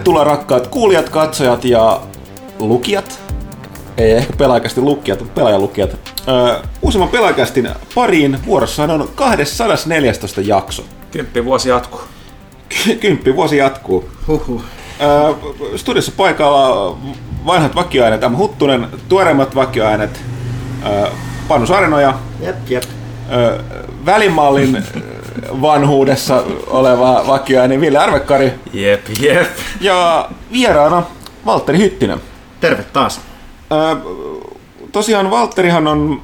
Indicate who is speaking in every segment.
Speaker 1: Tervetuloa rakkaat kuulijat, katsojat ja lukijat. Ei ehkä pelaajakästi lukijat, mutta pelaajalukijat. Öö, uusimman pelaajakästin pariin vuorossa on 214 jakso.
Speaker 2: Kymppi vuosi jatkuu.
Speaker 1: Ky- Kymppi vuosi jatkuu.
Speaker 3: Huhhuh.
Speaker 1: Öö, studiossa paikalla vanhat vakioaineet, M. Huttunen, tuoreimmat vakioaineet, öö, Panu Sarinoja,
Speaker 3: Jep, jep.
Speaker 1: öö, välimallin vanhuudessa oleva vakioaine Ville Arvekkari
Speaker 2: Jep, jep.
Speaker 1: Ja vieraana Valtteri Hyttinen.
Speaker 3: Terve taas.
Speaker 1: Öö, tosiaan Valtterihan on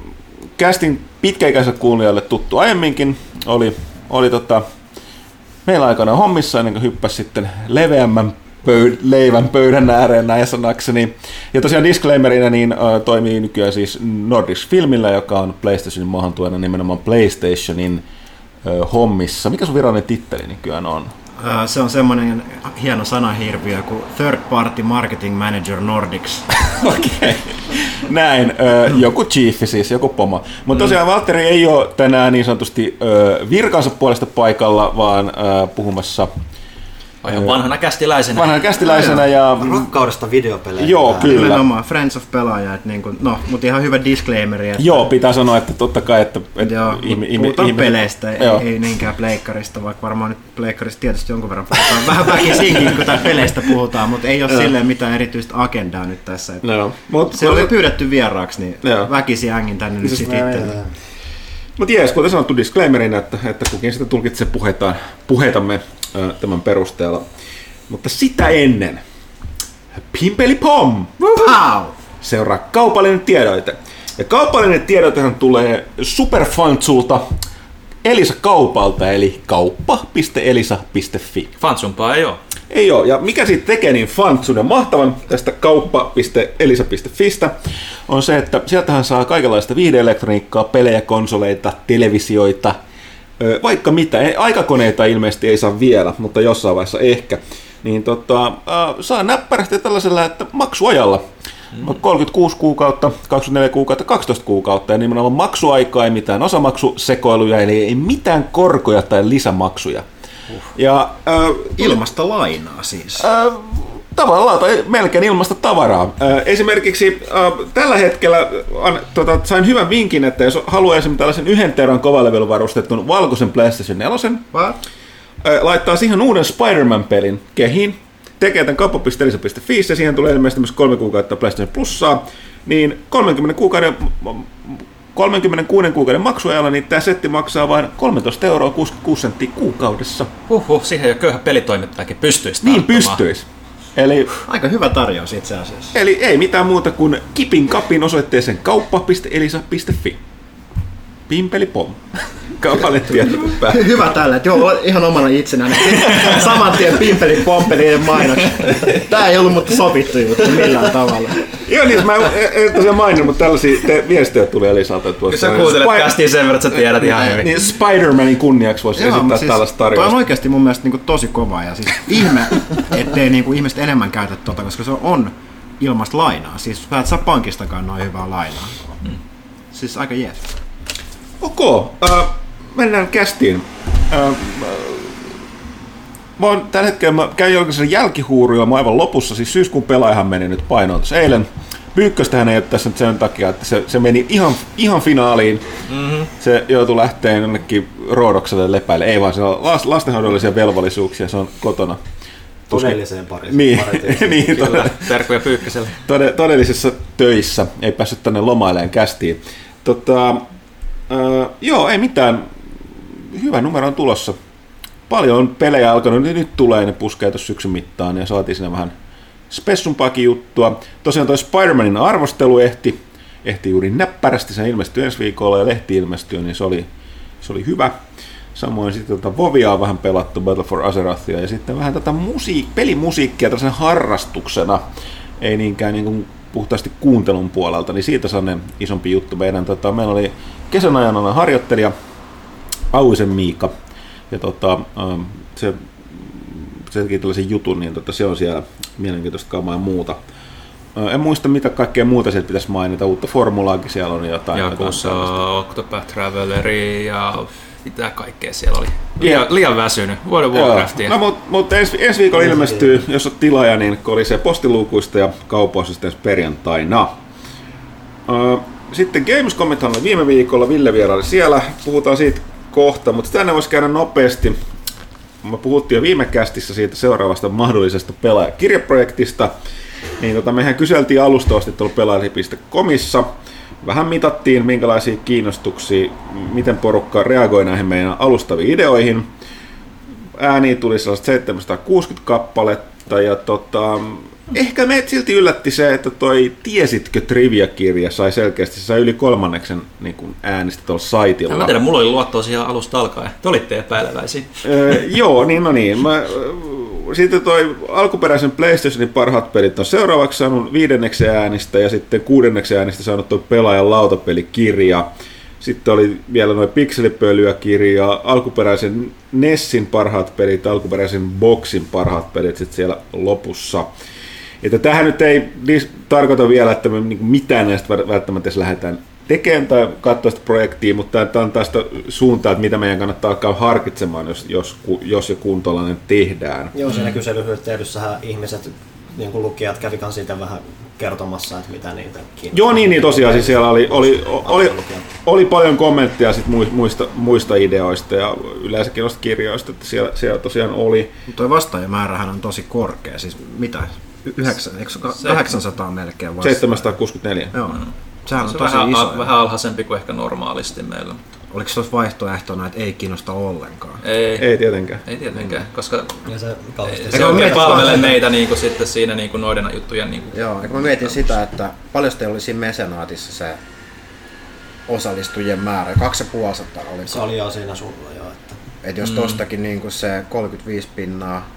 Speaker 1: kästin pitkäikäiselle kuulijalle tuttu aiemminkin. Oli, oli tota, meillä aikana hommissa ennen kuin hyppäsi sitten leveämmän pöyd- leivän pöydän ääreen näin sanakseni. Ja tosiaan disclaimerina niin toimii nykyään siis Nordics Filmillä, joka on PlayStationin maahantuojana nimenomaan PlayStationin hommissa. Mikä sun virallinen titteli nykyään on?
Speaker 3: Se on semmoinen hieno sanahirviö kuin Third Party Marketing Manager Nordics.
Speaker 1: Okei. Okay. Näin, joku chiefi siis, joku pomo. Mutta tosiaan Valtteri ei ole tänään niin sanotusti virkansa puolesta paikalla, vaan puhumassa
Speaker 2: Ihan vanhana kästiläisenä.
Speaker 1: vanhan kästiläisenä ja...
Speaker 4: Rakkaudesta videopeleihin.
Speaker 1: Joo, kyllä.
Speaker 3: Nimenomaan Friends of Pelaaja, että niin kuin, no, mutta ihan hyvä disclaimeri, että
Speaker 1: Joo, pitää sanoa, että totta kai, että... että
Speaker 3: Joo,
Speaker 1: ihmi- ihmi-
Speaker 3: puhutaan
Speaker 1: ihmiset-
Speaker 3: peleistä,
Speaker 1: Joo.
Speaker 3: ei, ei niinkään pleikkarista, vaikka varmaan nyt pleikkarista tietysti jonkun verran puhutaan. Vähän väkisinkin, kun tää peleistä puhutaan, mutta ei ole silleen mitään erityistä agendaa nyt tässä. Että
Speaker 1: No, mut,
Speaker 3: Se oli pyydetty vieraaksi, niin
Speaker 1: Joo.
Speaker 3: väkisin ängin tänne nyt sit itse.
Speaker 1: Mut jees, kuten sanottu disclaimerina, että, että kukin sitä tulkitsee puheitaan, puheitamme tämän perusteella. Mutta sitä ennen, Pimpeli Pom!
Speaker 3: Pow!
Speaker 1: seuraa kaupallinen tiedoite. Ja kaupallinen tiedotehan tulee Superfantsulta Elisa Kaupalta, eli kauppa.elisa.fi.
Speaker 2: Fansumpaa ei oo.
Speaker 1: Ei oo, ja mikä siitä tekee niin fantsun ja mahtavan tästä kauppa.elisa.fistä on se, että sieltähän saa kaikenlaista viihdeelektroniikkaa, pelejä, konsoleita, televisioita, vaikka mitä. Ei- Aikakoneita ilmeisesti ei saa vielä, mutta jossain vaiheessa ehkä. Niin tota, saa näppärästi tällaisella, että maksuajalla. Mm. 36 kuukautta, 24 kuukautta, 12 kuukautta ja nimenomaan maksuaikaa ei mitään osamaksusekoiluja, eli ei mitään korkoja tai lisämaksuja. Ja äh,
Speaker 3: Ilmasta lainaa siis.
Speaker 1: Äh, tavallaan tai melkein ilmasta tavaraa. Esimerkiksi äh, tällä hetkellä an, tota, sain hyvän vinkin, että jos haluaa esimerkiksi tällaisen yhden teran kovalevyllä varustetun valkoisen PlayStation 4,
Speaker 3: What?
Speaker 1: äh, laittaa siihen uuden Spider-Man-pelin kehiin, tekee tämän kauppa.elisa.fi ja siihen tulee ilmeisesti myös kolme kuukautta PlayStation Plussaa, niin 30 kuukauden 36 kuukauden maksuajalla, niin tämä setti maksaa vain 13 euroa 66 senttiä kuukaudessa.
Speaker 2: Huhhuh, siihen jo köyhä pelitoimittajakin pystyisi
Speaker 1: Niin
Speaker 2: tarttumaan.
Speaker 1: pystyisi. Eli
Speaker 3: Aika hyvä tarjous itse asiassa.
Speaker 1: Eli ei mitään muuta kuin kipin kapin osoitteeseen kauppa.elisa.fi. Pimpeli pom.
Speaker 3: Hy- Hyvä tällä, että joo, ihan omana itsenään. Saman tien pimpeli pompeli mainoks. Tää ei ollut mutta sopittu juttu millään tavalla.
Speaker 1: Joo niin, mä en, en tosiaan maininnut, mutta tällaisia te, viestejä tuli Elisalta
Speaker 2: Kyllä
Speaker 1: tuossa.
Speaker 2: sä kuuntelet
Speaker 1: Spi-
Speaker 2: kästiin sen verran, että sä tiedät ihan hyvin.
Speaker 1: Niin Spider-Manin kunniaksi voisi
Speaker 3: Joo,
Speaker 1: esittää
Speaker 3: siis,
Speaker 1: tällaista
Speaker 3: toi on
Speaker 1: tarjousta.
Speaker 3: oikeasti mun mielestä niinku tosi kova ja siis ihme, ettei niinku ihmiset enemmän käytä tota, koska se on ilmasta lainaa. Siis sä et saa pankistakaan noin hyvää lainaa. Siis aika jees.
Speaker 1: Ok, äh, mennään kästiin. Äh, mä oon tällä hetkellä, mä käyn jonkinlaisen jälkihuuruilla, mä oon aivan lopussa, siis syyskuun pelaajahan meni nyt painoon tässä eilen. Pyykköstähän ei ole tässä nyt sen takia, että se, se meni ihan, ihan finaaliin. Mm-hmm. Se joutui lähteen jonnekin Roodokselle lepäille. Ei vaan se on las, lastenhoidollisia velvollisuuksia, se on kotona.
Speaker 4: Todelliseen pariin.
Speaker 1: Niin, niin todella,
Speaker 2: terkkuja Pyykkäselle.
Speaker 1: tode, todellisissa töissä, ei päässyt tänne lomaileen kästiin. Tota, äh, joo, ei mitään. Hyvä numero on tulossa. Paljon on pelejä alkanut, nyt, nyt tulee ne puskee tuossa syksyn mittaan ja saatiin sinne vähän spessumpaakin juttua. Tosiaan toi Spider-Manin arvostelu ehti, ehti juuri näppärästi, se ilmestyi ensi viikolla ja lehti ilmestyi, niin se oli, se oli hyvä. Samoin sitten tota Vovia on vähän pelattu, Battle for Azerothia, ja sitten vähän tätä musiik- pelimusiikkia tällaisen harrastuksena, ei niinkään niin kuin puhtaasti kuuntelun puolelta, niin siitä sellainen isompi juttu. Meidän, tota, meillä oli kesän ajan harjoittelija Auisen Miika, ja tota, ähm, se, se teki tällaisen jutun, niin tota, se on siellä mielenkiintoista kamaa ja muuta. Äh, En muista mitä kaikkea muuta sieltä pitäisi mainita, uutta formulaakin siellä on jotain.
Speaker 2: Ja
Speaker 1: jotain
Speaker 2: Octopath Traveleri ja mitä kaikkea siellä oli. Liian, liian väsynyt. World of Warcraftia.
Speaker 1: No, mutta mut ensi, ensi viikolla ilmestyy, jos on tilaaja, niin kolisee postiluukuista ja kaupoissa sitten perjantaina. Sitten Gamescomit oli viime viikolla, Ville vieraili siellä, puhutaan siitä kohta, mutta tänne voisi käydä nopeasti. Me puhuttiin jo viime kästissä siitä seuraavasta mahdollisesta pelaajakirjaprojektista. Niin tota, mehän kyseltiin alusta asti tuolla pelaajalehti.comissa. Vähän mitattiin, minkälaisia kiinnostuksia, miten porukka reagoi näihin meidän alustaviin ideoihin. Ääniä tuli sellaiset 760 kappaletta ja tota, ehkä meitä silti yllätti se, että toi Tiesitkö Trivia-kirja sai selkeästi se sai yli kolmanneksen niin kuin äänistä tuolla saitilla.
Speaker 2: En mä tiedä, mulla oli luottoa siihen alusta alkaen. Te olitte epäileväisiä.
Speaker 1: Öö, joo, niin no niin. Mä, sitten toi alkuperäisen PlayStationin parhaat pelit on seuraavaksi saanut viidenneksi äänistä ja sitten kuudenneksi äänistä saanut tuo pelaajan lautapelikirja. Sitten oli vielä noin pikselipölyä-kirja, alkuperäisen Nessin parhaat pelit, alkuperäisen Boxin parhaat pelit sitten siellä lopussa. Että tähän nyt ei tarkoita vielä, että me niinku mitään näistä vä- välttämättä lähdetään tekemään tai katsoa sitä projektia, mutta tämä antaa sitä suuntaa, että mitä meidän kannattaa alkaa harkitsemaan, jos, jos, jos ja kun tuollainen tehdään.
Speaker 4: Joo, siinä kyselyhyötteydyssähän ihmiset, niin kuin lukijat, kävi siitä vähän kertomassa, että mitä niitä kiinnostaa.
Speaker 1: Joo, niin, niin tosiaan siis siellä oli, oli, oli, oli paljon kommentteja sit mui- muista, muista ideoista ja yleensäkin noista kirjoista, että siellä, siellä tosiaan oli.
Speaker 3: Mutta tuo vastaajamäärähän on tosi korkea, siis mitä? Yhdeksän, eikö se ole 800 melkein vasta?
Speaker 1: 764.
Speaker 3: Joo. Sehän on
Speaker 2: Se on
Speaker 3: tosi
Speaker 2: vähän,
Speaker 3: iso.
Speaker 2: a, vähän alhaisempi kuin ehkä normaalisti meillä.
Speaker 3: Oliko tuossa vaihtoehtona, että ei kiinnosta ollenkaan?
Speaker 2: Ei, ei,
Speaker 1: tietenkään.
Speaker 2: ei tietenkään, koska
Speaker 4: Ja se
Speaker 2: ei, se oikein
Speaker 3: mietin
Speaker 2: palvele meitä niin kuin sitten siinä niin kuin noiden juttujen niin kuin
Speaker 3: Joo, eikö mä mietin sitä, että paljon teillä oli siinä mesenaatissa se osallistujien määrä, 2500 oli.
Speaker 4: Se oli jo siinä sulla jo, että
Speaker 3: Et jos tostakin niin se 35 pinnaa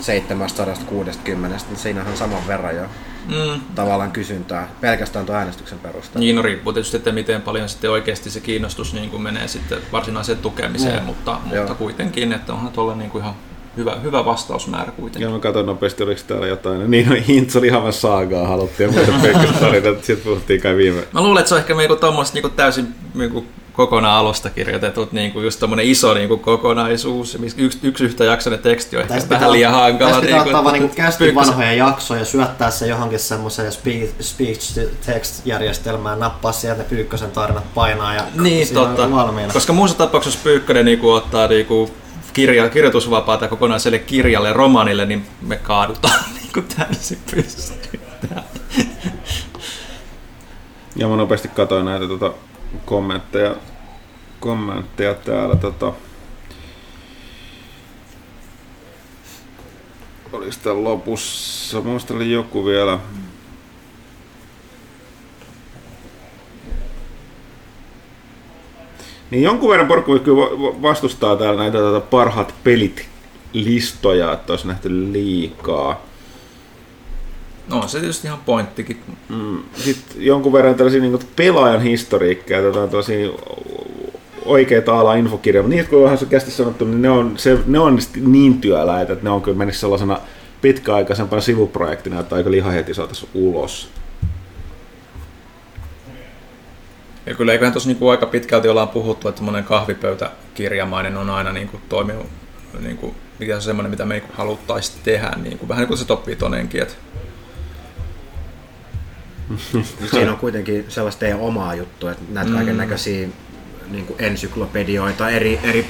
Speaker 3: 760, niin siinähän on saman verran jo
Speaker 2: Mm,
Speaker 3: tavallaan kysyntää pelkästään tuon äänestyksen perusteella.
Speaker 2: Niin, no riippuu tietysti, että miten paljon sitten oikeasti se kiinnostus niin kuin menee sitten varsinaiseen tukemiseen,
Speaker 3: Joo.
Speaker 2: mutta,
Speaker 3: Joo.
Speaker 2: mutta kuitenkin, että onhan tuolla niin kuin ihan hyvä, hyvä vastausmäärä kuitenkin.
Speaker 1: Ja mä katsoin nopeasti, oliko täällä jotain. Niin, no Hintz oli ihan saagaa, haluttiin ja muuta pelkkistä tarinoita. Sitten puhuttiin kai viime.
Speaker 2: Mä luulen, että se on ehkä niinku tommoset niinku täysin niinku kokonaan alusta kirjoitetut niinku just tommonen iso niinku kokonaisuus, missä yksi, yksi yhtä jaksoinen teksti on ehkä
Speaker 4: sit
Speaker 2: vähän
Speaker 4: pitää-
Speaker 2: liian hankala.
Speaker 4: sit pitää ottaa vaan niinku kästi vanhoja jaksoja ja syöttää se johonkin semmoiseen speech-text-järjestelmään, nappaa sieltä ne Pyykkösen tarinat painaa ja
Speaker 2: Niin,
Speaker 4: siinä on
Speaker 2: totta.
Speaker 4: valmiina.
Speaker 2: Koska muussa tapauksessa Pyykkönen niinku ottaa niinku kirja, kirjoitusvapaata kokonaiselle kirjalle, romanille, niin me kaadutaan niinku täysin pystyyn.
Speaker 1: Ja mä nopeasti katsoin näitä tota, kommentteja, kommentteja täällä. Tota, oliko lopussa? Muista oli joku vielä. Niin jonkun verran porukka kyllä va- va- vastustaa täällä näitä tota, parhaat pelit listoja, että olisi nähty liikaa.
Speaker 2: No se tietysti ihan pointtikin.
Speaker 1: Sitten jonkun verran tällaisia niin pelaajan historiikkaa, tota, tosi oikeita ala infokirjoja, mutta niitä kun on vähän kästi sanottu, niin ne on, se, ne on niin työläitä, että ne on kyllä mennyt sellaisena pitkäaikaisempana sivuprojektina, että aika liha heti saataisiin ulos.
Speaker 2: Ja kyllä eiköhän tuossa niinku aika pitkälti ollaan puhuttu, että semmoinen kahvipöytäkirjamainen on aina niinku toiminut, niinku, mikä on semmoinen, mitä me niinku haluttaisiin tehdä, niinku, vähän niin kuin se Top Vitonenkin, että
Speaker 3: Siinä on kuitenkin sellaista teidän omaa juttua, että näitä mm. kaiken näköisiä niin ensyklopedioita eri, eri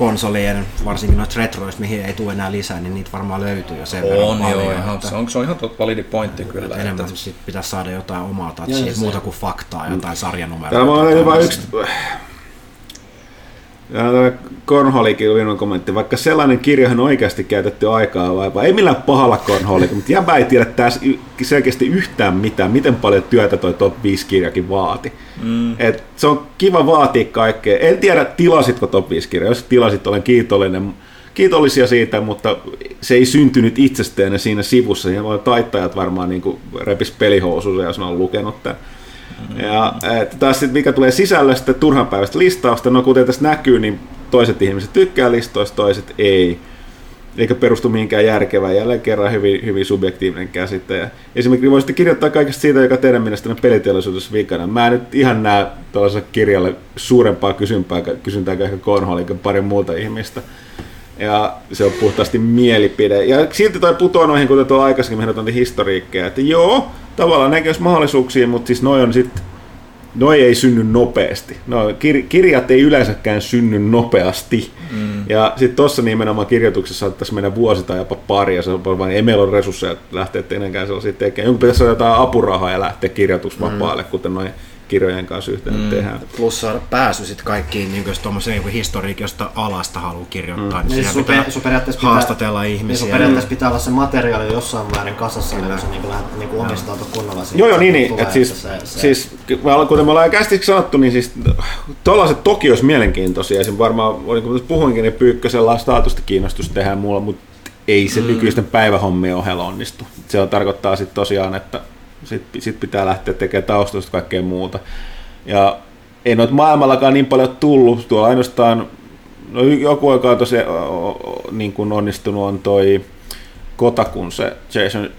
Speaker 3: pelikonsolien, varsinkin noista retroista, mihin ei tule enää lisää, niin niitä varmaan löytyy jo sen
Speaker 2: on
Speaker 3: paljon.
Speaker 2: joo, ihan,
Speaker 3: että,
Speaker 2: se, on, se on ihan tot validi pointti kyllä.
Speaker 3: että enemmän sit pitäisi saada jotain omaa
Speaker 4: se-
Speaker 3: muuta kuin faktaa, jotain sarjanumeroita.
Speaker 1: Täällä on
Speaker 3: tällaista.
Speaker 1: yksi... Cornholikin viimeinen kommentti, vaikka sellainen kirjahan on oikeasti käytetty aikaa vaivaa, ei millään pahalla Cornholikin, mutta jäbä ei tiedä tässä selkeästi yhtään mitään, miten paljon työtä toi Top 5 kirjakin vaati. Mm. Et se on kiva vaatia kaikkea. En tiedä, tilasitko Top 5 kirjaa, jos tilasit, olen kiitollinen. Kiitollisia siitä, mutta se ei syntynyt itsestään siinä sivussa. Ja voi taittajat varmaan niin repis pelihousuja, jos ne on lukenut tämän. Ja että taas sit, mikä tulee sisällöstä turhanpäiväistä listausta, no kuten tässä näkyy, niin toiset ihmiset tykkää listoista, toiset ei. eikä perustu mihinkään järkevään. Jälleen kerran hyvin, hyvin subjektiivinen käsite. Ja esimerkiksi voisitte kirjoittaa kaikesta siitä, joka teidän mielestänne peliteollisuudessa vikana. Mä en nyt ihan näe tällaiselle kirjalle suurempaa kysyntää, kysyntää kuin ehkä Cornhall parin muuta ihmistä. Ja se on puhtaasti mielipide. Ja silti toi putoo noihin, kuten tuo aikaisemmin mehän historiikkeja. Että joo, tavallaan näkee mahdollisuuksia, mutta siis noi on sitten noi ei synny nopeasti. No, kir- kirjat ei yleensäkään synny nopeasti. Mm. Ja sitten tuossa nimenomaan kirjoituksessa saattaisi mennä vuosi tai jopa pari, ja se on vain, ei meillä ole resursseja lähteä etenkään sellaisia tekemään. Jonkun pitäisi olla jotain apurahaa ja lähteä kirjoitusvapaalle, mm. kuten noin kirjojen kanssa yhteen mm. tehdään.
Speaker 3: Plus saada pääsy sitten kaikkiin, niin jos tuommoisen niin historiikin, josta alasta haluaa kirjoittaa, mm. niin,
Speaker 4: niin pitää, pitää
Speaker 3: haastatella pitää, ihmisiä.
Speaker 4: Niin periaatteessa pitää olla se materiaali jossain määrin kasassa, niin kun se niin lähdet niin omistautua kunnolla
Speaker 1: siihen. Joo, joo, niin, niin. Et siis, se, se... siis, kuten me ollaan kästiksi sanottu, niin siis tuollaiset toki olisi mielenkiintoisia. Esim. varmaan, niin kun puhuinkin, niin Pyykkösellä on staatusta kiinnostusta tehdä mulla, mutta ei se mm. nykyisten päivähommien ohella onnistu. Se on, tarkoittaa sitten tosiaan, että sitten sit pitää lähteä tekemään taustoista kaikkea muuta. Ja ei noita maailmallakaan niin paljon tullut, tuolla ainoastaan, no joku aika on tosi niin kuin onnistunut on toi Kotakun se Jason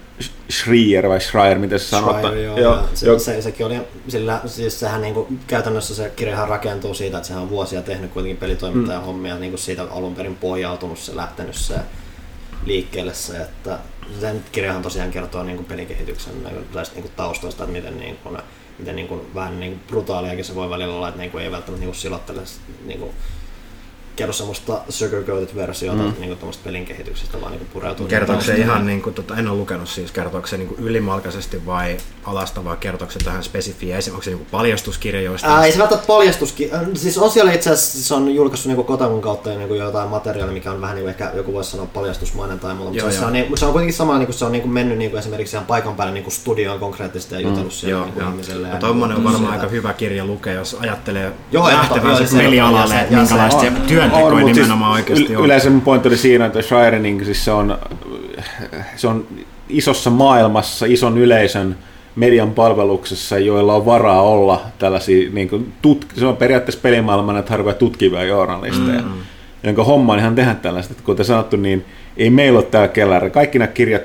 Speaker 1: Schreier vai Schreier, miten se sanotaan.
Speaker 4: Joo, joo, se, jo. se, sekin oli, sillä siis sehän niin kuin, käytännössä se kirjahan rakentuu siitä, että sehän on vuosia tehnyt kuitenkin pelitoimittajan mm. hommia, niin kuin siitä alun perin pohjautunut se lähtenyt se liikkeelle se, että sen kirjahan tosiaan kertoo niin kuin pelikehityksen tästä niin kuin taustoista, että miten, niin kuin, miten niin kuin, vähän niin kuin brutaaliakin se voi välillä olla, että niin kuin ei välttämättä niin kuin silottele niin kuin, kerro semmoista sugar-coated versiota mm. niin tuommoista pelin kehityksestä, vaan niin pureutuu.
Speaker 3: Kertooko se ihan, niin kuin, tota, en ole lukenut siis, kertooko se niin ylimalkaisesti vai alasta, vai kertooko se tähän spesifiä, onko se niin paljastuskirja joista?
Speaker 4: Ää, ei se välttämättä paljastuskirja, siis on siellä itse asiassa se on julkaissut niin Kotakun kautta niin kuin jotain materiaalia, mikä on vähän niin kuin ehkä joku voisi sanoa paljastusmainen tai muuta, mutta joo, se, on, niin, se on kuitenkin sama, niin kuin se on niin kuin mennyt niin kuin esimerkiksi ihan paikan päälle niin kuin studioon konkreettisesti ja mm, jutellut mm, siellä joo, niin kuin ihmiselle. Ja,
Speaker 3: ja on varmaan aika hyvä kirja lukea, jos ajattelee joo, lähtevänsä pelialalle, että minkälaista työntekoa nimenomaan nimenomaan oikeasti
Speaker 1: on. Yleensä mun pointti oli siinä, että Shire niin siis se, on, se on isossa maailmassa, ison yleisön median palveluksessa, joilla on varaa olla tällaisia, niin kuin, tut, se on periaatteessa pelimaailman että harvoja tutkivia journalisteja, mm-hmm. jonka homma on ihan tehdä tällaista. Että kuten sanottu, niin ei meillä ole täällä kellari. Kaikki nämä kirjat,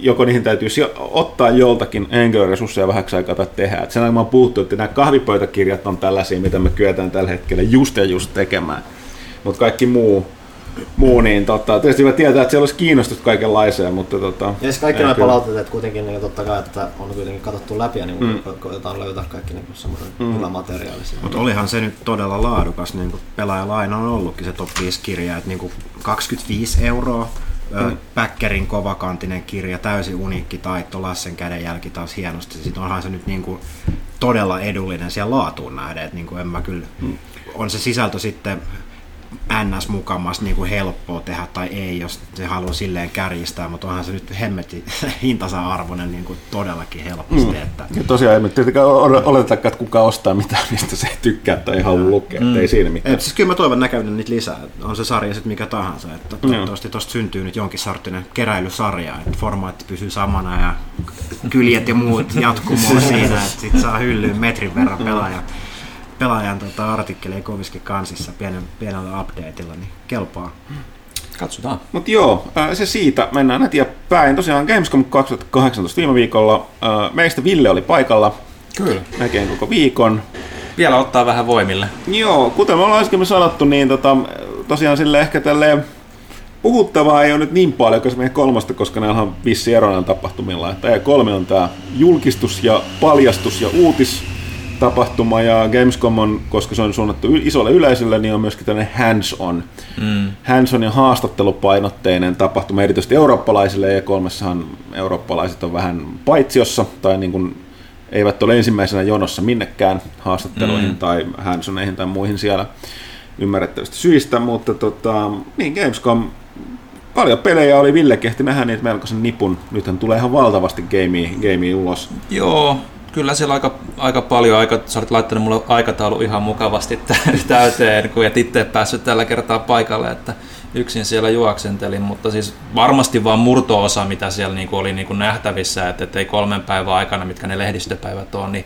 Speaker 1: joko niihin täytyy ottaa joltakin henkilöresursseja vähäksi aikaa tai tehdä. Et sen ajan mä oon puhuttu, että nämä kahvipöytäkirjat on tällaisia, mitä me kyetään tällä hetkellä just ja just tekemään mutta kaikki muu, muu niin tota, tietysti hyvä tietää, että siellä olisi kiinnostusta kaikenlaiseen, mutta tota, Ja
Speaker 4: siis kaikki nämä palautet, kuitenkin niin totta kai, että on kuitenkin katsottu läpi ja niin mm. koetaan löytää kaikki niin semmoisen mm. hyvä materiaali.
Speaker 3: Mutta olihan se nyt todella laadukas, niin kuin pelaajalaina on ollutkin se top 5 kirja, että niin kuin 25 euroa Mm. Päkkärin kovakantinen kirja, täysin uniikki taitto, Lassen kädenjälki taas hienosti. Sitten onhan se nyt niin kuin todella edullinen siellä laatuun nähden, että niin kuin en mä kyllä, mm. on se sisältö sitten ns mukamassa niin kuin helppoa tehdä tai ei, jos se haluaa silleen kärjistää, mutta onhan se nyt hemmetti hintansa arvoinen niin kuin todellakin helposti. Mm. Että...
Speaker 1: Ja tosiaan ei tietenkään oletetakaan, että kuka ostaa mitään, mistä se tykkää tai ei halua lukea, mm. ei siinä mitään.
Speaker 3: Et, siis kyllä mä toivon näkevän niitä lisää, on se sarja sitten mikä tahansa, että toivottavasti tuosta syntyy nyt jonkin sortinen keräilysarja, että formaatti pysyy samana ja kyljet ja muut jatkumoa siinä, että sit saa hyllyyn metrin verran pelaaja pelaajan tota, artikkeleja koviskin kansissa pienen, pienellä updateilla, niin kelpaa.
Speaker 1: Katsotaan. Mutta joo, se siitä. Mennään eteenpäin. Tosiaan Gamescom 2018 viime viikolla. Meistä Ville oli paikalla.
Speaker 2: Kyllä.
Speaker 1: Melkein koko viikon.
Speaker 2: Vielä ottaa vähän voimille.
Speaker 1: Joo, kuten me ollaan äsken sanottu, niin tota, tosiaan sille ehkä tälle puhuttavaa ei ole nyt niin paljon kuin se meidän kolmasta, koska näillä on vissi eroinen tapahtumilla. Että kolme on tämä julkistus ja paljastus ja uutis tapahtuma ja Gamescom on, koska se on suunnattu isolle yleisölle, niin on myöskin tämmöinen hands-on. Mm. Hands-on ja haastattelupainotteinen tapahtuma erityisesti eurooppalaisille ja kolmessahan eurooppalaiset on vähän paitsiossa tai niin kuin eivät ole ensimmäisenä jonossa minnekään haastatteluihin mm. tai handsoneihin tai muihin siellä ymmärrettävistä syistä, mutta tota, niin Gamescom paljon pelejä oli, Ville kehti nähdä niitä melkoisen nipun. Nythän tulee ihan valtavasti gamea, gamea ulos.
Speaker 2: Joo, kyllä siellä aika, aika paljon, aika, sä olet laittanut mulle aikataulu ihan mukavasti täyteen, kun et itse päässyt tällä kertaa paikalle, että yksin siellä juoksentelin, mutta siis varmasti vain murto-osa, mitä siellä niin oli niin kuin nähtävissä, että, että ei kolmen päivän aikana, mitkä ne lehdistöpäivät on, niin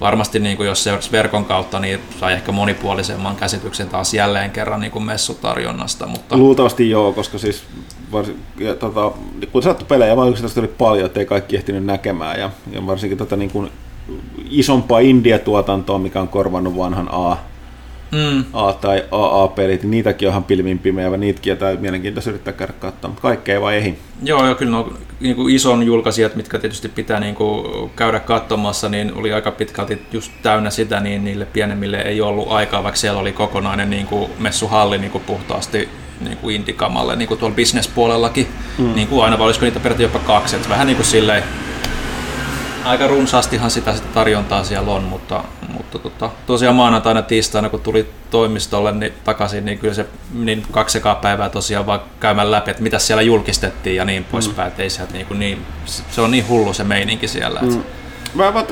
Speaker 2: varmasti niin kuin jos seurasi verkon kautta, niin sai ehkä monipuolisemman käsityksen taas jälleen kerran niin kuin messutarjonnasta. Mutta...
Speaker 1: Luultavasti joo, koska siis varsin, ja, tota, kun sattui pelejä, vaan oli paljon, ettei kaikki ehtinyt näkemään, ja, ja varsinkin tota, niin kuin isompaa India-tuotantoa, mikä on korvannut vanhan A, mm. A- tai AA-pelit, niin niitäkin on ihan pilvin pimeä, niitäkin jotain mielenkiintoista yrittää käydä katsomaan, mutta kaikkea ei vaan ehdi.
Speaker 2: Joo, ja kyllä no, niin kuin ison julkaisijat, mitkä tietysti pitää niin kuin käydä katsomassa, niin oli aika pitkälti just täynnä sitä, niin niille pienemmille ei ollut aikaa, vaikka siellä oli kokonainen niin kuin messuhalli niin kuin puhtaasti niin kuin indikamalle, niin kuin tuolla bisnespuolellakin, mm. niin kuin aina, vai olisiko niitä peräti jopa kaksi, että vähän niin kuin silleen, aika runsaastihan sitä, sitä tarjontaa siellä on, mutta, mutta tota, tosiaan maanantaina tiistaina kun tuli toimistolle niin takaisin, niin kyllä se niin kaksi sekaa päivää tosiaan vaan käymään läpi, että mitä siellä julkistettiin ja niin poispäin, mm. ei sieltä niin, niin, se on niin hullu se meininki siellä. Että... Mm.
Speaker 1: Mä vaan,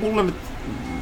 Speaker 1: mulla nyt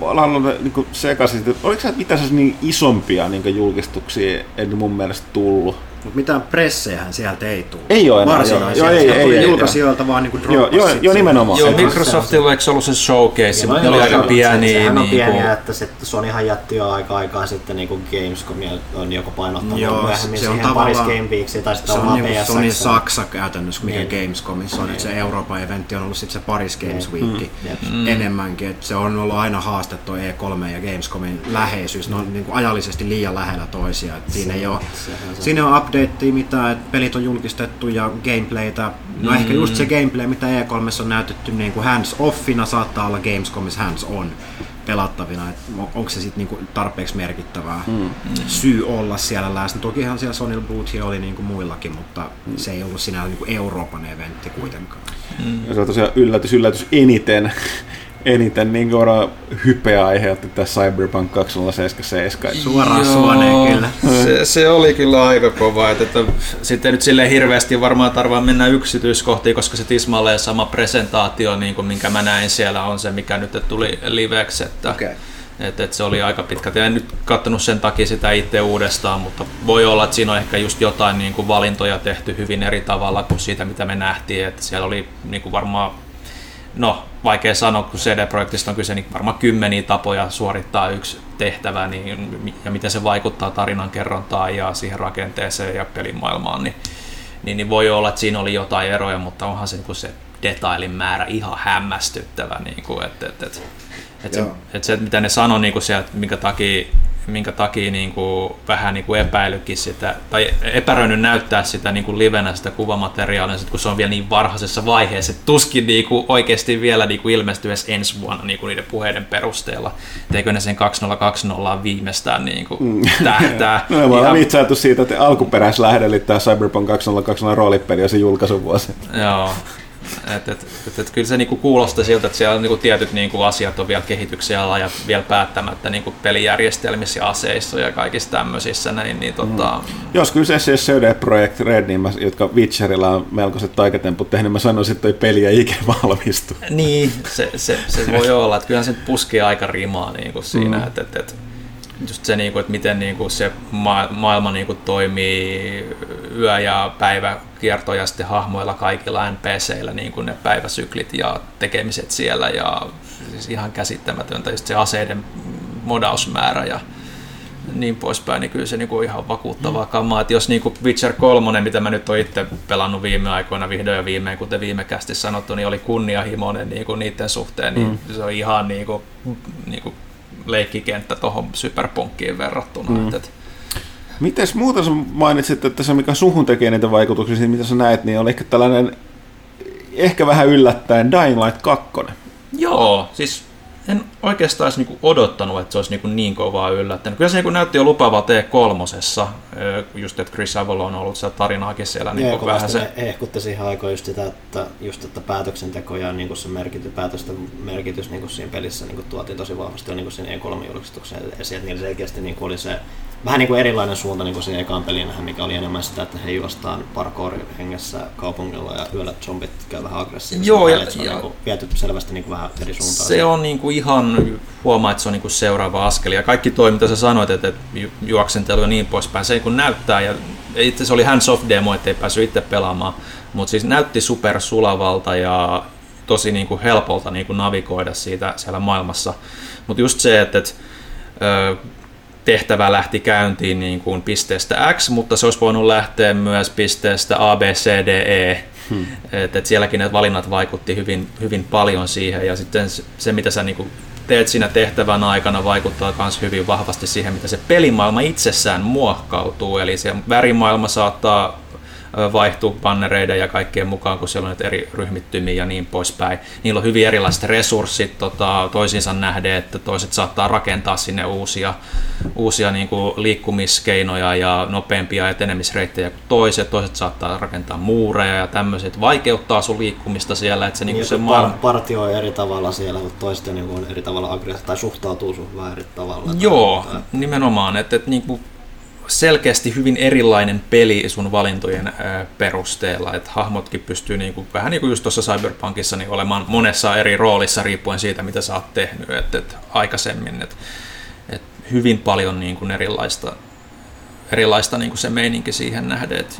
Speaker 1: alalla niin sekaisin, että oliko se mitään niin isompia niin julkistuksia en mun mielestä tullut?
Speaker 3: Mutta mitään pressejähän sieltä ei tule.
Speaker 1: Ei ole enää.
Speaker 3: Varsinaisia. Joo, ei, ei, ei, julkaisijoilta vaan niinku
Speaker 1: joo, joo, joo, nimenomaan.
Speaker 2: Joo, Microsoftilla eikö ollut se showcase, mutta ne oli aika pieni.
Speaker 4: Sehän on pieni, että se Sonyhan jätti jo aika aikaa sitten niin kuin Gamescom on joko painottanut joo, myöhemmin se on siihen Paris Game Weeksiin tai sitten
Speaker 3: se on niin kuin Sony Saksa käytännössä, mikä niin. Gamescomissa on. Niin. Se Euroopan eventti on ollut sitten se Paris Games niin. Week mm. enemmänkin. Että se on ollut aina haaste tuo E3 ja Gamescomin läheisyys. Ne on niin kuin ajallisesti liian lähellä toisiaan. Siinä ei ole, siinä on updatea mitään, että pelit on julkistettu ja gameplaytä. No mm. ehkä just se gameplay, mitä E3 on näytetty niin kuin hands-offina, saattaa olla Gamescomissa hands-on pelattavina. Et onko se sitten niinku tarpeeksi merkittävää mm. syy olla siellä läsnä. Tokihan siellä Sony Boothia oli niinku muillakin, mutta mm. se ei ollut sinällä niinku Euroopan eventti kuitenkaan.
Speaker 1: Mm. Ja se on tosiaan yllätys, yllätys eniten eniten niin kuin hypeä aiheutti tässä Cyberpunk 2077.
Speaker 3: Suoraan suoneen kyllä.
Speaker 2: Se, se, oli kyllä aika kova. Että, että sitten nyt sille hirveästi varmaan tarvaa mennä yksityiskohtiin, koska se tismalleen sama presentaatio, niin kuin minkä mä näin siellä, on se, mikä nyt tuli liveksi. Että, okay. Et, et se oli aika pitkä. En nyt katsonut sen takia sitä itse uudestaan, mutta voi olla, että siinä on ehkä just jotain niin kuin valintoja tehty hyvin eri tavalla kuin siitä, mitä me nähtiin. Että siellä oli niin kuin varmaan no vaikea sanoa, kun CD-projektista on kyse, niin varmaan kymmeniä tapoja suorittaa yksi tehtävä niin, ja miten se vaikuttaa tarinan kerrontaan ja siihen rakenteeseen ja pelimaailmaan, niin, niin, niin voi olla, että siinä oli jotain eroja, mutta onhan se, niin se detailin määrä ihan hämmästyttävä. Niin kuin, että, että, että, että, se, että se, mitä ne sanoi niin kuin sieltä, minkä takia minkä takia niin kuin, vähän niin kuin epäilykin sitä, tai epäröinyt näyttää sitä niin kuin livenä sitä kuvamateriaalia, kun se on vielä niin varhaisessa vaiheessa, että tuskin niin kuin, oikeasti vielä niin kuin ilmestyy edes ensi vuonna niin kuin niiden puheiden perusteella. Teikö ne sen 2020 viimeistään niin kuin, mm. tähtää?
Speaker 1: no, me ollaan itse siitä, että alkuperäislähde, eli tämä Cyberpunk 2020 roolipeli ja se julkaisuvuosi.
Speaker 2: Joo, et, et, et, et, kyllä se niinku kuulostaa siltä, että siellä niinku tietyt niinku asiat on vielä kehityksen alla ja vielä päättämättä niinku pelijärjestelmissä ja aseissa ja kaikissa tämmöisissä. Näin, niin, tota...
Speaker 1: mm. Jos kyseessä ei CD Projekt Red, niin mä, jotka Witcherilla on melkoiset taikatemput tehnyt, mä sanoisin, että toi peli ei ikinä valmistu.
Speaker 2: Niin, se, se, se voi olla. Että kyllähän se puskee aika rimaa niin kuin siinä. Mm. Että, että, että just se, niin kuin, että miten niin kuin se ma- maailma niin kuin toimii yö- ja päiväkiertoja sitten hahmoilla kaikilla NPCillä, niin kuin ne päiväsyklit ja tekemiset siellä ja siis ihan käsittämätöntä just se aseiden modausmäärä ja niin poispäin, niin kyllä se niin kuin ihan vakuuttavaa mm. kamaa. Että jos niin kuin Witcher 3, mitä mä nyt oon itse pelannut viime aikoina vihdoin ja viimein, kuten viime kästi sanottu, niin oli kunnianhimoinen niin kuin niiden suhteen, niin mm. se on ihan niin kuin, niin kuin leikkikenttä tuohon superpunkkiin verrattuna. Mm. Et,
Speaker 1: Mites muuta sä mainitsit, että se mikä suhun tekee niitä vaikutuksia, niin mitä sä näet, niin oli ehkä tällainen ehkä vähän yllättäen Dying Light 2.
Speaker 2: Joo, siis en oikeastaan olisi niinku odottanut, että se olisi niinku niin kovaa yllättänyt. Kyllä se niinku näytti jo lupaavaa T3, just että Chris Avalon on ollut sitä tarinaakin siellä. Niin vähän se...
Speaker 4: ehkutti siihen aikaan just sitä, että, just, että päätöksenteko ja niinku se merkitys, päätösten merkitys niinku siinä pelissä niinku tuotiin tosi vahvasti jo niinku siinä E3-julkistukseen esiin, että niillä selkeästi niinku oli se vähän niin kuin erilainen suunta niin kuin siihen ekaan peliin, mikä oli enemmän sitä, että he juostaan parkour hengessä kaupungilla ja yöllä zombit käy vähän aggressiivisesti.
Speaker 2: Joo, ja,
Speaker 4: se on
Speaker 2: ja,
Speaker 4: niin kuin viety selvästi niin kuin vähän eri suuntaan.
Speaker 2: Se on niin kuin ihan, huomaa, että se on niin kuin seuraava askel. Ja kaikki toi, mitä sä sanoit, että, että juoksentelu ja niin poispäin, se kun näyttää, ja itse se oli hands-off demo, ettei päässyt itse pelaamaan, mutta siis näytti super sulavalta ja tosi niin kuin helpolta niin kuin navigoida siitä siellä maailmassa. Mutta just se, että, että tehtävä lähti käyntiin niin kuin pisteestä X, mutta se olisi voinut lähteä myös pisteestä A, B, C, D, E. Hmm. Et, et sielläkin ne valinnat vaikutti hyvin, hyvin paljon siihen ja sitten se, mitä sä niin kuin teet siinä tehtävän aikana vaikuttaa myös hyvin vahvasti siihen, mitä se pelimaailma itsessään muokkautuu. Eli se värimaailma saattaa vaihtuu bannereiden ja kaikkien mukaan, kun siellä on eri ryhmittymiä ja niin poispäin. Niillä on hyvin erilaiset resurssit tota, toisiinsa nähden, että toiset saattaa rakentaa sinne uusia, uusia niin kuin liikkumiskeinoja ja nopeampia etenemisreittejä kuin toiset. Toiset saattaa rakentaa muureja ja tämmöiset. Vaikeuttaa sun liikkumista siellä. Että se, niin, niin se
Speaker 4: maailma... partioi eri tavalla siellä, mutta toiset niin on eri tavalla aggressiivista tai suhtautuu sun vähän eri tavalla.
Speaker 2: Joo, tai... nimenomaan. Että, että niin kuin selkeästi hyvin erilainen peli sun valintojen perusteella, että hahmotkin pystyy niin kuin, vähän niin kuin just tuossa Cyberpunkissa niin olemaan monessa eri roolissa riippuen siitä, mitä sä oot tehnyt et, et, aikaisemmin, että et hyvin paljon niin kuin erilaista, erilaista niin kuin se meininki siihen nähden, että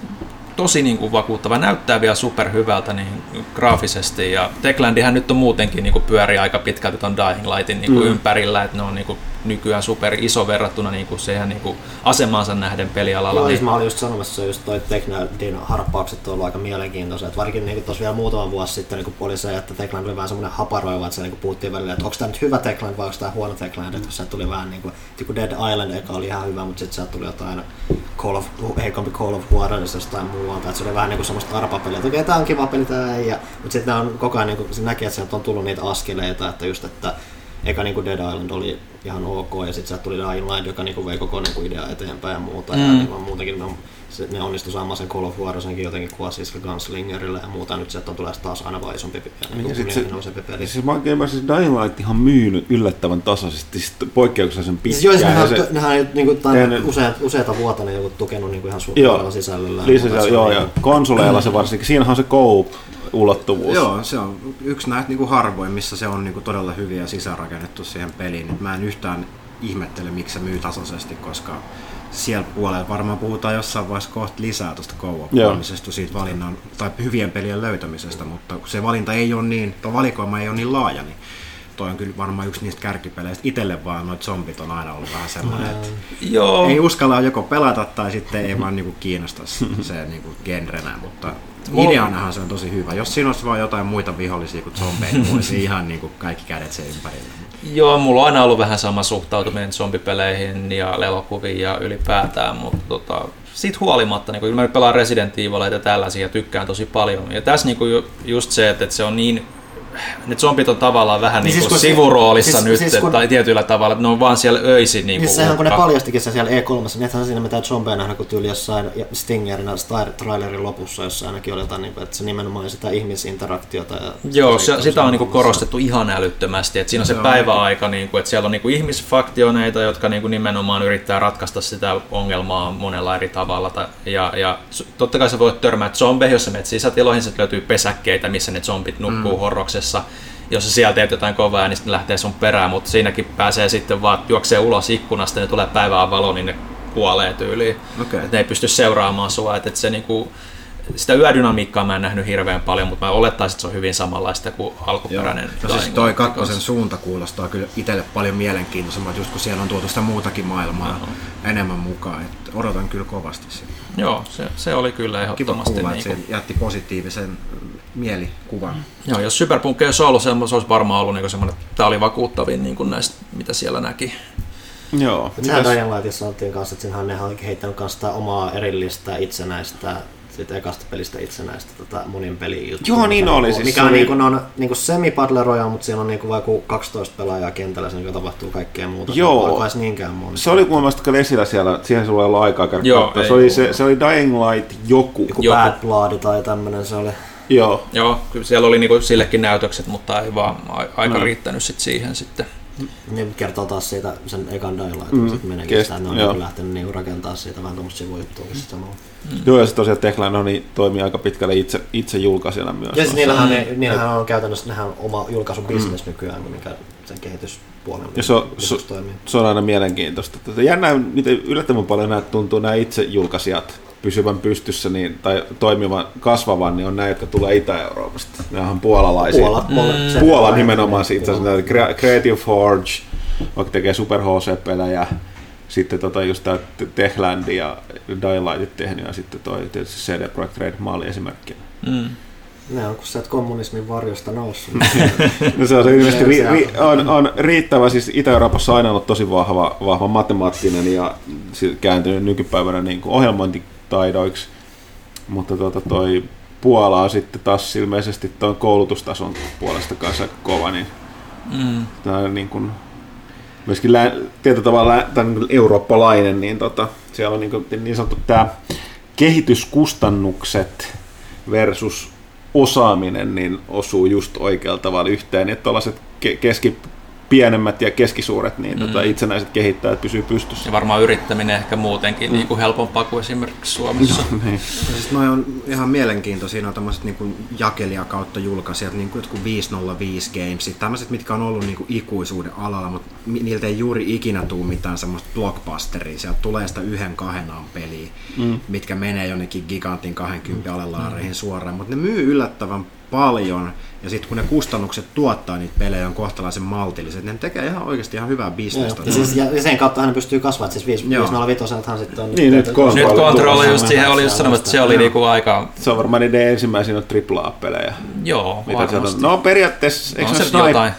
Speaker 2: tosi niin kuin vakuuttava, näyttää vielä superhyvältä niin graafisesti ja Techlandihän nyt on muutenkin niin kuin pyöri aika pitkälti ton Dying Lightin niin kuin mm. ympärillä, että ne on niin kuin nykyään super iso verrattuna niin kuin siihen niin kuin asemaansa nähden pelialalla.
Speaker 4: Joo,
Speaker 2: niin...
Speaker 4: mä olin just sanomassa, just toi Techlandin harppaukset on ollut aika mielenkiintoiset, varsinkin niin tuossa vielä muutama vuosi sitten niin oli se, että Techland oli vähän semmoinen haparoiva, että se niin puhuttiin välillä, että onko tämä nyt hyvä Techland vai onko tämä huono Techland, että se tuli vähän niin kuin, kuin Dead Island eka oli ihan hyvä, mutta sitten sieltä tuli jotain Call of, heikompi Call of Juarez jostain muualta, että se oli vähän niin kuin semmoista arpapeliä, että okei, okay, tämä on kiva peli, tämä ei, ja, mutta sitten on koko ajan, niin kuin, se näkee, että sieltä on tullut niitä askeleita, että just, että eka niin kuin Dead Island oli ihan ok, ja sitten sieltä tuli Dying Light, joka niin kuin vei koko niin kuin idea eteenpäin ja muuta, mm. ja niin muutenkin ne, se, ne onnistu saamaan sen Call of Warsenkin jotenkin kuvassissa Gunslingerille ja muuta, nyt sieltä on tulee taas aina vaan isompi, niin, niin
Speaker 1: sit se, peli. Siis mä mä siis Dying Light ihan myynyt yllättävän tasaisesti, siis poikkeuksellisen pitkään.
Speaker 4: Siis joo, nehän, se, nehän niin kuin, tehnyt, useita, useita vuotta ne joku tukenut niin kuin ihan suurella sisällöllä.
Speaker 1: Joo, ja konsoleilla se varsinkin, siinähän on se Coop, ulottuvuus.
Speaker 3: Joo, se on yksi näitä niin kuin harvoin, missä se on niin kuin todella hyviä sisäänrakennettu siihen peliin. mä en yhtään ihmettele, miksi se myy tasaisesti, koska siellä puolella varmaan puhutaan jossain vaiheessa kohta lisää tuosta kouoppaamisesta, siitä valinnan, tai hyvien pelien löytämisestä, mutta se valinta ei ole niin, tuo valikoima ei ole niin laaja, niin toi on kyllä varmaan yksi niistä kärkipeleistä. Itelle vaan noit zombit on aina ollut vähän sellainen, että Joo. ei uskalla joko pelata tai sitten ei vaan niinku kiinnosta se niinku genrenä, mutta Ideanahan se on tosi hyvä. Jos siinä olisi vain jotain muita vihollisia kuin zombeja, niin olisi ihan niin kuin kaikki kädet sen ympärillä.
Speaker 2: Joo, mulla on aina ollut vähän sama suhtautuminen zombipeleihin ja elokuviin ja ylipäätään, mutta tota, siitä huolimatta, niin kun mä nyt pelaan Resident Evilia ja tällaisia ja tykkään tosi paljon. Ja tässä niin just se, että se on niin ne zombit on tavallaan vähän niin, niin siis, sivuroolissa siis, nyt, siis, kun, tai tietyllä tavalla, että ne on vaan siellä öisin. Niin
Speaker 4: siis sehän kun ne paljastikin se siellä E3, niin ethän siinä mitään zombeja nähdä, kun tyyli jossain Stingerinä trailerin lopussa, jossa ainakin oli jotain, niin että se nimenomaan sitä ihmisinteraktiota. Ja
Speaker 2: Joo, se, sitä on niin korostettu ihan älyttömästi, että siinä on se päiväaika, niin kuin, että siellä on niin ihmisfaktioneita, jotka niin kuin nimenomaan yrittää ratkaista sitä ongelmaa monella eri tavalla. Ja, ja totta kai sä voit törmää zombeihin, jos sä menet sisätiloihin, se löytyy pesäkkeitä, missä ne zombit nukkuu mm. horroksessa tapauksessa, jos sä sieltä teet jotain kovaa, niin sitten lähtee sun perään, mutta siinäkin pääsee sitten vaan juoksee ulos ikkunasta, ja tulee päivää valo, niin ne kuolee tyyliin. Okay. Et ne ei pysty seuraamaan sua. Et, et se niinku, sitä yödynamiikkaa mä en nähnyt hirveän paljon, mutta mä olettaisin, että se on hyvin samanlaista kuin alkuperäinen.
Speaker 3: Joo. No siis toi kakkosen suunta kuulostaa kyllä itselle paljon mielenkiintoisemmalta, just kun siellä on tuotu sitä muutakin maailmaa uh-huh. enemmän mukaan. Et odotan kyllä kovasti sitä.
Speaker 2: Joo, se, se oli kyllä ehdottomasti.
Speaker 3: Kiva kuulla, niin kuin... että se jätti positiivisen mielikuvan. Mm.
Speaker 2: Joo, jos Cyberpunk ei olisi ollut se olisi varmaan ollut niin semmoinen, että tämä oli vakuuttavin niin kuin näistä, mitä siellä näki.
Speaker 1: Joo.
Speaker 4: Sehän Dying Lightissa sanottiin kanssa, että sinähän ne on kehittänyt kanssa omaa erillistä itsenäistä siitä ekasta pelistä itsenäistä tota, monin peli juttu.
Speaker 1: Joo, niin oli. Siis
Speaker 4: mikä on, oli... niin kuin, on niin kuin semi royale, mutta siellä on niin kuin vaikka 12 pelaajaa kentällä, sen tapahtuu kaikkea muuta.
Speaker 1: Joo.
Speaker 4: Se, niinkään moni.
Speaker 1: se oli kun mä esillä siellä, siihen sulla ei ollut aikaa käydä Joo, se, oli, se, se, oli Dying Light joku.
Speaker 4: Joku, joku. Bad Blood tai tämmönen se oli.
Speaker 1: Joo.
Speaker 2: Joo, kyllä siellä oli niinku sillekin näytökset, mutta ei vaan aika no. riittänyt sit siihen sitten.
Speaker 4: Ne kertoo taas siitä sen ekan dialogue, mm. sitten meneekin sitä, ne on niin lähtenyt niinku rakentaa siitä vähän tuommoista sivujuttua mm.
Speaker 1: Mm. Joo, ja sitten tosiaan Techland no, niin toimii aika pitkälle itse, itse julkaisijana myös.
Speaker 4: Ja siis niillähän, ne, niillähän on käytännössä nehän on oma julkaisubisnes mm. nykyään, mikä sen kehityspuolella
Speaker 1: ja se on, se, se on aina mielenkiintoista. Jännä, miten yllättävän paljon näitä tuntuu nämä itse julkaisijat pysyvän pystyssä niin, tai toimivan, kasvavan, niin on nämä, jotka tulee Itä-Euroopasta. Nämä on puolalaisia.
Speaker 4: Puola, Puola, se-
Speaker 1: Puola nimenomaan siitä, Creative Forge, vaikka tekee Super HC-pelejä, sitten tota just tää Techland ja Daylightit tehnyt, ja sitten toi tietysti CD Projekt Red maali esimerkkinä.
Speaker 2: Mm.
Speaker 4: Ne on kun sä et kommunismin varjosta noussut.
Speaker 1: No se on se ilmeisesti
Speaker 4: Se-
Speaker 1: ri,
Speaker 4: se
Speaker 1: ri, on, on, riittävä, siis Itä-Euroopassa on aina ollut tosi vahva, vahva matemaattinen ja si- kääntynyt nykypäivänä niin kuin ohjelmointitaidoiksi, mutta tuota, toi Puola on sitten taas ilmeisesti tuon koulutustason puolesta kanssa kova, niin
Speaker 2: Mm.
Speaker 1: tämä on niin kuin, myöskin lä, tietyllä tavalla lä, tämän niin eurooppalainen, niin tota, siellä on niin, kuin, niin sanottu tämä kehityskustannukset versus osaaminen niin osuu just oikealla tavalla yhteen, että tällaiset ke- keski, pienemmät ja keskisuuret niin tota, itsenäiset kehittäjät pysyy pystyssä.
Speaker 2: Ja varmaan yrittäminen ehkä muutenkin mm. niin kuin helpompaa kuin esimerkiksi Suomessa.
Speaker 1: niin.
Speaker 3: Siis noi on ihan mielenkiintoisia, ne on tämmöiset niin jakelija kautta julkaisijat, niin kuin jotkut 505 Gamesit, tämmöiset, mitkä on ollut niin kuin ikuisuuden alalla, mutta niiltä ei juuri ikinä tule mitään semmoista blockbusteria. Sieltä tulee sitä yhden kahden an peliä, mm. mitkä menee jonnekin gigantin 20 alelaareihin suoraan, mutta ne myy yllättävän paljon, ja sitten kun ne kustannukset tuottaa niitä pelejä on kohtalaisen maltilliset, ne tekee ihan oikeasti ihan hyvää bisnestä.
Speaker 4: ja, siis, ja sen kautta hän pystyy kasvamaan, että siis
Speaker 3: Joo.
Speaker 4: 505 sitten on...
Speaker 1: Niin, nyt kon-
Speaker 2: Nyt
Speaker 1: Control
Speaker 2: Control just siihen oli just sanomassa, että se oli niinku aika,
Speaker 1: Se on varmaan niiden ensimmäisiä AAA-pelejä.
Speaker 2: joo,
Speaker 1: Mitä on?
Speaker 2: varmasti.
Speaker 1: No periaatteessa, eikö
Speaker 2: On
Speaker 1: se
Speaker 2: se
Speaker 1: snipe,
Speaker 2: jotain.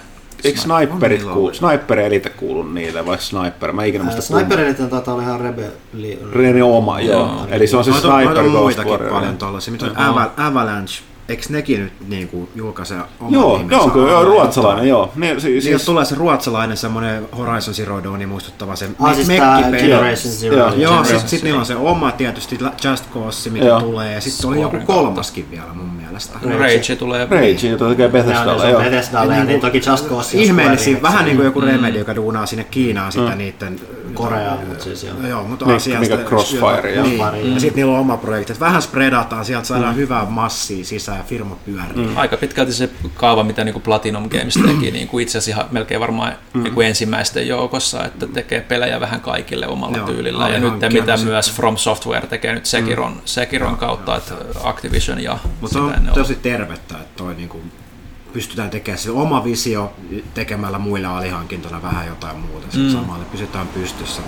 Speaker 1: Eikö sniperit
Speaker 3: On
Speaker 1: kuulu, sniper elite kuulu niille vai sniper? Mä ikinä muista
Speaker 4: Sniper Elite taitaa olla ihan rebeli...
Speaker 1: Rene oma, joo. Eli se on se
Speaker 3: Noita, noita
Speaker 1: sniper
Speaker 3: on
Speaker 1: Ghost
Speaker 3: muitakin
Speaker 1: Warrior.
Speaker 3: paljon tuollaisia. Mitä on Ava- Avalanche? Eikö nekin nyt niin kuin, julkaise oman
Speaker 1: Joo, ne on kyllä joo, ruotsalainen, joo. Ne, siis,
Speaker 3: Niin, jos
Speaker 1: siis,
Speaker 3: tulee se ruotsalainen semmoinen Horizon Zero Dawn muistuttava se
Speaker 4: Ah, siis. Generation Zero.
Speaker 1: Joo,
Speaker 3: Joo, sitten sit niillä on se oma tietysti Just Cause, mikä
Speaker 1: Joo.
Speaker 3: tulee, ja sitten oli joku kolmaskin vielä mun mielestä.
Speaker 2: Rage tulee.
Speaker 1: Rage, jota tekee Bethesdalla,
Speaker 4: Joo,
Speaker 1: joo.
Speaker 4: Bethesdalle ja niin toki Just Cause. Square
Speaker 3: vähän niin kuin joku Remedy, joka duunaa sinne Kiinaan sitä niiden...
Speaker 4: Korea, mutta siis joo.
Speaker 3: Joo, mutta
Speaker 1: Mikä-
Speaker 3: Aasiasta...
Speaker 1: mikä Crossfire, joo.
Speaker 3: Niin.
Speaker 4: Crossfire,
Speaker 3: Ja sitten niillä on oma projekti. että Vähän spredataan, sieltä saadaan hyvää massia sisään ja firma pyörii.
Speaker 2: Aika pitkälti se kaava, mitä niin kuin Platinum Games teki, niin kuin itse asiassa ihan melkein varmaan niin kuin ensimmäisten joukossa, että tekee pelejä vähän kaikille omalla
Speaker 3: Joo,
Speaker 2: tyylillä. Ja nyt mitä
Speaker 3: kierrosi.
Speaker 2: myös From Software tekee nyt Sekiron, Sekiron kautta, että Activision ja
Speaker 3: Mutta on tosi tervettä, että toi niinku pystytään tekemään se oma visio tekemällä muille alihankintona vähän jotain muuta. Mm. Samalla pysytään pystyssä.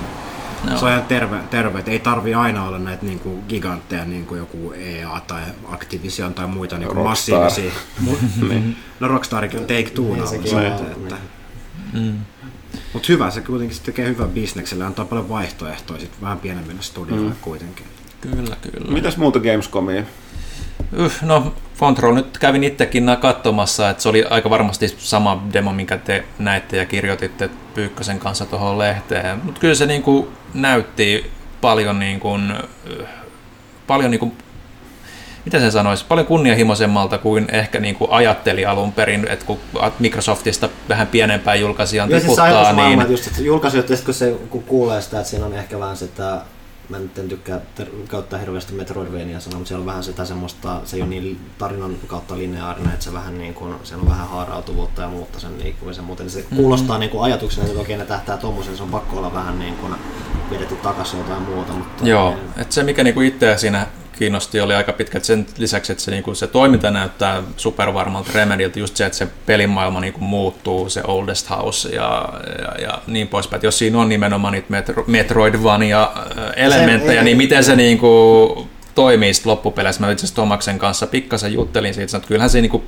Speaker 2: Joo.
Speaker 3: Se on ihan terve, terve ei tarvi aina olla näitä niinku gigantteja, niin kuin joku EA tai Activision tai muita niinku
Speaker 1: Rockstar.
Speaker 3: massiivisia. Mu- no Rockstarikin on Take Two
Speaker 4: Niin sekin
Speaker 3: että.
Speaker 2: Mm.
Speaker 3: Mutta hyvä, se kuitenkin sit tekee hyvän bisneksellä, antaa paljon vaihtoehtoja sit vähän pienemmille studioille mm. kuitenkin.
Speaker 2: Kyllä, kyllä.
Speaker 1: Mitäs muuta Gamescomia?
Speaker 2: Yh, no, Control nyt kävin itsekin katsomassa, että se oli aika varmasti sama demo, minkä te näitte ja kirjoititte Pyykkösen kanssa tuohon lehteen. Mutta kyllä se niinku näytti paljon, niinku, äh, paljon niinku, mitä se sanoisi, paljon kunnianhimoisemmalta kuin ehkä niinku ajatteli alun perin, että kun Microsoftista vähän pienempään julkaisijan
Speaker 4: siis
Speaker 2: tiputtaa,
Speaker 4: ajatus
Speaker 2: niin
Speaker 4: niin... just, että julkaisijoita, kun, se, kun kuulee sitä, että siinä on ehkä vähän sitä, mä nyt en tykkää ter- käyttää hirveästi Metroidvania sanaa, mutta siellä on vähän sitä semmoista, se ei ole niin tarinan kautta lineaarinen, että se vähän niin kuin, siellä on vähän haarautuvuutta ja muutta sen liikkumisen muuten. Se kuulostaa niin kuin ajatuksena, että okei ne tähtää tommosen, se on pakko olla vähän niin kuin vedetty takaisin jotain muuta. Mutta
Speaker 2: Joo,
Speaker 4: niin,
Speaker 2: että se mikä niinku itseä siinä kiinnosti oli aika pitkälti sen lisäksi, että se, niinku, se toiminta näyttää supervarmalta Remediltä, just se, että se pelimaailma niinku muuttuu, se Oldest House ja, ja, ja niin poispäin. Jos siinä on nimenomaan niitä Metro, Metroidvania-elementtejä,
Speaker 4: Se-
Speaker 2: niin miten se niinku toimii sitten loppupeleissä. Mä itse asiassa Tomaksen kanssa pikkasen juttelin siitä, että kyllähän se, niinku,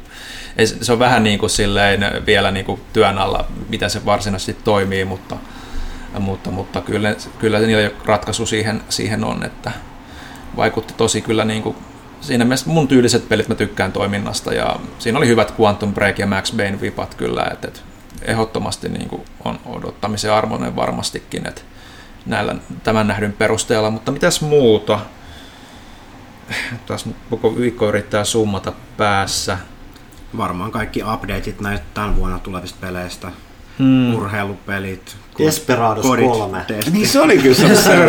Speaker 2: ei se on vähän niin kuin silleen vielä niinku työn alla, miten se varsinaisesti toimii, mutta, mutta, mutta kyllä, kyllä niillä ratkaisu siihen, siihen on, että vaikutti tosi kyllä niin kuin, siinä mielessä mun tyyliset pelit mä tykkään toiminnasta ja siinä oli hyvät Quantum Break ja Max Payne vipat kyllä, että, että ehdottomasti niin kuin on odottamisen armoinen varmastikin, että näillä, tämän nähdyn perusteella, mutta mitäs muuta? Taas nyt koko viikko yrittää summata päässä.
Speaker 3: Varmaan kaikki updateit näistä tämän vuonna tulevista peleistä.
Speaker 2: Hmm.
Speaker 3: Urheilupelit.
Speaker 4: Desperados
Speaker 3: kodit,
Speaker 4: 3.
Speaker 3: testit.
Speaker 1: Niin se oli kyllä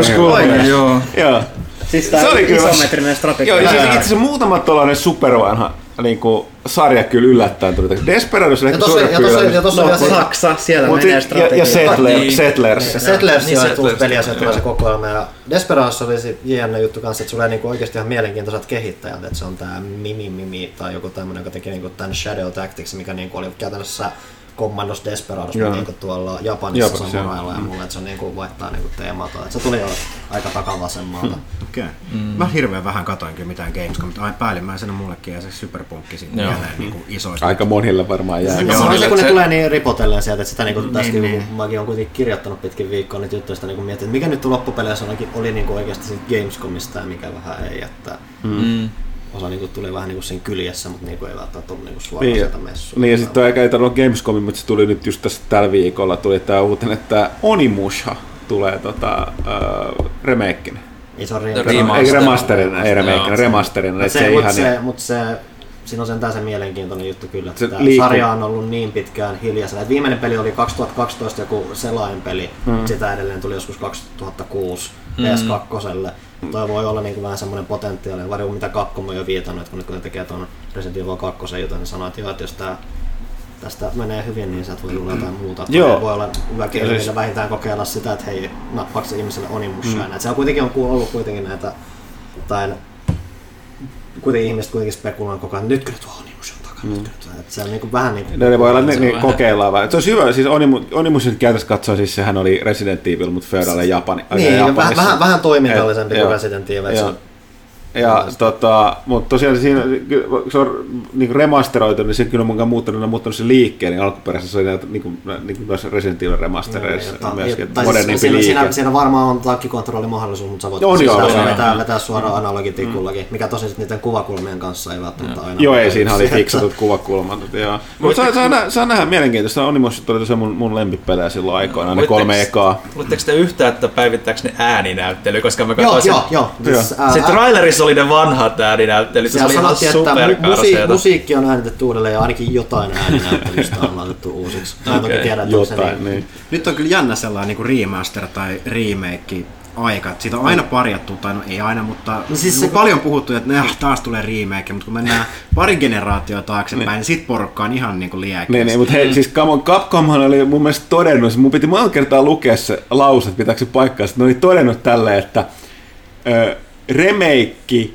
Speaker 1: se
Speaker 3: Oikein,
Speaker 2: joo.
Speaker 1: Joo.
Speaker 4: Siis
Speaker 1: Se oli kyllä-
Speaker 4: isometrinen strategia.
Speaker 1: Joo, ja siis itse asiassa muutama tuollainen supervanha niin kuin, sarja kyllä yllättäen tuli. Desperados on
Speaker 4: Ja
Speaker 1: ehkä
Speaker 4: ja tossa,
Speaker 1: yllätys.
Speaker 4: ja tossa
Speaker 3: No,
Speaker 4: on vielä se-
Speaker 3: Saksa, siellä
Speaker 1: Mut
Speaker 3: menee
Speaker 1: sit- ja, ja
Speaker 3: strategia.
Speaker 1: Settler,
Speaker 2: Niin.
Speaker 1: Settlers.
Speaker 4: Settlers
Speaker 2: Niin,
Speaker 4: sijoittuu
Speaker 2: Settlers.
Speaker 4: peliä, se tulee se kokoelma. Ja Desperados oli se jänne juttu kanssa, että sulla ei niinku oikeasti ihan mielenkiintoiset kehittäjät, että se on tää Mimi Mimi tai joku tämmönen, joka teki niinku tän Shadow Tactics, mikä niinku oli käytännössä Commandos Desperados
Speaker 1: Joo.
Speaker 4: niinku tuolla Japanissa
Speaker 1: Japanissa, joo.
Speaker 4: samurailla ja mulle, että se on niinku vaihtaa niinku teemata. Et se tuli jo aika takavasemmalta.
Speaker 3: Okei. Mm. Mä hirveän vähän katoin kyllä mitään Gamescom, mutta ai- päällimmäisenä mullekin jäi se Superpunkki sitten
Speaker 2: Joo.
Speaker 3: mieleen niin kuin isoista.
Speaker 1: Aika monille varmaan jää.
Speaker 2: Joo,
Speaker 4: se
Speaker 2: niin,
Speaker 4: kun ne tulee niin ripotellen sieltä, että sitä niinku
Speaker 3: Niin,
Speaker 4: tässäkin,
Speaker 3: niin.
Speaker 4: kun mäkin on kuitenkin kirjoittanut pitkin viikkoa niitä juttuja, sitä niinku mietin, että mikä nyt loppupeleissä oli, oli niinku oikeasti siitä Gamescomista ja mikä vähän ei, että
Speaker 2: Mm.
Speaker 4: Osa niinku tuli vähän niinku siinä kyljessä, mutta niinku ei välttämättä ollut niinku suoraan
Speaker 1: Niin,
Speaker 4: sieltä messuilta.
Speaker 1: niin ja sitten aika ei tarvitse Gamescomin, mutta se tuli nyt just tässä tällä viikolla tuli tämä uutinen, että Onimusha tulee tota, uh, remakein.
Speaker 4: Iso
Speaker 2: No,
Speaker 4: riimaa.
Speaker 2: remaster.
Speaker 1: Ei remasterina, ei remasterina.
Speaker 4: Mutta
Speaker 1: että
Speaker 4: se,
Speaker 1: se,
Speaker 4: mut
Speaker 1: ihan
Speaker 4: se,
Speaker 1: niin-
Speaker 4: mut se, siinä on sentään se mielenkiintoinen juttu kyllä, että tämä sarja on ollut niin pitkään hiljaisena. Et viimeinen peli oli 2012 joku selainpeli, mm. sitä edelleen tuli joskus 2006
Speaker 2: Mm.
Speaker 4: PS2. Toi voi olla niinku vähän semmoinen potentiaali, varmaan mitä Capcom on jo viitannut, että kun nyt kun ne tekee tuon Resident Evil 2 jutun, niin sanoo, että joo, että jos tää tästä menee hyvin, niin sieltä voi tulla jotain muuta.
Speaker 1: Joo.
Speaker 4: Joo. Voi olla hyvä
Speaker 1: siis-
Speaker 4: vähintään kokeilla sitä, että hei, nappaako se ihmiselle onimushaa. Mm. Se on kuitenkin on ollut kuitenkin näitä, tai kuitenkin ihmiset kuitenkin spekuloivat koko ajan, nytkö ne tuo onimushan takana, mm. nytkö ne tuo. Että se on niinku vähän niin kuin...
Speaker 1: No, ne voi olla, ne,
Speaker 2: Se on
Speaker 1: ne
Speaker 2: vähän-
Speaker 1: kokeillaan vähän. Se olisi hyvä, siis Onimus, Onimus nyt käytännössä katsoa, siis sehän oli Resident Evil, mutta Feudale Japani.
Speaker 4: Niin, ja
Speaker 1: Japanissa.
Speaker 4: vähän, vähän, vähän toimintallisempi kuin. Resident Evil. että se
Speaker 1: Joo.
Speaker 4: on-
Speaker 1: Ja tota, mutta tosiaan siinä, se on niin remasteroitu, niin se kyllä on mukaan muuttanut, on muuttanut se liikkeen, niin alkuperäisessä se oli näitä, niin kuin, niin kuin noissa Resident Evil remastereissa
Speaker 4: Joo, ja-
Speaker 1: myöskin,
Speaker 4: ja- tai siis
Speaker 1: modernimpi
Speaker 4: siinä,
Speaker 1: liike.
Speaker 4: siinä, siinä, varmaan on takkikontrollimahdollisuus, mutta sä voit
Speaker 1: On
Speaker 4: siis
Speaker 1: joo, joo,
Speaker 4: vetää,
Speaker 2: joo.
Speaker 4: vetää suoraan analogitikullakin, mikä tosin sit niiden kuvakulmien kanssa ei välttämättä aina...
Speaker 1: Joo, ei, siinä oli fiksatut kuvakulmat. Joo. Mutta saa, saa, nä- saa, nähdä mielenkiintoista. Onimus oli tosiaan mun, mun lempipelejä silloin aikoinaan, ne
Speaker 2: Luitteko-
Speaker 1: kolme ekaa.
Speaker 2: Luuletteko te yhtään, että päivittääkö ne ääninäyttely, koska mä
Speaker 4: Joo,
Speaker 2: katsoin
Speaker 4: joo, joo. Siis, ää,
Speaker 2: Se trailerissa oli ne vanhat ääninäyttelyt, se oli ihan
Speaker 4: sanottiin, että mu- musi-
Speaker 2: superkarseeta.
Speaker 4: musiikki on äänitetty uudelleen ja ainakin jotain ääninäyttelystä on laitettu uusiksi. Mä en toki
Speaker 2: Okei,
Speaker 4: tiedä, että onko se
Speaker 1: Jotain,
Speaker 4: niin.
Speaker 1: niin.
Speaker 3: Nyt on kyllä jännä sellainen niin remaster tai remake aika. että Siitä on aina parjattu, tai no ei aina, mutta
Speaker 4: No siis se-
Speaker 3: se... paljon puhuttu, että nah, taas tulee remake, mutta kun mennään pari generaatioa taaksepäin, niin sit porukka on ihan niin kuin liekeessä.
Speaker 1: Niin, niin, mutta hei, siis come on, Capcomhan oli mun mielestä todennut, mun piti monta kertaa lukea se lause, että pitääkö se paikkaa, että ne oli todennut tälleen, että ö, remake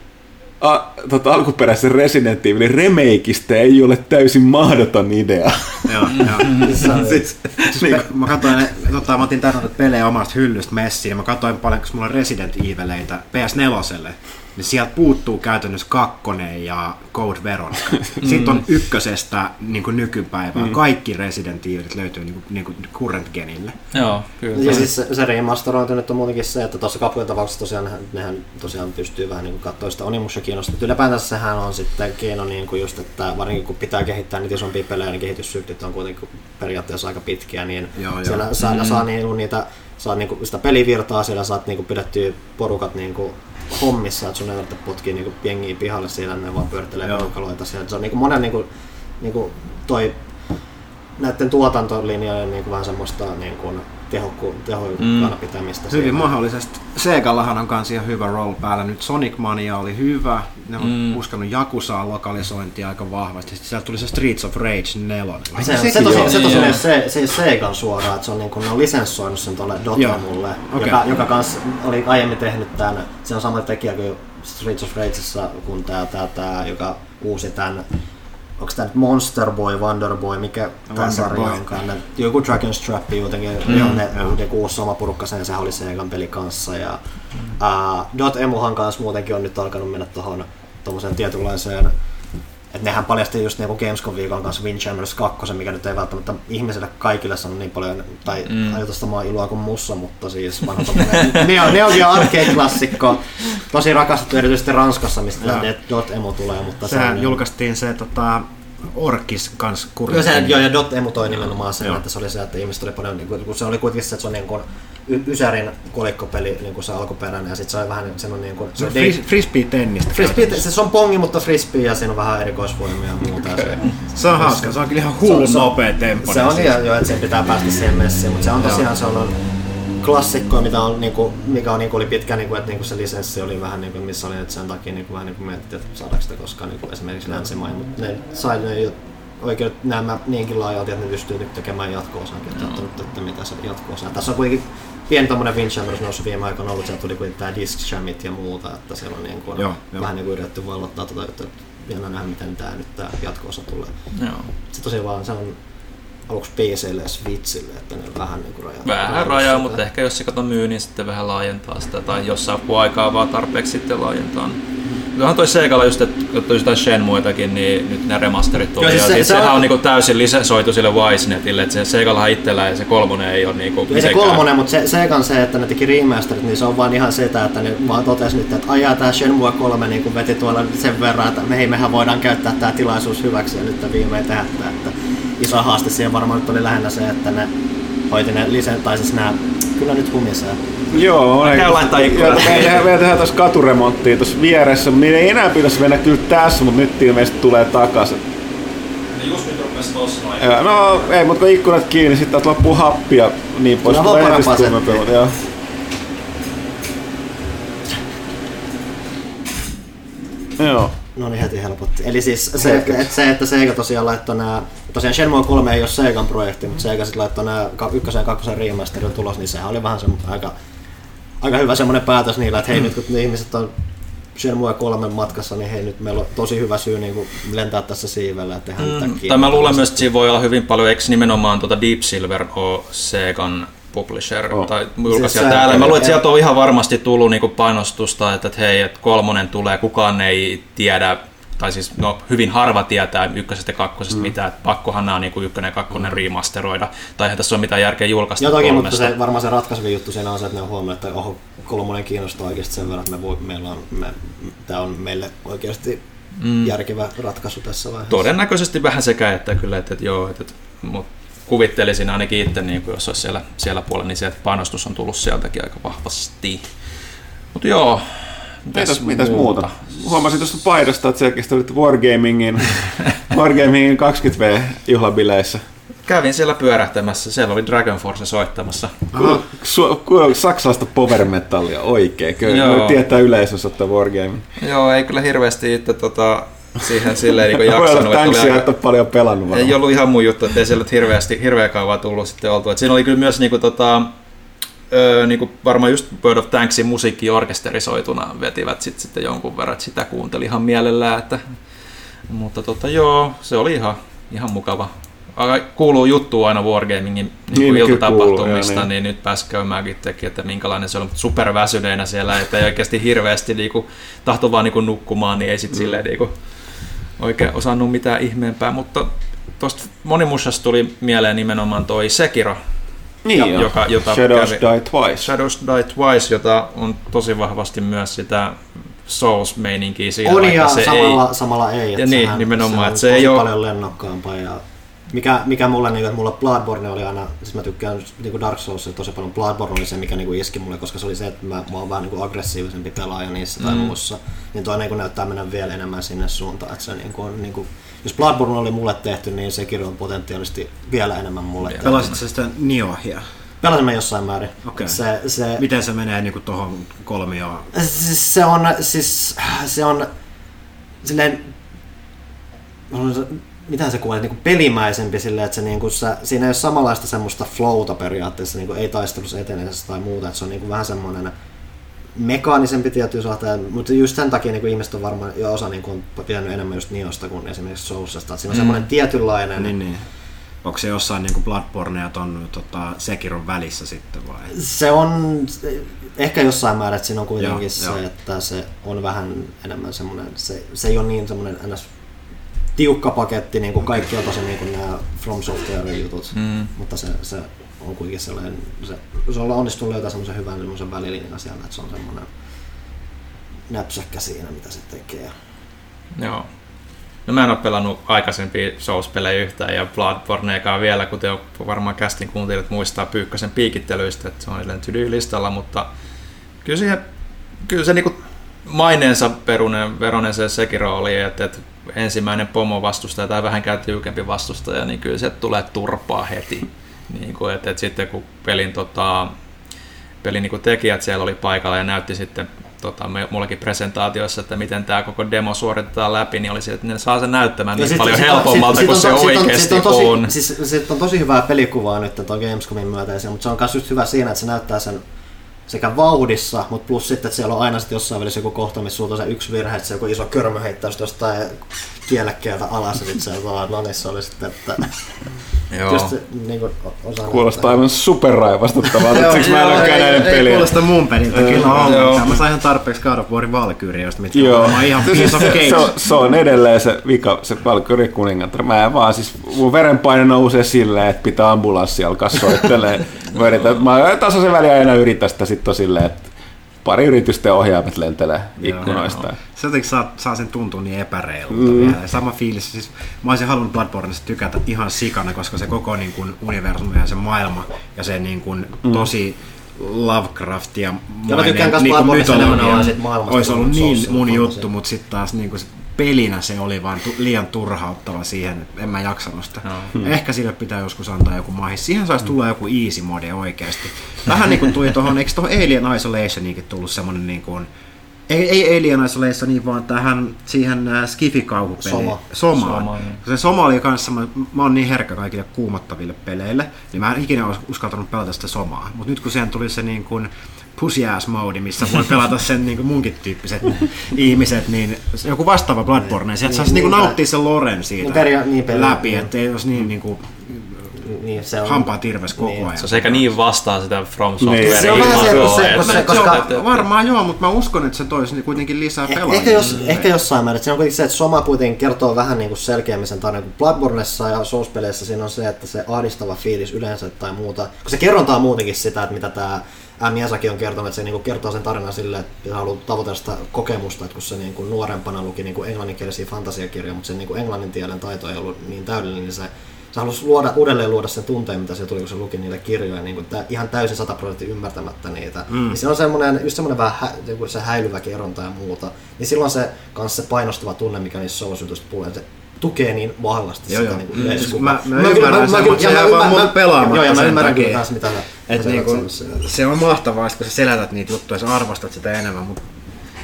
Speaker 1: a, tota, alkuperäisen Resident Evilin remakeista ei ole täysin mahdoton idea.
Speaker 3: Joo, joo.
Speaker 4: On-
Speaker 3: siis, siis me, mä katsoin, tota, mä otin noita pelejä omasta hyllystä messiin, ja mä katsoin paljon, koska mulla on Resident Evileitä PS4, niin sieltä puuttuu käytännössä kakkonen ja Code Veronica. Sitten on ykkösestä niin kuin nykypäivään. Kaikki Resident Evilit löytyy niin kuin, niin kuin current genille.
Speaker 2: Joo, kyllä.
Speaker 4: Ja siis se, se remasterointi nyt on muutenkin se, että tuossa Capujen tapauksessa tosiaan nehän, nehän tosiaan pystyy vähän niin katsoa sitä Onimusha kiinnostaa. Ylipäätänsä sehän on sitten keino niin kuin just, että varsinkin kun pitää kehittää niitä isompia pelejä, niin kehityssyklit on kuitenkin periaatteessa aika pitkiä, niin
Speaker 3: Joo, joo.
Speaker 4: siellä saa, mm. saa niinku niitä saa niinku sitä pelivirtaa, siellä saat niinku pidettyä porukat niinku hommissa, että sun ei tarvitse potkia niinku jengiä pihalle siellä, ne vaan pyörittelee
Speaker 3: Joo.
Speaker 4: porukaloita siellä. Se on niinku monen niinku, niinku toi näiden tuotantolinjojen niin vähän semmoista niin kuin tehokku, tehokkaana mm. pitämistä.
Speaker 3: Hyvin
Speaker 4: siinä.
Speaker 3: mahdollisesti. Segallahan on kans ihan hyvä roll päällä. Nyt Sonic Mania oli hyvä. Ne on mm. uskonut Jakusaa lokalisointia aika vahvasti. Sitten sieltä tuli se Streets of Rage 4.
Speaker 4: Se, se,
Speaker 3: Sekin
Speaker 4: se, tosi, se tosi se, se Segan suoraan, että se on niin kuin, ne on lisenssoinut sen tuolle Dotemu,
Speaker 3: Okei.
Speaker 4: joka, joka kans oli aiemmin tehnyt tämän, se on sama tekijä kuin Streets of Rageissa, kun tää, tää, tää joka uusi tämän onko tämä nyt Monster Boy, Wonder Boy, mikä tämä sarja onkaan. Ne, joku Dragon's Trap jotenkin, mm, on ne, joku uusi sama porukka sen, sehän oli Segan peli kanssa. Ja, uh, Dot Emuhan kanssa muutenkin on nyt alkanut mennä tuohon tuommoiseen tietynlaiseen että nehän paljasti just niinku Gamescom viikon kanssa Windjammers 2, mikä nyt ei välttämättä ihmisille kaikille sano niin paljon, tai mm. ajoita samaa iloa kuin mussa, mutta siis vanha tommonen Neo, Neo Geo arcade-klassikko, tosi rakastettu erityisesti Ranskassa, mistä
Speaker 3: Joo.
Speaker 4: tämä Dot Emu tulee, mutta
Speaker 3: Sehän
Speaker 4: on-
Speaker 3: julkaistiin se tota, Orkis kans
Speaker 4: Joo, se,
Speaker 3: kurjasti.
Speaker 4: joo, ja Dot Emu toi nimenomaan sen,
Speaker 3: Joo.
Speaker 4: että se oli se, että ihmiset oli paljon, niin kuin, kun se oli kuitenkin se, että se on niin kuin y- Ysärin kolikkopeli, niin kuin se alkuperäinen, ja sitten se oli vähän sen on niin kuin,
Speaker 3: Se on
Speaker 4: dei-
Speaker 3: fris- frisbee-tennistä.
Speaker 4: Frisbee,
Speaker 3: käytännössä.
Speaker 4: se on pongi, mutta frisbee ja siinä on vähän erikoisvoimia ja muuta. ja Se,
Speaker 3: Se on hauska, se on kyllä ihan hullu
Speaker 4: Se on-
Speaker 3: nopea tempo.
Speaker 4: se on ihan jo, että sen pitää päästä siihen messiin, mutta se on tosiaan se on klassikkoa, mitä on, niinku, mikä on, niinku, oli pitkä, niinku, että niinku, se lisenssi oli vähän niinku, missä oli, että sen takia niinku, vähän niinku mietittiin, että saadaanko sitä koskaan niinku, esimerkiksi länsimaihin, mutta ne sai ne jo oikeudet nämä niinkin laajalti, että ne pystyy nyt tekemään jatko-osankin, että, että, että, että mitä se jatko-osa. Tässä on kuitenkin pieni tommonen Vinchambers noussut viime aikoina ollut, sieltä tuli kuitenkin tää Disc Jamit ja muuta, että siellä on niin kuin,
Speaker 3: Joo,
Speaker 4: vähän niin kuin yritetty vallottaa tota, että vielä nähdä miten tää nyt tää jatko-osa tulee.
Speaker 2: Joo.
Speaker 4: Se tosiaan vaan se on aluksi PClle ja Switchille, että ne vähän niin kuin rajaa.
Speaker 2: Vähän rajaa, mutta ehkä jos se kato myy, niin sitten vähän laajentaa sitä, tai jos saa aikaa vaan tarpeeksi sitten laajentaa. Kyllähän toi Segalla just, että kun tuli jotain Shenmuitakin, niin nyt ne remasterit tuli.
Speaker 4: Siis
Speaker 2: ja
Speaker 4: se- se
Speaker 2: sehän
Speaker 4: on-
Speaker 2: on niinku täysin lisensoitu sille Wisenetille, että se Segallahan itsellään ja se kolmonen ei ole niinku
Speaker 4: Ei se kolmonen, mutta se, Segan se, että ne teki remasterit, niin se on vaan ihan sitä, että ne vaan totesi nyt, että ajaa tää Shenmue 3 niin veti tuolla sen verran, että me, hei, mehän voidaan käyttää tää tilaisuus hyväksi ja nyt viimein tehdä. Että iso haaste siihen varmaan nyt oli lähinnä se, että ne hoiti ne lisen, tai siis nää, kyllä nyt humisee.
Speaker 1: Joo,
Speaker 2: Mä käyn laittaa.
Speaker 1: Me tehdään, me tehdään tuossa katuremonttia tuossa vieressä. Niin ei enää pitäisi mennä kyllä tässä, mutta nyt ilmeisesti tulee takaisin.
Speaker 2: Just nyt rupesi tossa noin.
Speaker 1: Ja, no ei, mutta kun ikkunat kiinni, sitten täältä loppuu happia, niin pois
Speaker 4: Kyllä
Speaker 1: tulee entistä Joo. Joo.
Speaker 4: No niin heti helpotti. Eli siis se, että, että se, että Sega tosiaan laittoi nämä, tosiaan Shenmue 3 ei ole Segan projekti, mutta Sega sitten laittoi nämä ykkösen ja kakkosen remasterin tulos, niin sehän oli vähän se aika, aika hyvä semmoinen päätös niillä, että hei nyt kun ihmiset on Shenmue 3 matkassa, niin hei nyt meillä on tosi hyvä syy niin kuin lentää tässä siivellä ja tehdä mm,
Speaker 2: Mm, tai mä luulen myös, että siinä voi olla hyvin paljon, eikö nimenomaan tuota Deep Silver ole Segan publisher
Speaker 1: Oh.
Speaker 2: tai julkaisija
Speaker 4: Siis
Speaker 2: täällä. Mä luulen, että sieltä on ihan varmasti tullut niinku painostusta, että, että hei, että kolmonen tulee, kukaan ei tiedä, tai siis no, hyvin harva tietää ykkösestä ja kakkosesta mm. mitään, että pakkohan nämä on niinku ykkönen ja kakkonen remasteroida, tai eihän tässä ole mitään järkeä julkaista
Speaker 4: Joo toki, mutta
Speaker 2: kolmesta.
Speaker 4: se, varmaan se ratkaiseva juttu siinä on se, että ne on huomannut, että oho, kolmonen kiinnostaa oikeasti sen verran, että me voi, meillä on, me, tämä on meille oikeasti mm. järkevä ratkaisu tässä vaiheessa.
Speaker 2: Todennäköisesti vähän sekä, että kyllä, että, että joo, että, että mutta kuvittelisin ainakin itse, niin kuin jos olisi siellä, siellä puolella, niin se panostus on tullut sieltäkin aika vahvasti. Mutta joo,
Speaker 1: Mitäs, mitäs muuta? Huomasin tuosta paidasta, että selkeästi olit Wargamingin, Wargamingin 20V-juhlabileissä.
Speaker 2: Kävin siellä pyörähtämässä, siellä oli Dragon Force soittamassa.
Speaker 1: Kuuluu, su, kuuluu saksalaista power metallia oikein. Kyllä
Speaker 2: Joo.
Speaker 1: tietää yleisössä, että Wargaming.
Speaker 2: Joo, ei kyllä hirveästi itse tota, siihen silleen niin jaksanut. että oli aika-
Speaker 1: paljon pelannut varmaan.
Speaker 2: Ei ollut ihan mun juttu, että ei siellä hirveästi, hirveä kauan tullut sitten oltu. Et siinä oli kyllä myös niinku, tota, öö, niinku varmaan just Bird of Tanksin musiikki orkesterisoituna vetivät sit, sitten jonkun verran, että sitä kuunteli ihan mielellään. Että, mutta tota, joo, se oli ihan, ihan mukava. Kuuluu juttu aina Wargamingin niin
Speaker 1: Niin,
Speaker 2: niin, iltatapahtumista,
Speaker 1: kuuluu,
Speaker 2: niin.
Speaker 1: niin.
Speaker 2: niin nyt pääsi käymäänkin teki, että minkälainen se on superväsyneenä siellä, että ei oikeasti hirveästi niinku, tahto vaan niinku nukkumaan, niin ei sitten mm. silleen niinku, oikein osannut mitään ihmeempää, mutta tuosta monimussasta tuli mieleen nimenomaan toi Sekiro,
Speaker 1: Niin
Speaker 2: Ja- joka- jota
Speaker 1: Shadows
Speaker 2: kävi-
Speaker 1: Die Twice.
Speaker 2: Shadows Die Twice, jota on tosi vahvasti myös sitä Souls-meininkiä siinä,
Speaker 4: On ja
Speaker 2: se
Speaker 4: samalla,
Speaker 2: ei...
Speaker 4: samalla ei. että
Speaker 2: Ja niin,
Speaker 4: sehän-
Speaker 2: nimenomaan,
Speaker 4: on
Speaker 2: että se
Speaker 4: tosi
Speaker 2: ei oo-
Speaker 4: paljon lennokkaampaa. Ja mikä, mikä mulle, niin, että mulla Bloodborne oli aina, siis mä tykkään niin kuin Dark Souls tosi paljon, Bloodborne oli se, mikä niin kuin iski mulle, koska se oli se, että mä, mä oon vähän niin kuin aggressiivisempi pelaaja niissä tai
Speaker 2: Mm.
Speaker 4: muussa. Niin toi niin kuin näyttää mennä vielä enemmän sinne suuntaan, että se niin kuin on niin kuin, jos Bloodborne oli mulle tehty, niin Sekiro on potentiaalisesti vielä enemmän mulle tehty.
Speaker 3: Pelasit sä sitä Niohia?
Speaker 4: Pelasin mä jossain määrin.
Speaker 3: Okei.
Speaker 4: Se, se,
Speaker 3: Miten se menee niinku tohon kolmioon?
Speaker 4: Siis se on, siis se on silleen, mitä se kuulee, niin pelimäisempi silleen, että se, niin kuin, se, siinä ei ole samanlaista semmoista flowta periaatteessa, niin kuin, ei taistelussa etenemisessä tai muuta, että se on niin kuin, vähän semmoinen mekaanisempi tietysti suhteen, mutta just sen takia niin kuin ihmiset on varmaan jo osa niin kuin, on pitänyt enemmän just Niosta kuin esimerkiksi Soulsesta, että siinä on
Speaker 2: Mm.
Speaker 4: semmoinen tietynlainen,
Speaker 3: Niin, niin. Onko se jossain niinku Bloodborne ja ton tota, Sekiron välissä sitten vai?
Speaker 4: se on ehkä jossain määrin, että siinä on kuitenkin
Speaker 3: Joo,
Speaker 4: se,
Speaker 3: joo.
Speaker 4: että se on vähän enemmän semmoinen, se, se ei ole niin semmoinen ns. Tiukka paketti, niin kuin kaikki on tosi niin kuin nämä From Software jutut,
Speaker 2: Mm.
Speaker 4: mutta se, se on kuitenkin sellainen, se, se on onnistunut löytää semmoisen hyvän semmoisen välilinjan siellä, että se on semmoinen näpsäkkä siinä, mitä se tekee.
Speaker 2: Joo. No mä en ole pelannut aikaisempia Souls-pelejä yhtään ja Bloodborneekaan vielä, kuten varmaan kästin kuuntelijat muistaa Pyykkösen piikittelyistä, että se on edelleen to-do-listalla, mutta kyllä, siihen, kyllä se niinku maineensa perunen, veronen se Sekiro oli, että, että ensimmäinen pomo vastustaja tai vähänkään tiukempi vastustaja, niin kyllä se tulee turpaa heti. Niin kuin, että, että sitten kun pelin tota, pelin niin tekijät siellä oli paikalla ja näytti sitten tota, me, mullekin presentaatioissa, että miten tämä koko demo suoritetaan läpi, niin oli se, että ne saa sen näyttämään niin sit, paljon sit, helpommalta sit, kuin sit se on, oikeasti sit on,
Speaker 4: tosi,
Speaker 2: on.
Speaker 4: Siis, sit on tosi hyvää pelikuvaa nyt tuon Gamescomin myötä, mutta se on myös just hyvä siinä, että se näyttää sen sekä vauhdissa, mutta plus sitten, että siellä on aina sitten jossain välissä joku kohta, missä sulta se yksi virhe, että se joku iso körmö heittää jostain kielekkeeltä alas, ja sitten se on, no niin, se oli sitten, että
Speaker 2: Joo. Just,
Speaker 4: niin kuin,
Speaker 1: Kuulostaa aivan superraivastuttavalta, siksi mä en ole näiden peliä. Ei
Speaker 3: kuulosta mun peliltä, kyllä on. Mä sain ihan tarpeeksi God of Warin Valkyriosta, mitkä Joo. on ihan piece of cake.
Speaker 1: Se, on, se on edelleen se vika, se Valkyri kuningatar. Mä en vaan, siis mun verenpaine nousee silleen, että pitää ambulanssi alkaa soittelee. mä, yritän, mä tasaisen väliä aina yritän sitä sitten silleen, että pari yritysten ohjaamat lentelee ikkunoista. Joo,
Speaker 3: Se jotenkin saa, saa sen tuntua niin epäreilulta mm. vielä. Ja sama fiilis, siis mä olisin halunnut Bloodborneista tykätä ihan sikana, koska se koko niin kuin, universumi ja se maailma ja se niin kuin, mm. tosi Lovecraft ja
Speaker 4: mä tykkään niin mytologia
Speaker 3: olisi ollut niin mun juttu, mutta sitten taas niin kuin, pelinä se oli vaan tu- liian turhauttava siihen, että en mä jaksanut sitä. No. Hmm. Ehkä sille pitää joskus antaa joku mahis. Siihen saisi tulla joku easy mode oikeasti. Vähän niin kuin tuli tuohon, eikö tuohon Alien Isolationiinkin tullut semmonen niin kuin, ei, ei Alien Isolation, niin vaan tähän siihen äh, Skifi-kauhupeliin. Soma. Somaan. Soma, niin. Se Soma oli kanssa, mä, mä oon niin herkkä kaikille kuumottaville peleille, niin mä en ikinä uskaltanut pelata sitä Somaa. Mutta nyt kun siihen tuli se niin kuin, pussy ass mode, missä voi pelata sen niin kuin munkin tyyppiset ihmiset, niin joku vastaava Bloodborne, sieltä niin, saisi niin, niin, nauttia sen Loren siitä niin, peria- niin, peria- läpi, niin. ettei olisi niin, niin kuin, niin, se on, hampaa tirves koko niin. ajan.
Speaker 2: Se on sekä niin vastaa sitä From Software niin.
Speaker 4: se on vähän se, se, koska, koska,
Speaker 3: varmaan joo, mutta mä uskon, että se toisi kuitenkin lisää eh, pelaajia.
Speaker 4: Ehkä, jos, ehkä jossain määrin. Se on kuitenkin se, että Soma kuitenkin kertoo vähän niin kuin selkeämmin sen tarinan. Bloodborneissa ja Souls-peleissä siinä on se, että se ahdistava fiilis yleensä tai muuta. Kun se kerrontaa muutenkin sitä, että mitä tämä Miyazaki on kertonut, että se niinku kertoo sen tarinan silleen, että haluaa tavoitella sitä kokemusta, että kun se niinku nuorempana luki niinku englanninkielisiä fantasiakirjoja, mutta sen niinku englannin kielen taito ei ollut niin täydellinen, niin se, se halusi luoda, uudelleen luoda sen tunteen, mitä se tuli, kun se luki niille kirjoja, niin kuin ihan täysin sataprosenttisesti ymmärtämättä niitä. Mm. Niin se on semmoinen, just semmoinen vähän hä, se häilyvä kerronta ja muuta. Niin silloin se kanssa se painostava tunne, mikä niissä souls tulee, se tukee niin vahvasti joo, sitä joo. niin yleiskuvaa.
Speaker 3: Mä, mä, mä, ymmärrän sen, mutta se jää vaan mun pelaamatta
Speaker 4: Joo, ja mä
Speaker 3: ymmärrän
Speaker 4: kyllä taas mitä
Speaker 3: et niinku, se on mahtavaa, kun sä selätät niitä juttuja, sä arvostat sitä enemmän, mutta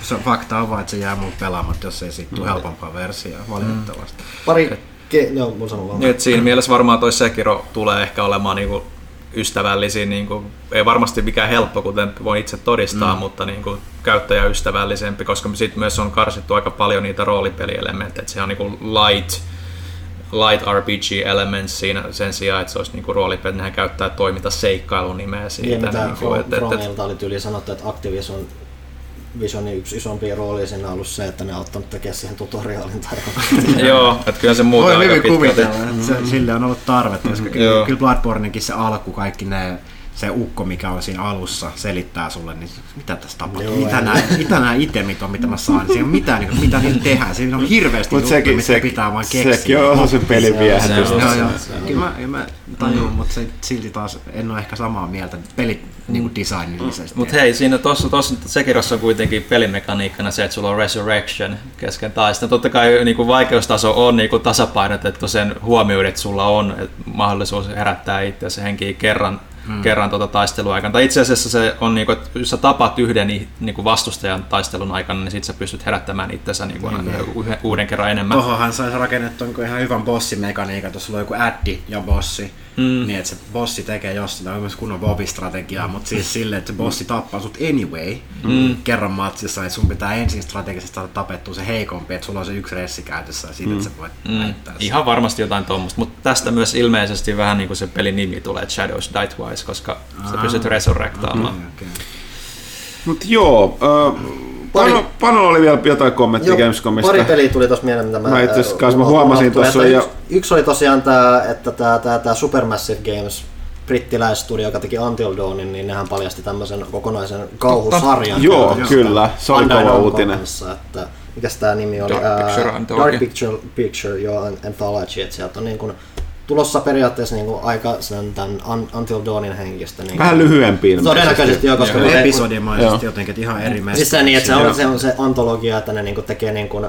Speaker 3: se fakta on vaan, että se jää mun pelaamatta, jos ei siitä tule mm. helpompaa versiota, valitettavasti. Mm.
Speaker 4: Pari, ke, joo, mun sanon vaan.
Speaker 2: Nyt siinä mielessä varmaan toi Sekiro tulee ehkä olemaan niinku ystävällisiä, niin kuin, ei varmasti mikään helppo, kuten voin itse todistaa, mm. mutta niin kuin, käyttäjäystävällisempi, koska sitten myös on karsittu aika paljon niitä roolipelielementtejä, että se on niin kuin light, light RPG elements siinä sen sijaan, että se olisi niin roolipeli, nehän käyttää toiminta seikkailun nimeä siitä.
Speaker 4: Niin, niin kuin, että, että, oli tyyli sanottu, että Activision Visionin yksi isompi rooli siinä on ollut se, että ne on ottanut tekemään siihen tutoriaalin tai
Speaker 2: Joo, että kyllä se muuta
Speaker 3: aika pitkälti. Mm. Sille on ollut tarvetta, koska kyllä Bloodbornekin se alku, kaikki ne se ukko, mikä on siinä alussa, selittää sulle, niin mitä tässä tapahtuu, Joo, mitä, nämä, mitä nämä itemit on, mitä mä saan, siinä on mitään, niin, mitä niillä tehdään, siinä on hirveästi juttuja, sekin, mitä se, pitää vaan keksiä.
Speaker 1: Sekin on osa sen pelin viehätys.
Speaker 3: Joo, joo, kyllä mä, mä tajun, mm. mutta se, silti taas en ole ehkä samaa mieltä peli niin kuin designillisesti.
Speaker 2: Mutta hei, siinä tuossa, tuossa Sekirossa on kuitenkin pelimekaniikkana se, että sulla on resurrection kesken taistelun. Totta kai niin kuin vaikeustaso on niin kuin tasapainotettu sen huomioon, että sulla on mahdollisuus herättää itse henkiä kerran hmm. kerran tuota taisteluaikana. Tai itse asiassa se on, niin kuin, että jos sä tapaat yhden niin kuin vastustajan taistelun aikana, niin sit sä pystyt herättämään itsensä niin kuin, hmm. uuden kerran enemmän.
Speaker 3: Tuohonhan saisi rakennettu niin ihan hyvän bossimekaniikan, sulla on joku addi ja bossi Mm. Niin, että se bossi tekee jostain, on myös kunnon bobistrategiaa, mutta siis silleen, että se bossi tappaa sut anyway mm. kerran matsissa, että sun pitää ensin strategisesti saada tapettua se heikompi, että sulla on se yksi ressi käytössä ja siitä, mm. että sä voit mm.
Speaker 2: Ihan varmasti jotain tuommoista, mutta tästä myös ilmeisesti vähän niin kuin se pelin nimi tulee, Shadows Die Twice, koska Aa, sä pystyt resurrektaamaan. Okay, okay.
Speaker 1: Mutta joo, äh, Pari, Pano, Pano oli vielä jotain kommenttia Gamescomista.
Speaker 4: Pari peliä tuli tuossa mieleen, mitä mä,
Speaker 1: mä itse asiassa mä huomasin tuossa. Ja...
Speaker 4: Yksi, yksi, oli tosiaan tämä, että tämä, tämä, tämä Supermassive Games brittiläistudio, joka teki Until Dawnin, niin nehän paljasti tämmöisen kokonaisen kauhusarjan.
Speaker 1: Joo, kyllä, se oli kova uutinen.
Speaker 4: Kanssa, että mikäs tämä nimi oli?
Speaker 2: Dark Picture,
Speaker 4: uh, Dark Picture, Picture joo, Anthology, että sieltä on niin kuin tulossa periaatteessa niin kuin aika sen tämän Until Dawnin henkistä. Niin
Speaker 1: Vähän lyhyempiin.
Speaker 4: Todennäköisesti joo, koska...
Speaker 3: Episodimaisesti jotenkin, että ihan eri
Speaker 4: Siis se, niin, että se on, se on se antologia, että ne niin kuin tekee niin kuin,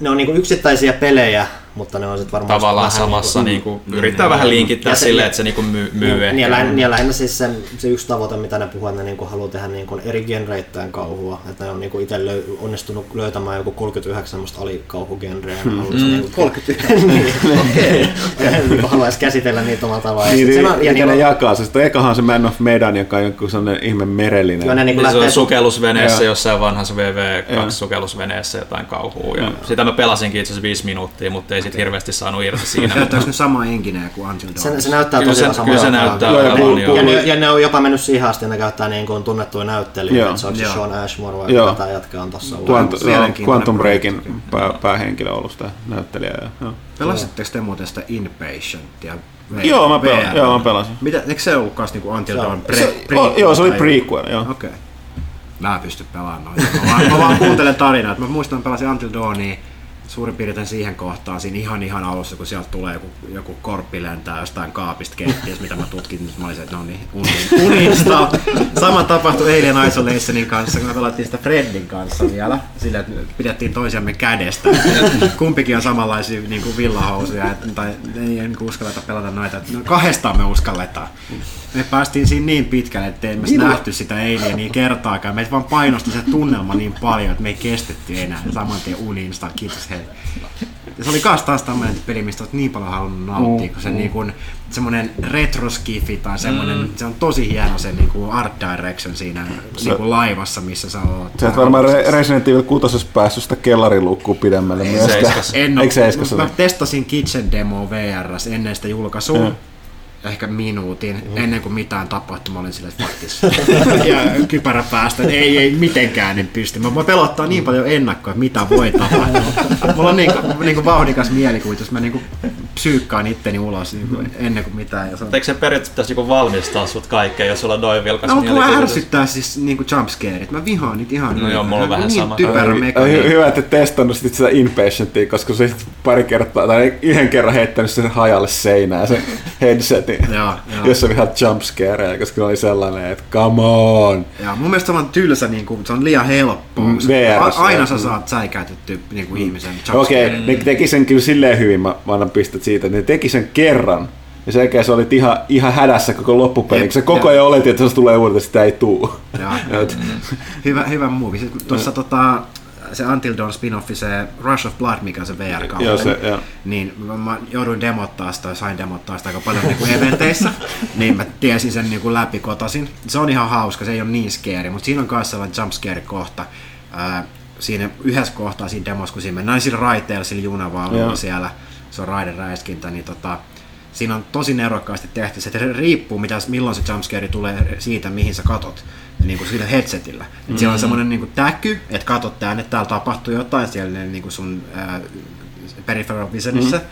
Speaker 4: ne on niin kuin yksittäisiä pelejä, mutta ne on sitten varmaan
Speaker 2: Tavallaan
Speaker 4: vähän
Speaker 2: samassa
Speaker 4: niin
Speaker 2: niin kuin, yrittää vähän linkittää
Speaker 4: se-
Speaker 2: silleen, että se niin kuin myy, myy
Speaker 4: Niin,
Speaker 2: ehkä.
Speaker 4: lähinnä, ja lähinnä siis se, se yksi tavoite, mitä ne puhuu, että ne niinku haluaa tehdä niinku eri genreittäin kauhua. Että ne on niinku itse löy, onnistunut löytämään joku 39 semmoista alikauhugenreä. ne haluaisi niinku,
Speaker 3: 39.
Speaker 4: niin, ja ne niinku haluaisi käsitellä niitä omalla tavallaan. Ja
Speaker 1: Niin, niin,
Speaker 4: siinä on- ja
Speaker 1: ja
Speaker 4: niinku-
Speaker 1: ne jakaa se. Sitten ekahan se Man of Medan, joka on joku sellainen ihme merellinen.
Speaker 4: Joo, ne niinku
Speaker 2: Niin se
Speaker 4: lähtee
Speaker 2: on sukellusveneessä jossain vanhassa
Speaker 1: Joo.
Speaker 2: VV2-sukellusveneessä jotain kauhua. Ja sitä mä pelasinkin itse asiassa viisi minuuttia, mutta ei sit hirveästi saanut irti siinä.
Speaker 3: Käyttääkö ne sama enkineen kuin Until Dawn?
Speaker 4: se, se näyttää
Speaker 2: Kyllä
Speaker 4: tosiaan
Speaker 2: kyllä se
Speaker 4: samalta.
Speaker 2: näyttää
Speaker 1: Joo, puhuu-
Speaker 2: joo.
Speaker 4: Ja ne, ja ne on jopa mennyt siihen asti, että ne käyttää niin kuin tunnettuja näyttelijöitä,
Speaker 1: Joo.
Speaker 4: että se on se
Speaker 3: Joo.
Speaker 4: Sean Ashmore vai
Speaker 1: Joo.
Speaker 4: tämä jätkä on tuossa
Speaker 1: Quantum, joo, Breakin pää, päähenkilö ollut sitä näyttelijää. Joo.
Speaker 3: Pelasitteko te muuten sitä Inpatientia?
Speaker 1: Joo, mä pel-
Speaker 3: VR?
Speaker 1: joo, mä pelasin.
Speaker 3: Mitä, eikö se ollut kans niinku Until Dawn pre,
Speaker 1: Se,
Speaker 3: pre,
Speaker 1: oh, joo, se oli prequel, joo.
Speaker 3: Okei. Okay. Mä en pysty pelaamaan noita. Mä vaan, mä vaan kuuntelen tarinaa. Mä muistan, että pelasin Until Dawnia suurin piirtein siihen kohtaan, siinä ihan ihan alussa, kun sieltä tulee joku, joku korppi lentää jostain kaapista keittiöstä, mitä mä tutkin, niin mä olin se, että no niin, uni- unista. Sama tapahtui eilen Isolationin kanssa, kun me pelattiin sitä Freddin kanssa vielä, sillä että pidettiin toisiamme kädestä. Kumpikin on samanlaisia niin kuin villahousuja, et- tai ei niin kuin uskalleta pelata noita. No, kahdestaan me uskalletaan. Me päästiin siinä niin pitkälle, ettei me
Speaker 4: Niin,
Speaker 3: nähty sitä alienia kertaakaan. Meitä vaan painosti se tunnelma niin paljon, että me ei kestetty enää. Saman tien uniinsta, kiitos hei. Ja se oli kans taas tämmönen peli, mistä olet niin paljon halunnut nauttia, kun se niin kuin, semmonen retroskifi tai semmonen, se on tosi hieno se niin kuin art direction siinä niin kuin laivassa, missä sä oot.
Speaker 1: Sä et varmaan Re- Resident Evil 6 päässyt sitä kellarilukkuu pidemmälle myöskään.
Speaker 2: seiskas.
Speaker 3: En
Speaker 1: Eikö se
Speaker 3: mä
Speaker 1: ole?
Speaker 3: testasin Kitchen Demo VRS ennen sitä julkaisua.
Speaker 1: Joo.
Speaker 3: Ehkä minuutin, ennen kuin mitään tapahtui, mä olin silleen, että faktis. ja kypärä päästä, että ei, ei mitenkään en pysty. Mä, mä pelottaa niin paljon ennakkoa, että mitä voi tapahtua. Mulla on niin, kuin, niin kuin vauhdikas mielikuvitus, mä niin kuin psyykkaan itteni ulos niin kuin ennen kuin mitään. Ja se on...
Speaker 2: Eikö se periaatteessa pitäisi niinku valmistaa sut kaikkeen, jos sulla on noin vilkas
Speaker 3: No,
Speaker 2: mielikuvitus?
Speaker 3: ärsyttää siis niinku jumpscareit. Mä vihaan niitä ihan
Speaker 2: No joo, mulla on vähän
Speaker 3: niin
Speaker 2: sama.
Speaker 3: typerä
Speaker 1: hy- hyvä, että et testannut sit sitä inpatientia, koska se pari kertaa, tai yhden kerran heittänyt sen hajalle seinään sen headsetin,
Speaker 3: Joo, joo.
Speaker 1: jossa oli ihan jumpscareja, koska oli sellainen, että come on.
Speaker 3: Ja mun mielestä se on tylsä, niin kuin, se on liian helppoa.
Speaker 1: Mm,
Speaker 3: a- aina sä
Speaker 1: mm.
Speaker 3: saat säikäytetty niin kuin ihmisen
Speaker 1: Okei, okay, ne teki sen kyllä silleen hyvin, mä, mä annan pistet siitä, että ne teki sen kerran, ja sen jälkeen sä olit ihan, ihan hädässä koko loppupeli, kun sä koko ajan oletit, että se tulee uudelleen, sitä ei tuu.
Speaker 3: Joo.
Speaker 1: Et-
Speaker 3: hyvä, hyvä movie. Tuossa tota, se Until Dawn spin-offi, se Rush of Blood, mikä on se vr
Speaker 1: Joo, se, joo.
Speaker 3: niin mä, mä jouduin demottaa sitä, sain demottaa sitä aika paljon niin kuin eventeissä, niin mä tiesin sen niin kuin läpi kotasin. Se on ihan hauska, se ei ole niin scary, mutta siinä on myös sellainen jump scare kohta. Ää, siinä yhdessä kohtaa siinä demossa, kun siinä mennään sillä raiteella, sillä junavaunulla siellä, se on raideräiskintä, niin tota, siinä on tosi nerokkaasti tehty. Se riippuu, mitä, milloin se jumpscare tulee siitä, mihin sä katot niin kuin sillä headsetillä. Mm. Siellä on semmoinen niin kuin täky, että katot tänne, että täällä tapahtuu jotain siellä niin kuin sun ää, peripheral visionissa. Mm.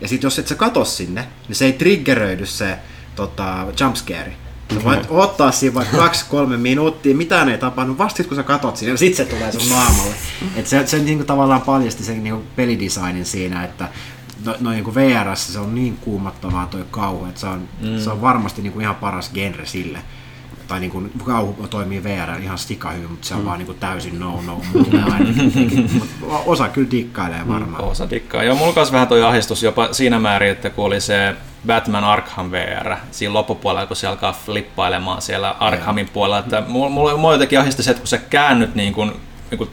Speaker 3: Ja sitten jos et sä kato sinne, niin se ei triggeröidy se tota, jumpscare. Sä voit ottaa siinä vaikka kaksi-kolme minuuttia, mitään ei tapahdu, vasta sit kun sä katot siinä, sit se tulee sun naamalle. Et se, se niinku tavallaan paljasti sen niinku pelidesignin siinä, että no, no niinku VRS se on niin kuumattavaa toi kauhu, että se on, mm. se on varmasti niinku ihan paras genre sille. Tai niinku kauhu toimii VR ihan stika hyvin, mutta se on mm. vaan niinku täysin no no mulle ainakin. Mut osa kyllä dikkailee varmaan.
Speaker 2: Osa dikkaa. Joo, mulla kanssa vähän toi ahdistus jopa siinä määrin, että kun oli se Batman Arkham VR, siinä loppupuolella, kun se alkaa flippailemaan siellä Arkhamin puolella, että mulla, mulla, mulla jotenkin ahdisti se, että kun sä käännyt niin kuin, niin kuin,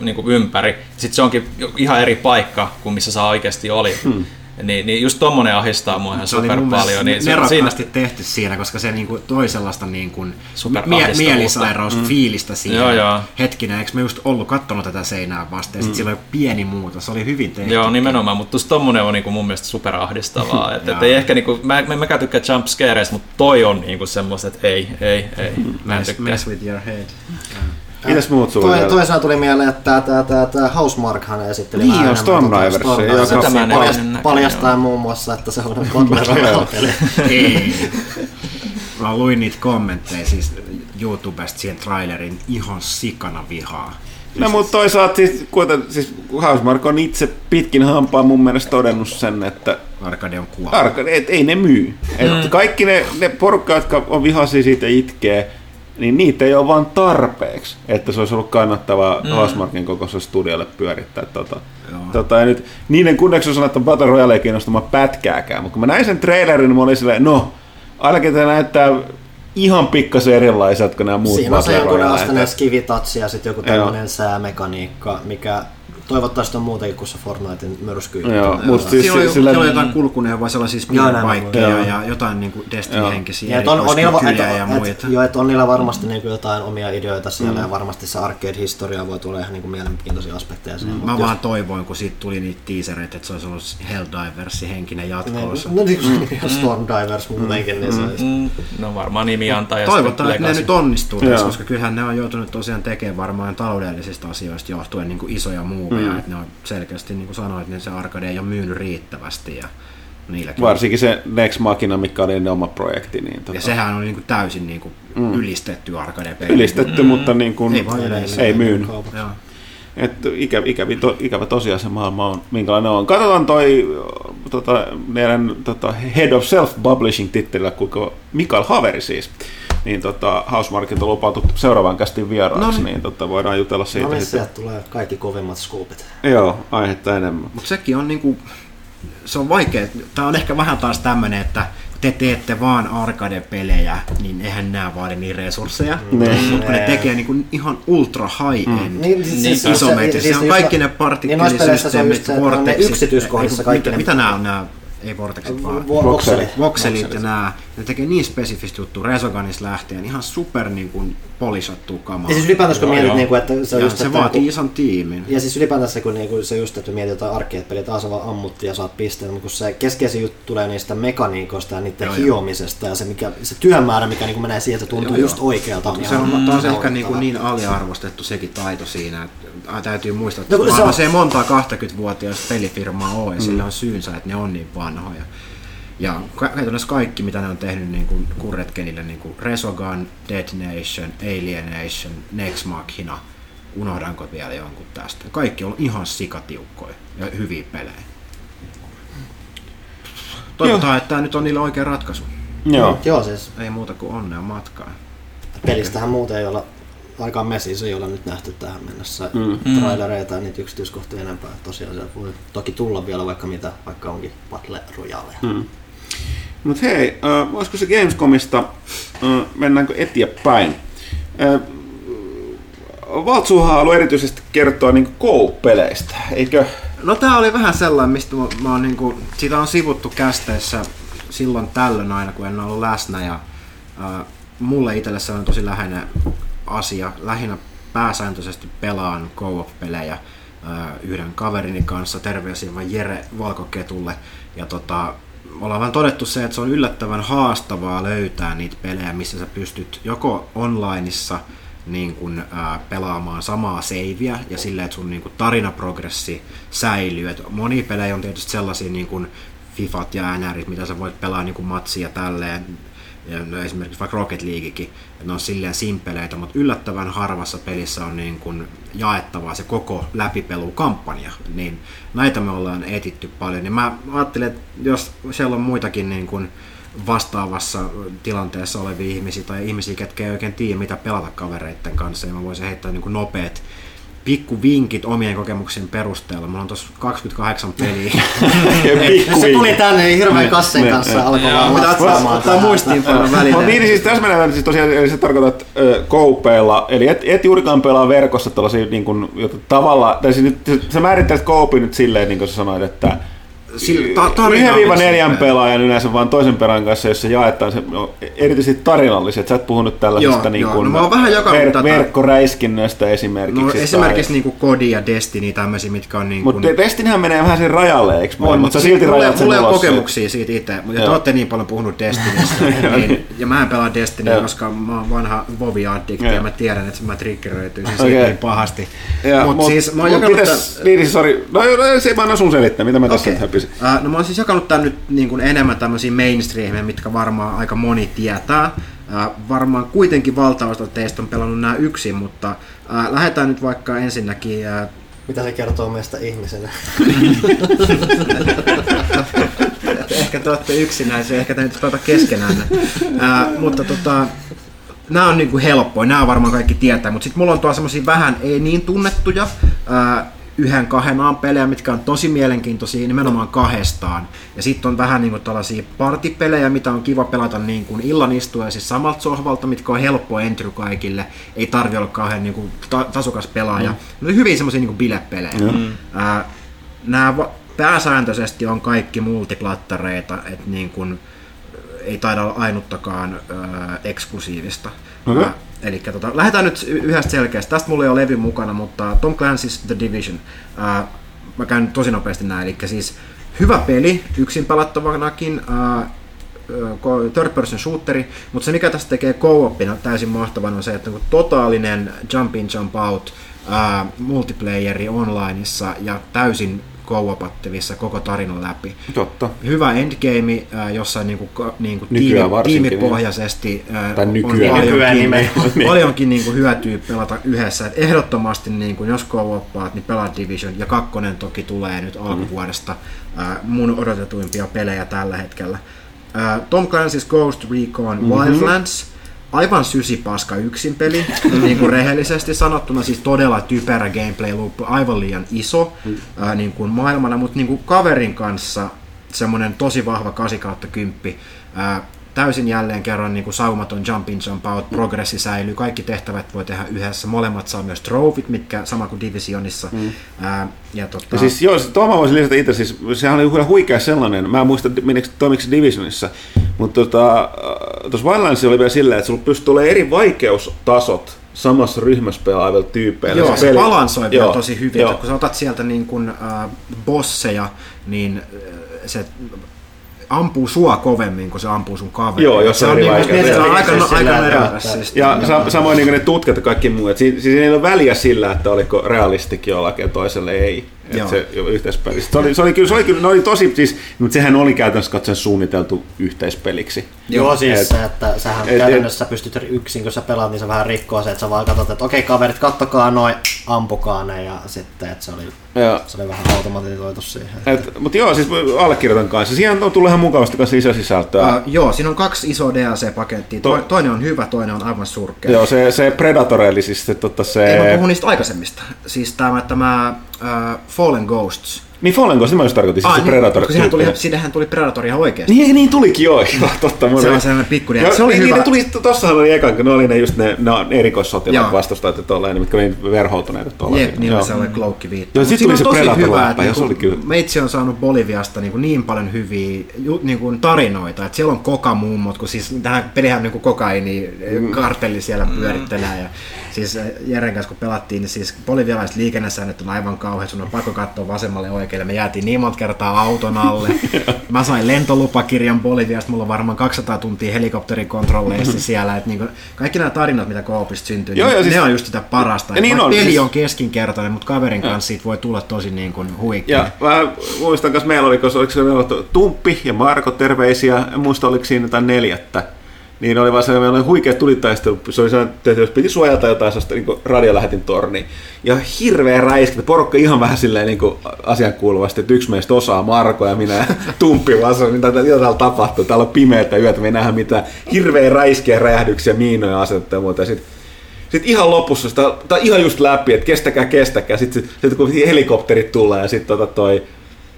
Speaker 2: niin kuin ympäri, sitten se onkin ihan eri paikka kuin missä sä oikeasti oli. Hmm. Niin, niin just tommonen ahistaa mua ihan super paljon. Niin
Speaker 3: se,
Speaker 2: siinä,
Speaker 3: tehty siinä, koska se niinku toi sellaista niinku mie-
Speaker 2: ahdistavuutta.
Speaker 3: mielisairausfiilistä siinä.
Speaker 2: Joo, joo.
Speaker 3: Hetkinen, eikö me just ollut kattonut tätä seinää vasten, sit sillä oli pieni muutos, se oli hyvin tehty.
Speaker 2: Joo, nimenomaan, mutta just tommonen on niinku mun mielestä super ahdistavaa. et, et ei ehkä niinku, mä, mä, mäkään tykkää jump scareista, mutta toi on niinku semmoista, että ei, ei, ei. Mä en
Speaker 3: Mess, mess with your head.
Speaker 1: Mitäs muut sulla
Speaker 4: Toi,
Speaker 1: vielä?
Speaker 4: toisaalta tuli mieleen, että tämä, tämä, tämä, tämä Housemarkhan esitteli
Speaker 1: Niin,
Speaker 4: vähän tota Stormdiversia.
Speaker 1: joka-
Speaker 2: Sitä mä en
Speaker 4: Paljast- Paljastaa
Speaker 2: joo.
Speaker 4: muun muassa, että se on Battle Royale-peli.
Speaker 3: Ei. Mä luin niitä kommentteja siis YouTubesta siihen trailerin ihan sikana vihaa.
Speaker 1: No mutta toisaalta siis, kuten, siis Housemark on itse pitkin hampaa mun mielestä todennut sen, että
Speaker 3: Arcade on kuollut.
Speaker 1: arcade, et ei ne myy. Et
Speaker 2: Mm.
Speaker 1: Kaikki ne, ne porukka, jotka on vihaisia siitä itkee, niin niitä ei ole vaan tarpeeksi, että se olisi ollut kannattavaa mm. Housemarkin kokoiselle studiolle pyörittää tota. Tota, ja nyt, niiden kunneksi on sanottu Battle Royale ei kiinnostamaan pätkääkään, mutta kun mä näin sen trailerin, niin mä olin silleen, no, ainakin tämä näyttää ihan pikkasen erilaiset kuin nämä muut
Speaker 4: Siinä on se jonkun asteinen skivitatsi ja sitten joku tämmöinen säämekaniikka, mikä toivottavasti on muutenkin kuin se Fortnitein myrsky.
Speaker 1: Joo, musta siis
Speaker 3: Siinä on,
Speaker 1: sillä,
Speaker 3: siinä on jotain kulkuneuvoa, sellaisia
Speaker 4: Joo, näin
Speaker 3: speedbikeja
Speaker 1: mä-
Speaker 3: ja jotain niin kuin Destiny-henkisiä
Speaker 4: Ja et on, on,
Speaker 3: ja
Speaker 4: et, et,
Speaker 3: muita.
Speaker 4: joo, et on niillä varmasti niin kuin jotain omia ideoita siellä mm. ja varmasti se arcade-historia voi tulla ihan niin kuin mielenkiintoisia aspekteja siihen.
Speaker 3: Mä
Speaker 4: Mut
Speaker 3: vaan toivoin, kun siitä tuli niitä teasereita, että se olisi ollut Helldiversin henkinen jatkoosa.
Speaker 4: no niin kuin mm. Stormdivers muutenkin, niin se olisi.
Speaker 2: Mm, no varmaan nimi antaa. ja
Speaker 3: Toivotaan, että ne nyt onnistuu tässä, koska kyllähän ne on joutunut tosiaan tekemään varmaan taloudellisista asioista johtuen niin kuin isoja mm. että ne on selkeästi, niin kuin sanoit, niin se arcade ei ole myynyt riittävästi ja niilläkin.
Speaker 1: varsinkin se Next Machina, mikä oli ne oma projekti, niin tota,
Speaker 3: Ja sehän on niin kuin täysin niin kuin mm. ylistetty arcade-peli.
Speaker 1: ylistetty, mutta niin kuin,
Speaker 3: Ei vaan yleensä.
Speaker 1: ei myynyt. Että ikä, ikävä, to, ikävä tosiaan se maailma on, minkälainen on. Katsotaan toi tota, meidän tota, Head of Self-Publishing tittelillä, kuinka Mikael Haveri siis, niin tota, Housemarket on lupautu seuraavan kästin vieraaksi,
Speaker 3: No
Speaker 1: niin,
Speaker 3: niin.
Speaker 1: niin tota, voidaan jutella siitä.
Speaker 4: No niin, sieltä tulee kaikki kovimmat scoopit.
Speaker 1: Joo, aihetta enemmän.
Speaker 3: Mutta sekin on niinku, se on vaikea. Tämä on ehkä vähän taas tämmöinen, että te teette vaan arcade-pelejä, niin eihän nämä vaadi niin resursseja.
Speaker 1: Ne.
Speaker 3: Mutta kun ne tekee niinku ihan ultra high-end,
Speaker 4: Niin,
Speaker 3: niin,
Speaker 4: siis-
Speaker 3: niin
Speaker 4: siis-
Speaker 3: isometri.
Speaker 4: siis-
Speaker 3: Siellä on
Speaker 4: siis
Speaker 3: kaikki ne
Speaker 4: niin noissa peleissä se on se, yksityiskohdissa kaikki
Speaker 3: mitä,
Speaker 4: ne-
Speaker 3: mitä nämä on nämä, ei vortexit vaan,
Speaker 4: Vo- voxeli.
Speaker 3: vokselit ja nämä, ne tekee niin spesifistä juttua Resoganista lähtien, ihan super niin kuin polisattua kamaa.
Speaker 4: Ja siis ylipäätänsä kun
Speaker 2: Joo,
Speaker 4: mietit,
Speaker 2: joo.
Speaker 4: niin kuin, että se on just,
Speaker 3: se
Speaker 4: että
Speaker 3: vaatii
Speaker 4: kun-
Speaker 3: ison tiimin.
Speaker 4: Ja siis ylipäätänsä kun niinku se just, että mietit jotain arcade-peliä, taas vaan ammuttiin ja saat pisteen, mutta kun se keskeisin juttu tulee niistä mekaniikoista ja niiden
Speaker 3: Joo, joo.
Speaker 4: hiomisesta ja se, mikä, se työmäärä, mikä niinku menee siihen, että tuntuu
Speaker 3: Joo,
Speaker 4: just
Speaker 3: joo.
Speaker 4: oikealta.
Speaker 3: Se on taas ehkä niin, kuin niin aliarvostettu sekin taito siinä, että täytyy muistaa, että
Speaker 4: No, se on-
Speaker 3: ei montaa 20-vuotiaista pelifirmaa ole ja sillä on syynsä, että ne on niin vanhoja. Ja käytännössä kaikki, mitä ne on tehnyt niin kuin Kurretkenille, niin kuin Resogun, Dead Nation, Alienation, Next Machina, unohdanko vielä jonkun tästä. Kaikki on ihan sikatiukkoja ja hyviä pelejä. Toivotaan, että tämä nyt on niille oikea ratkaisu.
Speaker 1: Joo.
Speaker 4: Joo, siis
Speaker 3: Ei muuta kuin onnea matkaan.
Speaker 4: pelistähän muuten ei olla aikaan messissä ei olla nyt nähty tähän mennessä mm. trailereita ja niitä yksityiskohtia enempää. Tosiaan se voi toki tulla vielä vaikka mitä, vaikka onkin Battle Royale. Mm.
Speaker 1: Mutta hei, äh, olisiko se Gamescomista, äh, mennäänkö eteenpäin? Äh, Valtsuhan haluaa erityisesti kertoa niin Go-peleistä, eikö?
Speaker 3: No tää oli vähän sellainen, mistä mä, mä oon niinku, siitä on sivuttu kästeessä silloin tällöin aina, kun en ollut läsnä ja äh, mulle itselle se on tosi läheinen asia. Lähinnä pääsääntöisesti pelaan co-op-pelejä yhden kaverini kanssa, terveisiä vaan Jere Valkoketulle. Ja tota, ollaan vaan todettu se, että se on yllättävän haastavaa löytää niitä pelejä, missä sä pystyt joko onlineissa niin kun, ää, pelaamaan samaa seiviä ja silleen, että sun niin kun, tarinaprogressi säilyy. Et moni pelejä on tietysti sellaisia niin kun, Fifat ja NRit, mitä sä voit pelaa niin kun, matsia tälleen. Ja no, esimerkiksi vaikka Rocket Leaguekin, ne on silleen simpeleitä, mutta yllättävän harvassa pelissä on niin kun jaettavaa se koko läpipelukampanja. Niin näitä me ollaan etitty paljon. Niin mä ajattelin, että jos siellä on muitakin niin kun vastaavassa tilanteessa olevia ihmisiä tai ihmisiä, ketkä ei oikein tiedä, mitä pelata kavereiden kanssa, ja mä voisin heittää niin nopeat pikku vinkit omien kokemuksien perusteella. Mulla on tossa 28 peliä.
Speaker 4: Se tuli tänne niin hirveän kassen
Speaker 1: Ne,
Speaker 4: kanssa alkoi vaan vastaamaan tähän.
Speaker 3: muistiinpanon välineen.
Speaker 1: niin, siis tässä mennään, siis tosiaan, eli se tarkoittaa, että ö, koupeilla, eli et, et juurikaan pelaa verkossa tällaisia niin kuin, tavalla, tai siis nyt, sä määrittelet koopin nyt silleen, niin kuin sä sanoit, että
Speaker 3: Sillä- ta- tarina on
Speaker 1: 1-4
Speaker 3: super.
Speaker 1: pelaajan yleensä vaan toisen pelaajan kanssa, jossa jaetaan se, no, erityisesti tarinallisia, sä et puhunut tällaisesta
Speaker 3: Joo,
Speaker 1: niin
Speaker 3: joo.
Speaker 1: kuin,
Speaker 3: No mä oon vähän jakanut tätä.
Speaker 1: verkkoräiskinnöstä esimerkiksi.
Speaker 3: No
Speaker 1: tai-
Speaker 3: esimerkiksi niinku Kodi ja Destiny tämmöisiä, mitkä on niinku...
Speaker 1: Mutta Destinhän menee vähän sen rajalle, eikö
Speaker 3: on,
Speaker 1: mutta sä silti
Speaker 3: mulla,
Speaker 1: rajat sen
Speaker 3: mulla
Speaker 1: ulos.
Speaker 3: kokemuksia siitä itse, mutta te olette niin paljon puhunut Destinystä, niin, ja mä en pelaa Destinyä, koska mä oon vanha Vovi-addikti
Speaker 1: Joo.
Speaker 3: ja mä tiedän, että mä triggeröityisin
Speaker 1: Okei.
Speaker 3: siitä niin pahasti. Mutta siis mä oon jakanut tän-
Speaker 1: niin, siis, sorry. No, no se mä annan sun selittää, mitä mä tässä. Höpisin.
Speaker 3: Äh, no mä oon siis jakanut tän nyt niin kuin enemmän tämmöisiä mainstreamia, mitkä varmaan aika moni tietää. Äh, varmaan kuitenkin valtaosa teistä on pelannut nämä yksin, mutta äh, lähdetään nyt vaikka ensinnäkin äh,
Speaker 4: Mitä se kertoo meistä ihmisenä?
Speaker 3: ehkä te olette yksinäisiä, ehkä te nyt pelata keskenään. Ää, mutta tota, nämä on niinku helppoja, nämä varmaan kaikki tietää, mutta sitten mulla on tuolla semmoisia vähän ei niin tunnettuja, yhden kahden aan pelejä, mitkä on tosi mielenkiintoisia nimenomaan kahdestaan. Ja sitten on vähän niinku tällaisia partipelejä, mitä on kiva pelata niin kuin illan istua siis samalta sohvalta, mitkä on helppo entry kaikille. Ei tarvi olla kauhean niinku ta- tasokas pelaaja. Mm. Ne on hyvin semmoisia niinku bilepelejä. Mm. Ää, nämä va- pääsääntöisesti on kaikki multiplattareita, että niin kuin, ei taida olla ainuttakaan ää, eksklusiivista.
Speaker 1: Okei.
Speaker 3: Ää, Eli tota, lähdetään nyt yhdestä selkeästä. Tästä mulla ei ole levy mukana, mutta Tom Clancy's The Division. Ää, mä käyn tosi nopeasti näin. Eli siis hyvä peli, yksin pelattavanakin, ää, ko- third person shooteri, mutta se mikä tästä tekee co-opina täysin mahtavan on se, että on totaalinen jump in jump out ää, multiplayeri onlineissa ja täysin co-opattavissa koko tarinan läpi
Speaker 1: Totta.
Speaker 3: hyvä endgame, äh, jossa niinku, niinku tiimi,
Speaker 1: varsinkin, niin.
Speaker 3: tiimipohjaisesti äh,
Speaker 1: Tai
Speaker 3: on
Speaker 1: nykyään.
Speaker 3: paljonkin,
Speaker 4: Nykyään nimenomaan.
Speaker 3: paljonkin niinku hyötyä pelata yhdessä. Et ehdottomasti niinku, jos co-oppaat, niin pelaa Division. Ja kakkonen toki tulee nyt alkuvuodesta äh, mun odotetuimpia pelejä tällä hetkellä. Äh, Tom Clancy's Ghost Recon
Speaker 1: Mhm.
Speaker 3: mm-hmm. Wildlands. Aivan sysipaska yksin peli, niin kuin rehellisesti sanottuna, siis todella typerä gameplay loop, aivan liian iso
Speaker 1: Mm.
Speaker 3: ää, niin kuin maailmana, mutta niin kuin kaverin kanssa semmoinen tosi vahva 8 kautta 10. Täysin jälleen kerran niin kuin saumaton jump in, jump out, progressi säilyy, kaikki tehtävät voi tehdä yhdessä, molemmat saa myös trofit, mitkä sama kuin Divisionissa. Mm. Ää, ja tota,
Speaker 1: Ja siis joo, se- tuohon mä voisin lisätä itse, siis sehän oli kyllä huikea sellainen, mä en muista menikö toimiko se Divisionissa, mutta tuossa tota, tuossa Wildlandsissa oli vielä silleen, että sulla pystyy olemaan eri vaikeustasot samassa ryhmässä pelaavilla tyypeillä.
Speaker 3: Joo, se
Speaker 1: peli-
Speaker 3: balansoi vielä tosi hyvin,
Speaker 1: joo.
Speaker 3: että kun sä otat sieltä niin kuin, äh, bosseja, niin äh, se ampuu sua kovemmin kuin se ampuu sun kaveri.
Speaker 1: Joo, jos
Speaker 3: se
Speaker 1: on eri
Speaker 3: niin,
Speaker 1: vaikeus.
Speaker 3: se on aika, aika
Speaker 4: että-
Speaker 3: Siis,
Speaker 1: Ja sa- samoin niin ne tutkat ja kaikki muut. Et Siis, siis ei ole väliä sillä, että oliko realistikin jollakin ja toiselle ei. Et se yhteispelissä. Se oli, se oli, kyllä, se oli kyllä, ne oli tosi, siis, mutta sehän oli käytännössä katsoen suunniteltu yhteispeliksi.
Speaker 4: Joo, siis
Speaker 1: Et-
Speaker 4: se, että sähän
Speaker 1: et-
Speaker 4: käytännössä pystyt yksin, kun sä pelaat, niin se vähän rikkoo se, että sä vaan katsot, että okei kaverit, kattokaa noin, ampukaa ne ja sitten, että se oli,
Speaker 1: Ja,
Speaker 4: se oli vähän automatisoitu siihen.
Speaker 1: et, mutta joo, siis allekirjoitan kanssa. Siihen on tullut ihan mukavasti kanssa lisäsisältöä.
Speaker 3: Uh, joo, siinä on kaksi isoa DLC-pakettia. To- toinen on hyvä, toinen on aivan surkea.
Speaker 1: Joo, se, se Predator, eli siis se, tota, se...
Speaker 3: Ei mä puhun niistä aikaisemmista. Siis tämä, tämä uh, Fallen Ghosts.
Speaker 1: Niin Fallen Ghost, mä just tarkoitin, siis se Predator.
Speaker 3: koska sehän tuli, siinähän tuli Predator ihan oikeasti.
Speaker 1: Niin, niin tulikin joo, joo totta. mun
Speaker 3: Se
Speaker 1: oli-
Speaker 3: on sellainen pikku
Speaker 1: Joo,
Speaker 3: Se oli
Speaker 1: niin,
Speaker 3: hyvä.
Speaker 1: Ne tuli, tossahan oli ekan, kun ne oli ne just ne, ne erikoissotilaat
Speaker 3: Joo.
Speaker 1: vastustajat ja tolleen, mitkä oli verhoutuneet tuolla.
Speaker 3: Jep, niillä se oli kloukki viittaa.
Speaker 1: Joo,
Speaker 3: Mut
Speaker 1: sit tuli
Speaker 3: on
Speaker 1: se Predator
Speaker 3: hyvä, että
Speaker 1: ja se
Speaker 3: niinku
Speaker 1: oli kyllä-
Speaker 3: Meitsi on saanut Boliviasta niinku niin paljon hyviä niinku tarinoita, että siellä on kokamummot, kun siis tähän pelihän niinku kokaini
Speaker 1: Mm.
Speaker 3: kartelli siellä pyörittelee. Ja siis Jeren kanssa kun pelattiin, niin siis bolivialaiset liikennesäännöt on aivan kauheat, sun on pakko katsoa vasemmalle ja oikealle. Me jäätiin niin monta kertaa auton alle. Mä sain lentolupakirjan Boliviasta, mulla on varmaan 200 tuntia helikopterikontrolleissa siellä. Et niinku, kaikki nämä tarinat, mitä Koopista syntyy,
Speaker 1: Joo,
Speaker 3: niin
Speaker 1: ja
Speaker 3: ne
Speaker 1: siis-
Speaker 3: on just sitä parasta.
Speaker 1: Ja niin on,
Speaker 3: peli
Speaker 1: siis-
Speaker 3: on keskinkertainen, mutta kaverin kanssa siitä voi tulla tosi niin kuin huikea.
Speaker 1: Ja mä muistan kanssa, meillä oli, koska oliko se Tumppi ja Marko terveisiä, en muista oliko siinä jotain neljättä. Niin oli vaan se, meillä oli huikea tulitaistelu, se oli sellainen, että jos piti suojata jotain sellaista niin radiolähetin tornia. Ja hirveä räiskintä, porukka ihan vähän silleen niin asian kuuluvasti, että yksi meistä osaa Marko ja minä Tumppi vaan se on, mitä, täällä tapahtuu, täällä on pimeätä yötä, me ei nähdä mitään hirveä räiskiä, räjähdyksiä, miinoja asetettu ja muuta. Ja sit, sitten ihan lopussa, tai ihan just läpi, että kestäkää, kestäkää. Sitten sit, sit, kun helikopterit tulee ja sitten tota toi,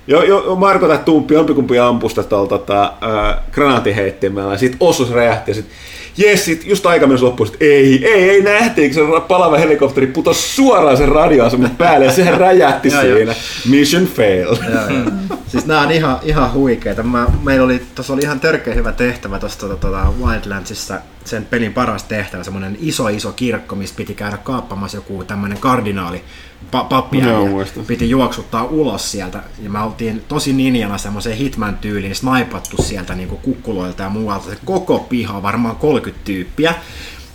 Speaker 1: jo, jo, Marko tai Tumppi, jompikumpi ampui sitä tuolla tota, äh, granaatiheittimellä ja sitten osus räjähti ja sitten Jes, sit just aika mennessä loppuun, sit ei, ei, ei nähtiin, kun se palava helikopteri putosi suoraan sen radioaseman päälle ja sehän räjähti
Speaker 3: Joo, joo.
Speaker 1: siinä. Mission fail.
Speaker 3: Joo, joo. siis nämä on ihan, ihan huikeita. Mä, meillä oli, tuossa oli ihan törkeä hyvä tehtävä tuossa tota, tota Wildlandsissa, sen pelin paras tehtävä, semmoinen iso iso kirkko, mistä piti käydä kaappamassa joku tämmöinen kardinaali, pa, pappi
Speaker 1: Joo,
Speaker 3: ja
Speaker 1: muistan.
Speaker 3: piti juoksuttaa ulos sieltä. Ja me oltiin tosi ninjana semmoiseen Hitman-tyyliin snaipattu sieltä niin kukkuloilta ja muualta. Se koko piha, varmaan 30 tyyppiä.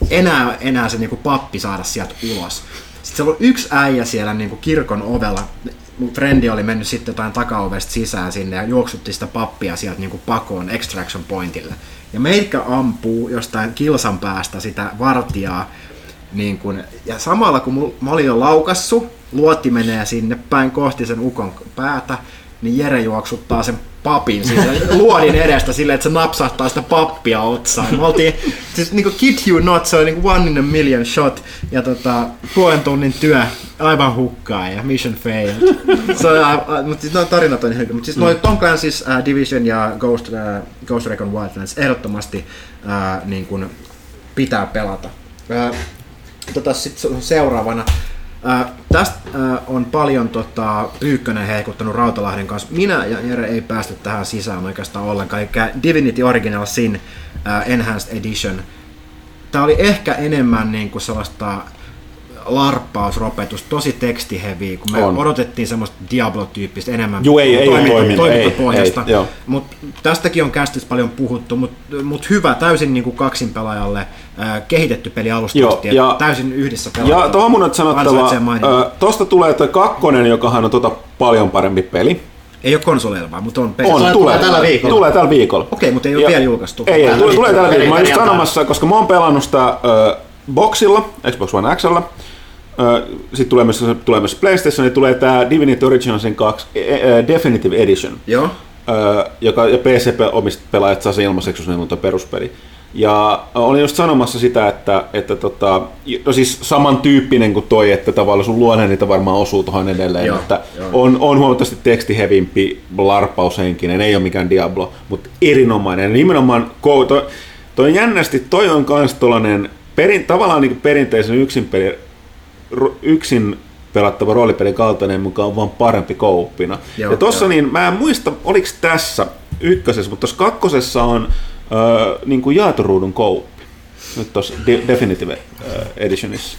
Speaker 3: Enää, enää se niin pappi saada sieltä ulos. Sitten siellä on yksi äijä siellä niin kuin kirkon ovella. Mun frendi oli mennyt sitten jotain takaovesta sisään sinne ja juoksutti sitä pappia sieltä niin kuin pakoon extraction pointille. Ja meikä ampuu jostain kilsan päästä sitä vartijaa. Niin kun, ja samalla kun mä olin jo laukassu, luotti menee sinne päin kohti sen ukon päätä, niin Jere juoksuttaa sen papin siitä luodin edestä silleen, että se napsahtaa sitä pappia otsaan. Me oltiin, siis niinku kid you not, se oli niinku one in a million shot ja tota, puolen tunnin työ aivan hukkaa ja mission failed. Se on, mutta siis noin tarinat on ihan mutta siis noin Tom Clancy's uh, Division ja Ghost, uh, Ghost Recon Wildlands ehdottomasti uh, niin kuin pitää pelata. Uh, tota, sit seuraavana Äh, tästä äh, on paljon tota, Pyykkönen heikuttanut Rautalahden kanssa. Minä ja Jere ei päästy tähän sisään oikeastaan ollenkaan. Eli Divinity Original Sin äh, Enhanced Edition. Tämä oli ehkä enemmän niin kuin sellaista larppausropetus, tosi tekstiheviä, kun me on. odotettiin semmoista Diablo-tyyppistä enemmän
Speaker 1: Joo, ei, ei toimintapohjasta.
Speaker 3: Ei, ei, mutta tästäkin on kästissä paljon puhuttu, mutta mut hyvä, täysin niin kuin kaksin pelaajalle äh, kehitetty peli alusta Joo, ja, täysin yhdessä
Speaker 1: pelaajalla. Ja tuohon mun on sanottava, äh, tosta tulee tuo kakkonen, joka on tota paljon parempi peli.
Speaker 3: Ei ole konsoleilla vaan, mutta on
Speaker 1: PC. On, tulee, tulee tällä viikolla. Tulee tällä viikolla.
Speaker 3: Okei, mutta ei ole ja, vielä julkaistu.
Speaker 1: Ei, ei tulee, tulee tällä viikolla. Mä olin sanomassa, koska mä oon pelannut sitä äh, boxilla, Xbox One Xllä, sitten tulee myös, tulee myös PlayStation, niin tulee tämä Divinity Originalsin 2 Definitive Edition.
Speaker 3: Joo.
Speaker 1: joka, ja PC-omista pelaajat saa sen ilmaiseksi, jos ne on peruspeli. Ja olin just sanomassa sitä, että, että tota, no siis samantyyppinen kuin toi, että tavallaan sun luonne niitä varmaan osuu tuohon edelleen, joo, että joo. On, on huomattavasti tekstihevimpi, larpaushenkinen, ei ole mikään Diablo, mutta erinomainen. Nimenomaan, toi, toi jännästi, toi on kans tollanen, perin, tavallaan niin perinteisen yksinpeli yksin pelattava roolipelin kaltainen, mukaan on vaan parempi kouppina. Joo, ja tossa jo. niin, mä en muista, oliko tässä ykkösessä, mutta tuossa kakkosessa on öö, niin kuin jaatoruudun kouppi. Nyt tuossa Definitive Editionissa.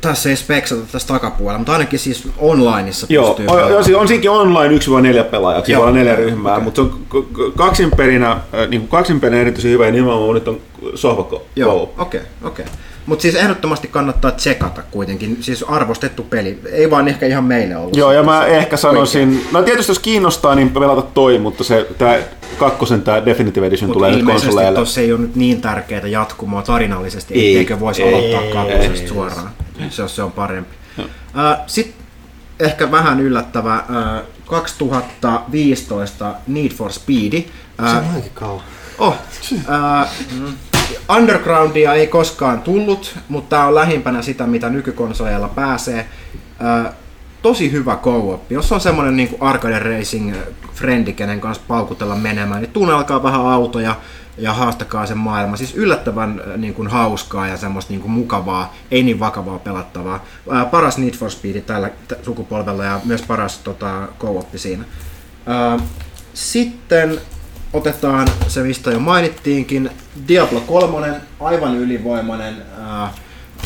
Speaker 3: Tässä ei speksata tässä takapuolella, mutta ainakin siis onlineissa
Speaker 1: Joo, pystyy on, on, on siinkin online 1-4 pelaajaa, voi olla neljä ryhmää, okay. mutta se on kaksinperinä, niin kuin kaksinperinä erityisen hyvä ja nimenomaan nyt on sohvako.
Speaker 3: Joo, okei, okei. Okay, okay. Mutta siis ehdottomasti kannattaa tsekata kuitenkin, siis arvostettu peli, ei vaan ehkä ihan meille ollut.
Speaker 1: Joo, ja mä ehkä sanoisin, oikein. no tietysti jos kiinnostaa, niin pelata toi, mutta se tää kakkosen tämä Definitive Edition Mut tulee nyt konsoleille.
Speaker 3: Mutta ei ole nyt niin tärkeää jatkumoa tarinallisesti, ei, etteikö voisi ei, aloittaa kakkosesta suoraan, se, se on parempi. Uh, Sitten ehkä vähän yllättävä, uh, 2015 Need for Speed.
Speaker 4: Uh, se on aika kauan.
Speaker 3: Oh, uh, Undergroundia ei koskaan tullut, mutta tämä on lähimpänä sitä, mitä nykykonsoleilla pääsee. tosi hyvä co Jos on semmoinen niin arcade racing frendi, kenen kanssa paukutella menemään, niin tunnelkaa vähän autoja ja haastakaa sen maailma. Siis yllättävän niin kuin, hauskaa ja semmoista niin kuin, mukavaa, ei niin vakavaa pelattavaa. Ää, paras Need for Speed tällä sukupolvella ja myös paras tota, co siinä. Ää, sitten otetaan se, mistä jo mainittiinkin, Diablo 3, aivan ylivoimainen ää,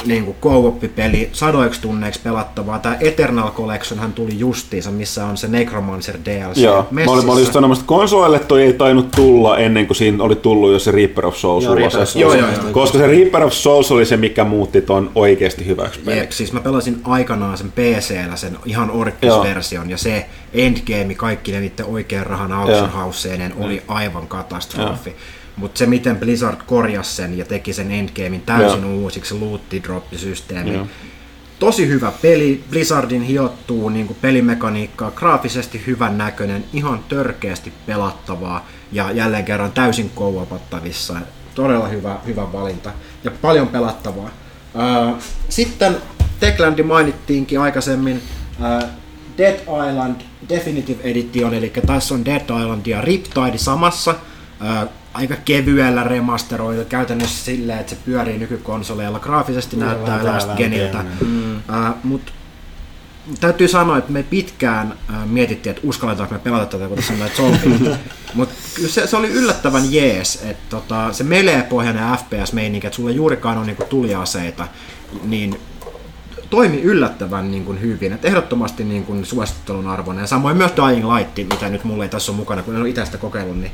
Speaker 3: niin kuin co-op-peli, sadoiksi tunneiksi pelattavaa. Tämä Eternal Collection hän tuli justiinsa, missä on se Necromancer DLC.
Speaker 1: Joo, mä olin, mä olin just sanomassa, että konsoleille toi ei tainnut tulla ennen kuin siinä oli tullut jo se Reaper of Souls. Joo, Reaper. Joo, joo, joo. Koska se Reaper of Souls oli se, mikä muutti ton oikeasti hyväksi
Speaker 3: Jep, siis mä pelasin aikanaan sen PC-llä sen ihan orkkisversion ja se endgame kaikki ne niiden oikean rahan auction oli aivan katastrofi. Joo. Mutta se, miten Blizzard korjasi sen ja teki sen endgamein täysin Joo. uusiksi, lootti systeemi Tosi hyvä peli, Blizzardin hiottuu niin kuin pelimekaniikkaa, graafisesti hyvän näköinen, ihan törkeästi pelattavaa ja jälleen kerran täysin kouvapattavissa. Todella hyvä, hyvä valinta ja paljon pelattavaa. Sitten Techlandi mainittiinkin aikaisemmin. Dead Island Definitive Edition, eli tässä on Dead Island ja Riptide samassa aika kevyellä remasteroitu käytännössä silleen, että se pyörii nykykonsoleilla. Graafisesti Kyllä, näyttää last geniltä. Mm. Uh, Mutta täytyy sanoa, että me pitkään uh, mietittiin, että uskalletaanko me pelata tätä, kun tässä on näitä. Mutta se, se, oli yllättävän jees, että tota, se melee-pohjainen FPS-meininki, että sulla ei juurikaan ole niinku tuliaseita, niin toimi yllättävän niin kuin hyvin. Et ehdottomasti niin kuin suosittelun arvoinen. Ja samoin myös Dying Light, mitä nyt mulla ei tässä ole mukana, kun en ole itse sitä kokeillut, niin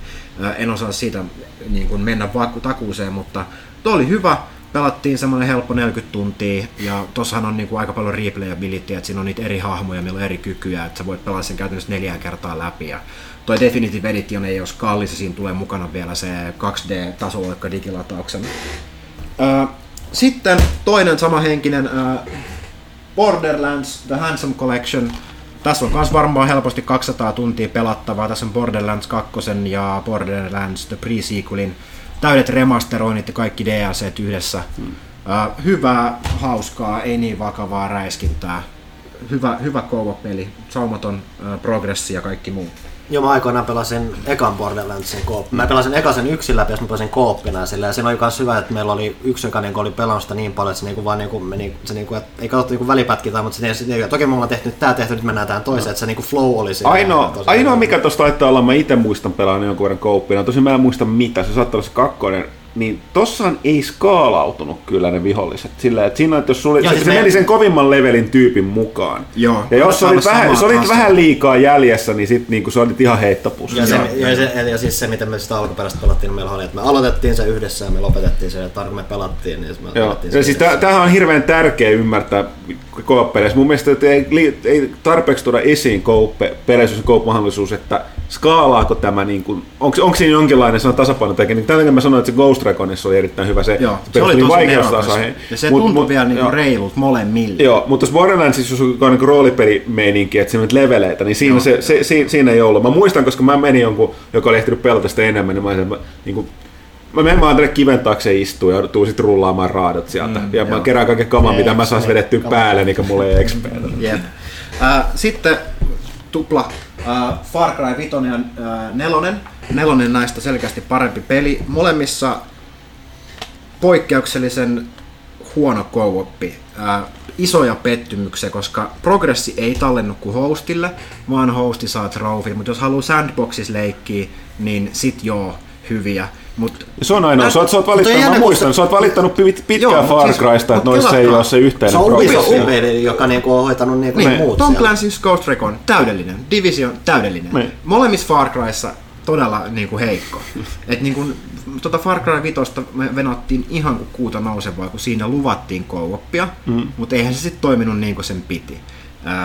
Speaker 3: en osaa siitä niin kuin mennä takuuseen, mutta tuo oli hyvä. Pelattiin semmoinen helppo 40 tuntia, ja tossahan on niin kuin aika paljon replayability, että siinä on niitä eri hahmoja, millä on eri kykyjä, että sä voit pelata sen käytännössä neljä kertaa läpi. Ja toi Definitive Edition ei ole kallis, ja siinä tulee mukana vielä se 2D-tasoloikka digilatauksen. Sitten toinen samahenkinen Borderlands The Handsome Collection, Tässä on myös varmaan helposti 200 tuntia pelattavaa. Tässä on Borderlands 2 ja Borderlands The Pre-Sequelin täydet remasteroinnit ja kaikki DLC yhdessä. Hmm. Uh, hyvää, hauskaa, ei niin vakavaa räiskintää. Hyvä, hyvä peli saumaton uh, progressi ja kaikki muu.
Speaker 4: Joo, mä aikoinaan pelasin ekan Borderlandsin koop. Mä pelasin ekasen yksin läpi, jos mä pelasin kooppina sillä. Ja siinä oli myös hyvä, että meillä oli yksi, joka niinku oli pelannut sitä niin paljon, että se niinku vaan niinku meni, se niinku, et, ei katsottu niinku välipätkitä, mutta se, se, toki me ollaan tehty nyt tää tehty, nyt mennään tähän toiseen, no. että se niinku flow oli siinä.
Speaker 1: Ainoa, ainoa mikä tosta taitaa olla, mä itse muistan pelaan jonkun verran kooppina, tosin mä en muista mitä, se saattaa olla se kakkonen, niin tossahan ei skaalautunut kyllä ne viholliset. Sillä, että siinä, että jos sulle, Joo, se, siis se me... meni sen kovimman levelin tyypin mukaan.
Speaker 3: Joo,
Speaker 1: ja jos olit vähän, jos olit vähän liikaa jäljessä, niin sit niin se olit ihan heittopussi.
Speaker 4: Ja, se, ja, se, ja, siis se, miten me sitä alkuperäistä pelattiin, niin meillä oli, että me aloitettiin se yhdessä ja me lopetettiin se, ja tarkoin me pelattiin, niin me
Speaker 1: Joo. ja siis tämähän on hirveän tärkeä ymmärtää kooppeleissä. Mun mielestä että ei, ei tarpeeksi tuoda esiin peleissä on mahdollisuus, että skaalaako tämä, niin kuin, onko, onko siinä jonkinlainen sanon tasapainotekijä, niin tällä mä sanoin, että se Ghost Reconissa oli erittäin hyvä, se,
Speaker 3: joo, se, se oli tosi ja se mut, tuntui mut, vielä niin reilut molemmille.
Speaker 1: Joo, mutta jos Borderlands, jos on niin roolipelimeininki, että siinä on leveleitä, niin siinä, se, se, se, siinä ei ollut. Mä muistan, koska mä menin jonkun, joka oli ehtinyt pelata sitä enemmän, niin mä, sen, niin kuin, Mä menen vaan tänne kiven taakse istua ja tuu sit rullaamaan raadot sieltä. Mm, ja joo. mä kerään kaiken kaman, mitä mä saan vedettyä päälle, niin kuin mulla ei XP.
Speaker 3: Yep. Uh, sitten tupla uh, Far Cry 5 ja uh, nelonen. Nelonen näistä selkeästi parempi peli. Molemmissa poikkeuksellisen huono co Uh, isoja pettymyksiä, koska progressi ei tallennu kuin hostille, vaan hosti saa trofin, mutta jos haluaa sandboxis leikkiä, niin sit joo, hyviä. Mut,
Speaker 1: se on ainoa, sä oot, sä oot valittanut, mä muistan, sä oot valittanut pitkään joo, Far siis- Crysta, siis, että noissa ei ole se yhteinen
Speaker 4: Se on Ubisoft, joka niinku on hoitanut niinku niin, muut
Speaker 3: Tom Clancy's Ghost Recon, täydellinen. Division, täydellinen. Niin. Molemmissa Far Cryssa todella niinku heikko. Et niinku, tota Far Cry 5 me venottiin ihan kuin kuuta nousevaa, kun siinä luvattiin kouoppia, mm. mutta eihän se sitten toiminut niin kuin sen piti.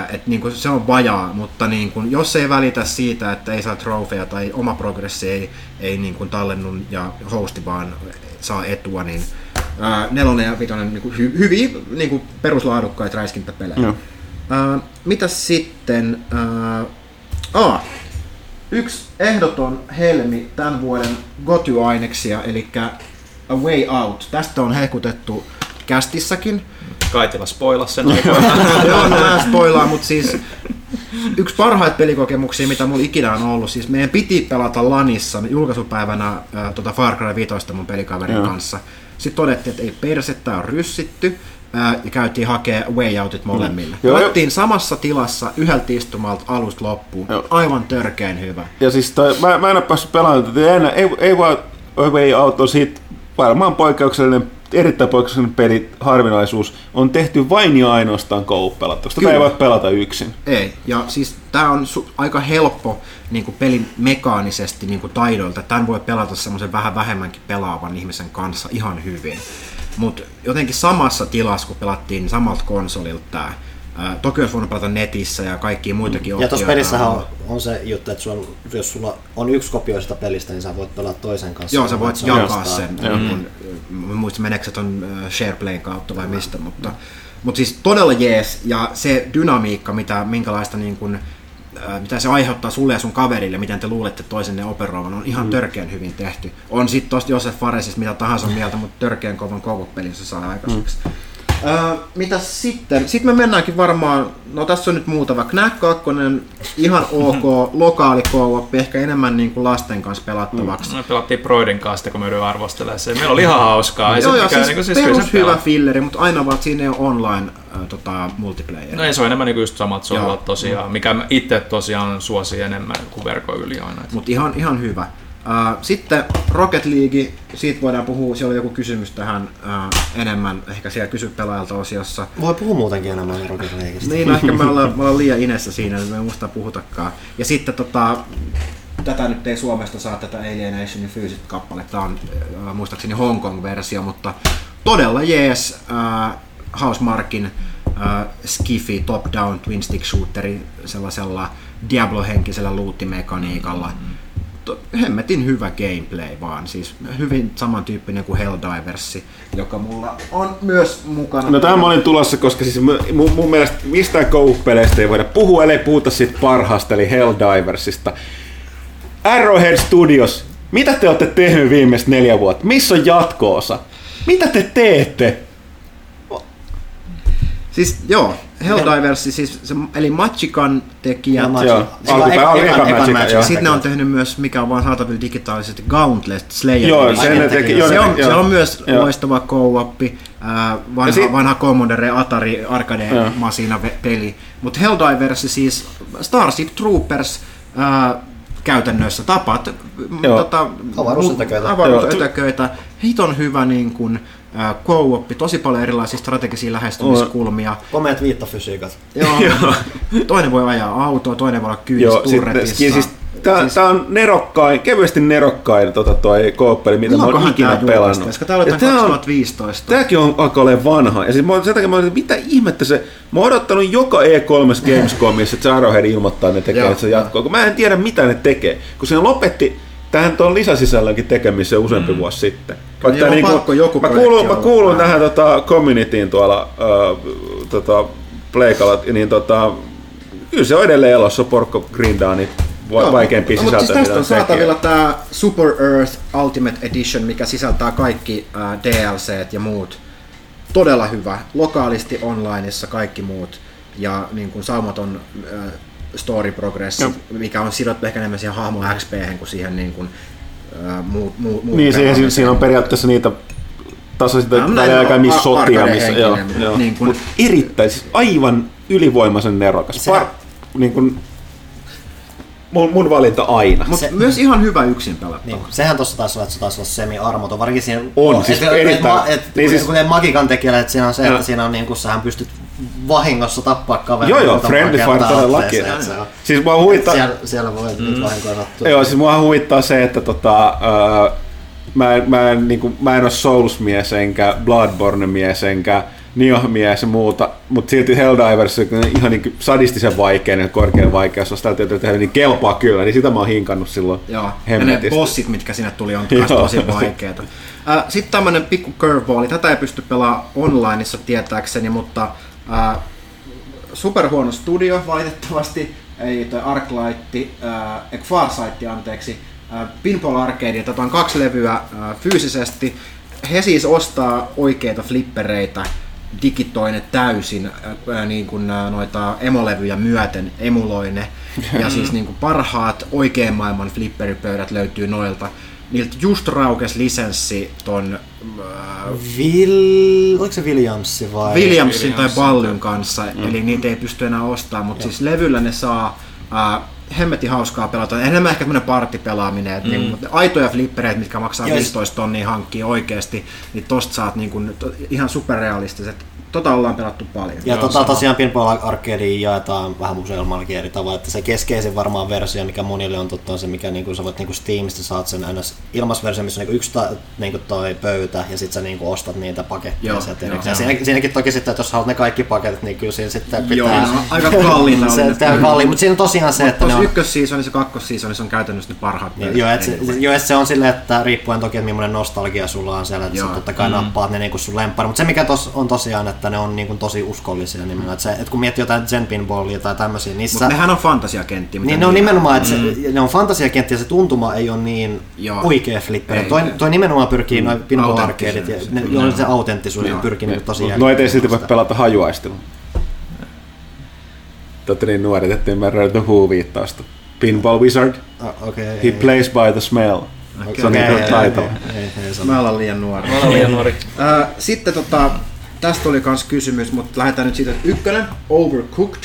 Speaker 3: Et niin kuin se on vajaa, mutta niin kuin, jos ei välitä siitä, että ei saa trofeja tai oma progressi ei, ei niin kuin tallennu ja hosti vaan saa etua, niin ää, nelonen ja vitonen niin kuin hy, hyviä niin kuin peruslaadukkaita räiskintäpelejä. No. Ää, mitä sitten? Ää, aa, yksi ehdoton helmi tämän vuoden Goty-aineksia, eli A Way Out. Tästä on hehkutettu kästissäkin.
Speaker 2: Kaitila spoila sen
Speaker 3: Joo, mä spoilaan, mutta siis yksi parhaita pelikokemuksia, mitä mulla ikinä on ollut, siis meidän piti pelata Lanissa julkaisupäivänä äh, tota Far Cry 5 mun pelikaverin Joo. kanssa. Sitten todettiin, että ei persettä on ryssitty, ja käytiin hakea way outit molemmille. Mm. Joo, samassa tilassa yhdeltä istumalta alusta loppuun. Joo. Aivan törkeän hyvä.
Speaker 1: Ja siis toi, mä, mä en ole päässyt pelaamaan, ei, ei vaan way out on siitä varmaan poikkeuksellinen erittäin poikkeuksellinen peli, harvinaisuus, on tehty vain ja ainoastaan co-pelattavaksi. Tätä ei voi pelata yksin.
Speaker 3: Ei, ja siis tämä on su- aika helppo niin kuin pelin mekaanisesti niin kuin taidoilta. Tämän voi pelata semmoisen vähän vähemmänkin pelaavan ihmisen kanssa ihan hyvin. Mutta jotenkin samassa tilassa, kun pelattiin samalta konsolilta tämä, Ää, toki olisi voinut pelata netissä ja kaikki muitakin
Speaker 4: mm. Ja tuossa pelissähän on, on, se juttu, että sulla, jos sulla on yksi kopio sitä pelistä, niin sä voit pelata toisen kanssa.
Speaker 3: Joo, sä voit jakaa sen. Mm. Mä muistan, meneekö se ton SharePlayn kautta vai mistä, mutta, mutta siis todella jees, ja se dynamiikka, mitä, minkälaista niin kun, mitä se aiheuttaa sulle ja sun kaverille, miten te luulette toisenne operoivan, on ihan mm. törkeän hyvin tehty. On sitten tosta Josef Faresista mitä tahansa mieltä, mutta törkeän kovan kovopelin se saa aikaiseksi. Mm. Öö, mitä sitten? Sitten me mennäänkin varmaan, no tässä on nyt muutama. Knack 2, ihan ok, lokaali co ehkä enemmän niin kuin lasten kanssa pelattavaksi.
Speaker 2: Mm. Me pelattiin Broidin kanssa, kun me yritin arvostella se. Meillä oli ihan hauskaa.
Speaker 3: Ei joo, joo, siis, niin kuin, siis perus hyvä filleri, mutta aina vaan siinä ei ole online äh, tota, multiplayer.
Speaker 2: No ei, se on enemmän niin kuin just samat sohvat tosiaan, mikä itse tosiaan suosi enemmän kuin verkon yli aina.
Speaker 3: Mutta ihan, ihan hyvä. Uh, sitten Rocket League, siitä voidaan puhua, siellä oli joku kysymys tähän uh, enemmän, ehkä siellä kysy pelaajalta osiossa.
Speaker 4: Voi puhua muutenkin enemmän Rocket Leagueista.
Speaker 3: Niin, no ehkä me ollaan, me ollaan liian inessä siinä, että me ei muista puhutakaan. Ja sitten tota, tätä nyt ei Suomesta saa tätä Alienationin fyysit kappaletta, tämä on uh, muistaakseni Hong Kong-versio, mutta todella jees, uh, Housemarkin Skiffy top-down twin stick shooteri sellaisella Diablo-henkisellä luuttimekaniikalla. Mm-hmm hemmetin hyvä gameplay vaan, siis hyvin samantyyppinen kuin Helldiversi, joka mulla on myös mukana.
Speaker 1: No tämä olin tulossa, koska siis mun, mun mielestä mistään Go-peleistä ei voida puhua, ellei puhuta siitä parhaasta, eli Helldiversista. Arrowhead Studios, mitä te olette tehnyt viimeiset neljä vuotta? Missä on jatkoosa? Mitä te teette?
Speaker 3: Siis joo, Helldiversi, siis se, eli Machikan.
Speaker 4: Joo,
Speaker 1: Joo, alkupää oli
Speaker 4: eka-
Speaker 1: joo.
Speaker 3: Sitten ne on tehnyt myös, mikä on vaan saatavilla digitaalisesti, Gauntlet Slayer.
Speaker 1: Joo, se ne teki. Joo,
Speaker 3: se on,
Speaker 1: teki,
Speaker 3: se
Speaker 1: joo.
Speaker 3: on myös
Speaker 1: Joo.
Speaker 3: loistava co-oppi, ää, vanha,
Speaker 1: sit-
Speaker 3: vanha Commodore Atari arcade
Speaker 1: Joo.
Speaker 3: masina peli. Mutta Helldivers siis Starship Troopers ää, käytännössä tapat
Speaker 1: Joo.
Speaker 3: tota,
Speaker 4: Avaruusytäköitä.
Speaker 3: mu- avaruusytäköitä. Hiton hyvä niin kuin, ää, co-oppi, tosi paljon erilaisia strategisia lähestymiskulmia.
Speaker 4: Komeat viittafysiikat.
Speaker 3: Joo. toinen voi ajaa autoa, toinen voi olla kyydissä turretissa.
Speaker 1: siis, tää,
Speaker 3: Siis-
Speaker 1: on nerokkain, kevyesti nerokkain tota, toi kooppeli, mitä mä oon ikinä
Speaker 3: tää
Speaker 1: pelannut.
Speaker 3: Koska tää oli
Speaker 1: Ja
Speaker 3: jotain
Speaker 1: tää on-
Speaker 3: 2015.
Speaker 1: Tääkin on alkaa olemaan vanha. Ja siis mä, sen takia mä olin, mitä ihmettä se... Mä oon odottanut joka E3 Gamescomissa, että se Arrowhead ilmoittaa, että ne tekee, että se jatkuu. Kun mä en tiedä, mitä ne tekee. Kun se lopetti tähän tuon lisäsisällönkin tekemisen useampi mm. vuosi sitten. Vaikka
Speaker 3: Joo,
Speaker 1: tää niinku-
Speaker 3: pakko joku
Speaker 1: mä kuulun, mä kuulun tähän tota, communityin tuolla äh, tota, Pleikalla, niin tota, kyllä se on edelleen elossa, Porkko grindaa niin va-
Speaker 3: Joo,
Speaker 1: vaikeimpia
Speaker 3: no, mutta
Speaker 1: sisältöjä.
Speaker 3: siis tästä on saatavilla tämä Super Earth Ultimate Edition, mikä sisältää kaikki äh, DLCt ja muut. Todella hyvä. Lokaalisti onlineissa kaikki muut. Ja niin kuin saumaton äh, story progressi,
Speaker 1: Joo.
Speaker 3: mikä on sidottu ehkä enemmän siihen hahmon XP kuin siihen niin kuin, äh, muut, muut, muut
Speaker 1: Niin, siihen, siinä on periaatteessa niitä tasoisia
Speaker 3: Tämä on
Speaker 1: tai
Speaker 3: näin
Speaker 1: aika missä sotia, missä, joo,
Speaker 3: mutta
Speaker 1: joo.
Speaker 3: niin kuin-
Speaker 1: Mut erittäin, siis aivan ylivoimaisen nerokas.
Speaker 4: Se-
Speaker 1: Par, niin kuin, mun, mun valinta aina.
Speaker 3: Mutta
Speaker 4: Se-
Speaker 3: myös ihan hyvä yksin pelattava.
Speaker 4: Niin, sehän tossa taisi olla, että se taisi olla semi-armoton, varsinkin siinä...
Speaker 1: On, siis
Speaker 4: et,
Speaker 1: erittäin-
Speaker 4: Et, et,
Speaker 1: niin siis-
Speaker 4: kuten Magikan tekijällä, että siinä on se, että
Speaker 1: Joo.
Speaker 4: siinä on niin kuin sähän pystyt vahingossa tappaa kaverin.
Speaker 1: Joo, joo, friendly fire todellakin.
Speaker 4: on-
Speaker 1: Siis mua huvittaa,
Speaker 4: Siellä, siellä voi niitä vahinkoja sattua.
Speaker 1: joo, siis mua huvittaa se, että tota, öö, mä, mä, en, niin kuin, mä en ole Souls-mies, enkä Bloodborne-mies, enkä Nioh-mies ja muuta, mutta silti Helldivers, on ihan niin sadistisen vaikeinen ja korkean vaikeus, jos täytyy tehdä, niin kelpaa kyllä, niin sitä mä oon hinkannut silloin
Speaker 3: Joo, ja ne
Speaker 1: hemmetisti.
Speaker 3: bossit, mitkä sinne tuli, on tosi vaikeita. Sitten tämmönen pikku curveball, tätä ei pysty pelaamaan onlineissa tietääkseni, mutta ää, superhuono studio valitettavasti, ei toi Arclight, ei Farsight anteeksi, ää, Pinball Arcade, tätä on kaksi levyä ää, fyysisesti. He siis ostaa oikeita flippereitä, digitoi ne täysin, ää, niin kuin ää, noita emolevyjä myöten, emuloi ne. Ja siis niin kuin parhaat oikean maailman flipperipöydät löytyy noilta. Niiltä just raukes lisenssi ton ää,
Speaker 4: Vil... Oliko se Williamsi vai?
Speaker 3: Williamsin tai Ballyn kanssa, mm. eli niitä ei pysty enää ostamaan, mutta siis levyllä ne saa ää, hemmetin hauskaa pelata. Enemmän ehkä tämmönen partipelaaminen, että mm. niinku, aitoja flippereitä, mitkä maksaa
Speaker 4: Joo,
Speaker 3: 15 tonnia hankkii oikeesti, niin tosta saat niinku, to, ihan superrealistiset. Tota ollaan pelattu paljon.
Speaker 4: Ja tota, tosiaan Pinball Arcadeen jaetaan vähän museoimallakin eri tavalla, että se keskeisin varmaan versio, mikä monille on totta, on se, mikä niinku, sä voit niinku Steamista saat sen ns. ilmasversio, missä on niinku yksi ta, niinku toi pöytä ja sit sä niinku ostat niitä paketteja
Speaker 3: Joo,
Speaker 4: sieltä
Speaker 3: joo.
Speaker 4: erikseen. Siinä, siinäkin toki sitten, että jos haluat ne kaikki paketit, niin kyllä siinä sitten pitää...
Speaker 3: Joo, ne on aika kalliita oli
Speaker 4: se, on kalliin, mutta siinä on tosiaan se, että ne
Speaker 3: Tuossa
Speaker 4: on...
Speaker 3: ykkösseasonissa ja kakkosseasonissa on käytännössä ne parhaat
Speaker 4: Niin,
Speaker 3: pöydät.
Speaker 4: Joo, että se,
Speaker 3: Niin,
Speaker 4: jo, et se on silleen, että riippuen toki, että millainen nostalgia sulla on siellä, että
Speaker 3: Joo.
Speaker 4: sä totta kai mm. nappaat ne niinku sun lemppari. Mutta se mikä tos, on tosiaan, että ne on niinku tosi uskollisia nimenomaan. Että, se, että kun miettii jotain Zen Pinballia tai tämmöisiä, niissä...
Speaker 3: Mutta nehän on fantasiakenttiä. mitä
Speaker 4: Niin ne on nimenomaan, että se, ne on fantasiakenttiä ja se tuntuma ei ole niin
Speaker 3: Joo.
Speaker 4: oikea flipperi.
Speaker 3: Ei.
Speaker 4: Toi, toi nimenomaan pyrkii mm. noin pinball arcadeit ja ne, se autenttisuus pyrkii niinku tosi
Speaker 1: Noita ei silti voi pelata hajuaistelun. Te olette niin nuoret, että ymmärrä The Who-viittausta. Pinball Wizard,
Speaker 4: Ah, Okei.
Speaker 1: he plays by the smell. Se on
Speaker 4: Okei,
Speaker 1: niin
Speaker 4: ei,
Speaker 1: taitava.
Speaker 4: ei, ei, ei, sano.
Speaker 3: Mä ollaan liian nuori.
Speaker 2: Mä olen liian nuori.
Speaker 3: Ää, Sitten tota, tästä oli kans kysymys, mutta lähdetään nyt siitä, että ykkönen, Overcooked,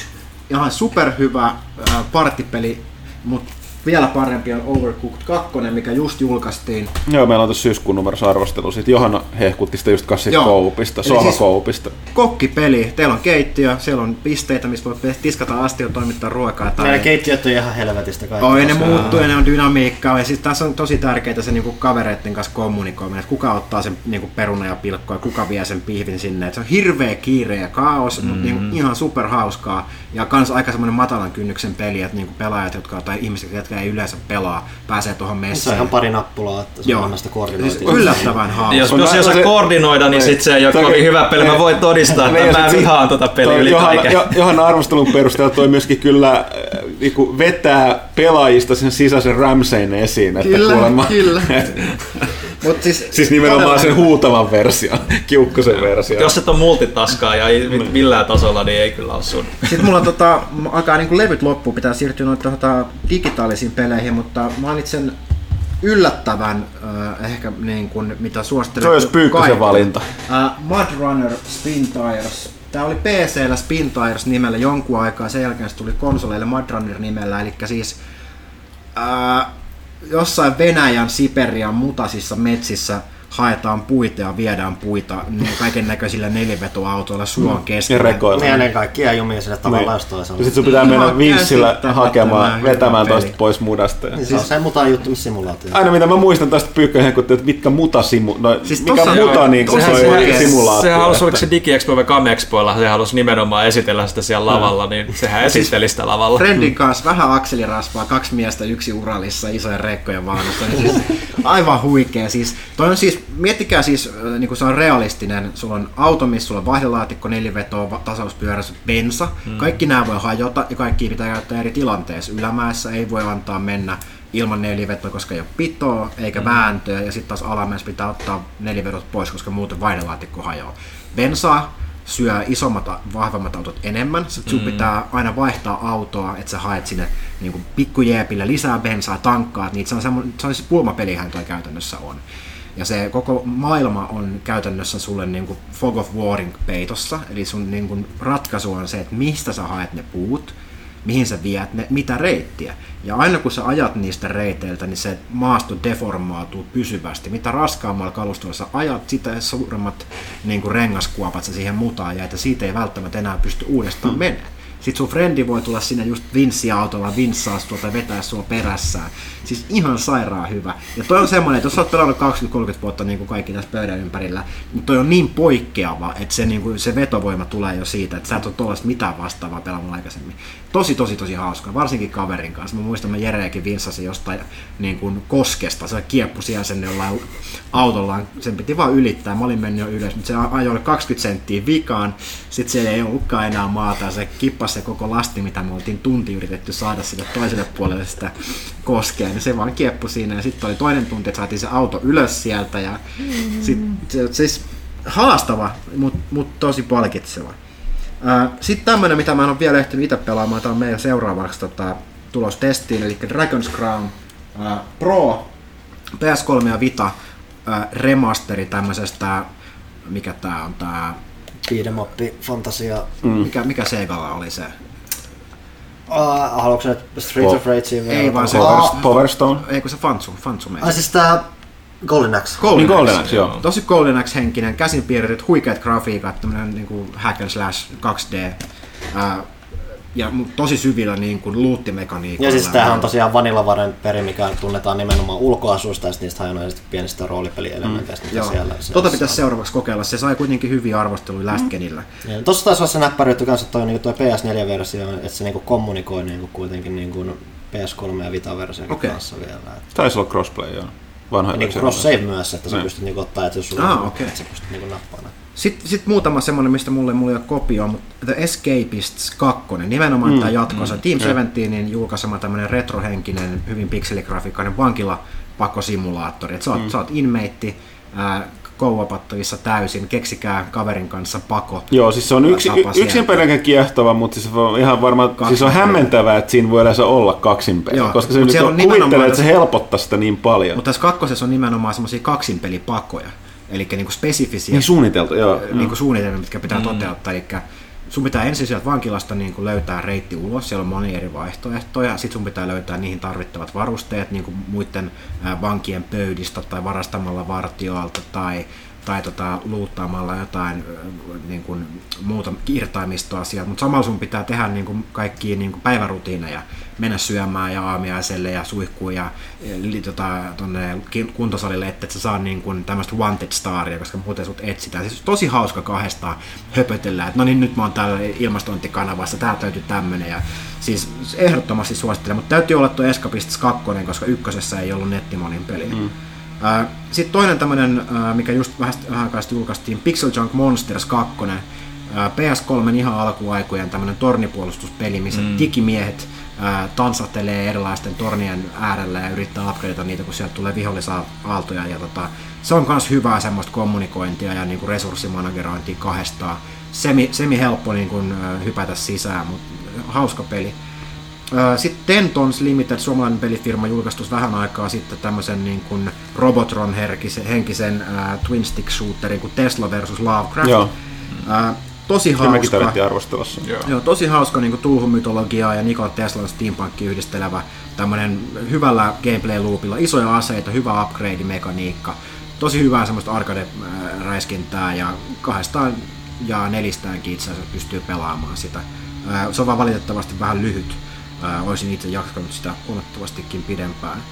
Speaker 3: ihan superhyvä ää, partipeli, mutta vielä parempi on Overcooked 2, mikä just julkaistiin.
Speaker 1: Joo, meillä on tuossa syyskuun numerossa arvostelu. Sitten Johanna hehkutti sitä just kanssa koupista,
Speaker 3: siis-
Speaker 1: sohvakoupista.
Speaker 3: Kokkipeli, teillä on keittiö, siellä on pisteitä, missä voi tiskata astioon, toimittaa ruokaa.
Speaker 4: Meillä
Speaker 3: Tai...
Speaker 4: keittiöt on ihan helvetistä kaikki.
Speaker 3: Oi, ne muuttuu ja ne on dynamiikkaa. Ja siis tässä on tosi tärkeää se niinku kavereiden kanssa kommunikoiminen, että kuka ottaa sen niinku peruna ja pilkkoa ja kuka vie sen pihvin sinne. Et se on hirveä kiire ja kaos, mm. mutta niinku ihan super hauskaa. Ja kans aika semmoinen matalan kynnyksen peli, että niinku pelaajat jotka, tai ihmiset, jotka ei yleensä pelaa, pääsee tuohon
Speaker 4: Se on
Speaker 3: messiin.
Speaker 4: ihan pari nappulaa, että se
Speaker 3: Joo.
Speaker 4: on sitä
Speaker 3: Siis
Speaker 4: koordinointia.
Speaker 3: yllättävän hauska.
Speaker 2: Jos, jos ei osaa
Speaker 1: se-
Speaker 2: koordinoida, niin sit se ei ole kovin hyvä peli. Mä voin todistaa,
Speaker 1: Niin,
Speaker 2: että mä
Speaker 1: sit se-
Speaker 2: vihaan tota peliä yli kaiken.
Speaker 1: Jo- Johanna arvostelun perusteella toi myöskin kyllä äh, niinku vetää pelaajista sen sisäisen Ramsayn esiin. Että
Speaker 3: Kyllä,
Speaker 1: kuulemma,
Speaker 3: kyllä. Mut siis,
Speaker 1: siis nimenomaan sen huutavan version, kiukkusen version.
Speaker 2: Jos et ole multitaskaa ja ei millään tasolla, niin ei kyllä ole sun.
Speaker 3: Sitten mulla on tota, alkaa niinku levyt loppuun, pitää siirtyä noita tota, digitaalisiin peleihin, mutta mainitsen yllättävän äh, ehkä niin kuin, mitä suosittelen.
Speaker 1: Se olisi Pyykkösen valinta.
Speaker 3: Äh, Mud Runner Spin Tires. Tämä oli PCllä Spin Tires nimellä jonkun aikaa, sen jälkeen se tuli konsoleille Mud Runner nimellä, eli siis äh, jossain Venäjän Siperian mutasissa metsissä haetaan puita ja viedään puita kaiken näköisillä nelivetoautoilla suon
Speaker 1: Ja
Speaker 3: keskellä.
Speaker 1: rekoilla.
Speaker 4: Niin ennen kaikkea jumia sille tavalla
Speaker 1: Niin.
Speaker 4: jos toisella.
Speaker 1: Ja sit sun pitää mennä vinssillä
Speaker 3: käsittämättömän
Speaker 1: hakemaan, vetämään
Speaker 3: peli.
Speaker 1: toista pois mudasta.
Speaker 4: Niin se on se muta juttumissimulaatio.
Speaker 1: Aina mitä mä muistan tästä pyykköjen, kun että mitkä mutasimu, no,
Speaker 3: Siis
Speaker 1: siis mikä
Speaker 3: tossa-
Speaker 1: muta niin kuin
Speaker 3: tossa
Speaker 1: se
Speaker 3: se-
Speaker 1: on
Speaker 3: se-
Speaker 1: simulaatio.
Speaker 2: Sehän halusi, oliko se DigiExpo vai CamExpoilla, se halusi nimenomaan esitellä sitä siellä lavalla, niin sehän esitteli sitä lavalla.
Speaker 3: Friendin kanssa vähän akselirasvaa, kaksi miestä, yksi uralissa, isojen rekkojen vaunussa. Niin siis aivan huikea. Siis, toi on siis, miettikää siis, niin kuin se on realistinen. Sulla on auto, missä sulla on vaihdelaatikko, nelivetoa, va- tasauspyörässä, bensa. Mm. Kaikki nämä voi hajota ja kaikki pitää käyttää eri tilanteessa. Ylämäessä ei voi antaa mennä ilman nelivetoa, koska ei ole pitoa eikä vääntöä. Ja sitten taas alamäessä pitää ottaa nelivedot pois, koska muuten vaihdelaatikko hajoaa. Bensaa syö isommat, vahvemmat autot enemmän. Sitten sun pitää aina vaihtaa autoa, että sä haet sinne niin pikkujeepillä lisää bensaa, tankkaat niitä. Se on, semmo, se on siis pulmapelihän toi käytännössä on. Ja se koko maailma on käytännössä sulle niin kuin fog of warin peitossa. Eli sun niin kuin ratkaisu on se, että mistä sä haet ne puut, mihin sä viet ne, mitä reittiä. Ja aina kun sä ajat niistä reiteiltä, niin se maasto deformaatuu pysyvästi. Mitä raskaammalla kalustolla sä ajat, sitä suuremmat niin kuin rengaskuopat sä siihen mutaan ja että siitä ei välttämättä enää pysty uudestaan menemään. Sitten sun frendi voi tulla sinne just vinssiautolla, vinssaa tuota vetää sua perässään. Siis ihan sairaan hyvä. Ja toi on semmoinen, että jos sä oot pelannut 20-30 vuotta niin kuin kaikki tässä pöydän ympärillä, niin toi on niin poikkeava, että se, niin kuin, se vetovoima tulee jo siitä, että sä et ole tuollaista mitään vastaavaa pelannut aikaisemmin. Tosi, tosi, tosi hauska, varsinkin kaverin kanssa. Mä muistan, mä Jereekin vinssasi jostain niin kuin koskesta, se kieppu siellä sen jollain autollaan, sen piti vaan ylittää. Mä olin mennyt jo ylös, mutta se ajoi 20 senttiä vikaan, sitten siellä ei ollutkaan enää maata, se se koko lasti, mitä me oltiin tunti yritetty saada sille toiselle puolelle sitä koskea, niin se vaan kieppu siinä, ja sitten oli toinen tunti, että saatiin se auto ylös sieltä, ja sitten se, siis haastava, mutta mut tosi palkitseva. Sitten tämmönen, mitä mä en ole vielä ehtinyt itse pelaamaan, tämä on meidän seuraavaksi tota, tulos testiin, eli Dragon's Crown ää, Pro PS3 ja Vita ää, remasteri tämmöisestä, mikä tää on tää,
Speaker 4: Beat'em fantasia.
Speaker 3: mikä, mikä Segalla oli se?
Speaker 4: Uh, haluatko sä nyt Streets
Speaker 1: Po-
Speaker 4: of Ragea vielä?
Speaker 3: Ei vaan se-
Speaker 1: Power,
Speaker 4: Ah,
Speaker 1: Power Stone.
Speaker 3: Ei kun se Fantsu, Fantsu meni.
Speaker 4: Ai siis tää Golden Axe.
Speaker 3: Golden,
Speaker 1: Niin Golden
Speaker 3: Axe.
Speaker 1: Joo.
Speaker 3: Tosi Golden Axe henkinen, käsin piirretyt, huikeat grafiikat, tämmönen niinku hack and slash 2D. Ää, ja tosi syvillä niin kuin luuttimekaniikoilla.
Speaker 4: Ja siis tämähän on tosiaan Vanillavaren peri, mikä tunnetaan nimenomaan ulkoasuista ja niistä hajonaisista pienistä roolipelielementeistä, mitä
Speaker 3: Joo.
Speaker 4: siellä
Speaker 3: Tota
Speaker 4: siellä
Speaker 3: pitäisi seuraavaksi kokeilla. Se sai kuitenkin hyviä arvosteluja Last Genillä.
Speaker 4: Ja Tuossa taisi olla se näppäryytty kanssa, että toi, niinku toi PS4-versio, että se niinku kommunikoi niinku kuitenkin niinku PS3 ja Vita-version
Speaker 3: Okei.
Speaker 4: kanssa vielä.
Speaker 1: Taisi olla crossplay, joo. Vanhoja
Speaker 4: ja niinku
Speaker 1: versioita.
Speaker 4: cross save myös, että sä
Speaker 1: Niin.
Speaker 4: pystyt niinku ottaa, että jos sulla
Speaker 3: Ah,
Speaker 4: on, että sä pystyt niinku nappaamaan.
Speaker 3: Sitten sit muutama semmonen, mistä mulle, mulle ei ole kopio, mutta The Escapists 2, nimenomaan mm, tämä jatkossa. Mm, Team 17 julkaisema tämmönen retrohenkinen, hyvin pikseligrafiikkainen vankilapakosimulaattori. Et sä, oot, mm. sä oot inmeitti, ää, kouvapattavissa täysin, keksikää kaverin kanssa pako.
Speaker 1: Joo, siis se on yksi, yksin pelkä kiehtova, mutta siis on ihan varmaan, siis on hämmentävää, että siinä voi yleensä olla kaksin peli,
Speaker 3: Joo,
Speaker 1: koska se nyt
Speaker 3: siellä
Speaker 1: on, kuvittelee, että se helpottaa sitä niin paljon.
Speaker 3: Mutta tässä kakkosessa on nimenomaan semmoisia kaksinpelipakoja, eli niinku spesifisiä
Speaker 1: niin suunniteltu, joo.
Speaker 3: niin kuin suunnitelmia, mitkä pitää mm. toteuttaa. Eli sun pitää ensin sieltä vankilasta niin kuin löytää reitti ulos, siellä on monia eri vaihtoehtoja, sitten sun pitää löytää niihin tarvittavat varusteet niin kuin muiden vankien pöydistä tai varastamalla vartioalta tai tai tota, luuttaamalla jotain niin kuin, muuta irtaimistoasiaa, mutta samalla sun pitää tehdä niin kuin, kaikkia niin kuin, päivärutiineja, mennä syömään ja aamiaiselle ja suihkuun ja tota, tonne kuntosalille, että et sä saa niin kuin, tämmöistä wanted staria, koska muuten sut etsitään. Siis tosi hauska kahdestaan höpötellä, että no niin nyt mä oon täällä ilmastointikanavassa, tää täytyy tämmönen ja siis ehdottomasti suosittelen, mutta täytyy olla tuo Escapists 2, koska ykkösessä ei ollut nettimonin peli. Mm. Sitten toinen tämmönen, mikä just vähän, vähän aikaa julkaistiin, Pixel Junk Monsters 2, PS3 ihan alkuaikojen tämmönen tornipuolustuspeli, missä mm. digimiehet tansattelee erilaisten tornien äärellä ja yrittää upgradeata niitä, kun sieltä tulee vihollisia aaltoja. Ja tota, se on myös hyvää semmoista kommunikointia ja niinku resurssimanagerointia kahdestaan. Semi, semi helppo niinku, hypätä sisään, mutta hauska peli. Sitten Tentons Limited, suomalainen pelifirma, julkaistus vähän aikaa sitten tämmöisen niin kuin Robotron henkisen äh, twin stick shooterin kuin Tesla versus Lovecraft. Joo. Äh, tosi hauska.
Speaker 1: arvostelussa.
Speaker 3: Joo. Joo, tosi hauska niin tuuhumytologiaa ja Nikola Teslan steampunk yhdistelevä tämmönen hyvällä gameplay-loopilla, isoja aseita, hyvä upgrade-mekaniikka, tosi hyvää semmoista arcade-räiskintää ja kahdestaan ja nelistäänkin itse asiassa pystyy pelaamaan sitä. Se on vaan valitettavasti vähän lyhyt Ää, olisin itse jatkanut sitä huomattavastikin pidempään.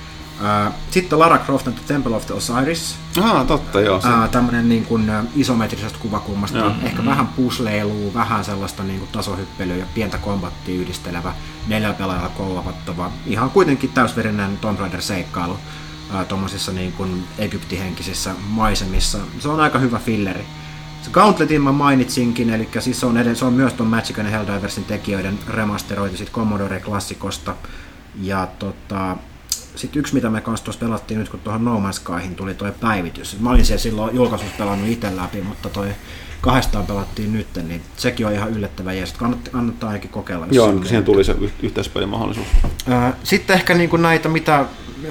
Speaker 3: Ää, sitten Lara Croft and the Temple of the Osiris.
Speaker 1: Ah, totta, joo.
Speaker 3: Ää, tämmönen niin kuin isometrisestä kuvakulmasta. Joo. Ehkä mm-hmm. vähän pusleilua, vähän sellaista niin kuin tasohyppelyä ja pientä kombattia yhdistelevä, neljä pelaajalla kollapattava. Ihan kuitenkin täysverinen Tomb Raider-seikkailu tuommoisissa niin kuin egyptihenkisissä maisemissa. Se on aika hyvä filleri. Gauntletin mä mainitsinkin, eli siis se on, edes, se on myös tuon Magic and Helldiversin tekijöiden remasteroitu sit Commodore-klassikosta. Ja tota, sitten yksi, mitä me kanssa tuossa pelattiin nyt, kun tuohon No Man's Skyhin tuli toi päivitys. Mä olin siellä silloin julkaisussa pelannut itse läpi, mutta toi kahdestaan pelattiin nyt, niin sekin on ihan yllättävä jees. Kannattaa, kannattaa ainakin kokeilla.
Speaker 1: Joo, siihen tuli se yhteispelimahdollisuus.
Speaker 3: Sitten ehkä niin kuin näitä, mitä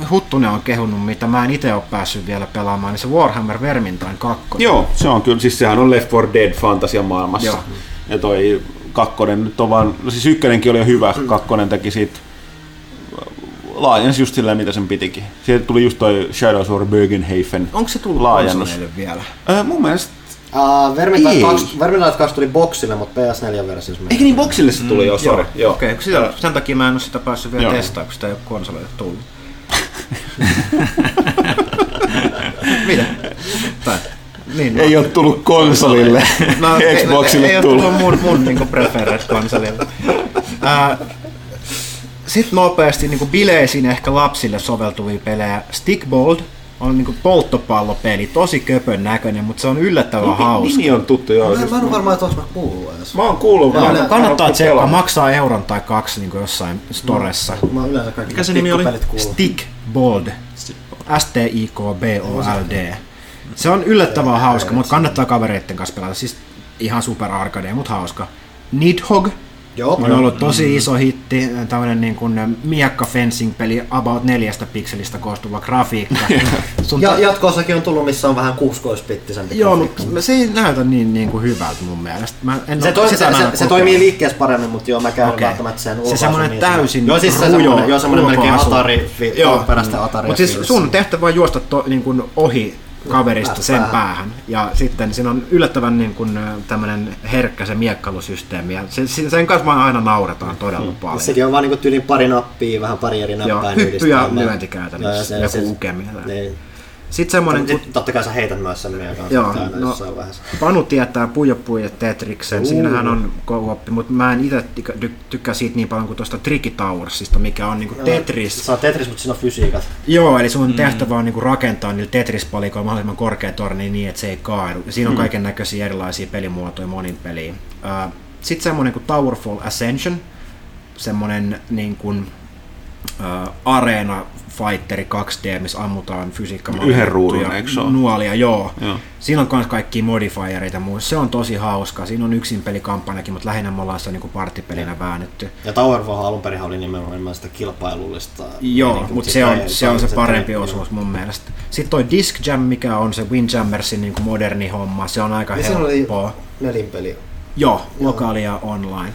Speaker 3: Huttunen on kehunut, mitä mä en itse ole päässyt vielä pelaamaan, niin se Warhammer Vermintide 2.
Speaker 1: Joo, se on kyllä, siis sehän on Left 4 Dead fantasia maailmassa. Joo. Ja toi kakkonen nyt on vaan, no siis ykkönenkin oli jo hyvä, mm. kakkonen teki siitä laajensi just sillä mitä sen pitikin. Sieltä tuli just toi Shadows over Bergenhafen
Speaker 3: Onko se tullut laajennus. vielä?
Speaker 1: Äh, mun mielestä
Speaker 4: Uh, Vermintide 2, 2 tuli boksille, mutta PS4-versiossa
Speaker 1: Eikö niin boksille se tuli mm, jo, sorry.
Speaker 3: Joo. Okei, okay, sen takia mä en ole sitä päässyt vielä testaamaan, kun sitä ei ole konsoleille tullut. Mitä? Tai,
Speaker 1: niin, ei no. ole tullut konsolille, no, Xboxille
Speaker 3: ei, ei, tullut. Ei ole tullut mun, mun niin preferred konsolille. Uh, Sitten nopeasti niin bileisiin ehkä lapsille soveltuvia pelejä. Stickbold on niin polttopallopeli, tosi köpön näköinen, mutta se on yllättävän nimi, hauska.
Speaker 1: Nimi on tuttu, joo.
Speaker 4: Mä, mä en ole varma, että mä kuullut edes.
Speaker 1: Mä oon kuullut. Mä,
Speaker 3: mä, kannattaa tsekkaa, maksaa euron tai kaksi niin jossain storessa.
Speaker 4: Mä, mä yleensä kaikki
Speaker 3: Mikä se nimi oli? Stickbold. S-T-I-K-B-O-L-D. Se on yllättävän hauska, mutta kannattaa kavereiden kanssa pelata. Siis ihan super arcade, mutta hauska. Nidhogg Joo, on ollut tosi iso hitti, tämmöinen niin kuin miekka fencing-peli about neljästä pikselistä koostuva grafiikka.
Speaker 4: Sun ja, jatkossakin on tullut, missä on vähän 16-pittisempi
Speaker 3: Joo, mutta se ei näytä niin, niin kuin hyvältä mun mielestä. Mä en
Speaker 4: se, toi, se, se, se, toimii liikkeessä paremmin, mutta joo, mä käyn okay. välttämättä sen
Speaker 3: Se semmoinen niin täysin
Speaker 4: Joo, siis se semmoinen, joo, semmoinen melkein Atari, joo, perästä Atari.
Speaker 3: Mutta siis sun tehtävä on juosta to, niin kuin ohi kaverista sen päähän. Ja sitten siinä on yllättävän niin kuin, tämmöinen herkkä se miekkailusysteemi. Ja se, sen kanssa vaan aina nauretaan todella hmm. paljon.
Speaker 4: Sekin on vaan niin tyyliin pari nappia, vähän pari eri nappaa. Joo,
Speaker 3: hyppy ja lyöntikäytännössä, joku ukeminen. Niin. Sitten semmoinen...
Speaker 4: Kun... Totta kai sä heität myös sen meidän kanssa.
Speaker 3: Joo, no, Panu tietää Pujo Pujo Tetriksen, uh. siinähän on kooppi, mutta mä en itse tykkää siitä niin paljon kuin tuosta Tricky Towersista, mikä on niinku Tetris.
Speaker 4: Se on Tetris, mutta siinä on fysiikat.
Speaker 3: Joo, eli sun mm. tehtävä on niinku rakentaa niillä Tetris-palikoilla mahdollisimman korkea torni niin, että se ei kaadu. Siinä on mm. kaiken näköisiä erilaisia pelimuotoja monin peliin. Sitten semmoinen kuin Towerfall Ascension, semmoinen niin kuin, uh, areena Fighteri 2D, missä ammutaan fysiikka
Speaker 1: Yhden ruudun, eikö se
Speaker 3: Nuolia, joo. joo. Siinä on myös kaikki modifiereita muu. Se on tosi hauska. Siinä on yksin pelikampanjakin, mutta lähinnä me ollaan sitä niin partipelinä väännetty.
Speaker 4: Ja Towerfall alun perin oli nimenomaan sitä kilpailullista.
Speaker 3: Joo, niin, mutta se on, se on se parempi se osuus mun mielestä. Sitten toi Disc Jam, mikä on se Windjammersin niin moderni homma, se on aika ja helppoa.
Speaker 4: nelinpeli.
Speaker 3: Joo, lokaalia online.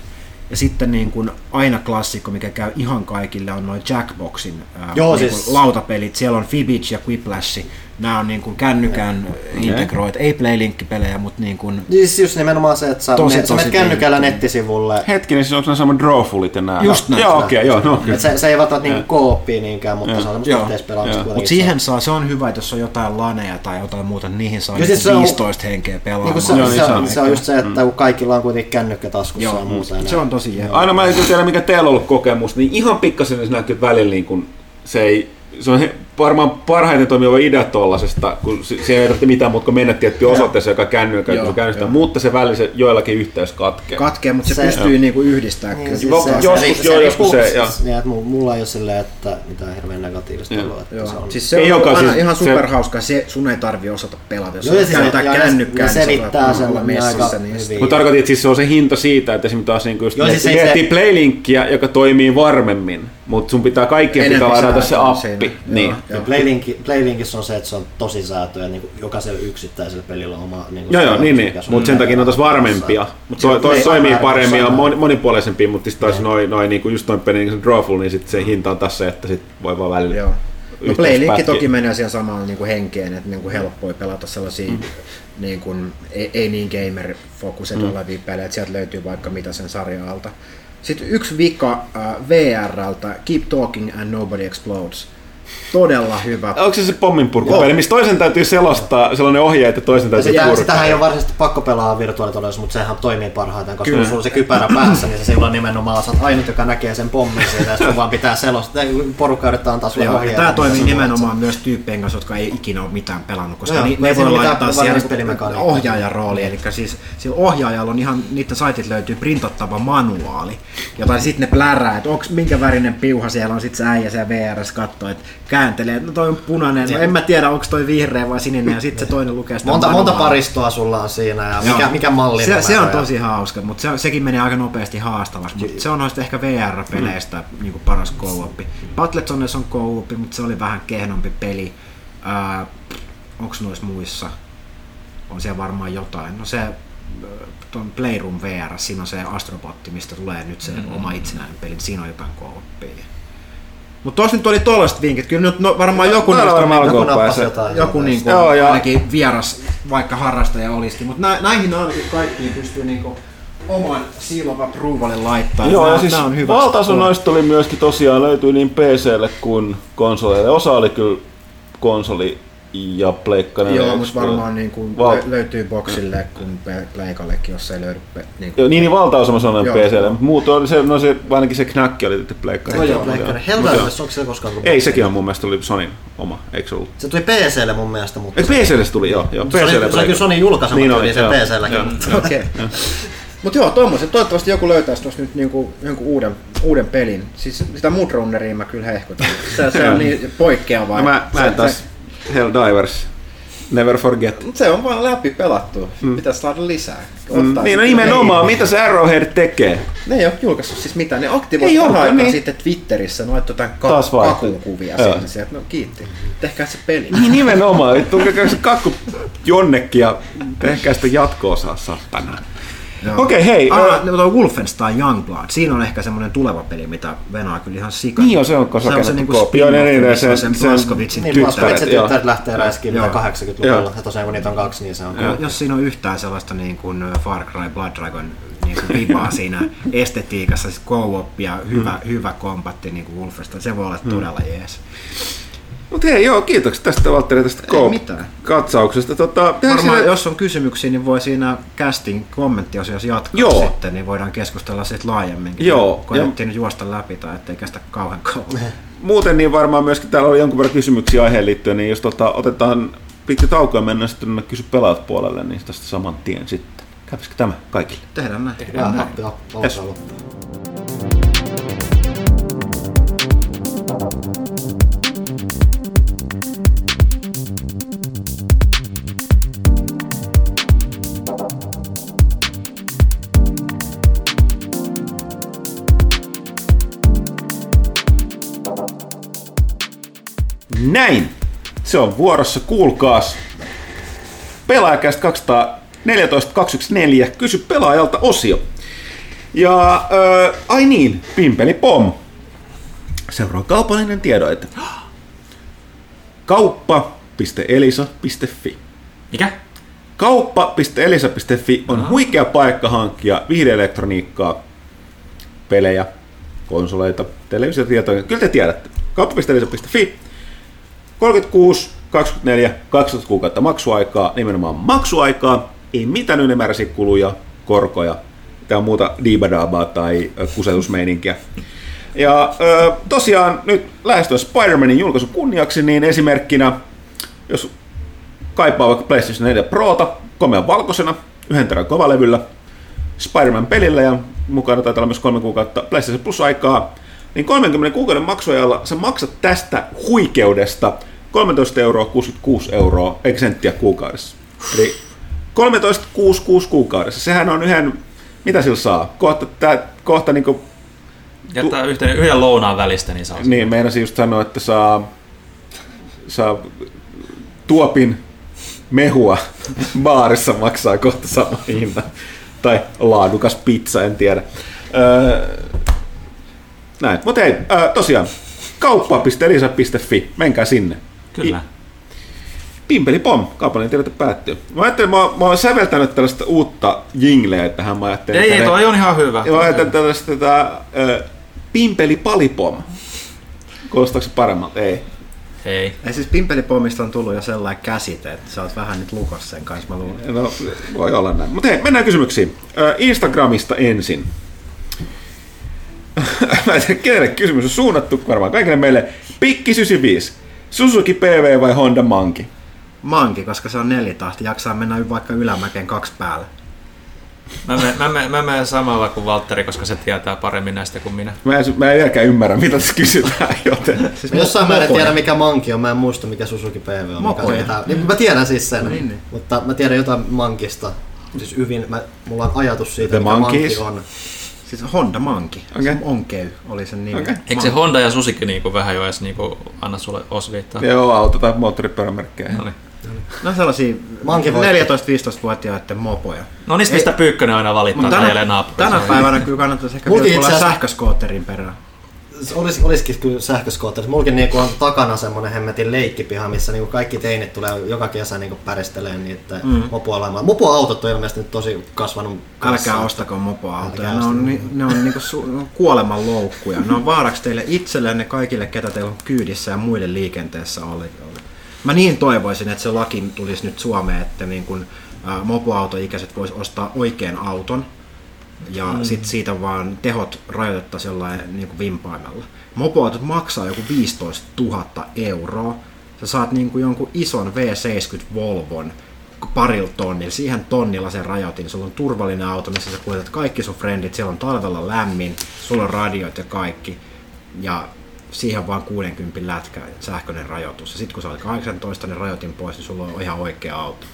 Speaker 3: Ja sitten niin kuin aina klassikko, mikä käy ihan kaikille, on noin Jackboxin ää, Joo, niin siis... lautapelit. Siellä on Fibbage ja Quiplash nämä on niin kuin kännykän integroit, ei Playlink-pelejä, mutta niin kuin,
Speaker 4: Siis just nimenomaan se, että sä,
Speaker 3: Tosi,
Speaker 4: menet, sä
Speaker 3: tosi
Speaker 4: menet kännykällä
Speaker 3: kehittyneen.
Speaker 4: nettisivulle.
Speaker 1: Hetkinen, siis onko nämä sama drawfullit ja nämä?
Speaker 3: Just näin.
Speaker 1: Joo, okei, okay, joo, no kyllä.
Speaker 4: Et se, se ei välttämättä niinku kooppia niinkään, mutta se on semmoista yhteispelaamista
Speaker 3: mutta siihen saa, se on hyvä, että jos on jotain laneja tai jotain muuta, niin niihin saa
Speaker 4: Ja
Speaker 3: niin
Speaker 4: siis se on-
Speaker 3: 15 henkeä pelaamaan.
Speaker 4: Niinku se,
Speaker 1: Joo, niin
Speaker 4: se,
Speaker 1: se
Speaker 4: on, se on just se, että kun kaikilla on kuitenkin kännykkä taskussa ja muuta. ja
Speaker 3: se on tosi jees.
Speaker 1: Aina mä en tiedä, mikä teillä on ollut kokemus, niin ihan pikkasen se näkyy välillä niin kun se ei, se on varmaan parhaiten toimiva idea tollasesta, kun se, ei tarvitse mitään muuta kuin mennä tiettyyn osoitteeseen, joka kännykkä,
Speaker 3: Joo,
Speaker 1: kun se käynnistää, mutta se välillä se joillakin yhteys katkeaa.
Speaker 3: Katkee, mutta se,
Speaker 4: Se-
Speaker 3: pystyy niinku yhdistämään
Speaker 4: Niin, siis
Speaker 1: Joo,
Speaker 4: se,
Speaker 1: joskus
Speaker 4: se,
Speaker 1: joo, joskus
Speaker 4: se,
Speaker 1: se,
Speaker 4: se, niin, että mulla- ei ole silleen, että mitään hirveän negatiivista
Speaker 1: Joo.
Speaker 4: ollut. Että
Speaker 3: Joo.
Speaker 4: se on,
Speaker 3: Siis se
Speaker 1: Ei
Speaker 3: on aina
Speaker 1: siis
Speaker 3: ihan superhauska, se, sun ei tarvi osata pelata. Jos
Speaker 4: Joo,
Speaker 3: no,
Speaker 4: ja siis ja
Speaker 3: kännykkää, niin sä
Speaker 4: selittää
Speaker 3: voit
Speaker 4: sen
Speaker 3: messissä.
Speaker 1: Mutta tarkoitin, että siis se on se hinta siitä, että esimerkiksi taas niin just
Speaker 4: siis
Speaker 1: miettii,
Speaker 4: se-
Speaker 1: miettii Playlinkkiä, joka toimii varmemmin, mutta sun pitää kaikkien pitää ladata se appi. Niin.
Speaker 4: Ja
Speaker 3: joo.
Speaker 4: Playlink, Playlinkissä on se, että se on tosi säätöä, niin kuin jokaisella yksittäisellä pelillä on oma niin kuin
Speaker 1: Joo, joo,
Speaker 4: säätö,
Speaker 1: niin, niin. mutta sen takia ne on taas varmempia.
Speaker 3: Mut
Speaker 1: Toi, toi
Speaker 3: se-
Speaker 1: toimii paremmin ja
Speaker 4: se-
Speaker 1: mon, monipuolisempia, mutta sitten taas noin, noi, niinku just noin peli, niin drawful, niin sitten se hinta on tässä se, että sit voi vaan välillä
Speaker 3: Joo. No Playlinkki toki menee siihen samaan niin kuin henkeen, että niin kuin helppoa pelata sellaisia mm. niin kuin, ei, ei niin gamer-fokuset mm. olevia pelejä, että sieltä löytyy vaikka mitä sen sarjan alta. Sitten yksi vika äh, VRltä, Keep Talking and Nobody Explodes. Todella hyvä.
Speaker 1: Onko se se pomminpurkupeli, missä toisen täytyy selostaa sellainen ohje, että toisen
Speaker 4: Ja
Speaker 1: täytyy
Speaker 4: sitä,
Speaker 1: purkaa?
Speaker 4: sitähän ei ole varsinaisesti pakko pelaa virtuaalitodellisuudessa, mutta sehän toimii parhaiten, koska kun sulla on se kypärä päässä, niin se silloin nimenomaan oot ainut, joka näkee sen pommin siitä, ja sun vaan pitää selostaa, porukka yrittää antaa sulle
Speaker 3: ja
Speaker 4: ohjeita.
Speaker 3: tämä
Speaker 4: niin
Speaker 3: toimii nimenomaan myös tyyppien kanssa, jotka ei ikinä ole mitään pelannut, koska
Speaker 4: Joo,
Speaker 3: ni, ne voi laittaa siihen
Speaker 4: pelimekaniikkaa.
Speaker 3: ohjaajan rooli, eli siis sillä ohjaajalla on ihan, niiden saitit löytyy printattava manuaali, jota sitten ne plärää, että onko minkä värinen piuha siellä on, sitten se äijä siellä VRS katsoo, että kääntelee, että no toi on punainen, no en mä tiedä onko toi vihreä vai sininen, ja sitten se toinen lukee sitä
Speaker 4: Monta, monta paristoa sulla on siinä, ja mikä, mikä malli
Speaker 3: se, se on tosi hauska, mutta se, sekin menee aika nopeasti haastavaksi, mutta se on noista ehkä VR-peleistä mm. niin paras co-op. Battletones on co mutta se oli vähän kehnompi peli. Äh, onko noissa muissa? On siellä varmaan jotain. No se tuon Playroom VR, siinä on se astrobotti, mistä tulee nyt se mm-hmm. oma itsenäinen peli, siinä on jotain co-opia. Mutta tuossa nyt oli tollaiset vinkit, kyllä nyt no, varmaan joku
Speaker 1: Täällä
Speaker 3: näistä
Speaker 1: varmaan
Speaker 4: joku
Speaker 1: pääsee.
Speaker 4: jotain.
Speaker 3: joku niin kuin,
Speaker 1: Joo, ja-
Speaker 3: ainakin vieras vaikka harrastaja olisi, mutta nä, näihin ainakin kaikkiin pystyy niin kuin oman seal of approvalin laittaa.
Speaker 1: Joo,
Speaker 3: Nää-
Speaker 1: ja siis
Speaker 3: on hyvä.
Speaker 1: valtaosa noista tuli myöskin tosiaan, löytyy niin PClle kuin konsoleille. Osa oli kyllä konsoli ja pleikkana.
Speaker 3: Joo, mutta varmaan niin kuin
Speaker 1: Val-
Speaker 3: lö- löytyy boxille kuin Pleikallekin, jos ei löydy. Pe- niin kuin,
Speaker 1: Joo, niin, niin valtaosa mä sanoin
Speaker 3: Joo.
Speaker 1: PClle, mutta muut oli se, no se, ainakin se knäkki oli tietysti pleikkana.
Speaker 4: No joo, Pleikkari.
Speaker 1: joo.
Speaker 4: Helldivers, onko se koskaan tullut?
Speaker 1: Ei, sekin on mun mielestä oli Sonin oma, eikö se ollut?
Speaker 4: Se tuli PClle mun mielestä, mutta...
Speaker 1: Ei, PClle se tuli, joo. joo
Speaker 4: se, oli,
Speaker 1: PClle
Speaker 4: se oli kyllä Sony julkaisema
Speaker 1: Niin oli,
Speaker 4: sen
Speaker 1: joo.
Speaker 4: PClläkin, mutta...
Speaker 3: Okei. Mutta joo, tommoset. Toivottavasti joku löytäisi tuossa nyt niinku, jonkun uuden, uuden pelin. Siis sitä Mudrunneria mä kyllä hehkutan. Se, se on niin poikkeavaa.
Speaker 1: No mä, mä
Speaker 3: Se-
Speaker 1: en taas Helldivers. Never forget.
Speaker 3: Mut se on vaan läpi pelattu. Mm. Pitäisi saada lisää.
Speaker 1: Mm,
Speaker 3: Ottaa
Speaker 1: niin, no nimenomaan, mitä se Arrowhead tekee?
Speaker 3: Ne ei ole julkaissut siis mitään. Ne aktivoivat aikaa
Speaker 1: niin.
Speaker 3: sitten Twitterissä noit jotain ka- kakun kuvia sinne. Sieltä. No kiitti. Tehkää se peli.
Speaker 1: Niin nimenomaan, käy se kakku jonnekin ja tehkää sitä jatko-osaa satana. Okei, hei.
Speaker 3: Ah,
Speaker 1: ö-
Speaker 3: no, tuo Wolfenstein Youngblood. Siinä on ehkä semmoinen tuleva peli, mitä venaa kyllä ihan sika.
Speaker 1: Niin on, se on
Speaker 3: se on se niinku
Speaker 1: koopi. Joo, niin, niin, se-
Speaker 3: sen
Speaker 1: se-
Speaker 3: Blaskovicin
Speaker 4: Niin,
Speaker 3: tyttäret.
Speaker 4: Blaskovitsin
Speaker 1: joo.
Speaker 4: tyttäret lähtee räiskiin
Speaker 3: Joo.
Speaker 4: mitä 80-luvulla.
Speaker 1: Joo.
Speaker 4: Ja tosiaan kun niitä on kaksi, niin se on
Speaker 1: Joo.
Speaker 3: Jos siinä on yhtään sellaista niin kuin Far Cry Blood Dragon niin kuin vibaa siinä estetiikassa, siis co-op ja hyvä,
Speaker 1: Mm.
Speaker 3: hyvä kompatti niin kuin Wolfenstein, se voi olla todella jees.
Speaker 1: Mut hei, joo, kiitoksia tästä Valtteri tästä
Speaker 3: Ei mitään.
Speaker 1: katsauksesta. Tota,
Speaker 3: Varmaan
Speaker 1: siinä-
Speaker 3: jos on kysymyksiä, niin voi siinä casting kommenttiosiossa jatkaa
Speaker 1: Joo.
Speaker 3: sitten, niin voidaan keskustella siitä laajemminkin.
Speaker 1: Joo,
Speaker 3: Koettiin nyt juosta läpi tai ettei kestä kauan kauan.
Speaker 1: Muuten niin varmaan myöskin täällä oli jonkun verran kysymyksiä aiheen liittyen, niin jos tota, otetaan pitkä tauko ja mennään sitten kysy pelaat puolelle, niin tästä saman tien sitten. Käytäisikö tämä kaikille?
Speaker 3: Tehdään näin.
Speaker 4: Ja happi happi
Speaker 1: Yes.
Speaker 4: alkaa
Speaker 1: Näin! Se on vuorossa, kuulkaas. Pelaajakästä 214 214, kysy pelaajalta osio. Ja, äh, ai niin, Pimpeli Pom. Seuraa kaupallinen tiedoite. Kauppa kauppa.elisa.fi.
Speaker 5: Mikä?
Speaker 1: Kauppa.elisa.fi on huikea paikka hankkia viihdeelektroniikkaa, pelejä, konsoleita, televisiotietoja. Kyllä te tiedätte. Kauppa.elisa.fi. 36, 24, 12 kuukautta maksuaikaa, nimenomaan maksuaikaa, ei mitään ylimääräisiä kuluja, korkoja, tai muuta diibadaabaa tai kusetusmeininkiä. Ja tosiaan nyt lähestyä Spider-Manin julkaisu kunniaksi, niin esimerkkinä, jos kaipaa vaikka PlayStation 4 Prota komean valkoisena, yhden terän kovalevyllä, Spider-Man pelillä ja mukana taitaa olla myös kolme kuukautta PlayStation Plus aikaa, niin 30 kuukauden maksuajalla sä maksat tästä huikeudesta 13 euroa 66 euroa, eikö senttiä kuukaudessa. Eli 13,66 kuukaudessa. Sehän on yhden, mitä sillä saa? Kohta, tää, kohta niin kuin,
Speaker 5: Jättää yhteen, yhden lounaan välistä, niin saa
Speaker 1: niin meinasin just sanoa, että saa, saa tuopin mehua baarissa maksaa kohta sama hinta. Tai laadukas pizza, en tiedä. Öö, näin. Mutta hei, öö, tosiaan, kauppa.elisa.fi, menkää sinne.
Speaker 5: Kyllä.
Speaker 1: Pimpeli pom, kaupallinen tiedote päättyy. Mä ajattelin, mä, mä oon säveltänyt tällaista uutta jingleä tähän. Mä ajattelin,
Speaker 5: Ei, ei, toi on ihan hyvä.
Speaker 1: Mä ajattelin tällaista tätä, ö, pimpeli palipom. Kuulostaako se paremmalta? Ei.
Speaker 5: Ei.
Speaker 3: Ja siis Pimpelipommista on tullut jo sellainen käsite, että sä oot vähän nyt lukossa sen kanssa, mä luulen.
Speaker 1: No, voi olla näin. Mutta hei, mennään kysymyksiin. Instagramista ensin. Mä en tiedä, kenelle kysymys on suunnattu, varmaan kaikille meille. Pikki95. Suzuki PV vai Honda Monkey?
Speaker 3: Manki, koska se on nelitahti, jaksaa mennä vaikka ylämäkeen kaksi päällä.
Speaker 5: Mä menen, mä, menen, mä menen samalla kuin Valtteri, koska se tietää paremmin näistä kuin minä.
Speaker 1: Mä en, mä en vieläkään ymmärrä, mitä tässä kysytään, joten...
Speaker 3: Siis
Speaker 4: Mä jossain määrin tiedä mikä manki on, mä en muista mikä Suzuki PV on. Mikä
Speaker 3: Mopoja.
Speaker 4: on mitä, niin, mä tiedän siis sen,
Speaker 3: Niin, niin.
Speaker 4: mutta mä tiedän jotain mankista. Siis hyvin, mä, mulla on ajatus siitä,
Speaker 1: The
Speaker 4: mikä
Speaker 1: Monkeys.
Speaker 4: manki on.
Speaker 3: Siis Honda Manki. Okay. Onkey oli sen nimi.
Speaker 1: Okei.
Speaker 5: Eikö se Honda ja Suzuki niinku vähän jo edes niinku anna sulle osviittaa?
Speaker 1: Joo, auto- tai moottoripyörämerkkejä.
Speaker 5: No niin.
Speaker 3: No sellaisia
Speaker 4: Manki voitti.
Speaker 3: 14-15-vuotiaiden mopoja.
Speaker 5: No niistä mistä Pyykkönen aina valittaa
Speaker 3: tänä, tänä päivänä kyllä kannattaisi ehkä vielä
Speaker 4: itse
Speaker 3: sähköskootterin perään.
Speaker 4: Olis, olisikin kyllä sähköskootteri. Mullakin niinku on takana semmonen hemmetin leikkipiha, missä niinku kaikki teinit tulee joka kesä niinku päristelee niitä mm. mopoailmaa. Mopoautot on ilmeisesti nyt tosi kasvanut kanssa.
Speaker 3: Älkää ostako mopoautoja.
Speaker 4: Älkää
Speaker 3: Ne on, ni, ne on niinku su, kuoleman loukkuja. Ne on vaaraksi teille itsellenne, kaikille, ketä teillä on kyydissä ja muiden liikenteessä oli. Mä niin toivoisin, että se laki tulisi nyt Suomeen, että niin kun, ä, mopoautoikäiset vois ostaa oikean auton ja mm. sit siitä vaan tehot rajoitettaisiin jollain niin kuin vimpaimella. Mopoautot maksaa joku 15 000 euroa. Sä saat niin kuin jonkun ison V70 Volvon parilla tonnilla, siihen tonnilla sen rajoitin. Sulla on turvallinen auto, missä sä kuljetat kaikki sun frendit, siellä on talvella lämmin, sulla on radiot ja kaikki. Ja siihen vaan 60 lätkä sähköinen rajoitus. Ja sitten kun sä olet 18, niin rajoitin pois, niin sulla on ihan oikea auto.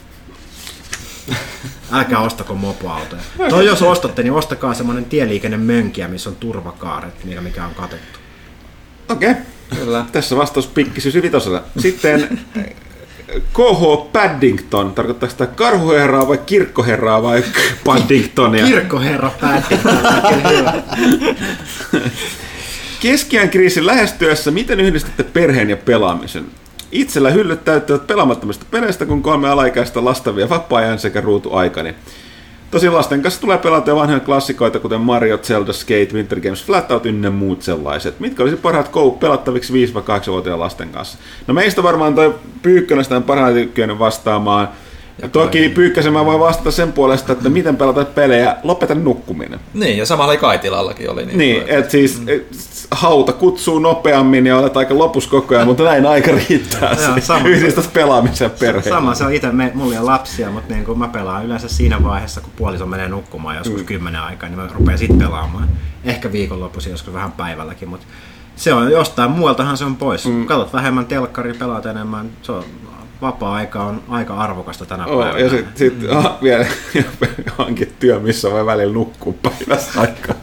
Speaker 3: Älkää ostako mopoautoja. Toi jos ostatte, niin ostakaa semmonen tieliikennemönkiä, missä on turvakaaret, mikä mikä on katettu.
Speaker 1: Okei.
Speaker 5: Kyllä.
Speaker 1: Tässä vastaus pikki 95. Sitten KH Paddington, tarkoittaa sitä karhuherraa vai kirkkoherraa vai Paddingtonia?
Speaker 3: Kirkkoherra päätti.
Speaker 1: Keskiään kriisin lähestyessä, miten yhdistätte perheen ja pelaamisen? Itsellä hyllyt täyttävät pelaamattomista peleistä, kun kolme alaikäistä lasta vie vapaa-ajan sekä ruutuaikani. Tosin lasten kanssa tulee pelata vanhoja klassikoita, kuten Mario, Zelda, Skate, Winter Games, Flatout ynnä muut sellaiset. Mitkä olisi parhaat kou pelattaviksi 5-8-vuotiaan lasten kanssa? No meistä varmaan toi Pyykkönen sitä parhaiten vastaamaan. Ja Toki Pyykkäsen mä voin vastata sen puolesta, että miten pelata pelejä, lopeta nukkuminen.
Speaker 2: Niin, ja samalla Kaitilallakin oli. Niin,
Speaker 1: Niin, että siis et, hauta kutsuu nopeammin ja olet aika lopus koko ajan, mutta näin aika riittää.
Speaker 3: Sama.
Speaker 1: Yhdistät pelaamisen perheen.
Speaker 3: Sama se on itse, me, mulla ole lapsia, mutta niin kun mä pelaan yleensä siinä vaiheessa, kun puoliso menee nukkumaan joskus mm. kymmenen aikaa, niin mä rupean sitten pelaamaan. Ehkä viikonloppuisin, joskus vähän päivälläkin, mutta se on jostain muualtahan se on pois. Mm. Katsot vähemmän telkkari, pelaat enemmän, se on vapaa-aika on aika arvokasta tänä
Speaker 1: Oh,
Speaker 3: päivänä.
Speaker 1: ja sitten sit, mm. vielä hankit työ, missä voi välillä nukkua päivässä aikaa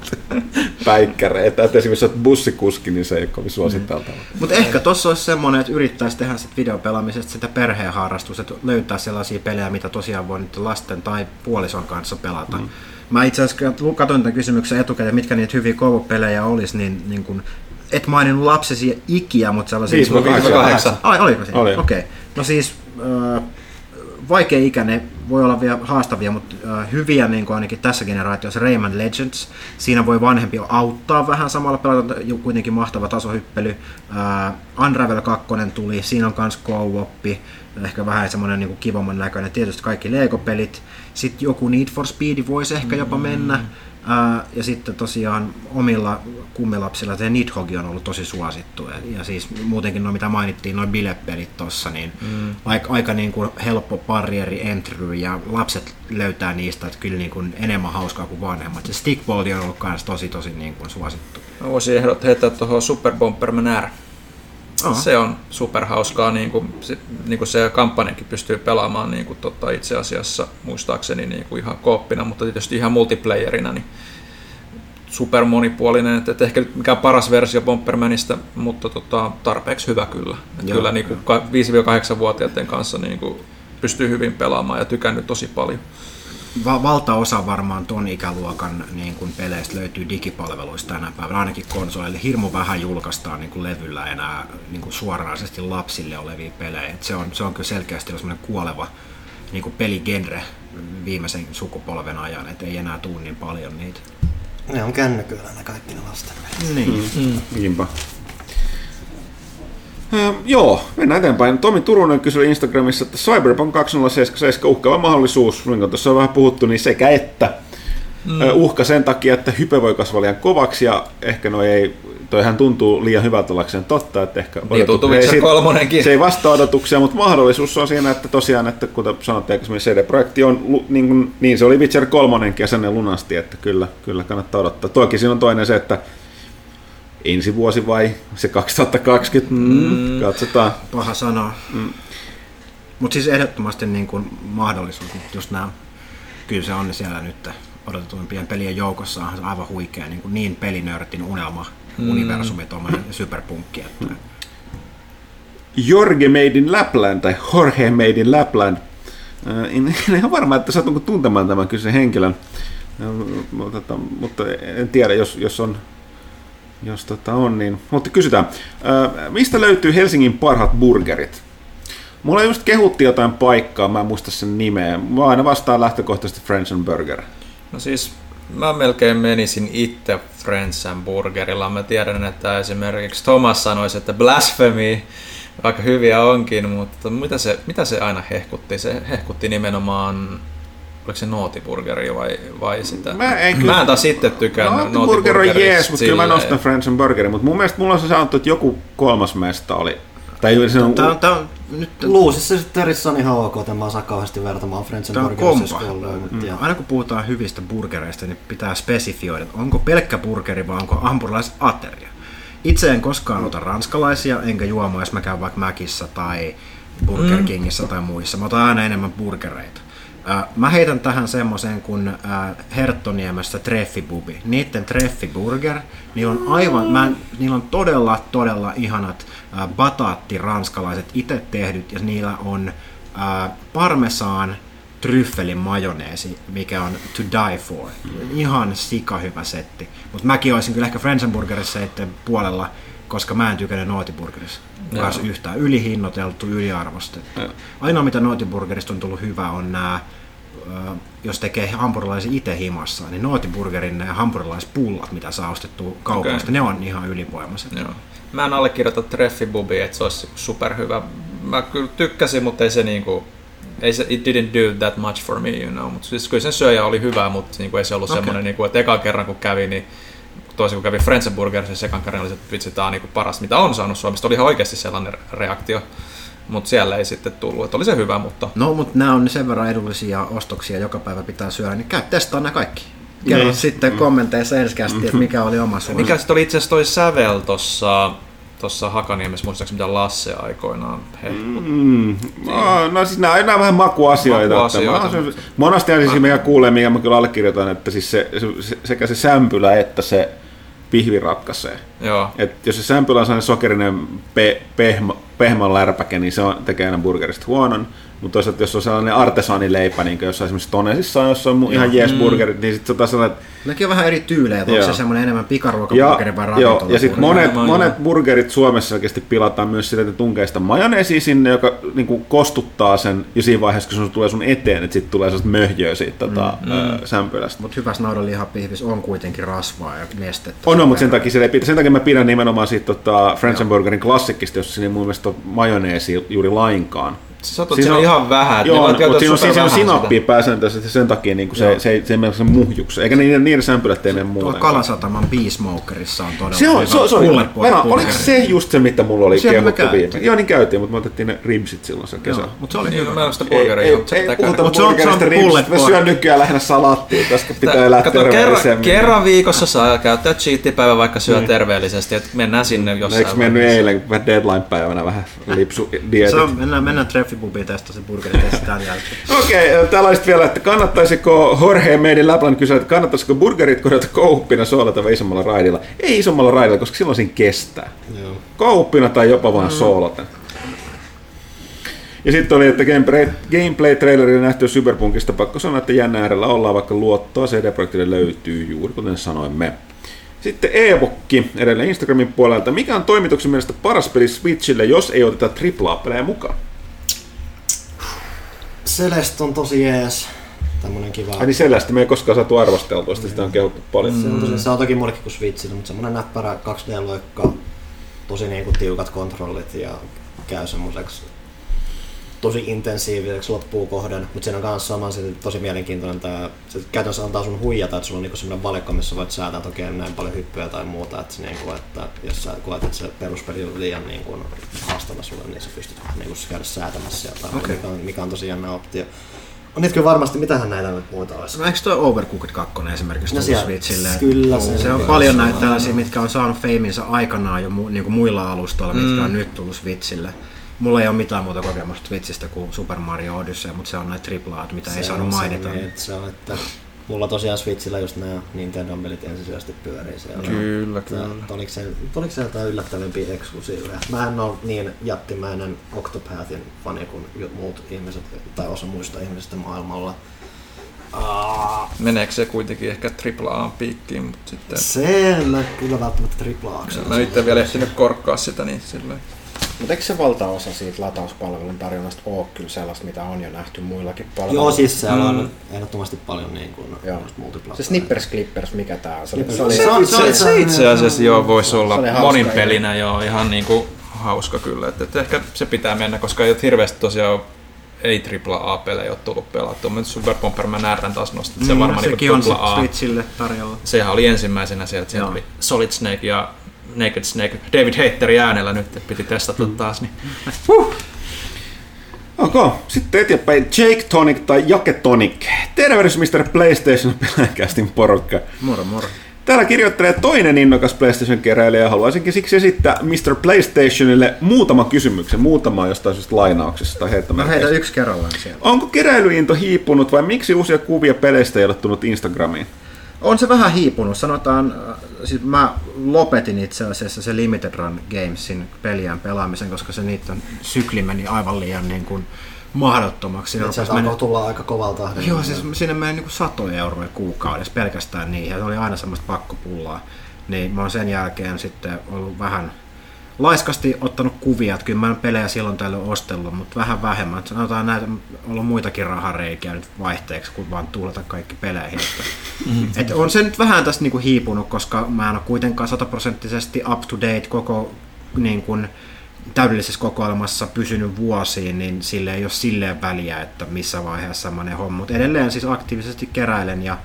Speaker 1: päikkäreitä. Et esimerkiksi olet bussikuski, niin se ei ole kovin suositeltavaa.
Speaker 3: Mutta ehkä tuossa olisi semmoinen, että yrittäisi tehdä sit videopelaamisesta sitä perheen harrastusta, että löytää sellaisia pelejä, mitä tosiaan voi nyt lasten tai puolison kanssa pelata. Mm. Mä itse asiassa katsoin tämän kysymyksen etukäteen, mitkä niitä hyviä koulupelejä olisi, niin, niin kun, et maininnut lapsesi ikiä, mutta sellaisia...
Speaker 1: Viisi vai kahdeksan.
Speaker 2: kahdeksan.
Speaker 3: Ai, oliko se?
Speaker 1: Oli.
Speaker 3: Okei. No siis äh, vaikea ikäinen, voi olla vielä haastavia, mutta äh, hyviä niin kuin ainakin tässä generaatiossa Rayman Legends. Siinä voi vanhempi auttaa vähän samalla pelata, kuitenkin mahtava tasohyppely. Äh, Unravel 2 tuli, siinä on myös co ehkä vähän semmoinen niin kivamman näköinen. Tietysti kaikki Lego-pelit. Sitten joku Need for Speed voisi ehkä jopa mennä. Ää, ja sitten tosiaan omilla kummilapsilla se Nidhogg on ollut tosi suosittu. Ja, ja siis muutenkin no mitä mainittiin, noin bilepelit tossa, niin mm. aika, aika niin kuin helppo barrieri entry ja lapset löytää niistä, että kyllä niin kuin enemmän hauskaa kuin vanhemmat. Se stickballi on ollut myös tosi tosi niin kuin suosittu.
Speaker 2: Mä voisin ehdot heittää tuohon Super Bomberman R.
Speaker 3: Aha.
Speaker 2: Se on superhauskaa, niin kuin, se, niin kuin se kampanjakin pystyy pelaamaan niin kuin, tota, itse asiassa muistaakseni niin kuin ihan kooppina, mutta tietysti ihan multiplayerina, niin super monipuolinen, että, että ehkä nyt mikään paras versio Bombermanista, mutta tota, tarpeeksi hyvä kyllä.
Speaker 3: Joo,
Speaker 2: kyllä niin kuin 5-8-vuotiaiden kanssa niin kuin, pystyy hyvin pelaamaan ja tykännyt tosi paljon.
Speaker 3: Va- valtaosa varmaan ton ikäluokan niin kuin peleistä löytyy digipalveluista tänä päivänä, ainakin konsoleille. Hirmu vähän julkaistaan niin kuin levyllä enää niin kuin suoranaisesti lapsille olevia pelejä. Et se, on, se on kyllä selkeästi semmoinen kuoleva niin kuin peligenre viimeisen sukupolven ajan, että ei enää tuu niin paljon niitä.
Speaker 4: Ne on kännyköillä ne kaikki ne lasten pelit.
Speaker 3: Niin.
Speaker 1: Mm. Niinpä. Ö, joo, mennään eteenpäin. Tomi Turunen kysyi Instagramissa, että Cyberpunk 2077 uhkaava mahdollisuus, niin kuin tuossa on vähän puhuttu, niin sekä että mm. uhka sen takia, että hype voi kasvaa liian kovaksi ja ehkä noi ei, toihan tuntuu liian hyvältä ollakseen totta, että ehkä
Speaker 2: Niin tuntuu
Speaker 1: ei sit-
Speaker 2: kolmonenkin.
Speaker 1: se ei vastaa odotuksia, mutta mahdollisuus on siinä, että tosiaan, että kuten sanottiin aikaisemmin, CD-projekti on, niin, kuin, niin se oli Witcher 3 ja sen ne lunasti, että kyllä, kyllä kannattaa odottaa. Toki siinä on toinen se, että ensi vuosi vai se 2020, mm, katsotaan.
Speaker 3: Paha sanoa. Mm. Mutta siis ehdottomasti niin kuin mahdollisuus, mutta just nämä, kyllä se on siellä nyt odotetuimpien pelien joukossa on aivan huikea niin, kuin niin pelinörtin unelma, mm. universumi, tuommoinen superpunkki. Että,
Speaker 1: Jorge Made in Lapland tai Jorge Made in Lapland. Äh, En, en ihan varma, että satunko tuntemaan tämän kyseisen henkilön, Äh, mutta, tota, mutta en tiedä, jos, jos on jos tota on, niin... Mutta kysytään, mistä löytyy Helsingin parhaat burgerit? Mulla just kehutti jotain paikkaa, mä en muista sen nimeä. Mä aina vastaan lähtökohtaisesti French and Burger.
Speaker 2: No siis mä melkein menisin itse Friends and Burgerilla. Mä tiedän, että esimerkiksi Thomas sanoisi, että blasphemy, vaikka hyviä onkin, mutta mitä se, mitä se aina hehkutti? Se hehkutti nimenomaan, oliko se nootiburgeri vai, vai sitä?
Speaker 1: Mä en kyllä-
Speaker 2: mä en taas itse tykännyt
Speaker 1: No, burger on jees, mutta kyllä mä nostan French and Burgerin. Mutta mun mielestä mulla on se sanottu, että joku kolmas mesta oli. Tai se on,
Speaker 3: tää, on, tää on, nyt
Speaker 4: Luusissa sitten Terissä on ihan ok, että mä osaa kauheasti vertamaan Friends
Speaker 3: Tämä
Speaker 4: and löydetty.
Speaker 3: Mm.
Speaker 4: ja-
Speaker 3: Aina kun puhutaan hyvistä burgereista, niin pitää spesifioida, että onko pelkkä burgeri vai onko hampurilaisateria. Itse en koskaan ota ranskalaisia, enkä juomaa, jos mä käyn vaikka Mäkissä tai Burger Kingissä tai muissa. Mä otan aina enemmän burgereita. Äh, Mä heitän tähän semmoisen kuin äh, Herttoniemestä Treffibubi. Niitten Treffiburger, niillä on aivan, mä, niillä on todella, todella ihanat äh, bataatti ranskalaiset itse tehdyt ja niillä on parmesaan tryffelin majoneesi, mikä on to die for. Ihan sika hyvä setti. Mutta mäkin olisin kyllä ehkä Frenzenburgerissa puolella, koska mä en tykännyt Nootiburgerissa. Kanssa yhtään ylihinnoiteltu, yliarvostettu. Ainoa mitä Nootiburgerista on tullut hyvä on nämä jos tekee hampurilaisia itse himassa, niin Nootiburgerin nämä hampurilaispullat, mitä saa ostettua kaupasta,
Speaker 2: Okei.
Speaker 3: ne on ihan ylivoimaiset.
Speaker 2: Joo. Mä en allekirjoita Treffibubi, että se olisi superhyvä. Mä kyllä tykkäsin, mutta ei se niinku, ei se, it didn't do that much for me, you know. Mutta siis kyllä sen syöjä oli hyvä, mutta niinku ei se ollut okay. semmoinen, niinku, että eka kerran kun kävi, niin toisin kun kävi Frenzenburgerissa, se ekan kerran oli se, että vitsi, tää on niinku paras, mitä on saanut Suomesta. Oli ihan oikeasti sellainen reaktio, mutta siellä ei sitten tullut. Että oli se hyvä, mutta
Speaker 3: No, mutta nämä on sen verran edullisia ostoksia, joka päivä pitää syödä, niin käy testaa nämä kaikki. Kerro
Speaker 1: Niin.
Speaker 3: sitten kommenteissa ensikästi, että mikä oli oma suosikki.
Speaker 2: mikä sitten oli itse asiassa toi sävel tossa, tossa Hakaniemessä, muistaakseni mitä Lasse aikoinaan hehkutti.
Speaker 1: Mm. No, no siis nämä, nämä on vähän makuasioita.
Speaker 2: Makuasioita,
Speaker 1: Että mä, se, monesti on siis mikä kuulee, mikä mä kyllä allekirjoitan, että siis se, se, sekä se sämpylä että se pihvi ratkaisee.
Speaker 2: Joo.
Speaker 1: Et jos se sämpylä on sellainen sokerinen pe- pehmä, pehmän lärpäke, niin se on, tekee aina burgerista huonon. Mutta toisaalta jos on sellainen artesaanileipä, niin kuin jossain esimerkiksi Tonesissa on jossain mu- ihan jees burgerit, niin sitten se on taas sellainen, että
Speaker 3: Nekin on vähän eri tyylejä, että onko se semmoinen enemmän pikaruokaburgeri vai
Speaker 1: joo,
Speaker 3: ravintola?
Speaker 1: ja sitten monet, monet burgerit Suomessa oikeasti pilataan myös sillä, että tunkee sitä majoneesia sinne, joka niin kuin kostuttaa sen jo siinä vaiheessa, kun se tulee sun eteen, että sitten tulee sellaista möhjöä siitä tota, mm, sämpylästä.
Speaker 3: Mutta hyvässä naudanlihapihvis on kuitenkin rasvaa ja nestettä.
Speaker 1: On, on mutta sen takia, ei pitä, sen takia mä pidän nimenomaan siitä tota, French Burgerin klassikkista, jossa siinä ei mun mielestä ole majoneesia juuri lainkaan.
Speaker 2: Sä otat
Speaker 1: Siinä on-
Speaker 2: ihan vähän. ne
Speaker 1: Joo,
Speaker 2: vaan
Speaker 1: mutta siinä on, siinä on sinappia pääsääntöisesti sen takia niin kuin se, se, se ei mene sen muhjuksi. Eikä niiden, niiden sämpylät ei mene
Speaker 3: Tuolla
Speaker 1: muuten.
Speaker 3: Kalasataman Beesmokerissa on todella
Speaker 1: Se on,
Speaker 3: hyvä
Speaker 1: se on, se on, Venä, oliko se just se, mitä mulla oli kehuttu viime? Joo, niin käytiin, mutta me otettiin ne ribsit silloin sen kesän.
Speaker 3: Joo, mutta se oli
Speaker 2: Niin,
Speaker 3: hyvä.
Speaker 2: mä en ole sitä burgeria,
Speaker 1: ei,
Speaker 2: se
Speaker 1: puhuta
Speaker 2: käydä.
Speaker 3: Mut se on-
Speaker 1: burgerista
Speaker 3: se pulled
Speaker 1: mä syön nykyään lähinnä salaattia, koska pitää elää terveellisemmin.
Speaker 2: kerran viikossa saa käyttää cheat-päivä, vaikka syö terveellisesti, että mennään sinne jossain
Speaker 1: Eikö mennyt eilen deadline-päivänä vähän lipsu dietit?
Speaker 3: Se on, mennään, mennään treffipubiin tästä se burgeri testään jälkeen.
Speaker 1: Okei, okay, täällä olisi vielä, että kannattaisiko Jorge meidän Lapland kysyä, että kannattaisiko burgerit korjata kouppina soolata vai isommalla raidilla? Ei isommalla raidilla, koska silloin siinä kestää.
Speaker 4: Joo.
Speaker 1: Kouppina tai jopa vaan soolaten. Ja sitten oli, että gameplay, gameplay-trailerilla nähty Cyberpunkista pakko sanoa, että jännä äärellä ollaan, vaikka luottoa CD-projektille löytyy juuri, kuten sanoimme. Sitten Eevokki edelleen Instagramin puolelta. Mikä on toimituksen mielestä paras peli Switchille, jos ei oteta AAA-pelejä mukaan?
Speaker 4: Celeste on tosi jees. Tämmönen kiva.
Speaker 1: Ai niin sellaista me ei koskaan saatu arvosteltua, sitä, sitä on kehuttu paljon.
Speaker 4: Se on, tosi, se on toki muillekin kuin Switchillä, mutta semmonen näppärä 2D-loikka, tosi niinku tiukat kontrollit ja käy semmoiseksi tosi intensiiviseksi loppuun kohden, mutta siinä on myös sama se tosi mielenkiintoinen tää, se käytännössä antaa sun huijata, että sulla on niinku semmoinen valikko, missä voit säätää toki näin paljon hyppyjä tai muuta, että, se niinku, että jos sä koet, että se peruspeli on liian niinku haastava sulle, niin sä pystyt niinku käydä säätämässä jotain,
Speaker 3: Okei.
Speaker 4: mikä, on, mikä on tosi jännä optio. On niitä kyllä varmasti, mitähän näitä nyt muita olisi.
Speaker 3: No eikö toi Overcooked 2 esimerkiksi
Speaker 4: No siellä-
Speaker 3: Switchille?
Speaker 4: kyllä se
Speaker 3: se on
Speaker 4: on.
Speaker 3: paljon näitä tällaisia, mitkä on saanut feiminsa aikanaan jo mu, niin kuin muilla alustoilla, mitkä on nyt tullut Switchille. Mulla ei ole mitään muuta kokemusta Switchistä kuin Super Mario Odyssey, mutta se on näitä AAA, mitä ei
Speaker 4: Se
Speaker 3: saanut
Speaker 4: on se,
Speaker 3: mainita.
Speaker 4: niin, että se on, että mulla tosiaan Switchillä just nämä Nintendo pelit ensisijaisesti pyörii siellä.
Speaker 2: Kyllä, kyllä.
Speaker 4: Oliko se, oliko se jotain yllättävämpiä eksklusiiveja? Mä en ole niin jättimäinen Octopathin fani kuin muut ihmiset, tai osa muista ihmisistä maailmalla. Aa,
Speaker 2: Meneekö se kuitenkin ehkä AAA piikkiin, mutta sitten...
Speaker 4: se kyllä välttämättä tripla
Speaker 2: Mä en itse vielä ehtinyt korkkaa sitä, niin silleen.
Speaker 3: Mutta eikö se valtaosa siitä latauspalvelun tarjonnasta ole kyllä sellaista, mitä on jo nähty muillakin palveluilla?
Speaker 4: Joo, siis se
Speaker 2: Mm.
Speaker 4: on ehdottomasti paljon niin kuin.
Speaker 3: Se Snippers Clippers, mikä tää on? Se, oli- se oli,
Speaker 4: Se on-
Speaker 2: Se, se, se itse asiassa joo voisi olla
Speaker 3: Se oli hauska,
Speaker 2: monin
Speaker 3: joo.
Speaker 2: pelinä joo, ihan niinku hauska kyllä. Et, et ehkä se pitää mennä, koska ei ole hirveästi tosiaan ei AAA-pelejä ole tullut pelattua. Mutta Super Bomberman R taas nostit, se
Speaker 3: Mm,
Speaker 2: varmaan
Speaker 3: sekin
Speaker 2: niinku
Speaker 3: on. Switchille tarjolla.
Speaker 2: Sehän oli ensimmäisenä sieltä, siellä oli Solid Snake ja Naked Snake, David Haterin äänellä nyt, että piti testata
Speaker 3: Mm.
Speaker 2: taas. Niin.
Speaker 1: Okei, sitten eteenpäin Jake Tonic tai Jake Tonic. Tervehdys Mr. PlayStation pelkästin porukka.
Speaker 3: Moro moro.
Speaker 1: Täällä kirjoittelee toinen innokas PlayStation-keräilijä ja haluaisinkin siksi esittää Mr. PlayStationille muutama kysymyksen, muutama jostain syystä lainauksesta tai
Speaker 3: Mä
Speaker 1: heittämällä.
Speaker 3: heitän yksi kerrallaan siellä.
Speaker 1: Onko keräilyinto hiipunut vai miksi uusia kuvia peleistä ei ole tullut Instagramiin?
Speaker 3: On se vähän hiipunut. Sanotaan, siis mä lopetin itse asiassa se Limited Run Gamesin pelien pelaamisen, koska se niiden sykli meni aivan liian niin kuin mahdottomaksi.
Speaker 4: Sieltä
Speaker 3: rupesi
Speaker 4: alkoi
Speaker 3: mennä-
Speaker 4: tulla aika tahdilla.
Speaker 3: Joo, siis sinne meni niin satoja euroja kuukaudessa pelkästään niihin, ja se oli aina semmoista pakkopullaa. Niin mä oon sen jälkeen sitten ollut vähän laiskasti ottanut kuvia, että kyllä mä pelejä silloin tällöin ostellut, mutta vähän vähemmän. Et Sanotaan näitä, on ollut muitakin rahareikiä nyt vaihteeksi, kuin vaan tuulata kaikki peleihin. Että, et on se nyt vähän tästä niinku hiipunut, koska mä en ole kuitenkaan sataprosenttisesti up to date koko niin kuin, täydellisessä kokoelmassa pysynyt vuosiin, niin sille ei ole silleen väliä, että missä vaiheessa ne homma. Mutta edelleen siis aktiivisesti keräilen ja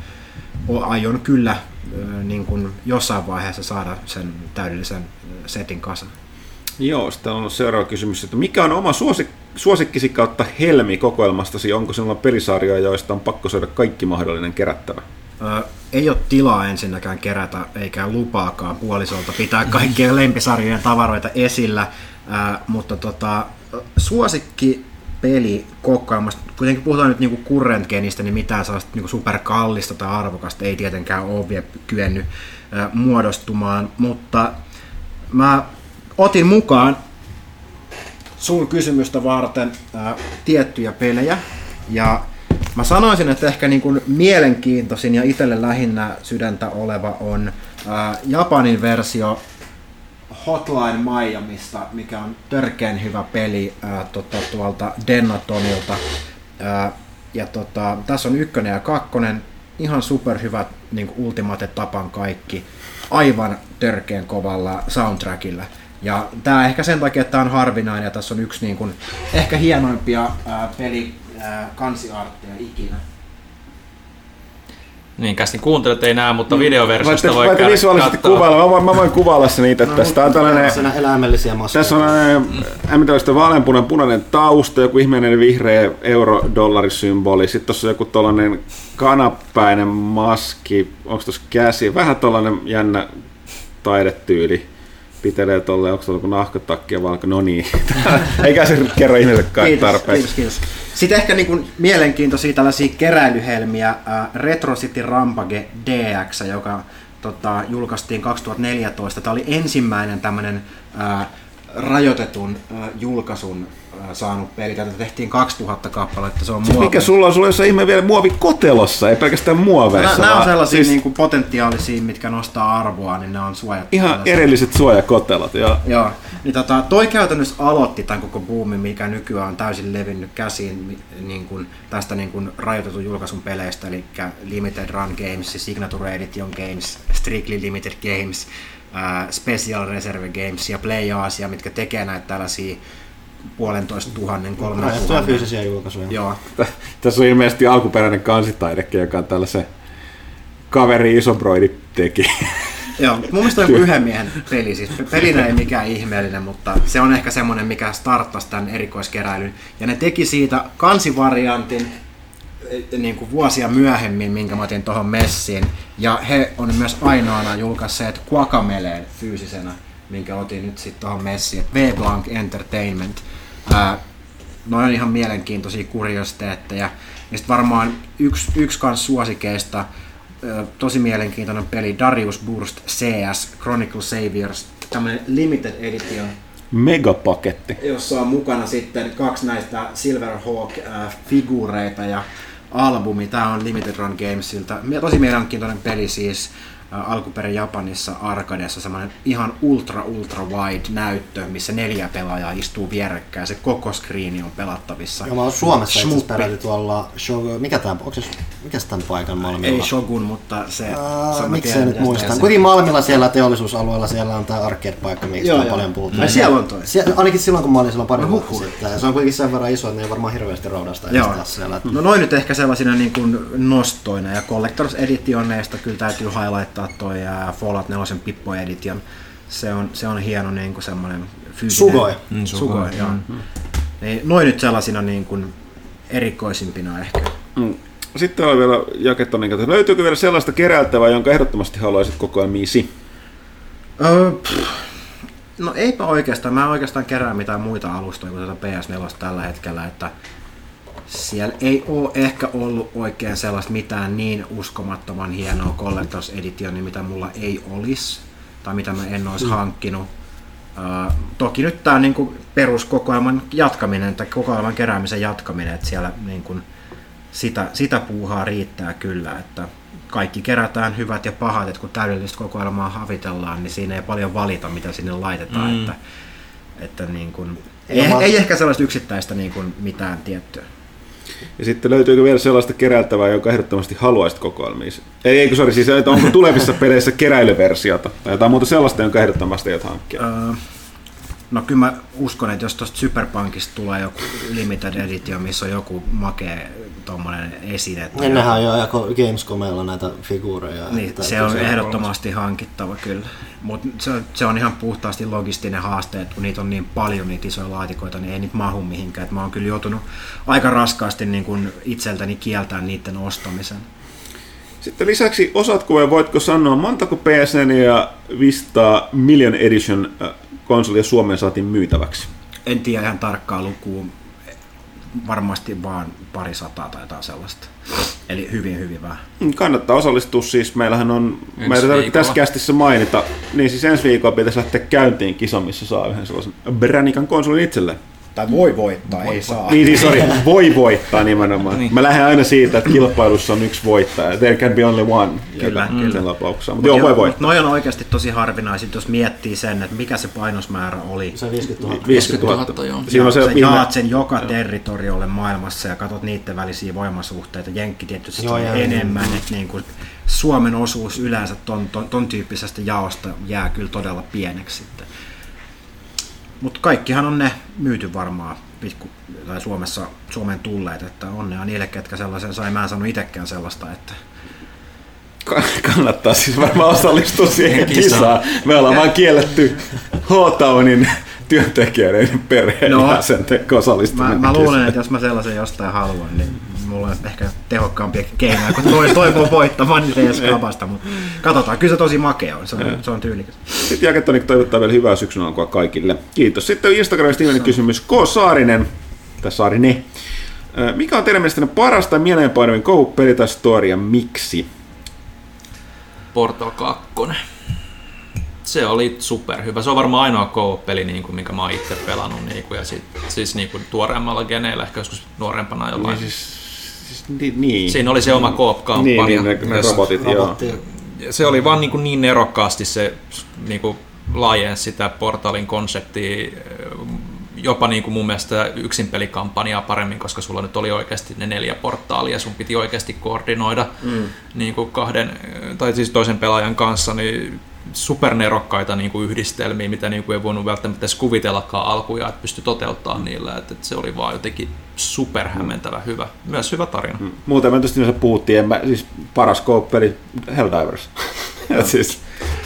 Speaker 3: aion kyllä niin kuin jossain vaiheessa saada sen täydellisen setin kasaan.
Speaker 1: Joo, sitten on seuraava kysymys, että mikä on oma suosik- suosikkisi kautta helmi kokoelmastasi? Onko sinulla pelisarjoja, joista on pakko saada kaikki mahdollinen kerättävä?
Speaker 3: Ö, ei ole tilaa ensinnäkään kerätä, eikä lupaakaan puolisolta pitää kaikkien lempisarjojen tavaroita esillä, ö, mutta tota, suosikki peli kokoelmasta, kuitenkin puhutaan nyt niinku current genistä, niin mitään sellaista niinku superkallista tai arvokasta ei tietenkään ole vielä kyennyt muodostumaan, mutta mä otin mukaan sun kysymystä varten ää, tiettyjä pelejä. Ja mä sanoisin, että ehkä niin kuin mielenkiintoisin ja itselle lähinnä sydäntä oleva on ää, Japanin versio Hotline Miamista, mikä on törkeän hyvä peli ää, tota, tuolta Dennatonilta. Ää, ja tota, tässä on ykkönen ja kakkonen, ihan superhyvät niin Ultimate Tapan kaikki, aivan törkeän kovalla soundtrackilla. Ja tämä ehkä sen takia, että tämä on harvinainen ja tässä on yksi niin kuin, ehkä hienoimpia ää, peli ää, kansiartteja ikinä.
Speaker 5: Niin, kästi kuuntelet ei näe, mutta videoversiosta
Speaker 1: Voitte,
Speaker 5: voi käydä
Speaker 1: visuaalisesti
Speaker 5: katsoa.
Speaker 1: kuvailla, mä voin, mä voin kuvailla se niitä, että tästä. On tällainen,
Speaker 4: eläimellisiä maskeja.
Speaker 1: tässä on tällainen, en tiedä, sitä vaaleanpunan punainen tausta, joku ihmeinen vihreä euro-dollarisymboli, sitten tuossa on joku tollainen kanapäinen maski, onko tuossa käsi, vähän tollainen jännä taidetyyli, pitelee tolleen, onko tuolla joku nahkatakki valko, no niin, eikä se kerro ihmiselle
Speaker 3: Kiitos,
Speaker 1: tarpeeksi.
Speaker 3: kiitos, kiitos. Sitten ehkä niin kuin mielenkiintoisia tällaisia keräilyhelmiä, äh, Retro City Rampage DX, joka tota, julkaistiin 2014. Tämä oli ensimmäinen tämmöinen äh, rajoitetun äh, julkaisun äh, saanut peli. Tätä tehtiin 2000 kappaletta, se on muovi.
Speaker 1: Mikä sulla on? Sulla on jossain ihme vielä muovikotelossa, ei pelkästään muoveissa.
Speaker 3: Nämä on sellaisia
Speaker 1: siis
Speaker 3: niin kuin potentiaalisia, mitkä nostaa arvoa, niin ne on suojattu.
Speaker 1: Ihan
Speaker 3: tällaisella-
Speaker 1: erilliset suojakotelot, joo.
Speaker 3: Joo, niin tota, toi käytännössä aloitti tämän koko boomin, mikä nykyään on täysin levinnyt käsiin niin kuin, tästä niin kuin rajoitetun julkaisun peleistä, eli Limited Run Games, Signature Edition Games, Strictly Limited Games, Special Reserve Games ja Play Asia, mitkä tekee näitä tällaisia puolentoista tuhannen, kolmen tuhannen.
Speaker 4: fyysisiä julkaisuja.
Speaker 3: Joo,
Speaker 1: Tässä on ilmeisesti alkuperäinen kansitaidekin, joka on tällaisen kaveri Isobroidi teki.
Speaker 3: Joo, mun mielestä on joku yhden miehen peli. Siis pelinä ei mikään ihmeellinen, mutta se on ehkä semmonen, mikä starttasi tämän erikoiskeräilyn. Ja ne teki siitä kansivariantin niin kuin vuosia myöhemmin, minkä mä otin tuohon messiin. Ja he on myös ainoana julkaisseet Quacameleen fyysisenä, minkä otin nyt sitten tuohon messiin. V Blanc Entertainment. Ää, Noin on ihan mielenkiintoisia kuriositeetteja. Ja sitten varmaan yksi, yksi kans suosikeista, tosi mielenkiintoinen peli, Darius Burst CS Chronicle Saviors, tämmöinen limited edition,
Speaker 1: Megapaketti.
Speaker 3: jossa on mukana sitten kaksi näistä Silverhawk-figuureita ja albumi. Tämä on Limited Run Gamesilta. Tosi mielenkiintoinen peli siis alkuperin Japanissa arkadeessa semmoinen ihan ultra ultra wide näyttö, missä neljä pelaajaa istuu vierekkäin. Se koko screeni on pelattavissa.
Speaker 4: Joo, mä oon Suomessa itse peräti tuolla Shogun, mikä tää, onko se, mikä se tämän paikan Malmilla?
Speaker 3: Ei Shogun, mutta se...
Speaker 4: Ää, miksi
Speaker 3: tiedän,
Speaker 4: nyt
Speaker 3: mitä
Speaker 4: muista?
Speaker 3: se-
Speaker 4: Kuitenkin Malmilla siellä teollisuusalueella siellä on tää arcade-paikka, mistä
Speaker 3: Joo,
Speaker 4: on
Speaker 3: joo.
Speaker 4: paljon puhuttu.
Speaker 3: Ai, siellä on toi.
Speaker 4: Sie- ainakin silloin, kun mä olin silloin pari
Speaker 3: No,
Speaker 4: vuotta sitten. Se on kuitenkin sen verran iso, että ne ei varmaan hirveästi roudasta
Speaker 3: Joo.
Speaker 4: siellä.
Speaker 3: No noin nyt ehkä sellaisina niin kuin nostoina ja Collectors Editioneista kyllä täytyy highlighttaa toi Fallout 4 Pippo Edition. Se on, se on hieno niin kuin semmoinen fyysinen...
Speaker 4: Sugoi.
Speaker 2: Mm,
Speaker 3: Sugoi,
Speaker 2: Sugoi,
Speaker 3: joo. Niin, noin nyt sellaisina niin kuin erikoisimpina ehkä.
Speaker 1: Mm. Sitten on vielä Jaketonin kautta. Löytyykö vielä sellaista keräiltävää, jonka ehdottomasti haluaisit kokoelmiisi?
Speaker 3: Öö, pff, no eipä oikeastaan. Mä en oikeastaan kerää mitään muita alustoja kuin tätä PS4 tällä hetkellä, että siellä ei ole ehkä ollut oikein sellaista mitään niin uskomattoman hienoa Collectors Editionia, mitä mulla ei olisi, tai mitä mä en olisi hankkinut. Öö, toki nyt tämä niinku peruskokoelman jatkaminen, tai kokoelman keräämisen jatkaminen, että siellä niinku sitä, sitä puuhaa riittää kyllä, että kaikki kerätään hyvät ja pahat, että kun täydellistä kokoelmaa havitellaan, niin siinä ei paljon valita, mitä sinne laitetaan, mm. että, että niin kuin, ei, ei ehkä sellaista yksittäistä niin kuin mitään tiettyä.
Speaker 1: Ja sitten löytyykö vielä sellaista keräiltävää, jonka ehdottomasti haluaisit kokoelmiisi? Ei, eikö sori, siis että onko tulevissa peleissä keräilyversiota tai jotain muuta sellaista, jonka ehdottomasti aiot hankkia?
Speaker 3: Öö, no kyllä mä uskon, että jos tuosta Superpunkista tulee joku limited edition, missä on joku makea tommonen esine,
Speaker 4: Niin, on jo jako Gamescomilla näitä figuureja.
Speaker 3: Niin,
Speaker 4: että
Speaker 3: se on ehdottomasti hankittava kyllä. Mutta se, on- se on ihan puhtaasti logistinen haaste, että kun niitä on niin paljon niitä isoja laatikoita, niin ei niitä mahu mihinkään. Et mä oon kyllä joutunut aika raskaasti niin kun itseltäni kieltää niiden ostamisen.
Speaker 1: Sitten lisäksi osaatko vai voitko sanoa, montako PSN ja Vista Million Edition äh, konsolia Suomeen saatiin myytäväksi?
Speaker 3: En tiedä ihan tarkkaa lukua, varmasti vaan pari sataa tai jotain sellaista. Eli hyvin, hyvin vähän.
Speaker 1: Mm, Kannattaa osallistua siis. Meillähän on,
Speaker 2: Ensi
Speaker 1: meidän täytyy
Speaker 2: viikolla.
Speaker 1: tässä kästissä mainita, niin siis ensi viikolla pitäisi lähteä käyntiin kisa, missä saa yhden sellaisen Branikan konsolin itselleen.
Speaker 3: Tai voi voittaa, ei saa.
Speaker 1: Niin siis, sorry, voi voittaa nimenomaan. Niin. Mä lähden aina siitä, että kilpailussa on yksi voittaja. There can be only one.
Speaker 3: Kyllä, kyllä.
Speaker 1: Sen lapauksessa. Mutta joo, voi voittaa.
Speaker 3: Noi on oikeasti tosi harvinaiset, jos miettii sen, että mikä se painosmäärä oli.
Speaker 4: Se on 50 000.
Speaker 1: 50 000.
Speaker 2: 000, joo.
Speaker 1: Siinä on se,
Speaker 3: sä
Speaker 1: ihme-
Speaker 3: jaat sen joka territoriolle maailmassa ja katsot niiden välisiä voimasuhteita. Jenkki tietysti
Speaker 4: Joo,
Speaker 3: on
Speaker 4: joo,
Speaker 3: enemmän, että niin kuin Suomen osuus yleensä ton, ton, ton tyyppisestä jaosta jää kyllä todella pieneksi sitten. Mutta kaikkihan on ne myyty varmaan pikku, tai Suomessa, Suomeen tulleet, että onnea niille, ketkä sellaisen sai. Mä en saanut itsekään sellaista, että
Speaker 1: kannattaa siis varmaan osallistua siihen
Speaker 2: Kisaan.
Speaker 1: Me ollaan vaan kielletty H-Townin työntekijöiden perheen
Speaker 3: No.
Speaker 1: no. jäsenten
Speaker 3: Mä,
Speaker 1: osallistuminen.
Speaker 3: mä luulen, että jos mä sellaisen jostain haluan, niin mulla on ehkä tehokkaampia keinoja, kun toi, toivoo voittamaan niin edes kapasta, mutta katsotaan, kyllä se tosi makea on, se on, se on tyylikäs.
Speaker 1: Sitten Jaketonik toivottaa vielä hyvää syksyn alkua kaikille. Kiitos. Sitten Instagramista viimeinen kysymys. K. Saarinen, tai Saarine. Mikä on teidän mielestänne parasta ja mieleenpainuvin tai story ja miksi?
Speaker 2: Portal 2. Se oli superhyvä. Se on varmaan ainoa co-peli, niin kuin, minkä mä oon itse pelannut. Niin kuin, ja sit, siis niin kuin tuoreemmalla geneillä, ehkä joskus nuorempana jollain.
Speaker 1: Niin, siis, niin, niin.
Speaker 2: Siinä oli se oma
Speaker 1: niin,
Speaker 2: co-op-kampanja.
Speaker 1: niin, ne, ne
Speaker 2: jossa-
Speaker 1: robotit, joo.
Speaker 4: Robotti.
Speaker 2: Se oli vaan niin, kuin niin nerokkaasti se niin kuin laajensi sitä portalin konseptia jopa niin kuin mun mielestä yksin pelikampanjaa paremmin, koska sulla nyt oli oikeasti ne neljä portaalia, sun piti oikeasti koordinoida mm. niin kuin kahden, tai siis toisen pelaajan kanssa, niin supernerokkaita niin kuin yhdistelmiä, mitä niin kuin ei voinut välttämättä edes kuvitellakaan alkuja, että pystyi toteuttamaan niillä, että, että se oli vaan jotenkin superhämmentävä hyvä, myös hyvä tarina. Mm.
Speaker 1: Muuten me tietysti puhuttiin, en mä, siis paras kooppeli Helldivers. Siis,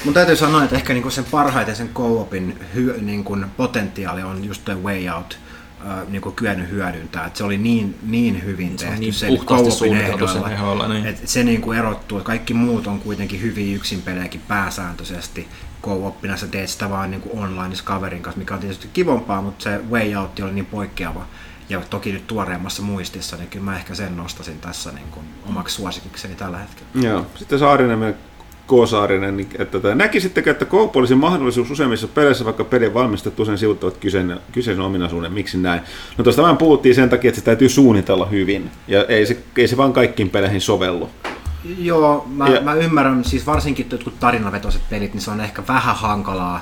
Speaker 3: Mun täytyy sanoa, että ehkä niinku sen parhaiten sen co-opin hy, niinku potentiaali on just The Way Out äh, niinku kyennyt hyödyntää. Et se oli niin, niin hyvin
Speaker 2: Se
Speaker 3: tehty
Speaker 2: niin
Speaker 3: sen co-opin ehdoilla.
Speaker 2: ehdoilla, niin.
Speaker 3: Et se niinku erottuu. Kaikki muut on kuitenkin hyviä yksinpelejäkin pääsääntöisesti. Co-oppina sä teet sitä vaan niinku online kaverin kanssa, mikä on tietysti kivompaa, mutta se Way Out oli niin poikkeava. Ja toki nyt tuoreemmassa muistissa, niin kyllä mä ehkä sen nostasin tässä niin kuin omaksi suosikikseni tällä hetkellä.
Speaker 1: joo. Sitten Saarinen, meidän K. Saarinen, niin, että tätä, näkisittekö, että Coop olisi mahdollisuus useimmissa peleissä, vaikka pelin valmistettu usein sivuttavat kyseinen, kyseisen ominaisuuden, miksi näin? No tuosta vähän puhuttiin sen takia, että se täytyy suunnitella hyvin, ja ei se, ei se vaan kaikkiin peleihin sovellu.
Speaker 3: Joo, mä,
Speaker 1: Ja-
Speaker 3: mä ymmärrän, siis varsinkin jotkut tarinavetoiset pelit, niin se on ehkä vähän hankalaa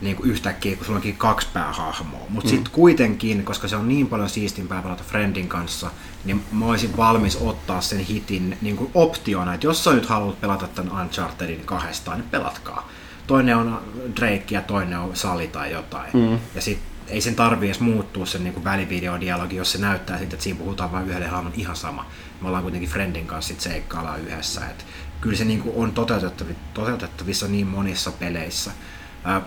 Speaker 3: niin kuin yhtäkkiä, kun sulla onkin kaksi päähahmoa. Mutta mm. sitten kuitenkin, koska se on niin paljon siistimpää pelata Friendin kanssa, niin mä olisin valmis ottaa sen hitin niin kuin optiona, että jos sä nyt haluat pelata tämän Unchartedin kahdestaan, niin pelatkaa. Toinen on Drake ja toinen on Sali tai jotain. Mm. Ja sit ei sen tarvii edes muuttua sen niin välivideodialogi, jos se näyttää siltä, että siinä puhutaan vain yhdelle hahmon ihan sama. Me ollaan kuitenkin Friendin kanssa sit seikkaillaan yhdessä. Et kyllä se niin kuin on toteutettavi- toteutettavissa niin monissa peleissä.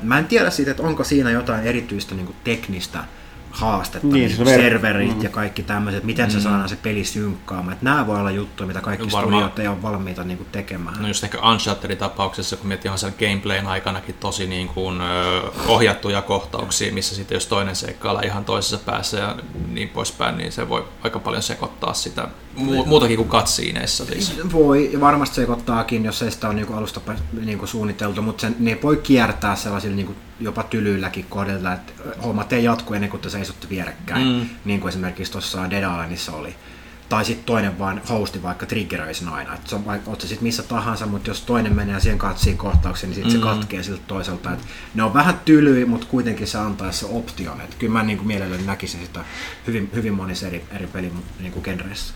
Speaker 3: Mä en tiedä siitä, että onko siinä jotain erityistä niin teknistä haastetta,
Speaker 1: Niin,
Speaker 3: niin,
Speaker 1: se
Speaker 3: niin
Speaker 1: ver-
Speaker 3: serverit mm. ja kaikki tämmöiset, miten se saadaan se peli synkkaamaan. Et nämä voi olla juttuja, mitä kaikki
Speaker 2: No varmaan-
Speaker 3: studiot ei ole valmiita niin kuin tekemään.
Speaker 2: No just ehkä Unchartedin tapauksessa, kun miettii on siellä gameplayn aikanakin tosi niin kuin, ö, ohjattuja kohtauksia, missä sitten jos toinen seikkailla ihan toisessa päässä ja niin poispäin, niin se voi aika paljon sekoittaa sitä mu- muutakin kuin katsiineissa. Siis.
Speaker 3: Voi, ja varmasti sekoittaakin, jos ei sitä ole niinku alusta pä- niinku suunniteltu, mutta sen, ne voi kiertää sellaisilla niinku jopa tylyilläkin kohdilla, että hommat ei jatku ennen kuin te seisotte vierekkäin,
Speaker 2: Mm.
Speaker 3: niin kuin esimerkiksi tuossa Dead Islandissa oli. Tai sitten toinen vaan hosti vaikka triggeröisi sen aina. Et se on oot sä sit missä tahansa, mutta jos toinen menee siihen katsiin kohtaukseen, niin sitten
Speaker 2: Mm.
Speaker 3: se katkee siltä toiselta. Et ne on vähän tylyjä, mutta kuitenkin se antaa se option. Et kyllä mä niinku mielelläni näkisin sitä hyvin, hyvin monissa eri, eri pelin niinku genreissä.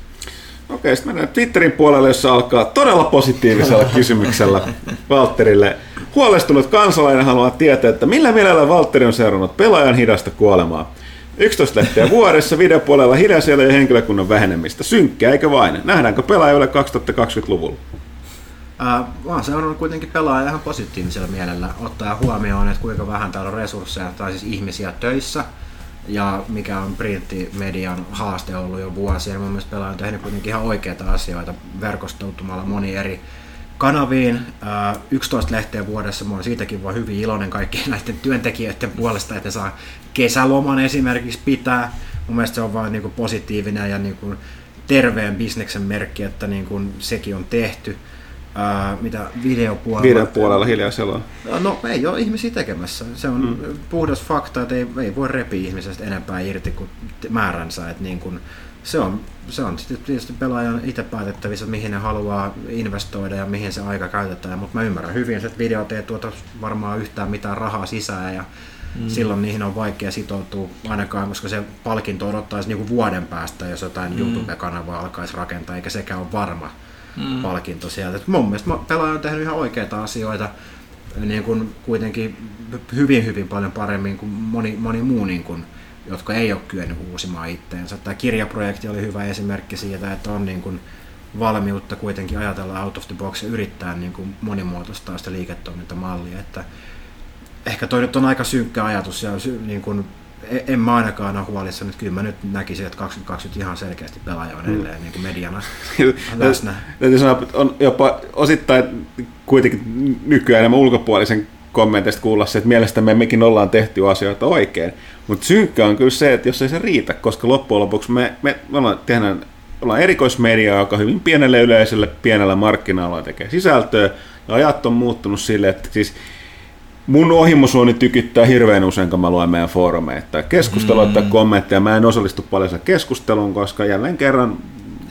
Speaker 1: Okei, sitten mennään Twitterin puolelle, jossa alkaa todella positiivisella kysymyksellä Valtterille. Huolestunut kansalainen haluaa tietää, että millä mielellä Valtteri on seurannut pelaajan hidasta kuolemaa. 11 lehteä vuodessa, videopuolella hiljaisella ja henkilökunnan vähenemistä. Synkkää, eikö vain? Nähdäänkö pelaaja yli 2020-luvulla?
Speaker 3: Ää, mä oon seurannut kuitenkin pelaajia ihan positiivisella mielellä, ottaa huomioon, että kuinka vähän täällä on resursseja tai siis ihmisiä töissä ja mikä on printtimedian haaste ollut jo vuosia. Ja mun mielestä pelaaja on tehnyt kuitenkin ihan oikeita asioita verkostautumalla moni eri kanaviin. Ää, 11 lehteä vuodessa, mä oon siitäkin vaan hyvin iloinen kaikkien näiden työntekijöiden puolesta, että saa kesäloman esimerkiksi pitää. Mun mielestä se on vaan niinku positiivinen ja niinku terveen bisneksen merkki, että niin sekin on tehty. Ää, mitä videopuolella...
Speaker 1: Videopuolella hiljaisella.
Speaker 3: No ei ole ihmisiä tekemässä. Se on mm. puhdas fakta, että ei, ei voi repiä ihmisestä enempää irti kuin määränsä. Että niin kuin, se on, se on tietysti pelaajan itse päätettävissä, että mihin ne haluaa investoida ja mihin se aika käytetään. Mutta mä ymmärrän hyvin, että videot ei tuota varmaan yhtään mitään rahaa sisään ja mm. silloin niihin on vaikea sitoutua ainakaan, koska se palkinto odottaisi niinku vuoden päästä, jos jotain mm. YouTube-kanavaa alkaisi rakentaa, eikä sekään ole varma mm. Palkinto sieltä. Et mun mielestä pelaaja on tehnyt ihan oikeita asioita, niin kuin kuitenkin hyvin hyvin paljon paremmin kuin moni, moni muu niin kuin, jotka ei ole kyennyt uusimaan itteensä. Tämä kirjaprojekti oli hyvä esimerkki siitä, että on niin kuin valmiutta kuitenkin ajatella out of the box ja yrittää niin kuin monimuotoistaa sitä liiketoimintamallia. Että ehkä toi nyt on aika synkkä ajatus ja niin kuin, en mä ainakaan ole huolissa, nyt kyllä mä nyt näkisin, että 2020 ihan selkeästi pelaaja on edelleen mm. niin kuin mediana läsnä.
Speaker 1: Täytyy sanoa, on jopa osittain kuitenkin nykyään enemmän ulkopuolisen kommenteista kuulla se, että mielestämme mekin ollaan tehty asioita oikein. Mutta synkkä on kyllä se, että jos ei se riitä, koska loppujen lopuksi me, me, me ollaan, tehdään, ollaan erikoismedia, joka hyvin pienelle yleisölle, pienellä markkina tekee sisältöä, ja ajat on muuttunut sille, että siis mun ohimosuoni tykyttää hirveän usein, kun mä luen meidän foorumeita. Keskustelua mm. kommentteja. Mä en osallistu paljon sen keskusteluun, koska jälleen kerran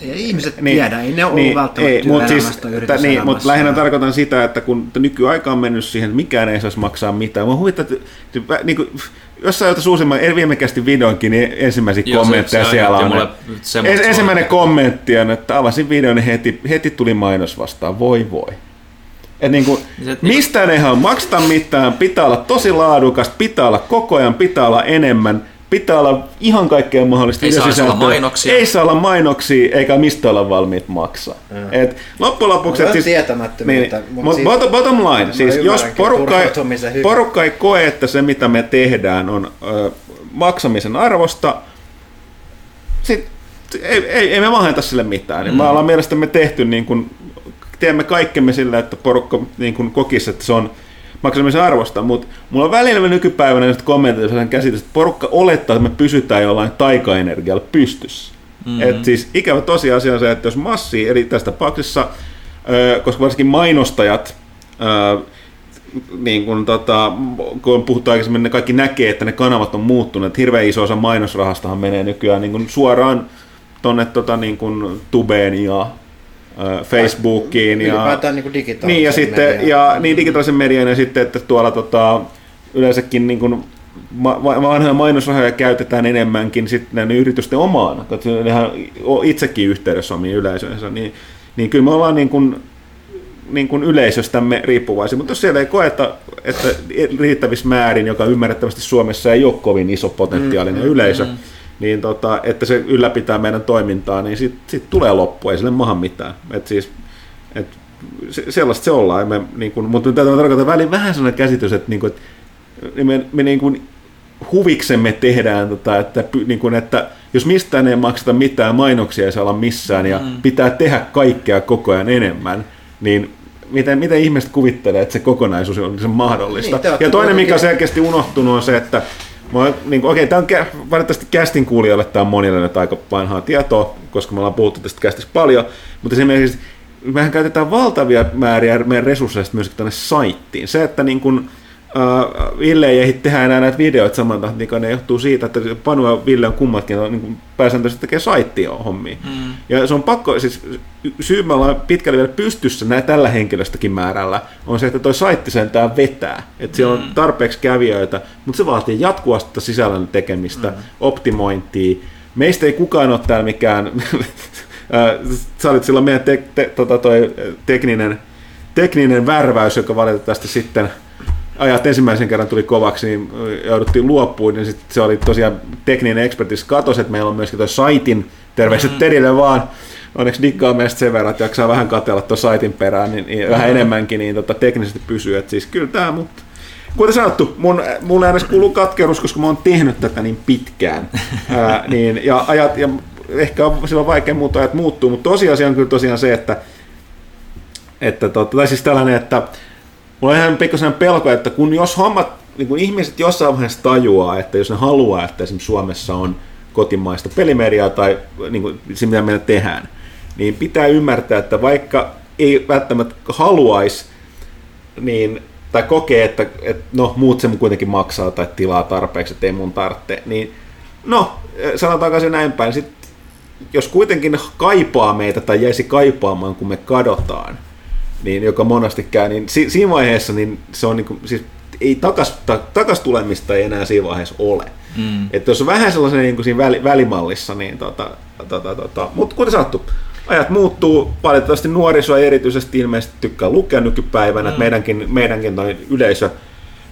Speaker 3: ei ihmiset niin, tiedä, ei ne ole niin, välttämättä ei,
Speaker 1: mutta siis, niin, mutta lähinnä tarkoitan sitä, että kun nykyaika on mennyt siihen, että mikään ei saisi maksaa mitään. Mä huvittaa, että niin kuin, jos sä jotain uusimman viimekästi videonkin, niin ensimmäisiä Joo, kommentteja se, siellä on. ensimmäinen kommentti on, että avasin videon, niin heti, heti tuli mainos vastaan. Voi voi. Et niin kuin, et mistään ei halua maksata mitään, pitää olla tosi laadukas, pitää olla koko ajan, pitää olla enemmän, pitää olla ihan kaikkea mahdollista.
Speaker 5: Ei saa olla mainoksia.
Speaker 1: Ei saa olla mainoksia, eikä mistä olla valmiit maksaa. Mm. Et loppujen lopuksi...
Speaker 3: Siis, tietämättömyyttä.
Speaker 1: Niin, mutta siis, bottom, bottom line, siis jos porukka ei, porukka ei koe, että se mitä me tehdään on ö, maksamisen arvosta, sit ei, ei, ei me maheta sille mitään. Mm. Me ollaan mielestämme tehty niin kuin teemme kaikkemme sillä, että porukka niin kuin kokisi, että se on maksamisen arvosta, mutta mulla on välillä nykypäivänä nyt kommentoida sellainen käsitys, että porukka olettaa, että me pysytään jollain taikaenergialla pystyssä. Mm-hmm. Et siis ikävä tosiasia on se, että jos massi, eli tässä tapauksessa, koska varsinkin mainostajat, niin kun, tota, kun puhuttu aikaisemmin, ne kaikki näkee, että ne kanavat on muuttuneet. Hirveän iso osa mainosrahastahan menee nykyään niin kun suoraan tuonne tota, niin kun tubeen ja Facebookiin.
Speaker 3: Ja, niin, digitaalisen
Speaker 1: niin, ja sitten, median. ja, niin digitaalisen median ja sitten, että tuolla tota, yleensäkin niin kuin, vanhoja mainosrahoja käytetään enemmänkin sitten yritysten omaan, koska nehän on itsekin yhteydessä omiin yleisönsä, niin, niin kyllä me ollaan niin kuin, niin kuin yleisöstämme riippuvaisia, mutta jos siellä ei koeta, että riittävissä määrin, joka ymmärrettävästi Suomessa ei ole kovin iso potentiaalinen mm, yleisö, mm niin tota, että se ylläpitää meidän toimintaa, niin sitten sit tulee loppu, ei sille maha mitään. Et siis, et se, sellaista se ollaan. Me, niin kun, mutta tätä tarkoittaa väliin vähän sellainen käsitys, että, niin kun, että me, me niin kun, huviksemme tehdään, tota, että, niin kun, että jos mistään ei makseta mitään, mainoksia ei saa olla missään ja mm. pitää tehdä kaikkea koko ajan enemmän, niin miten, miten ihmiset kuvittelee, että se kokonaisuus on se mahdollista. Niin, ja toinen, mikä on selkeästi unohtunut, on se, että niin, okei, tämä on valitettavasti kästin kuulijoille tämä on monille nyt aika vanhaa tietoa, koska me ollaan puhuttu tästä kästistä paljon, mutta esimerkiksi mehän käytetään valtavia määriä meidän resursseista myöskin tänne saittiin. Se, että niin kuin, uh, Ville ei ehdi tehdä enää näitä videoita saman tahtiin, niin ne johtuu siitä, että Panu ja Ville on kummatkin on, niin pääsääntöisesti tekee saittia hommia. Mm. Ja se on pakko, siis syy me ollaan pitkälle vielä pystyssä näin tällä henkilöstäkin määrällä, on se, että toi saitti sentään vetää. Että siellä mm. on tarpeeksi kävijöitä, mutta se vaatii jatkuvasti sisällön tekemistä, mm. optimointia. Meistä ei kukaan ole täällä mikään, sä olit silloin meidän te, te, tota toi tekninen, tekninen värväys, joka valitettavasti sitten – ajat ensimmäisen kerran tuli kovaksi, niin jouduttiin luoppuun, niin sitten se oli tosiaan tekninen ekspertis katos, että meillä on myöskin tuo saitin, terveiset mm. Tedille vaan, onneksi dikkaa meistä sen verran, että jaksaa vähän katella tuon saitin perään, niin, niin vähän enemmänkin niin tota, teknisesti pysyy, että siis kyllä tämä, mutta kuten sanottu, mun, mulle edes kuuluu katkeruus, koska mä oon tehnyt tätä niin pitkään, Ää, niin, ja, ajat, ja ehkä on silloin vaikea muuta ajat muuttuu, mutta tosiasia on kyllä tosiaan se, että, että tota, tai siis tällainen, että mulla on ihan pikkusen pelko, että kun jos hommat, niin kun ihmiset jossain vaiheessa tajuaa, että jos ne haluaa, että esimerkiksi Suomessa on kotimaista pelimediaa tai niin kuin, se, mitä me tehdään, niin pitää ymmärtää, että vaikka ei välttämättä haluaisi, niin, tai kokee, että, että no, muut se kuitenkin maksaa tai tilaa tarpeeksi, että ei mun tarvitse, niin no, sanotaanko se näin päin, sit, jos kuitenkin kaipaa meitä tai jäisi kaipaamaan, kun me kadotaan, niin joka monesti käy, niin si, siinä vaiheessa niin se on niin kuin, siis ei takas, ta, takas tulemista ei enää siinä vaiheessa ole. Mm. Että jos on vähän sellaisen niin kuin siinä väli, välimallissa, niin tota, tota, tota, mutta kuten sanottu, ajat muuttuu, valitettavasti nuoriso erityisesti ilmeisesti tykkää lukea nykypäivänä, mm. että meidänkin, meidänkin yleisö,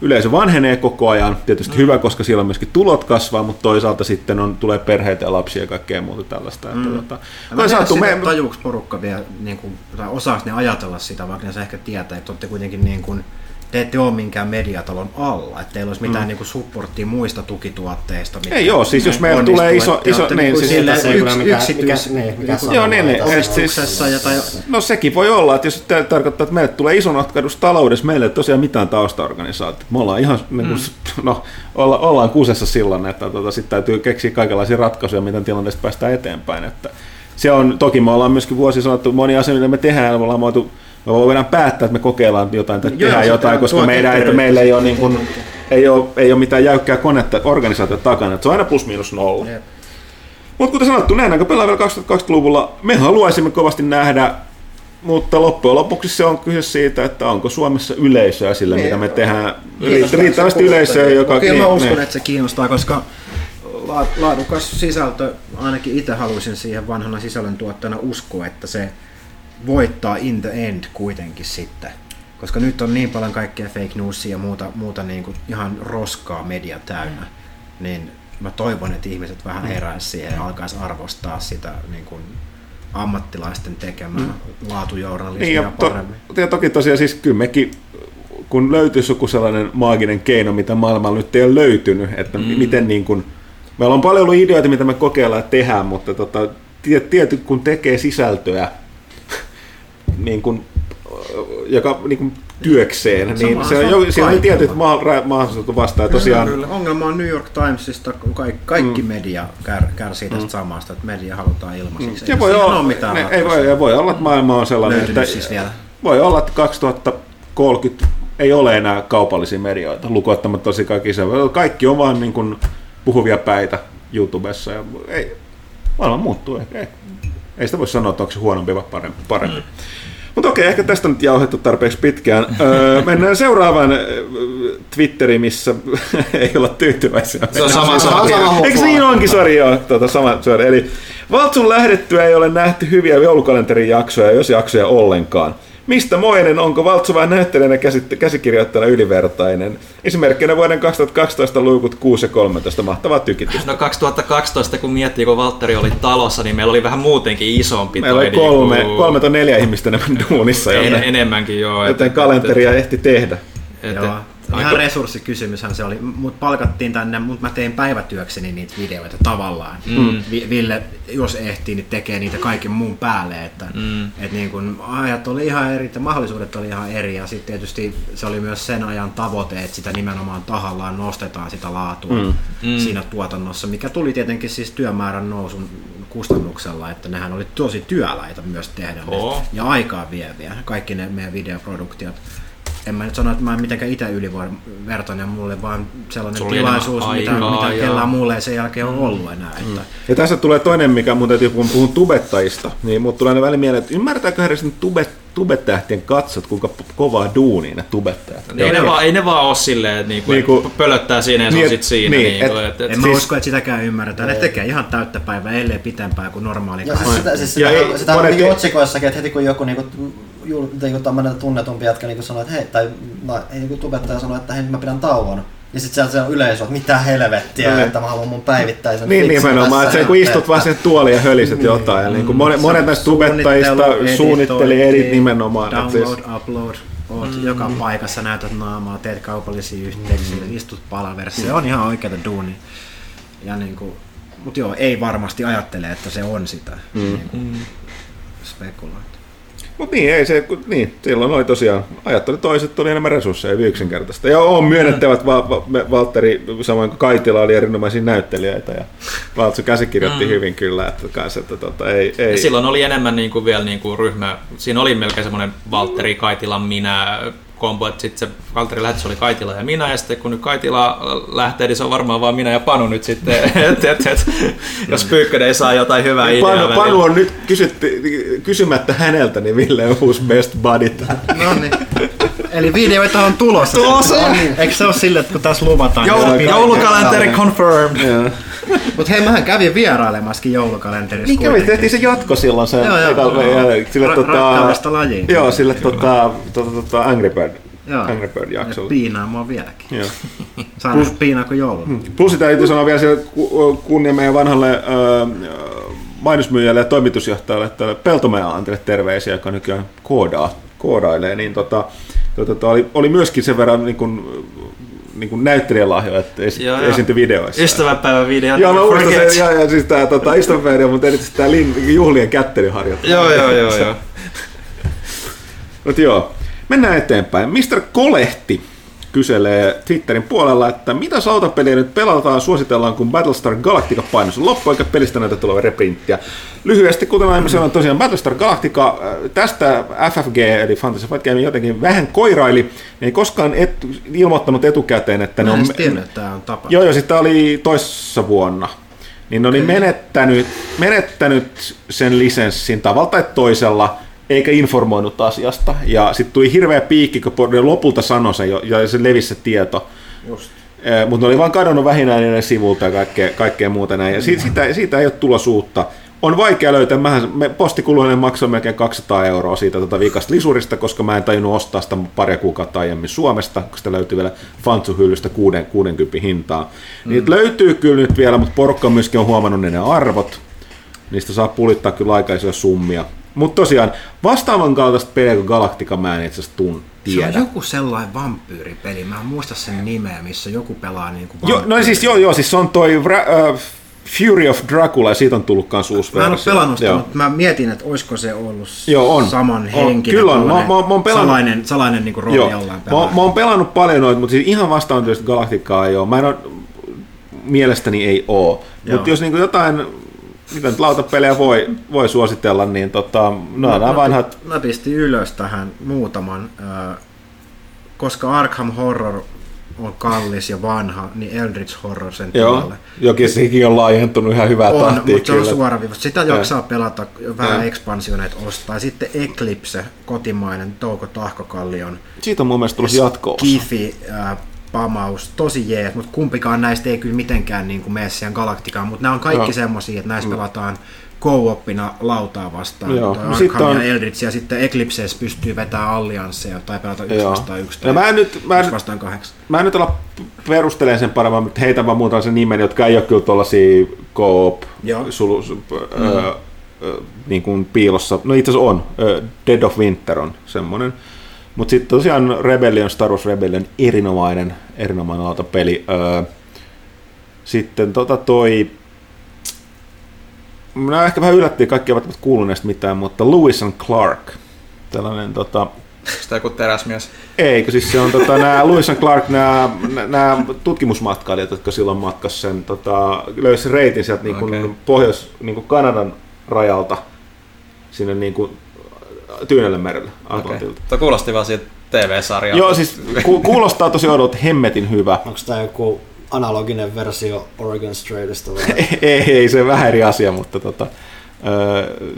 Speaker 1: yleisö vanhenee koko ajan, tietysti mm. hyvä, koska siellä myöskin tulot kasvaa, mutta toisaalta sitten on, tulee perheitä ja lapsia ja kaikkea muuta tällaista. Mm. Että, tota,
Speaker 3: mä saatu, me... tajuuks porukka vielä, niin kuin, tai osaako ne ajatella sitä, vaikka ne ehkä tietää, että olette kuitenkin niin kuin, te ette ole minkään mediatalon alla, että teillä olisi mitään mm. niinku supporttia muista tukituotteista. Mitkä
Speaker 1: ei joo, siis jos meillä tulee iso, iso niin,
Speaker 3: niinku
Speaker 1: siis
Speaker 3: sille, se yks, mikä, yksityis, mikä, niin, mikä
Speaker 1: joo, niin, niin, siis. No sekin voi olla, että jos tämä tarkoittaa, että meille tulee iso notkahdus taloudessa, meillä ei tosiaan mitään taustaorganisaatiota. Me ollaan ihan, mm. niin no, olla, ollaan kusessa silloin, että tota, sitten täytyy keksiä kaikenlaisia ratkaisuja, miten tilanteesta päästään eteenpäin. Että se on, toki me ollaan myöskin vuosi sanottu, moni asia, mitä me tehdään, me ollaan voitu me voidaan päättää, että me kokeillaan jotain tai tehdään jotain, koska meidän, että meillä ei ole, niin kuin, ei, ole, ei ole mitään jäykkää konetta organisaatiota takana. Että se on aina plus miinus nolla. Mutta kuten sanottu, nähdäänkö pelaa vielä 2020-luvulla? Me haluaisimme kovasti nähdä, mutta loppujen lopuksi se on kyse siitä, että onko Suomessa yleisöä sillä, mitä me tehdään. Riittävästi yleisöä, joka...
Speaker 3: Kyllä niin, mä uskon, niin. että se kiinnostaa, koska laadukas sisältö, ainakin itse haluaisin siihen vanhana sisällöntuottajana uskoa, että se voittaa in the end kuitenkin sitten. Koska nyt on niin paljon kaikkea fake newsia ja muuta, muuta niin kuin ihan roskaa media täynnä, mm. niin mä toivon, että ihmiset vähän mm. heräisi siihen ja alkaisi arvostaa sitä niin kuin ammattilaisten tekemää mm. laatujournalismia niin, ja paremmin.
Speaker 1: To, ja toki tosiaan siis kyllä mekin, kun löytyisi joku sellainen maaginen keino, mitä maailmalla nyt ei ole löytynyt, että mm. miten niin kuin, meillä on paljon ollut ideoita, mitä me kokeillaan tehdä, mutta tota, tietty kun tekee sisältöä, niin kuin, joka niin kuin työkseen, niin se on, jo, siinä on tietyt mahdollisuudet vastaan. Ja tosiaan... Kyllä,
Speaker 3: Ongelma on New York Timesista, kun kaikki, kaikki mm. media kär, kärsii tästä mm. samasta, että media halutaan ilmaiseksi. Mm.
Speaker 1: Ei, voi olla, mitään ne, ei voi, voi olla, että maailma on sellainen, että siis vielä. voi olla, että 2030 ei ole enää kaupallisia medioita, lukuottamatta tosi kaikki se. Kaikki on vaan niin kuin puhuvia päitä YouTubessa. Ja ei, maailma muuttuu. Ei, ei sitä voi sanoa, että onko se huonompi vai parempi. parempi. Mm. Mutta okei, ehkä tästä nyt jauhettu tarpeeksi pitkään. Öö, mennään seuraavaan Twitteriin, missä ei olla tyytyväisiä.
Speaker 5: Se on sama, sama
Speaker 1: Eikö niin onkin, joo, tuota, sama, sorry. Eli Valtsun lähdettyä ei ole nähty hyviä joulukalenterin jaksoja, jos jaksoja ollenkaan. Mistä moinen, onko Valtsu näyttelijänä käsikirjoittajana ylivertainen? Esimerkkinä vuoden 2012 luukut 6 ja 13, mahtavaa tykitys.
Speaker 5: No 2012, kun miettii, kun Valtteri oli talossa, niin meillä oli vähän muutenkin isompi
Speaker 1: Meillä oli kolme, kuin... kolme tai neljä ihmistä enemmän duunissa.
Speaker 5: En, joten, enemmänkin joo.
Speaker 1: Joten kalenteria ehti tehdä.
Speaker 3: Et, Joo. Aika... Ihan resurssikysymyshän se oli. Mut palkattiin tänne, mutta mä tein päivätyökseni niitä videoita tavallaan. Mm. Ville, jos ehtii, niin tekee niitä kaiken muun päälle. Että, mm. et niin kun ajat oli ihan eri, että mahdollisuudet oli ihan eri. Ja sitten tietysti se oli myös sen ajan tavoite, että sitä nimenomaan tahallaan nostetaan sitä laatua mm. Mm. siinä tuotannossa, mikä tuli tietenkin siis työmäärän nousun kustannuksella, että nehän oli tosi työläitä myös tehdä oh. ja aikaa vieviä, kaikki ne meidän videoproduktiot en mä nyt sano, että mä en mitenkään itse ylivertainen mulle, vaan sellainen Sulla tilaisuus, mitä, aikaa, mitä kellään muulle ei sen jälkeen ole ollut enää. Mm. Että.
Speaker 1: Ja tässä tulee toinen, mikä mun täytyy puhua, puhun tubettajista, niin mut tulee välillä mieleen, että ymmärtääkö edes tubet, tubettähtien katsot, kuinka kovaa duunia ne tubettajat.
Speaker 5: Niin ei, ne vaan, ei ne vaan ole silleen, että niinku, niinku, pölöttää siinä ja niin, se on sit siinä. Niin, niinku, et,
Speaker 3: et, et, en mä siis, usko, että sitäkään ymmärretään. Ne tekee ihan täyttä päivää, ellei pitempää kuin normaali.
Speaker 4: Ja siis sitä, siis sitä, ja sitä, on niin otsikoissakin, että heti kun joku niinku, niin tämmöinen tunnetumpi jätkä niin sanoi, että hei, tai no, ei niin tubettaja sanoi, että hei, mä pidän tauon. Ja sitten sieltä se on yleisö, että mitä helvettiä, no, että mä haluan mun päivittäisen
Speaker 1: Niin nimenomaan, että se kun istut vaan sen tuoliin ja höliset niin. jotain. Ja niin kuin monet, monet näistä tubettajista suunnitteli eri nimenomaan.
Speaker 3: Download, siis... upload, oot mm. joka paikassa, näytät naamaa, teet kaupallisia yhteyksiä, mm. istut palaverissa. Se on ihan oikeata duuni. Ja niin kuin, mutta joo, ei varmasti ajattele, että se on sitä. Mm. Niin kuin, mm.
Speaker 1: Mutta niin, ei se, kun- niin, silloin oli tosiaan, ajatteli toiset, tuli enemmän resursseja, hyvin yksinkertaista. Ja on myönnettävä, että Va- Valtteri, samoin kuin Kaitila, oli erinomaisia näyttelijöitä ja Valtsu käsikirjoitti mm. hyvin kyllä, että, kans, että tota, ei, ei.
Speaker 5: Ja silloin oli enemmän niin kuin vielä niin kuin ryhmä, siinä oli melkein semmoinen Valtteri, Kaitila, minä kombo, että sitten se Valtteri lähetys oli Kaitila ja minä, ja sitten kun nyt Kaitila lähtee, niin se on varmaan vaan minä ja Panu nyt sitten, et, et, et, jos Pyykkönen ei saa jotain hyvää ideaa.
Speaker 1: Panu. Panu on nyt kysytty, kysymättä häneltä, niin Ville on uusi best buddy.
Speaker 3: No niin. Eli videoita on tulossa.
Speaker 5: Tulossa!
Speaker 3: No niin. Eikö se ole sille, että kun tässä luvataan?
Speaker 5: Joulu-
Speaker 3: niin-
Speaker 5: Joulukalenteri confirmed.
Speaker 3: Mutta hei, mähän kävin vierailemaskin joulukalenterissa.
Speaker 1: Niin kävi,
Speaker 3: kuitenkin.
Speaker 1: tehtiin se jatko silloin se
Speaker 3: Joo, joo.
Speaker 1: ekalla- ja- sille
Speaker 3: Ra-
Speaker 1: tota,
Speaker 3: lajiin.
Speaker 1: Joo, sille tota, tota, tota Angry Bird,
Speaker 3: Joo.
Speaker 1: Angry Bird
Speaker 3: Ja
Speaker 1: jaksolla.
Speaker 3: Piinaa mua vieläkin.
Speaker 1: Joo.
Speaker 3: Saan Plus, piinaa kuin jouluna.
Speaker 1: Plus sitä täytyy sanoa vielä kunnia meidän vanhalle ö, mainosmyyjälle ja toimitusjohtajalle, että Peltomäen Antille terveisiä, joka nykyään koodaa, koodailee, niin tota, tota, tota, oli, oli myöskin sen verran niin kuin, niin kuin näyttelijälahjo, että esi-
Speaker 5: Joo, joo.
Speaker 1: esiintyi videoissa.
Speaker 5: Ystävänpäivän video.
Speaker 1: Joo, mä muistan
Speaker 5: Forget.
Speaker 1: sen, ja, ja siis tää tota, Istanbul, mutta erityisesti tää lin, juhlien kättelyharjoittelu.
Speaker 5: Joo, joo, joo, joo.
Speaker 1: Mut joo, mennään eteenpäin. Mr. Kolehti kyselee Twitterin puolella, että mitä sautapeliä nyt pelataan, suositellaan, kun Battlestar Galactica painos on loppu, eikä pelistä näytä tulevan reprinttiä. Lyhyesti, kuten aiemmin sanoin, tosiaan Battlestar Galactica, äh, tästä FFG, eli Fantasy Fight Game, jotenkin vähän koiraili, ne ei koskaan et, ilmoittanut etukäteen, että ne
Speaker 3: Mä en
Speaker 1: on...
Speaker 3: edes tiennyt, että tää on tapa.
Speaker 1: Joo, joo, sitten oli toissa vuonna. Niin ne oli menettänyt, menettänyt sen lisenssin tavalla tai toisella, eikä informoinut asiasta. Ja sitten tuli hirveä piikki, kun ne lopulta sanoi sen jo, ja se levisi se tieto.
Speaker 3: Just.
Speaker 1: Mutta ne oli vaan kadonnut vähinään niiden sivulta ja kaikkea, kaikkea muuta näin. Ja siitä, siitä, siitä ei ole tulossa uutta. On vaikea löytää. Mähän, me postikuluinen maksoi melkein 200 euroa siitä tota viikasta lisurista, koska mä en tajunnut ostaa sitä pari kuukautta aiemmin Suomesta, koska sitä löytyy vielä Fantsu-hyllystä 60 hintaa. Mm. Niitä löytyy kyllä nyt vielä, mutta porukka myöskin on huomannut ne, ne arvot. Niistä saa pulittaa kyllä aika isoja summia. Mutta tosiaan, vastaavan kaltaista peliä kuin Galactica mä en itse asiassa tun,
Speaker 3: Se
Speaker 1: tiedä.
Speaker 3: on joku sellainen vampyyripeli, mä en muista sen nimeä, missä joku pelaa niinku
Speaker 1: Joo, no siis joo, joo, siis se on toi uh, Fury of Dracula ja siitä on tullut kans uusi
Speaker 3: Mä en ole pelannut sitä, mutta mä mietin, että olisiko se ollut
Speaker 1: Joo, on.
Speaker 3: saman henkinen.
Speaker 1: Kyllä on. Mä- mä- mä oon pelannut-
Speaker 3: Salainen, salainen niinku rooli
Speaker 1: Joo.
Speaker 3: jollain
Speaker 1: Mä,
Speaker 3: pelaa.
Speaker 1: mä oon pelannut paljon noita, mutta siis ihan vastaan tietysti Galacticaa ei ole. Mä en ole, mielestäni ei oo. Mutta jos niinku jotain mitä nyt lautapelejä voi, voi suositella, niin tota, no, nämä vanhat...
Speaker 3: Mä pistin ylös tähän muutaman, ö, koska Arkham Horror on kallis ja vanha, niin Eldritch Horror sen
Speaker 1: Joo,
Speaker 3: tilalle.
Speaker 1: jokin sekin on laajentunut ihan hyvää
Speaker 3: On,
Speaker 1: tahtia
Speaker 3: mutta se on suoraviivasta. Sitä jaksaa pelata vähän
Speaker 1: Joo.
Speaker 3: ekspansioneita ostaa. Sitten Eclipse, kotimainen Touko Tahkokallion
Speaker 1: Siitä on mun mielestä tullut jatko
Speaker 3: Kifi, äh, pamaus, tosi jees, mutta kumpikaan näistä ei kyllä mitenkään niin kuin mene siihen galaktikaan, mutta nämä on kaikki
Speaker 1: Joo.
Speaker 3: semmosia, että näissä pelataan co-opina lautaa vastaan,
Speaker 1: Joo. No sitten on-
Speaker 3: ja Eldritch, ja sitten Eclipseessä pystyy vetämään alliansseja tai pelata yksi
Speaker 1: Joo.
Speaker 3: vastaan yksi tai
Speaker 1: mä en nyt, mä en,
Speaker 3: yksi vastaan kahdeksan.
Speaker 1: mä en nyt ala perustelemaan sen paremmin, mutta heitän vaan muutaman sen nimen, jotka ei ole kyllä tuollaisia co-op sulu, su, mm. ö, ö, niin kuin piilossa. No itse asiassa on. Dead of Winter on semmoinen. Mutta sitten tosiaan Rebellion, Star Wars Rebellion, erinomainen, erinomainen lautapeli. Ö, sitten tota toi, Minä ehkä vähän yllättiin, kaikki eivät kuullut näistä mitään, mutta Lewis and Clark, tällainen tota,
Speaker 2: Sitä joku teräsmies.
Speaker 1: Eikö, siis se on tota, nämä Lewis and Clark, nämä, nämä tutkimusmatkailijat, jotka silloin matkas sen, tota, löysi reitin sieltä niin kuin
Speaker 2: Okei.
Speaker 1: pohjois, niin kuin Kanadan rajalta sinne niin kuin Tyynelle merelle, Atlantilta.
Speaker 2: Okay. Tuo kuulosti vaan siitä TV-sarjalta.
Speaker 1: Joo, siis ku, kuulostaa tosi odot hemmetin hyvä.
Speaker 4: Onko tämä joku analoginen versio Oregon Straightista vai?
Speaker 1: ei, ei, se vähän eri asia, mutta tota,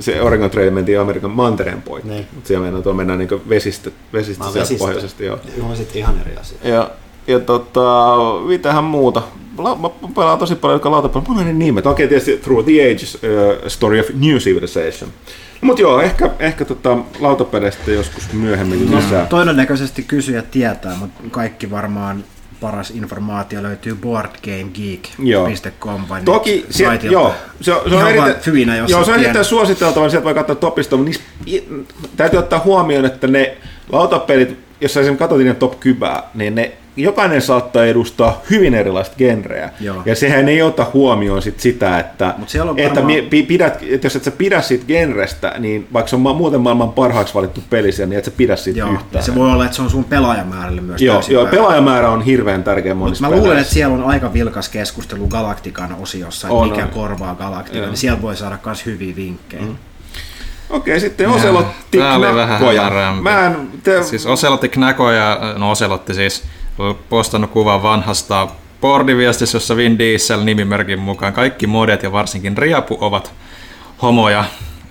Speaker 1: se Oregon Trail mentiin Amerikan mantereen poikki.
Speaker 4: Niin.
Speaker 1: Mutta siellä mennään, tuo mennään niin vesistö, vesistö
Speaker 4: Mä vesistö.
Speaker 1: pohjoisesti. Joo.
Speaker 4: Joo, sitten ihan eri asia.
Speaker 1: Ja, ja tota, mitähän muuta. La, mä pelaan tosi paljon joka lautapelejä. Mun on ne nimet. Okei, tietysti Through the Ages, uh, Story of New Civilization. No, mutta joo, ehkä, ehkä tota, lautapeleistä joskus myöhemmin
Speaker 3: No,
Speaker 1: lisää.
Speaker 3: todennäköisesti kysyjä tietää, mutta kaikki varmaan paras informaatio löytyy boardgamegeek.com vai
Speaker 1: Toki, se, joo, se, on- se on erittäin,
Speaker 3: jos
Speaker 1: joo, se on erittäin suositeltava, niin sieltä voi katsoa topista, mutta niissä, täytyy ottaa huomioon, että ne lautapelit, jos sä esimerkiksi katsot niiden top kybää, niin ne jokainen saattaa edustaa hyvin erilaista genreä.
Speaker 3: Joo.
Speaker 1: Ja sehän ei ota huomioon sit sitä, että,
Speaker 3: Mut siellä on
Speaker 1: että,
Speaker 3: varmaan-
Speaker 1: mi- pi- pidät, että jos et sä pidä siitä genrestä, niin vaikka se on muuten maailman parhaaksi valittu peli siellä, niin et sä pidä siitä
Speaker 3: Joo, ja
Speaker 1: yhtään.
Speaker 3: se voi olla, että se on sun pelaajamäärälle myös
Speaker 1: Joo, joo pelaajamäärä on hirveän tärkeä
Speaker 3: Mut
Speaker 1: monissa
Speaker 3: mä luulen,
Speaker 1: peleissä.
Speaker 3: että siellä on aika vilkas keskustelu Galaktikan osiossa, että
Speaker 1: On,
Speaker 3: mikä
Speaker 1: on.
Speaker 3: korvaa Galaktikan, niin sieltä voi saada myös hyviä vinkkejä. Mm.
Speaker 1: Okei, sitten Oselotti
Speaker 5: Tää oli vähän
Speaker 1: Knakkoja. Mä en, te,
Speaker 5: Siis Oselotti Knakoja, no Oselotti siis, postannut kuvan vanhasta boardiviestissä, jossa Vin Diesel nimimerkin mukaan kaikki modet ja varsinkin Riapu ovat homoja.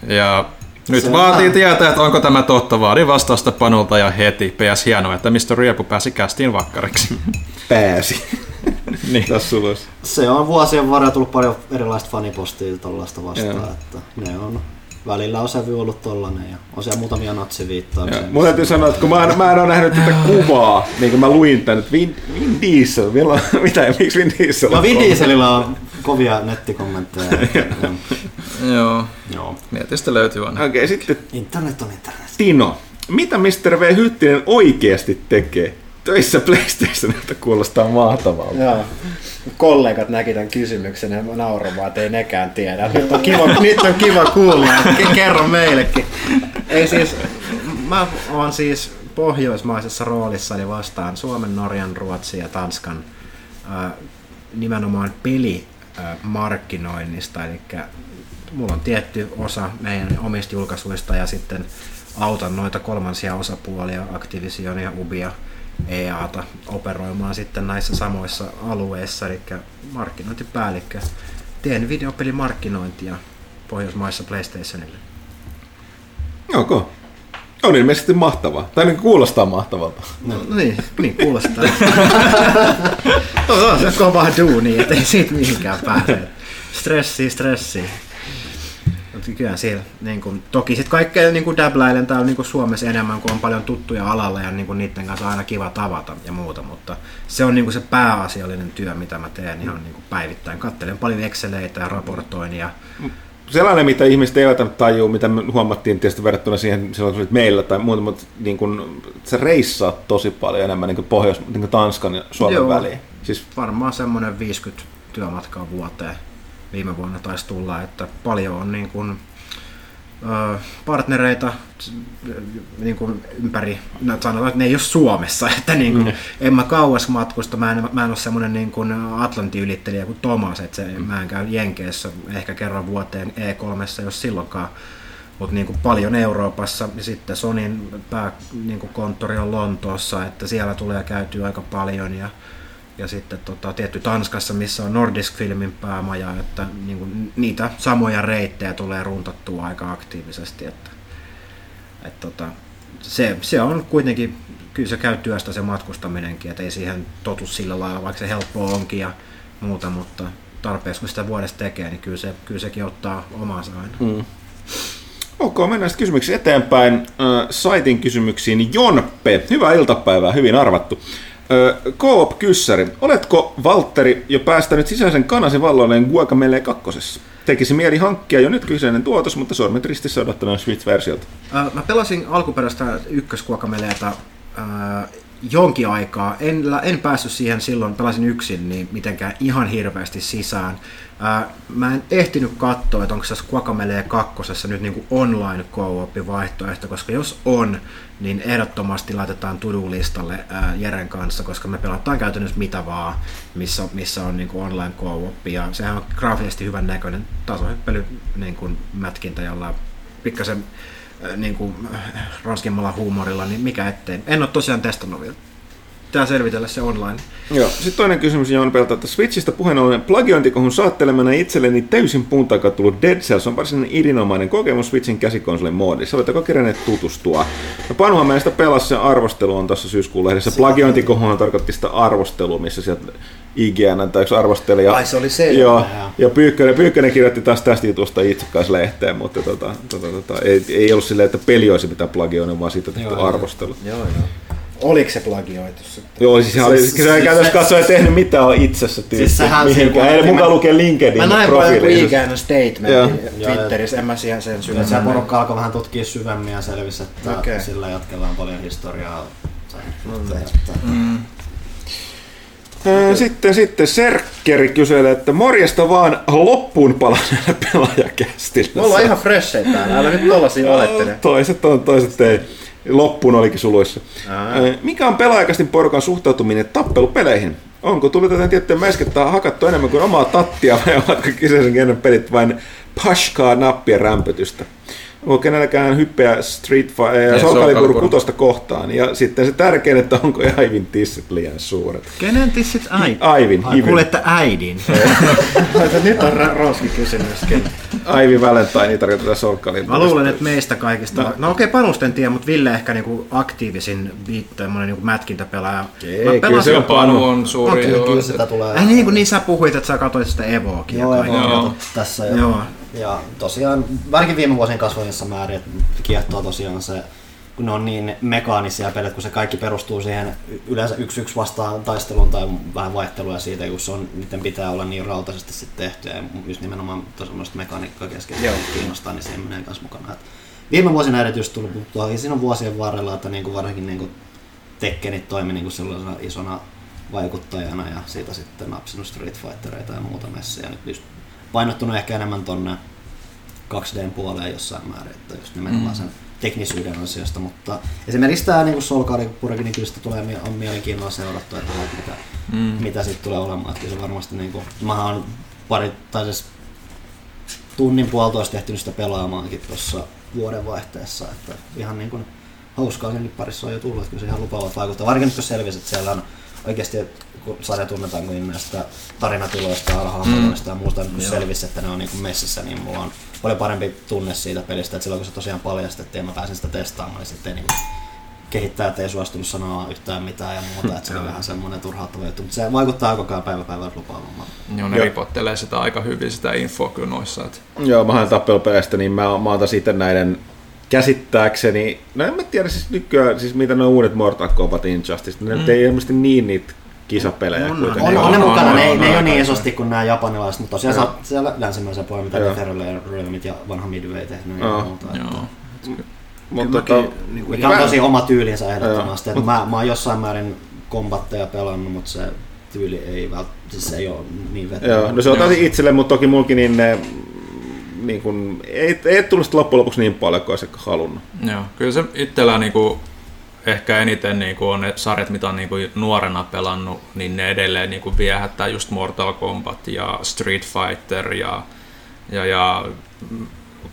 Speaker 5: Ja nyt
Speaker 4: Se-
Speaker 5: vaatii
Speaker 4: ah.
Speaker 5: tietää, että onko tämä totta. Vaadin vastausta Panulta ja heti. PS hienoa, että mistä Riapu pääsi kästiin vakkariksi.
Speaker 1: pääsi.
Speaker 5: niin.
Speaker 1: Tässä.
Speaker 4: Se on vuosien varrella tullut paljon erilaista fanipostia tuollaista vastaan,
Speaker 1: Joo.
Speaker 4: että ne on välillä on sävy ollut tollanen ja on siellä muutamia natsiviittauksia.
Speaker 1: Mun täytyy sanoa, että kun mä en, mä en ole nähnyt tätä kuvaa, niin kuin mä luin tän, että Vin, Vin Diesel, vielä, mitä, miksi Vin Diesel
Speaker 4: No
Speaker 1: on
Speaker 4: Vin? Dieselillä on kovia nettikommentteja.
Speaker 5: Joo.
Speaker 4: Joo.
Speaker 5: Netistä löytyy aina.
Speaker 1: Okei, sitten
Speaker 4: Internet on internet.
Speaker 1: Tino. Mitä Mr. V. Hyttinen oikeasti tekee? Töissä PlayStationilta kuulostaa mahtavalta.
Speaker 3: Joo. Kollegat näki tämän kysymyksen ja vaan, että ei nekään tiedä. Nyt on kiva, nyt on kiva kuulla, kerro meillekin. Ei siis, mä oon siis pohjoismaisessa roolissa, eli vastaan Suomen, Norjan, Ruotsin ja Tanskan äh, nimenomaan pelimarkkinoinnista. Eli mulla on tietty osa meidän omista julkaisuista ja sitten autan noita kolmansia osapuolia, Activisionia, Ubia, EAta operoimaan sitten näissä samoissa alueissa, eli markkinointipäällikkö. Teen videopelimarkkinointia Pohjoismaissa PlayStationille.
Speaker 1: Joko? On ilmeisesti mahtavaa. Tai niin kuulostaa mahtavalta.
Speaker 3: No, niin, niin kuulostaa. on se kova duuni, ettei siitä mihinkään pääse. Stressi, stressi. Kyllä siellä, niin kun, toki sitten kaikkea niin dabläilen täällä niin Suomessa enemmän, kun on paljon tuttuja alalla ja niin kun niiden kanssa on aina kiva tavata ja muuta, mutta se on niin se pääasiallinen työ, mitä mä teen ihan niin päivittäin. Kattelen paljon Exceleitä ja raportoin ja
Speaker 1: Sellainen, mitä ihmiset eivät tajua, mitä me huomattiin tietysti verrattuna siihen, silloin kun meillä tai muuta, mutta niin kun, sä reissaat tosi paljon enemmän niin kuin Pohjois, niin kuin Tanskan ja Suomen
Speaker 3: Joo.
Speaker 1: väliin. Siis
Speaker 3: varmaan semmoinen 50 työmatkaa vuoteen viime vuonna taisi tulla, että paljon on niin kuin, partnereita niin kuin ympäri, no sanotaan, että ne ei ole Suomessa, että niin kuin, en mä kauas matkusta, mä en, mä en ole semmoinen niin kuin Atlantin ylittelijä kuin Thomas, että se, mä en käy Jenkeissä ehkä kerran vuoteen E3, jos silloinkaan, mutta niin kuin paljon Euroopassa ja sitten Sonin pää, niin on Lontoossa, että siellä tulee käytyä aika paljon ja ja sitten tota, tietty Tanskassa, missä on Nordisk Filmin päämaja, että niin kuin, niitä samoja reittejä tulee runtattua aika aktiivisesti. Että, et, tota, se, se, on kuitenkin, kyllä se käy työstä se matkustaminenkin, että ei siihen totu sillä lailla, vaikka se helppoa onkin ja muuta, mutta tarpeeksi kun sitä vuodesta tekee, niin kyllä, se, kyllä sekin ottaa omansa aina.
Speaker 1: Mm. Ok, mennään sitten kysymyksiin eteenpäin. Äh, saitin kysymyksiin. Jonppe, hyvää iltapäivää, hyvin arvattu. Koop Kyssäri, oletko Valtteri jo päästänyt sisäisen kanasi valloilleen Guacamele kakkosessa? Tekisi mieli hankkia jo nyt kyseinen tuotos, mutta sormet ristissä odottamaan Switch-versiota.
Speaker 3: Äh, Mä pelasin alkuperäistä ykköskuokameleeta äh, jonkin aikaa. En, en päässyt siihen silloin, pelasin yksin, niin mitenkään ihan hirveästi sisään. Äh, Mä en ehtinyt katsoa, että onko tässä Guacamelee kakkosessa nyt niinku online co vaihtoehto, koska jos on, niin ehdottomasti laitetaan to-do-listalle ää, Jeren kanssa, koska me pelataan käytännössä mitä vaan, missä, missä on niinku online co ja sehän on graafisesti hyvän näköinen tasohyppely niin kuin mätkintä, jolla pikkasen niin kuin, ranskimmalla huumorilla, niin mikä ettei. En ole tosiaan testannut vielä. Pitää selvitellä se online.
Speaker 1: Joo. Sitten toinen kysymys Joonpelta, että Switchistä puheen ollen plagiointikohun saattelemana itselleni täysin puun takaa tullut Dead Cells on varsinainen idinomainen kokemus Switchin käsikonsolin moodissa. Oletteko kerenneet tutustua? No Panuhan meistä pelasi arvostelu on tuossa syyskuun lehdessä. Plagiointikohuhan tarkoitti sitä arvostelua, missä sieltä IGN tai yksi arvostelija.
Speaker 3: Ai, se oli se,
Speaker 1: Joo,
Speaker 3: joo.
Speaker 1: ja Pyykkönen, Pyykkönen kirjoitti taas tästä jutusta itse kanssa lehteen, mutta tota, tota, tota, ei, ei, ollut silleen, että peli olisi mitään plagioinut, vaan siitä tehty
Speaker 3: Joo,
Speaker 1: arvostelu.
Speaker 3: Joo, joo. Oliko se plagioitu sitten?
Speaker 1: Joo, siis, siis, oli,
Speaker 4: Siis-
Speaker 1: siis, se ei
Speaker 4: siis-
Speaker 1: käytännössä katsoa, ei tehnyt mitään on itsessä tyyppi.
Speaker 4: Siis sehän
Speaker 1: mihinkään. Ei mukaan lukee LinkedIn
Speaker 3: Mä näin paljon. IGN statementin. Twitterissä, en mä siihen sen syvemmin.
Speaker 4: se porukka alkoi vähän tutkia syvemmin ja selvisi, että
Speaker 3: Okei.
Speaker 4: sillä jatkella on paljon historiaa.
Speaker 3: No niin.
Speaker 5: Mm.
Speaker 1: Sitten, sitten Serkkeri kyselee, että morjesta vaan loppuun palanneelle pelaajakästille.
Speaker 3: Me ollaan ihan freshejä täällä, älä nyt tollasia olettele.
Speaker 1: Toiset on, toiset ei. Loppuun olikin suluissa. Ää, Mikä on pelaajakastin porukan suhtautuminen tappelupeleihin? Onko tullut jotain tiettyä mäskettä hakattu enemmän kuin omaa tattia vai ovatko kyseisen genren pelit vain pashkaa nappien rämpötystä? Onko kenelläkään hyppeä Street Fighter ja
Speaker 2: Soul
Speaker 1: Soul Calibur
Speaker 2: Calibur.
Speaker 1: 6 kohtaan? Ja sitten se tärkein, että onko Aivin tissit liian suuret?
Speaker 3: Kenen tissit äiti?
Speaker 1: Aivin,
Speaker 3: Ai
Speaker 1: Ivin.
Speaker 3: kuulette äidin. Nyt on ronski kysymyskin.
Speaker 1: Ivy Valentine tarkoittaa Soul Calibur.
Speaker 3: Mä luulen, että meistä kaikista... No okei, Panusta en tiedä, mutta Ville ehkä niinku aktiivisin tämmönen niinku mätkintäpelaaja.
Speaker 1: Ei,
Speaker 3: Mä
Speaker 1: kyllä
Speaker 3: pelasin-
Speaker 1: se on
Speaker 2: Panu on suuri. Joo.
Speaker 4: Kyllä sitä tulee.
Speaker 3: Ai niin kuin niin sä puhuit, että sä katsoit sitä Evoakin
Speaker 4: Joo, tässä jo.
Speaker 3: Joo.
Speaker 4: Ja tosiaan, varsinkin viime vuosien kasvavissa määrin, että kiehtoo tosiaan se, kun ne on niin mekaanisia pelit, kun se kaikki perustuu siihen yleensä yksi yksi vastaan taisteluun tai vähän vaihtelua siitä, kun se on, niiden pitää olla niin rautaisesti sitten tehty ja just nimenomaan semmoista mekaniikkaa
Speaker 3: Joo.
Speaker 4: kiinnostaa, niin siihen menee kanssa mukana. Et viime vuosina erityisesti tullut, mutta siinä on vuosien varrella, että niinku varsinkin niinku Tekkenit toimi niinku sellaisena isona vaikuttajana ja siitä sitten napsinut Street Fightereita ja muuta messiä. Nyt just painottunut ehkä enemmän tonne 2Dn puoleen jossain määrin, että just nimenomaan sen teknisyyden ansiosta, mutta esimerkiksi tämä niin Soul Caliburikin, niin kyllä sitä tulee, on mielenkiinnolla seurattu, että mitä, mm. mitä sitten tulee olemaan, että kyllä se varmasti niin kuin, mä oon pari, tai siis tunnin puolitoista ehtinyt sitä pelaamaankin tuossa vuodenvaihteessa, että ihan niin kuin hauskaa senkin parissa on jo tullut, että kyllä se ihan lupaavat vaikuttaa. Varsinkin kun selvisi, että siellä on oikeasti, kun sarja tunnetaan kuin näistä tarinatiloista ja hahmoista ja muusta, nyt kun selvisi, että ne on niin kuin messissä, niin mulla on paljon parempi tunne siitä pelistä, että silloin kun se tosiaan paljastettiin ja mä pääsin sitä testaamaan, niin sitten niin kehittäjät ei suostunut sanoa yhtään mitään ja muuta, että se oli vähän semmoinen turhauttava juttu, mutta se vaikuttaa koko ajan päivä päivältä lupaavammalta.
Speaker 5: Joo, ne
Speaker 1: Joo.
Speaker 5: ripottelee sitä aika hyvin sitä infoa kyllä noissa. Että...
Speaker 1: Joo, mä oon tappelupeleistä, niin mä, mä otan sitten näiden käsittääkseni, no en mä tiedä siis nykyään, siis mitä nuo uudet Mortal Kombat Injustice, ne mm. ei ilmeisesti niin niitä kisapelejä
Speaker 3: On,
Speaker 1: kuitenkaan.
Speaker 4: On,
Speaker 5: Joo,
Speaker 4: on ne
Speaker 5: on,
Speaker 4: mukana,
Speaker 5: on,
Speaker 4: ne, ei-
Speaker 5: on,
Speaker 4: ne ei
Speaker 5: on,
Speaker 4: ole niin
Speaker 5: on.
Speaker 4: isosti kuin nämä japanilaiset, mutta tosiaan
Speaker 1: Joo.
Speaker 4: sä, siellä länsimäisen puolella, mitä. Netherillä ja Realmit ja vanha Midway tehnyt ja muuta.
Speaker 1: Mutta tota,
Speaker 3: niin kuin
Speaker 4: Mikä on tosi oma tyylinsä ehdottomasti.
Speaker 1: Joo.
Speaker 4: Että mä, mä oon jossain määrin kombatteja pelannut, mutta se tyyli ei vält, siis se ei ole niin vetävä.
Speaker 1: Joo, no se on taisi itselle, mutta toki mulkin niin ne, niin kun, ei, ei tullut sitten loppujen lopuksi niin paljon kuin olisi ehkä halunnut.
Speaker 5: Joo, kyllä se itsellä niinku, ehkä eniten niinku on ne sarjat, mitä on niinku nuorena pelannut, niin ne edelleen niinku viehättää just Mortal Kombat ja Street Fighter ja, ja, ja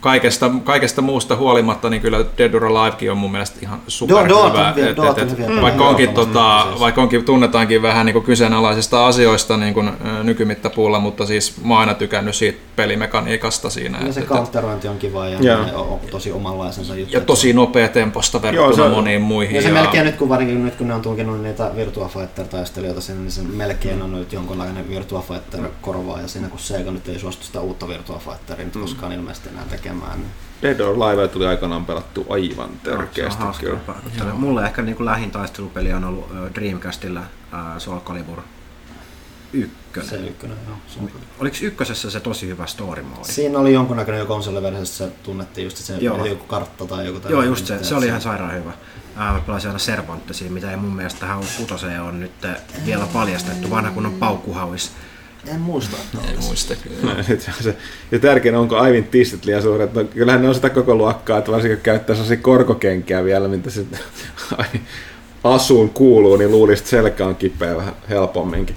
Speaker 5: kaikesta, kaikesta muusta huolimatta, niin kyllä Dead or Alivekin on mun mielestä ihan super
Speaker 4: Joo,
Speaker 5: hyvä.
Speaker 4: Dota-
Speaker 5: Et- et-
Speaker 4: Dota
Speaker 5: et
Speaker 4: on hyviä
Speaker 5: vaikka,
Speaker 4: pelejä,
Speaker 5: onkin, tota,
Speaker 4: siis.
Speaker 5: vaikka onkin tunnetaankin vähän niin kyseenalaisista asioista niin kuin, nykymittapuulla, mutta siis mä oon aina tykännyt siitä pelimekaniikasta siinä.
Speaker 4: Ja
Speaker 5: et-
Speaker 4: se counterointi on kiva ja, ja on tosi omanlaisensa juttu.
Speaker 5: ja tosi nopea temposta verrattuna
Speaker 1: Joo, se on-
Speaker 5: moniin muihin.
Speaker 4: Ja se melkein nyt kun, varsinkin nyt kun ne on tulkinut niitä Virtua Fighter-taistelijoita sinne, niin se melkein on nyt jonkunlainen Virtua Fighter-korvaaja siinä, kun Sega nyt ei suostu sitä uutta Virtua Fighteria nyt koskaan ilmeisesti enää tekemään. Niin.
Speaker 1: Dead or Alive tuli aikanaan pelattu aivan
Speaker 3: on
Speaker 1: törkeästi
Speaker 3: hauska
Speaker 1: kyllä.
Speaker 3: kyllä. Mulle ehkä niin kuin lähin taistelupeli on ollut Dreamcastilla ää, Soul Calibur 1.
Speaker 4: Se ykkönen, joo. Se on-
Speaker 3: Oliko ykkösessä se tosi hyvä story mode?
Speaker 4: Siinä oli jonkunnäköinen jo konsoliversiossa, se tunnettiin just, että se
Speaker 3: Joo.
Speaker 4: oli joku kartta tai joku
Speaker 3: Joo,
Speaker 4: tällainen,
Speaker 3: just se. Se oli ihan sairaan hyvä. Ää, Mä pelasin aina Cervantesia, mitä ei mun mielestä tähän kutoseen on nyt vielä paljastettu. Vanha kun on paukkuhauis.
Speaker 4: En muista, että
Speaker 5: Ei
Speaker 4: olisi.
Speaker 5: muista kyllä.
Speaker 1: Se se, ja tärkein onko Aivin tissit liian suuret. No, kyllähän ne on sitä koko luokkaa, että varsinkin käyttää sellaisia korkokenkiä vielä, mitä sitten asuun kuuluu, niin luulisi, että selkä on kipeä vähän helpomminkin.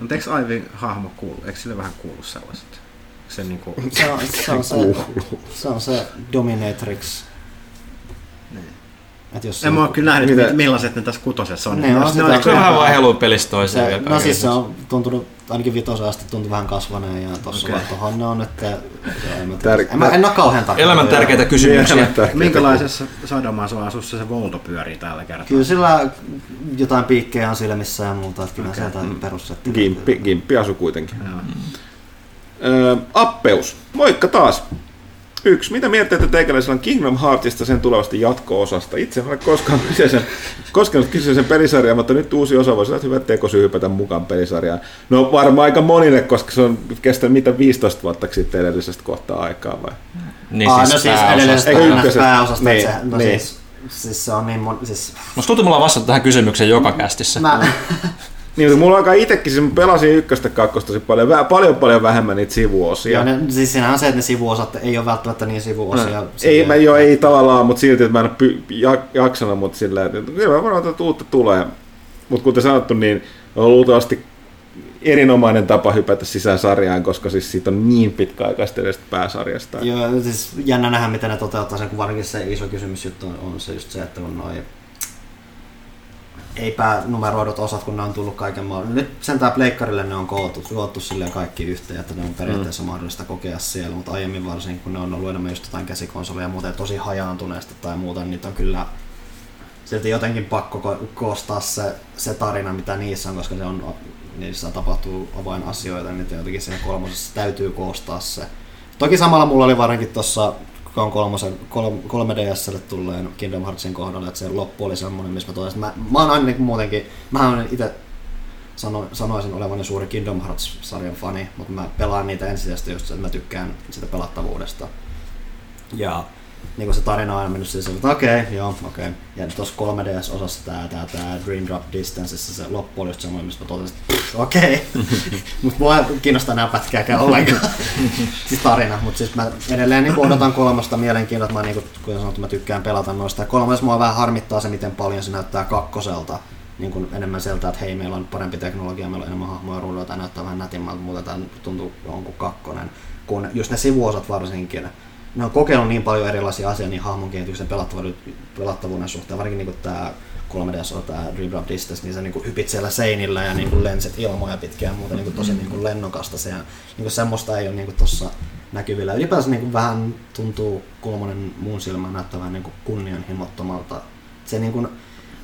Speaker 3: Mutta eikö Aivin hahmo kuulu? Eikö sille vähän kuulu sellaiset? Se niinku...
Speaker 4: Se on se, on se, se, on se Dominatrix. Et jos
Speaker 3: En mä oo kyllä nähnyt,
Speaker 1: Mitä?
Speaker 3: Millaiset ne tässä kutosessa on.
Speaker 4: Ne on
Speaker 5: Se on
Speaker 3: ne-
Speaker 5: vähän vaihdelua pelistä toiseen
Speaker 4: se, no siis se on tuntunut, ainakin vitosen asti tuntui vähän kasvaneen ja tossa okay. tohon ne on ja, en, mä
Speaker 1: Tär-
Speaker 4: en, mä, en oo kauhean tarkka.
Speaker 5: Elämän tärkeitä
Speaker 1: Niin,
Speaker 5: kysymyksiä.
Speaker 1: elämän tärkeitä.
Speaker 3: Minkälaisessa sadomasoasussa se Volto pyörii tällä kertaa?
Speaker 4: Kyllä sillä jotain piikkejä on silmissä ja muuta, että kyllä okay. sieltä perussetti.
Speaker 1: Gimppi, gimppi asu kuitenkin.
Speaker 3: Joo.
Speaker 1: Öö, appeus. Moikka taas. Yksi. Mitä mieltä että teikäläisellä on Kingdom Heartista sen tulevasta jatko-osasta? Itse en ole koskaan kyseisen, koskenut kyseisen pelisarjaa, mutta nyt uusi osa voisi olla hyvä tekosyy hypätä mukaan pelisarjaan. No varmaan aika monille, koska se on kestänyt mitä 15 vuotta sitten edellisestä kohtaa aikaa vai?
Speaker 5: Niin
Speaker 4: Aa,
Speaker 5: siis
Speaker 4: no siis
Speaker 5: pääosasta.
Speaker 4: edellisestä
Speaker 1: ykkösestä?
Speaker 4: pääosasta,
Speaker 1: Niin,
Speaker 4: se, no
Speaker 1: niin.
Speaker 4: siis, siis se on niin mon, siis
Speaker 5: Musta tuntuu, mulla vastata tähän kysymykseen joka kästissä.
Speaker 4: mä,
Speaker 1: Niin, mulla alkaa itsekin, siis mä pelasin ykköstä kakkosta tosi paljon, vä- paljon paljon vähemmän niitä sivuosia.
Speaker 4: Ja ne, siis siinähän on se, että ne sivuosat ei ole välttämättä niin sivuosia.
Speaker 1: No, ei, mä jo, ei tavallaan, mutta silti, että mä en ole py, ja, jaksanut, mutta sillä että kyllä mä varmaan että uutta tulee. Mutta kuten sanottu, niin on luultavasti erinomainen tapa hypätä sisään sarjaan, koska siis siitä on niin pitkäaikaista edestä pääsarjasta.
Speaker 4: Joo, siis jännä nähdä, miten ne toteuttaa sen, kun varsinkin se iso kysymys juttu on, on se just se, että on noin epänumeroidut osat, kun ne on tullut kaiken maailman. Nyt sentään pleikkarille ne on koottu, koottu silleen kaikki yhteen, että ne on periaatteessa mm. mahdollista kokea siellä, mutta aiemmin varsinkin, kun ne on ollut enemmän just jotain käsikonsoleja ja muuten tosi hajaantuneesta tai muuta, niin niitä on kyllä silti jotenkin pakko ko- koostaa se, se tarina, mitä niissä on, koska se on, niissä tapahtuu avainasioita, niin jotenkin siinä kolmosessa täytyy koostaa se. Toki samalla mulla oli varsinkin tuossa on kolmosen, 3DSlle tulleen Kingdom Heartsin kohdalla, että se loppu oli semmoinen, missä mä toisin. Mä, mä oon aina muutenkin, mä oon itse sano, sanoisin olevani suuri Kingdom Hearts-sarjan fani, mutta mä pelaan niitä ensisijaisesti just, että mä tykkään sitä pelattavuudesta. Ja niin se tarina on aina mennyt siis, että okei, okay, joo, okei. Okay. Ja tuossa 3DS-osassa tää, tää, tää Dream Drop Distanceissa se loppu oli just semmoinen, missä mä totesin, että okei. Okay. Mutta mua kiinnostaa nämä pätkääkään ollenkaan. siis tarina, mutta siis mä edelleen niin odotan kolmasta mielenkiintoa, että mä niin kuten sanottu, mä tykkään pelata noista. Ja kolmas mua vähän harmittaa se, miten paljon se näyttää kakkoselta. Niin kuin enemmän sieltä, että hei, meillä on parempi teknologia, meillä on enemmän hahmoja ruudulla, tai näyttää vähän nätimmältä, mutta tämä tuntuu jonkun kakkonen. Kun just ne sivuosat varsinkin, ne on kokeillut niin paljon erilaisia asioita niin hahmon kehityksen pelattavuuden, pelattavuuden suhteen, varsinkin niin tämä 3DS on tämä Dream Drop Distance, niin sä niin hypit siellä seinillä ja niin lenset ilmoja pitkään ja muuta niin tosi niin lennokasta. Se, niin semmoista ei ole niin tuossa näkyvillä. Ylipäänsä niin vähän tuntuu kolmonen muun silmään näyttävän niin kunnianhimottomalta. Se, niin kuin,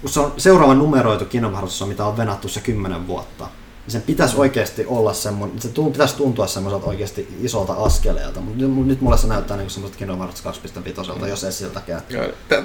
Speaker 4: se on seuraava numeroitu Hearts, mitä on venattu se kymmenen vuotta sen pitäisi oikeasti olla semmoinen, se pitäisi tuntua semmoiselta oikeasti isolta askeleelta, mutta nyt, nyt mulle se näyttää niin semmoista Kingdom Hearts 2.5, jos ei siltäkään.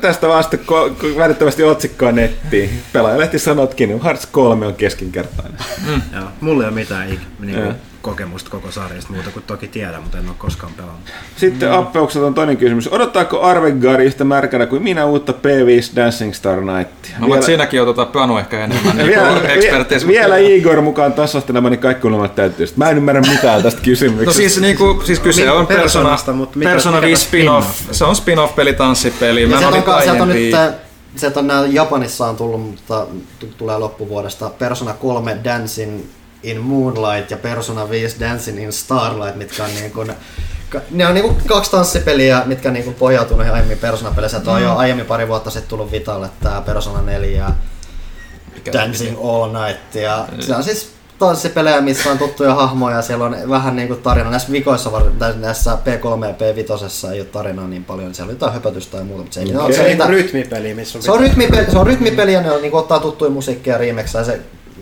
Speaker 1: Tästä vasta ko- välittömästi otsikkoa nettiin. Pelaajalehti sanoo, että Kingdom Hearts 3 on keskinkertainen.
Speaker 3: Mm. Joo, mulla ei ole mitään niin kuin, kokemusta koko sarjasta muuta kuin toki tiedän, mutta en ole koskaan pelannut.
Speaker 1: Sitten mm. Appeukset on toinen kysymys. Odottaako Arvegari yhtä märkänä kuin minä uutta P5 Dancing Star Nightia?
Speaker 5: No, vielä... siinäkin jo tota panu ehkä enemmän niin vielä,
Speaker 1: vielä, vielä Igor mukaan tasosta niin kaikki olemat täytyy. Mä en ymmärrä mitään tästä kysymyksestä.
Speaker 5: No siis, niin kuin, siis kyse on Persona, mutta Persona 5 spin-off. Se on spin-off-peli, tanssipeli.
Speaker 4: Mä sieltä on, sieltä on nyt sieltä on nämä Japanissa on tullut, mutta tulee loppuvuodesta Persona 3 Dancing in Moonlight ja Persona 5 Dancing in Starlight, mitkä on niin kuin, ne on niinku kaksi tanssipeliä, mitkä niinku pohjautunut aiemmin Persona-peleissä. Mm. on jo aiemmin pari vuotta sitten tullut Vitalle tää Persona 4 ja Dancing All Night. Ja se on siis tanssipelejä, missä on tuttuja hahmoja, siellä on vähän niinku tarina. Näissä vikoissa, tai näissä P3 ja P5 ei ole tarinaa niin paljon, siellä on jotain höpötystä tai muuta, mutta se ei
Speaker 3: okay. se, se, rytmipeli, missä on
Speaker 4: se on rytmipeli, se on rytmipeli ja ne on, niinku, ottaa tuttuja musiikkia ja remixää, se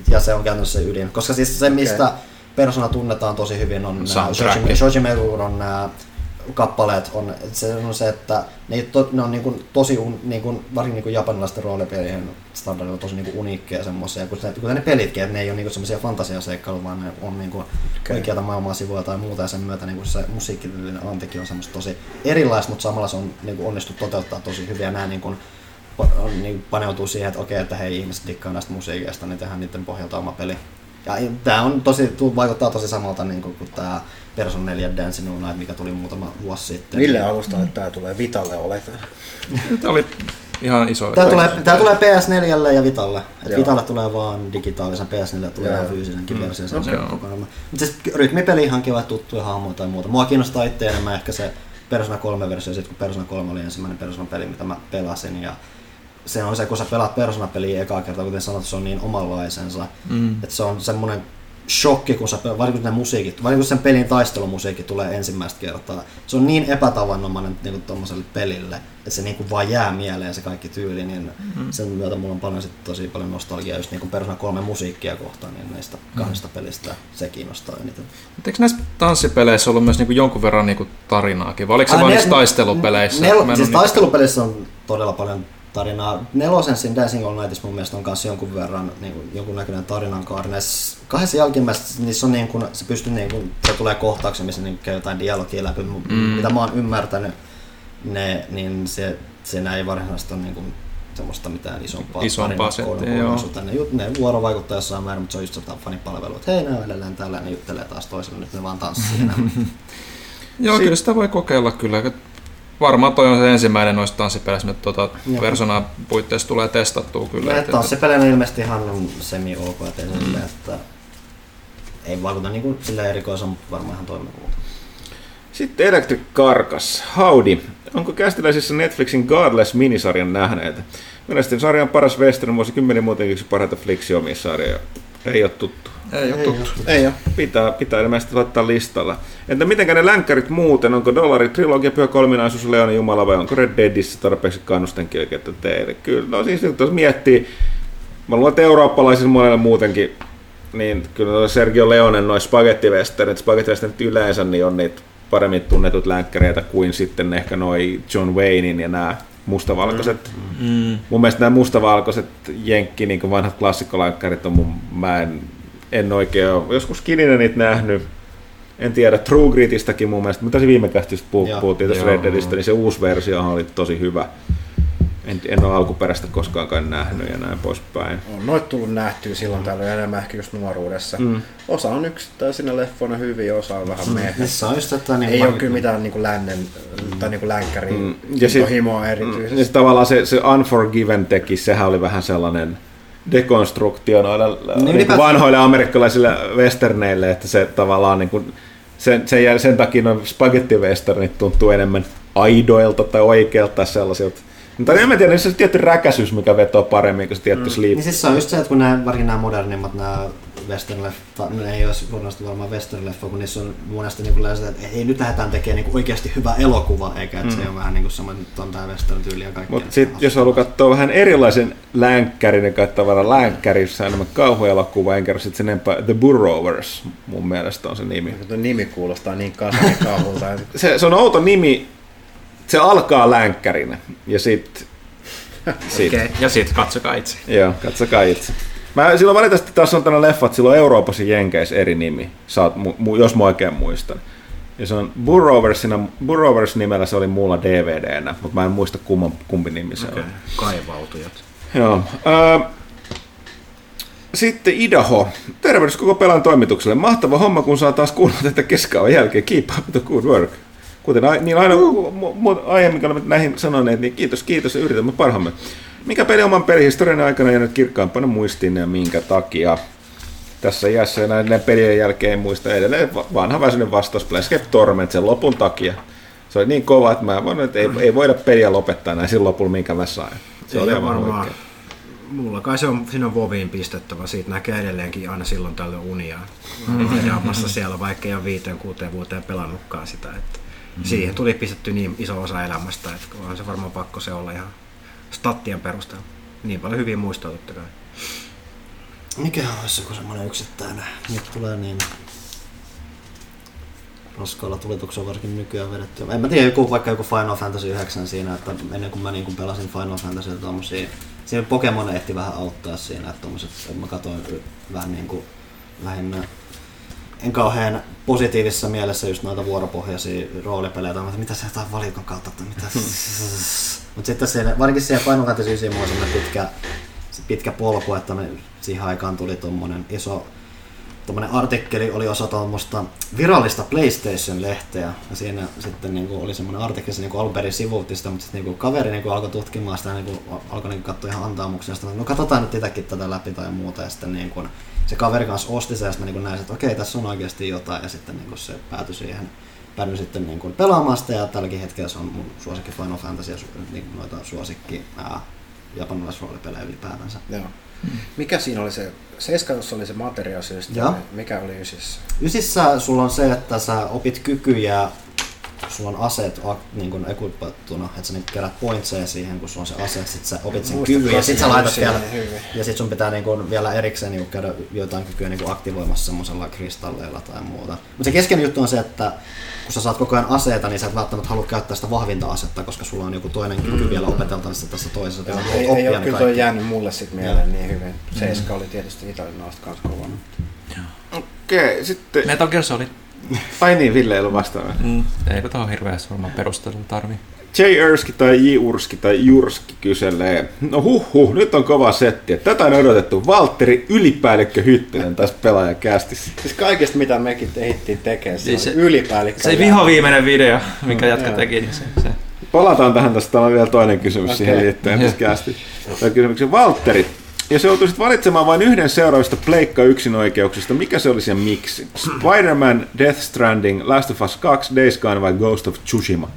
Speaker 4: ja se on käytännössä se ydin. Koska siis se, mistä okay. Persona tunnetaan tosi hyvin, on Shoji, Shoji on nämä kappaleet, on, se on se, että ne, to, ne on niin kuin tosi, un, niin kuin, varsinkin niin japanilaisten roolipelien standardilla tosi niin uniikkeja semmoisia, kun, se, kun ne pelitkin, että ne ei ole niin semmoisia fantasiaseikkailuja, vaan ne on niin kuin okay. oikeata maailmaa sivuja tai muuta, ja sen myötä niin kuin se musiikillinen antikin on semmoista tosi erilaista, mutta samalla se on niin kuin onnistu toteuttaa tosi hyvin, ja nämä niin kuin, niin paneutuu siihen, että okei, että hei ihmiset dikkaa näistä musiikeista, niin tehdään niiden pohjalta oma peli. Ja tämä on tosi, vaikuttaa tosi samalta niin kuin, kuin tämä Person 4 Dancing All Night, mikä tuli muutama vuosi sitten.
Speaker 3: Mille alusta että tämä tulee Vitalle oletaan?
Speaker 5: tämä oli ihan iso.
Speaker 4: Tämä tulee, tämä tulee PS4 ja Vitalle. Et Vitalle tulee vaan digitaalisen, PS4 tulee ihan fyysisenkin mm. versio. Sen okay. kokonaan. Mutta siis rytmipeli ihan kiva tuttuja hahmoja tai muuta. Mua kiinnostaa itse enemmän ehkä se Persona 3 versio, sit kun Persona 3 oli ensimmäinen Persona peli, mitä mä pelasin. Ja se on se, kun sä pelaat Persona-peliä ekaa kertaa, kuten sanot, se on niin omanlaisensa. Mm. Että se on semmoinen shokki, kun sä varsinkin ne musiikit, varsinkin kun sen pelin taistelumusiikki tulee ensimmäistä kertaa. Se on niin epätavannomainen niin tuommoiselle pelille, että se niin kuin vaan jää mieleen se kaikki tyyli, niin mm-hmm. sen myötä mulla on paljon sit tosi paljon nostalgiaa just niin kuin Persona 3 musiikkia kohtaan, niin näistä mm-hmm. kahdesta pelistä se kiinnostaa eniten.
Speaker 5: Mutta eikö näissä tanssipeleissä ollut myös niin kuin jonkun verran niin kuin tarinaakin, vai oliko se vain taistelupeleissä?
Speaker 4: Ne, siis niin... taistelupeleissä on todella paljon tarinaa. Nelosen siinä Dancing All Nightissa mun mielestä on kanssa jonkun verran niin kuin, jonkun näköinen tarinan kaari. Näissä kahdessa jälkimmäisessä niissä on niin kuin, se pystyy niin kuin, se tulee kohtauksia, missä niin käy jotain dialogia läpi. Mm. Mitä mä oon ymmärtänyt, ne, niin se, se ei varsinaisesti ole niin kuin, semmoista mitään isompaa,
Speaker 5: Isompaa
Speaker 4: kokonaisuutta. Ne, jut- ne vuorovaikuttaa jossain määrin, mutta se on just jotain fanipalvelua, että hei, ne on edelleen täällä, ne juttelee taas toiselle, nyt ne vaan tanssii.
Speaker 5: Joo,
Speaker 1: Si-
Speaker 5: kyllä sitä voi kokeilla kyllä. Varmaan toi on se ensimmäinen noista tanssipeleissä, mitä tuota
Speaker 4: Joo.
Speaker 5: Persona puitteissa tulee testattua kyllä.
Speaker 4: Ne
Speaker 5: Et-
Speaker 4: tanssipelejä on ilmeisesti ihan semi-ok, että silleen, että ei vaikuta niin kuin sillä erikoisen, mutta varmaan ihan toimivuutta.
Speaker 1: Sitten Electric Carcass. Howdy. Onko kästiläisissä Netflixin Godless minisarjan nähneet? Mielestäni sarjan paras western vuosikymmenen muutenkin yksi parhaita Flixiomi-sarjoja. Ei ole tuttu.
Speaker 2: Ei ole tuttu.
Speaker 3: Ei ole.
Speaker 1: Pitää, pitää ilmeisesti laittaa listalla. Entä mitenkä ne länkkärit muuten? Onko Dollari, Trilogia, Pyhä kolminaisuus, Leonin Jumala vai onko Red Deadissä tarpeeksi kannustenkielkettä teille? Kyllä, no siis jos miettii, mä luulen, että eurooppalaisilla monella muutenkin, niin kyllä Sergio Leonen noin spagettivesternit, spagettivesternit yleensä, niin on niitä paremmin tunnetut länkkäreitä kuin sitten ehkä noi John Waynein ja nämä mustavalkoiset.
Speaker 5: Mm.
Speaker 1: Mun mielestä nämä mustavalkoiset jenkki, niin kuin vanhat klassikkolänkkärit on mun, mä en, en oikein ole, joskus kininen niitä nähnyt, en tiedä, True Gritistäkin mun mielestä, mutta viime kästistä puh-
Speaker 4: Joo.
Speaker 1: puhuttiin tässä. Red Deadistä, niin se uusi versio oli tosi hyvä. En, en ole alkuperäistä koskaan nähnyt ja näin poispäin.
Speaker 3: On noit tullut nähtyä silloin tällöin enemmän ehkä just nuoruudessa.
Speaker 1: Mm.
Speaker 3: Osa on yksittäisinä leffoina hyviä, osa on vähän meh.
Speaker 4: Missä on just, että niin
Speaker 3: Ei ole kyllä mitään niinku lännen tai niinku länkkäri
Speaker 1: Mm.
Speaker 3: mm.
Speaker 1: Ja sit-
Speaker 3: himoa
Speaker 1: Mm,
Speaker 3: erityisesti.
Speaker 1: Ja sit tavallaan se, se Unforgiven teki, sehän oli vähän sellainen dekonstruktio noille niin
Speaker 4: ylipäätään-
Speaker 1: vanhoille amerikkalaisille westerneille, että se tavallaan niin kuin, sen, sen, sen takia noin spagettivesternit tuntuu enemmän aidoilta tai oikealta tai sellaisilta. Mutta en mä tiedä, niin se on tietty räkäisyys, mikä vetoo paremmin kuin se tietty mm. sleep.
Speaker 4: Niin siis se on just se, että kun nämä, varsinkin nämä modernimmat, nämä western leffa, ne ei olisi varmasti varmaan western leffa, kun niissä on monesti niin kuin että ei nyt lähdetään tekemään niin oikeasti hyvä elokuva, eikä että mm. se on vähän niin kuin semmoinen, että on tämä western tyyli ja kaikkea.
Speaker 1: Mutta sitten jos haluaa katsoa vähän erilaisen länkkärin, niin katsoa tavallaan länkkärissä enemmän kauhuelokuva, enkä kerro sitten sen enempää The Burrowers, mun mielestä on se nimi.
Speaker 3: Tuo nimi kuulostaa niin kasanikahulta.
Speaker 1: se, se on outo nimi. Se alkaa länkkärinä ja sitten... Sit.
Speaker 3: Okei.
Speaker 5: Ja sit katsokaa itse.
Speaker 1: Joo, katsokaa itse. Mä silloin valitettavasti taas on tänä leffa, että silloin Euroopassa Jenkeissä eri nimi, Saat, mu, jos mä oikein muistan. Ja se on Burroversina, Burrovers nimellä se oli muulla DVDnä, mutta mä en muista kumman, kumpi nimi se
Speaker 3: Okay.
Speaker 1: on.
Speaker 3: Kaivautujat.
Speaker 1: Joo. Ää, sitten Idaho. Tervehdys koko pelan toimitukselle. Mahtava homma, kun saa taas kuulla tätä keskauan jälkeen. Keep up the good work. Kuten a, niin aina mu, mu, aiemmin, kun olemme näihin sanoneet, niin kiitos, kiitos ja yritämme parhaamme. Mikä peli oman pelihistorian aikana jäänyt kirkkaampana muistiin ja minkä takia? Tässä iässä ja näiden pelien jälkeen en muista edelleen va- vanha väsynyt vastaus Planescape Torment sen lopun takia. Se oli niin kova, että mä voin, että ei, ei voida peliä lopettaa näin sillä lopulla, minkä mä sain. Se
Speaker 3: Ei
Speaker 1: oli aivan
Speaker 3: varmaan.
Speaker 1: oikein.
Speaker 3: Mulla kai se on siinä Voviin pistettävä, siitä näkee edelleenkin aina silloin tällöin unia. Vaihdaamassa siellä, vaikka ei ole viiteen, kuuteen vuoteen pelannutkaan sitä. Että Siihen tuli pistetty niin iso osa elämästä, että on se varmaan pakko se olla ihan stattien perusteella. Niin paljon hyviä muistoja totta kai.
Speaker 4: Mikä olisi joku semmoinen yksittäinen? Nyt tulee niin raskaalla tulituksella varsinkin nykyään vedetty. En mä tiedä, joku, vaikka joku Final Fantasy 9 siinä, että ennen kuin mä niin kuin pelasin Final Fantasy tommosia, siinä Pokemon ehti vähän auttaa siinä, että, tommoset, että mä katsoin vähän niin kuin lähinnä en kauhean positiivisessa mielessä just noita vuoropohjaisia roolipelejä, tai mitä se jotain valikon kautta, että mitä? Mutta sitten siinä, varsinkin siellä Final Fantasy 9 mulla on pitkä, pitkä polku, että me siihen aikaan tuli tuommoinen iso tuommoinen artikkeli oli osa tuommoista virallista PlayStation-lehteä, ja siinä sitten niinku oli semmoinen artikkeli, se niinku alun perin sivuutti sitä, mutta sitten niinku kaveri niinku alkoi tutkimaan sitä, niinku alkoi niinku katsoa ihan antaamuksia, ja sitten no katsotaan nyt itsekin tätä läpi tai muuta, ja sitten niinku se kaveri kanssa osti sen, ja sitten mä niinku näin, että okei, tässä on oikeasti jotain, ja sitten niinku se päätyi siihen, päädyin sitten niinku pelaamaan sitä, ja tälläkin hetkellä se on mun suosikki Final Fantasy, ja niinku noita suosikki ää, japanilaisroolipelejä ylipäätänsä.
Speaker 3: Joo. Mikä siinä oli se, seiskanossa oli se materiaali,
Speaker 4: Joo.
Speaker 3: mikä oli ysissä?
Speaker 4: Ysissä sulla on se, että sä opit kykyjä, sulla on aseet niin kuin equipattuna, että sä niin kerät pointseja siihen, kun sulla on se ase, sit sä opit sen
Speaker 3: Muistat
Speaker 4: kyvyn ja sit sä laitat vielä,
Speaker 3: hyvin.
Speaker 4: ja sit sun pitää niin kuin vielä erikseen niin kuin käydä jotain kykyä niin kuin aktivoimassa semmoisella kristalleilla tai muuta. Mutta se keskeinen juttu on se, että kun sä saat koko ajan aseita, niin sä et välttämättä halua käyttää sitä vahvinta asetta, koska sulla on joku toinen kyky vielä opeteltavissa tässä toisessa.
Speaker 3: Joo, ei, ei ole
Speaker 4: ne
Speaker 3: kyllä
Speaker 4: kaikki.
Speaker 3: toi jäänyt mulle sit mieleen niin hyvin. Seiska oli tietysti italialaista kanssa kova.
Speaker 1: Okei, sitten...
Speaker 5: Metal Gear Solid.
Speaker 1: Ai niin, Ville ei ollut vastaava.
Speaker 5: Mm, eipä tuohon hirveästi varmaan perustelua tarvii.
Speaker 1: J. Erski tai J. Urski tai Jurski kyselee. No huh huh, nyt on kova setti. Tätä on odotettu. Valtteri Ylipäällikkö Hyttynen tässä pelaajakästissä.
Speaker 3: Siis kaikesta mitä mekin tehtiin tekemään, se,
Speaker 5: Niin
Speaker 3: se
Speaker 5: se-
Speaker 3: ylipäällikkö.
Speaker 5: Se viho viimeinen video, minkä jätkä
Speaker 3: Joo.
Speaker 5: teki, niin se, se.
Speaker 1: Palataan tähän tästä, on vielä toinen kysymys okay. siihen liittyen tässä kästi. Valtteri. Jos joutuisit valitsemaan vain yhden seuraavista Pleikka yksin oikeuksista, mikä se olisi ja miksi? Spider-Man, Death Stranding, Last of Us 2, Days Gone vai Ghost of Tsushima?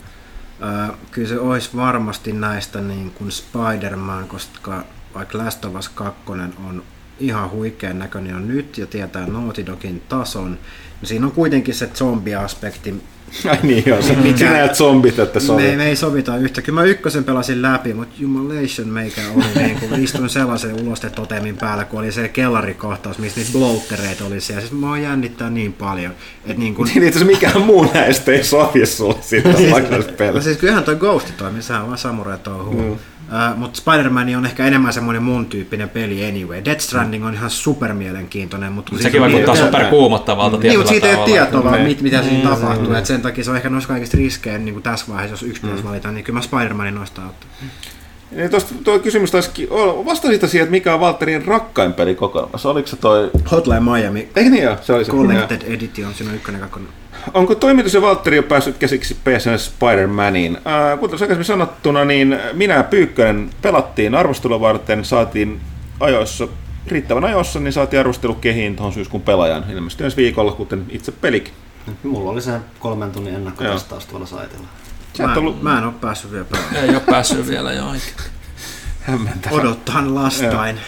Speaker 3: Öö, kyllä se olisi varmasti näistä niin kuin Spider-Man, koska vaikka Last of Us 2 on ihan huikean näköinen jo nyt ja tietää Naughty Dogin tason, niin siinä on kuitenkin se zombiaspekti.
Speaker 1: Ai niin joo, se,
Speaker 3: Mikä-
Speaker 1: sinä et zombit, että se
Speaker 3: Me, me ei sovita yhtä. Kyllä mä ykkösen pelasin läpi, mutta Jumalation meikä oli niin kuin istuin sellaisen ulostetotemin päällä, kun oli se kellarikohtaus, missä niitä bloattereita oli siellä. Siis mä oon jännittää niin paljon. Että niin kuin,
Speaker 1: Niin asiassa mikään muu näistä ei sovi sulle siitä vaikka
Speaker 3: No
Speaker 1: pelissä.
Speaker 3: siis kyllähän toi Ghost toimii, sehän on vaan samurai touhuu. Mm. Uh, mutta Spider-Man on ehkä enemmän semmoinen mun tyyppinen peli anyway. Death Stranding on ihan super mielenkiintoinen, mutta
Speaker 5: Sekin vaikuttaa super kuumottavalta
Speaker 3: Niin,
Speaker 5: tietyllä
Speaker 3: mutta siitä ei ole tietoa, vaan
Speaker 5: Niin.
Speaker 3: mit, mitä siinä tapahtuu. Et sen takia se on ehkä noissa kaikista riskein niin tässä vaiheessa, jos yksi pitäisi valita, niin kyllä mä Spider-Manin noista ottaa.
Speaker 1: Niin tuosta tuo kysymys taisi olla, vastasit siihen, että mikä on Valtterin rakkain peli kokonaisuudessa. Oliko se toi...
Speaker 3: Hotline Miami,
Speaker 1: Eikö niin joo, se oli se.
Speaker 3: Collected Edition, siinä on ykkönen, kakkonen.
Speaker 1: Onko toimitus ja Valtteri jo päässyt käsiksi PSN Spider-Maniin? Äh, kuten aikaisemmin sanottuna, niin minä ja Pyykkönen pelattiin arvostelua varten, saatiin ajoissa, riittävän ajoissa, niin saatiin arvostelu kehiin tuohon syyskuun pelaajan ilmeisesti ensi viikolla, kuten itse pelikin.
Speaker 4: Mulla oli se kolmen tunnin ennakkotestaus tuolla saitilla.
Speaker 1: Sä
Speaker 3: Mä,
Speaker 1: ollut
Speaker 3: mä en ole päässyt vielä pelaamaan.
Speaker 5: Ei ole päässyt vielä joo.
Speaker 1: hämmentävä.
Speaker 3: Odottahan lastain.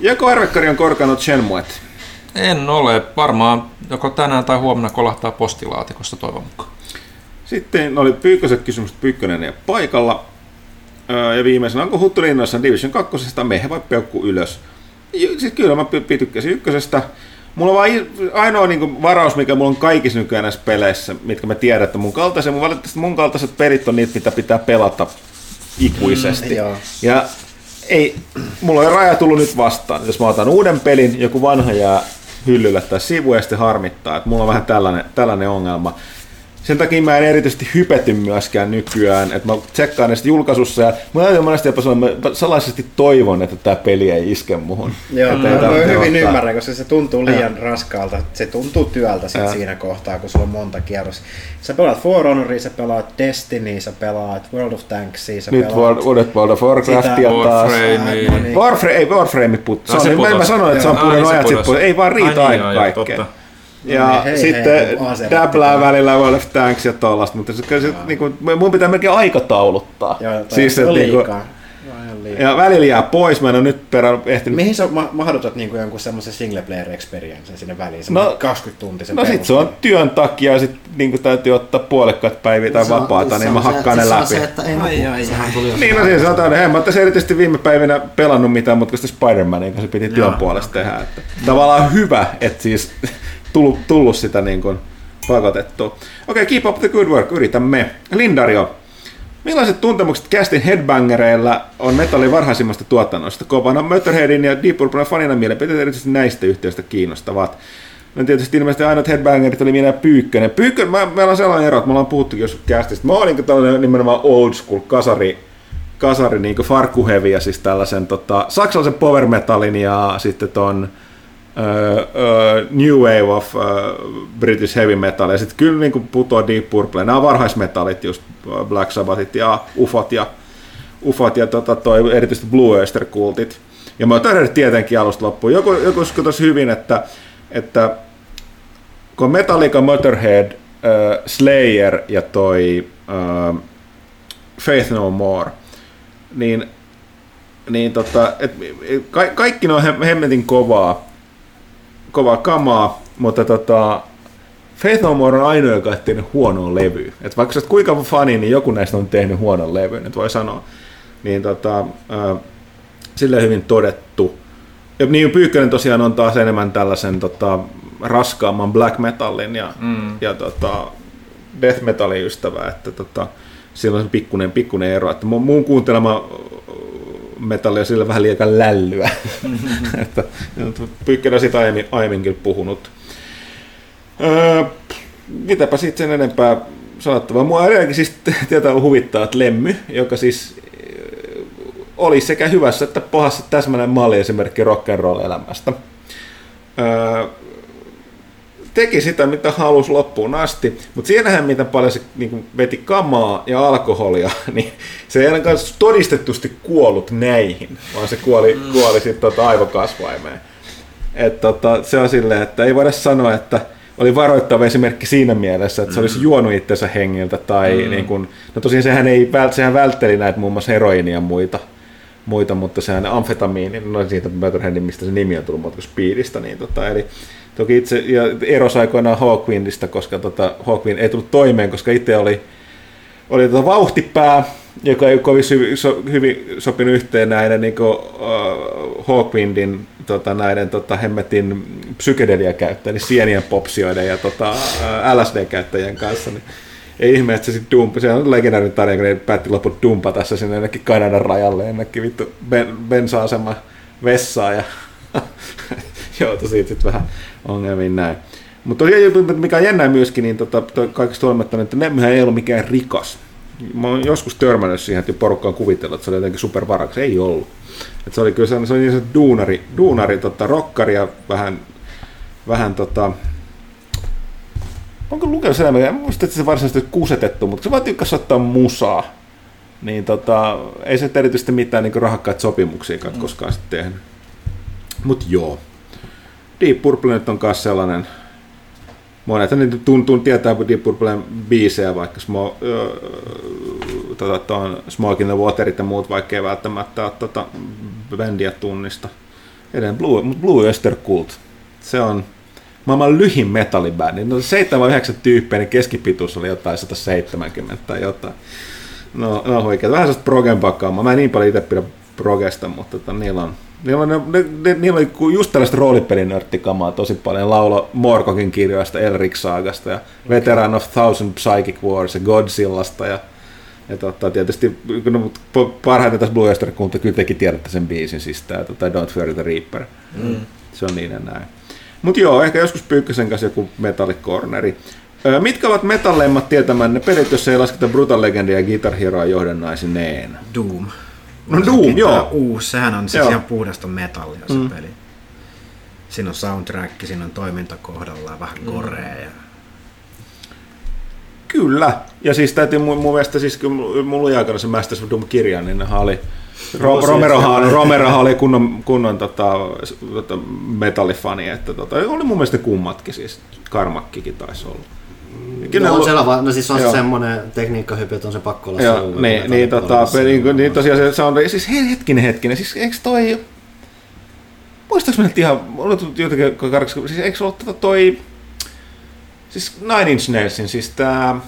Speaker 1: Joko Arvekkari on korkannut Shenmuet?
Speaker 5: En ole. Varmaan joko tänään tai huomenna kolahtaa postilaatikosta toivon mukaan.
Speaker 1: Sitten oli Pyykköset kysymykset Pyykkönen ja paikalla. Öö, Ja viimeisenä, onko Huttu innoissaan Division 2. mehe vai peukku ylös? Siis kyllä mä tykkäsin ykkösestä. Mulla on vaan ainoa niin varaus, mikä mulla on kaikissa nykyään näissä peleissä, mitkä mä tiedän, että mun kaltaisen, mun valitettavasti mun kaltaiset pelit on niitä, mitä pitää pelata ikuisesti.
Speaker 3: Mm, joo.
Speaker 1: ja ei, mulla on raja tullut nyt vastaan. Jos mä otan uuden pelin, joku vanha jää hyllylle tai sivu ja sitten harmittaa. Että mulla on vähän tällainen, tällainen ongelma. Sen takia mä en erityisesti hypety myöskään nykyään, että mä tsekkaan ne sitten julkaisussa ja mä aina monesti jopa sanon, mä salaisesti toivon, että tämä peli ei iske muhun.
Speaker 3: Joo, mä
Speaker 1: tarvitse
Speaker 3: hyvin
Speaker 1: ottaa.
Speaker 3: ymmärrän, koska se tuntuu liian raskaalta. Se tuntuu työltä sit siinä kohtaa, kun sulla on monta kierrosta. Sä pelaat For Honoria, sä pelaat Destiny, sä pelaat World of Tanksia, sä
Speaker 1: Nyt
Speaker 3: pelaat...
Speaker 1: World, uudet World of Warcraftia
Speaker 3: Sitä-
Speaker 1: taas.
Speaker 5: Warframe.
Speaker 3: Ah, no niin.
Speaker 1: Warframe, ei Warframe put. Se on,
Speaker 5: se
Speaker 1: mä, mä sanoin, että se on
Speaker 5: se
Speaker 1: ajat sitten. Ei vaan riitä
Speaker 5: Ai niin,
Speaker 1: kaikkea. Ja
Speaker 3: No niin, hei,
Speaker 1: sitten
Speaker 3: hei, pitää.
Speaker 1: välillä World of Tanks ja tollasta, mutta se, kyllä se, niinku, mun pitää melkein aikatauluttaa.
Speaker 3: Joo,
Speaker 1: siis,
Speaker 3: on
Speaker 1: että niinku,
Speaker 3: on liikaa.
Speaker 1: ja välillä jää pois, mä en ole nyt perään ehtinyt
Speaker 3: Mihin sä ma- mahdotat niinku jonkun semmoisen single player experience sinne väliin?
Speaker 1: No-
Speaker 3: No, 20 tuntisen
Speaker 1: No sit se on työn takia ja sit niinku täytyy ottaa puolikkaat päiviä tai
Speaker 4: on-
Speaker 1: vapaata, niin mä hakkaan ne
Speaker 4: se on
Speaker 1: läpi.
Speaker 4: Se, että ei
Speaker 3: Ai, ai,
Speaker 4: Sehän tuli
Speaker 1: Niin, no siis sanotaan, en mä oon tässä erityisesti viime päivinä pelannut mitään, mutta kun sitä Spider-Manin kanssa piti työn puolesta tehdä. Että tavallaan hyvä, että siis tullut, tullut sitä niin kuin pakotettua. Okei, okay, keep up the good work, yritämme. Lindario, millaiset tuntemukset Castin Headbangereilla on metallin varhaisimmasta tuotannosta? Kovana Motorheadin ja Deep Purple fanina mielipiteet erityisesti näistä yhtiöistä kiinnostavat. No tietysti ilmeisesti ainoat headbangerit oli minä Pyykkönen. Pyykkönen, mä, meillä on sellainen ero, että me ollaan puhuttukin joskus castista. Mä niin tällainen nimenomaan old school kasari, kasari niin farkkuheviä, siis tällaisen tota, saksalaisen power metalin ja sitten ton uh, New Wave of uh, British Heavy Metal, ja sitten kyllä niin putoo Deep Purple. Nämä varhaismetallit, just Black Sabbathit ja Ufot ja, Ufot ja tota, toi, erityisesti Blue Oyster kultit. Ja mä oon tietenkin alusta loppuun. Joku, joku tosi hyvin, että, että kun Metallica, Motorhead, uh, Slayer ja toi uh, Faith No More, niin, niin tota, et, ka, kaikki ne on hem- hemmetin kovaa, kovaa kamaa, mutta tota, Faith No More on ainoa, joka on tehnyt huonoa levyä. Et vaikka sä kuinka fani, niin joku näistä on tehnyt huonon levyn, et voi sanoa. Niin tota, äh, silleen hyvin todettu. Ja niin Pyykkönen tosiaan on taas enemmän tällaisen tota, raskaamman black metallin ja, mm. ja tota, death metalin ystävä, että tota, siellä on se pikkuinen, pikkuinen ero, että mu- muun kuuntelema metallia sillä vähän liikaa lällyä. että, on siitä aiemmin, aiemminkin puhunut. Öö, mitäpä sitten sen enempää sanottavaa. Mua edelleenkin siis tietää huvittaa, että Lemmy, joka siis äh, oli sekä hyvässä että pahassa täsmäinen malliesimerkki rock'n'roll-elämästä. Öö, teki sitä, mitä halusi loppuun asti, mutta siinähän, mitä paljon se niin veti kamaa ja alkoholia, niin se ei ainakaan todistetusti kuollut näihin, vaan se kuoli, mm. kuoli sitten tota aivokasvaimeen. Et tota, se on silleen, että ei voida sanoa, että oli varoittava esimerkki siinä mielessä, että se olisi mm. juonut itsensä hengiltä, tai mm. niin kun, no tosiaan sehän, ei, sehän vältteli näitä muun muassa heroinia ja muita, muita mutta sehän amfetamiini, no siitä Motorheadin, mistä se nimi on tullut, mutta Speedistä, niin tota, eli Toki itse ja eros aikoinaan Hawkwindista, koska tota, Hawkwind ei tullut toimeen, koska itse oli, oli tota vauhtipää, joka ei kovin so, hyvin sopinut yhteen näiden niin kuin, uh, Hawkwindin tota, näiden tota, hemmetin niin sienien popsioiden ja tota, uh, LSD-käyttäjien kanssa. Niin ei ihme, että se sitten dumpa, se on legendaarinen tarina, kun ne päätti loput dumpata se sinne ennenkin Kanadan rajalle, ennenkin vittu ben, bensa-asema vessaan ja joutui siitä sitten vähän ongelmiin näin. Mutta mikä on jännää myöskin, niin tota, kaikista huolimatta, että Lemmehän ei ollut mikään rikas. Mä oon joskus törmännyt siihen, että porukka on kuvitellut, että se oli jotenkin supervarakas. Ei ollut. Et se oli kyllä se oli niin duunari, duunari tota, rokkari ja vähän, vähän tota, onko lukenut sen en muista, että se varsinaisesti kusetettu, mutta se vaan tykkäsi ottaa musaa. Niin tota, ei se erityisesti mitään niin rahakkaita sopimuksia mm. sitten tehnyt. Mutta joo. Deep Purple nyt on myös sellainen, monet niin tuntuu tietää Deep Purplen biisejä, vaikka smo, öö, tota, Smoke in the Waterit ja muut, vaikka ei välttämättä ole tota, bändiä tunnista. Edelleen Blue, Blue Öster Cult. Se on maailman lyhin metallibändi. No 7-9 tyyppiä, niin keskipituus oli jotain 170 tai jotain. No, no oikein. Vähän sellaista progen pakaamaa. Mä en niin paljon itse pidä progesta, mutta tota, niillä on Niillä, on, ne, ne, niillä oli just tällaista roolipelinörttikamaa tosi paljon. Laulo Morkokin kirjoista, Elric Saagasta ja Veteran of Thousand Psychic Wars ja Godzillasta ja ja totta, tietysti no, parhaiten tässä Blue Oyster Cult, kyllä tekin tiedätte sen biisin, siis tämä tota, Don't Fear the Reaper. Mm. Se on niin ja näin. Mutta joo, ehkä joskus Pyykkösen kanssa joku metallikorneri. Mitkä ovat metalleimmat tietämänne pelit, jos ei lasketa Brutal Legendia ja Guitar Heroa johdannaisineen?
Speaker 3: Doom.
Speaker 1: No Doom, joo.
Speaker 3: Uusi, sehän on siis ihan puhdasta metallia se mm. peli. Siinä on soundtrack, siinä on toiminta kohdallaan, vähän korea. Ja...
Speaker 1: Kyllä. Ja siis täytyy mun, mun mielestä, siis kun mulla oli aikana se Masters of Doom-kirja, niin nehän oli Ro- Romerohan, Romerohan oli kunnon, kunnon tota, tota, metallifani, että tota, oli mun mielestä kummatkin, siis Karmakkikin taisi olla.
Speaker 4: Kyllä no, on selvä, no siis on se semmoinen tekniikkahypy, että on se pakko olla
Speaker 1: Joo, se niin, niin, tota, niin, niin, tosiaan se, se on, siis hetkinen hetkinen, siis eikö toi, muistaaks mä nyt ihan, jotenkin karksi, siis eikö ollut tota toi, siis Nine Inch Nailsin, siis tää,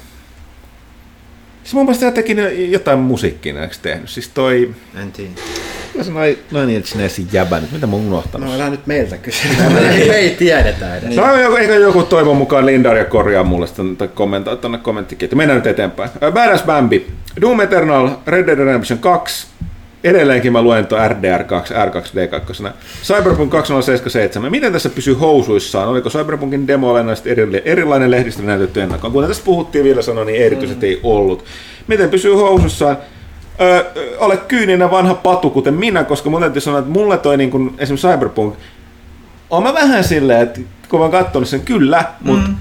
Speaker 1: siis mun mielestä teki jotain musiikkia, eikö tehnyt, siis toi,
Speaker 3: en tiedä.
Speaker 1: Mä sanoin noin Iltsinesin jäbä nyt, mitä mä oon unohtanut?
Speaker 3: No älä nyt meiltä kysyä, me ei tiedetä edes.
Speaker 1: No eikä joku toivon mukaan Lindaria korjaa mulle sitä kommentoida tuonne kommenttiketjuun. Mennään nyt eteenpäin. Badass Bambi, Doom Eternal, Red Dead Redemption 2, edelleenkin mä luen tuon RDR2, R2D2. Cyberpunk 2077. Miten tässä pysyy housuissaan? Oliko Cyberpunkin demo olennaisesti erilainen lehdistö näytetty ennakkoon? Kuten tästä puhuttiin vielä sanoa, niin erityisesti mm. ei ollut. Miten pysyy housuissaan? Ö, ole kyyninen vanha patu, kuten minä, koska mun täytyy sanoa, että mulle toi niin kuin, esimerkiksi Cyberpunk, on mä vähän silleen, että kun mä oon katsonut sen, kyllä, mutta mm.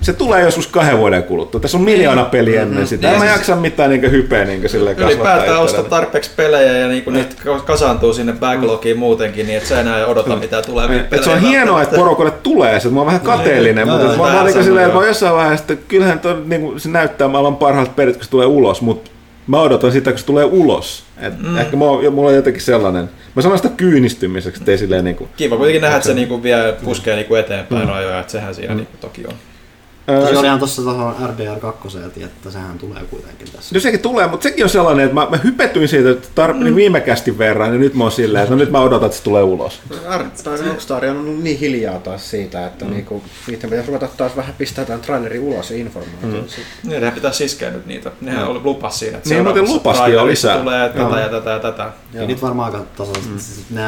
Speaker 1: se tulee joskus kahden vuoden kuluttua. Tässä on miljoona peliä mm-hmm. ennen sitä. En mä jaksa mitään niin hypeä niin silleen
Speaker 2: Ylipäätään ostaa tarpeeksi pelejä ja niin niitä kasaantuu sinne backlogiin muutenkin, niin että sä enää odota mitä tulee.
Speaker 1: Et se on hienoa, että porukolle tulee se, mä oon vähän kateellinen, mutta mä oon niin silleen, että jossain vaiheessa, että kyllähän toi, niin se näyttää maailman parhaalta pelit, kun se tulee ulos, mutta mä odotan sitä, kun se tulee ulos. Et mm. Ehkä mulla, mulla on jotenkin sellainen, mä sanon sitä kyynistymiseksi, ettei silleen niin kuin,
Speaker 2: Kiva kuitenkin nähdä, että se niin kuin vie puskee niin kuin eteenpäin mm. rajoja, että sehän siinä mm. niin kuin toki on.
Speaker 4: Öö, se ihan tuossa tuohon RDR 2, että sehän tulee kuitenkin tässä.
Speaker 1: No sekin tulee, mutta sekin on sellainen, että mä, mä hypetyin siitä että tar- mm. viimekästi verran, niin nyt mä oon silleen, että no nyt mä odotan, että se tulee ulos.
Speaker 3: Rockstar on ollut niin hiljaa taas siitä, että mm. niinku, niiden pitäisi ruveta taas vähän pistää tämän traileri ulos ja informoida.
Speaker 2: Mm. Niin, nehän pitäisi iskeä nyt niitä. Nehän mm. oli lupas siinä, että
Speaker 1: niin, muuten lupaskin jo lisää.
Speaker 2: tulee tätä ja tätä ja tätä.
Speaker 4: Ja nyt varmaan tasaisesti.
Speaker 3: Mm.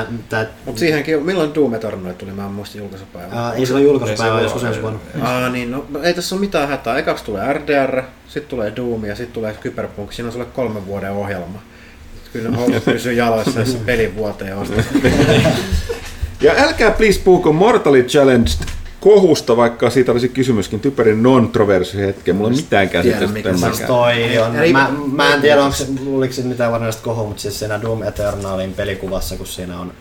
Speaker 3: Mutta siihenkin, milloin Doom Eternal tuli, mä en muista julkaisupäivää.
Speaker 4: Ei se ole julkaisupäivä, joskus ensi vuonna.
Speaker 3: Aa, niin, no, ei tässä ole mitään hätää. Ekaksi tulee RDR, sitten tulee Doom ja sitten tulee Cyberpunk. Siinä on sulle kolmen vuoden ohjelma. Kyllä homma pysyy jaloissa, jos pelin vuoteen ostaa.
Speaker 1: Ja älkää please puhuko Mortally Challenged kohusta, vaikka siitä olisi kysymyskin typerin non-troversi hetken. Mulla ei mitään käsitystä.
Speaker 3: mikä
Speaker 1: en
Speaker 3: se on.
Speaker 4: Toi on,
Speaker 3: Eli-
Speaker 4: mä, mä en tiedä, onko se, oliko se mitään varsinaista kohua, mutta siis siinä Doom Eternalin pelikuvassa, kun siinä on,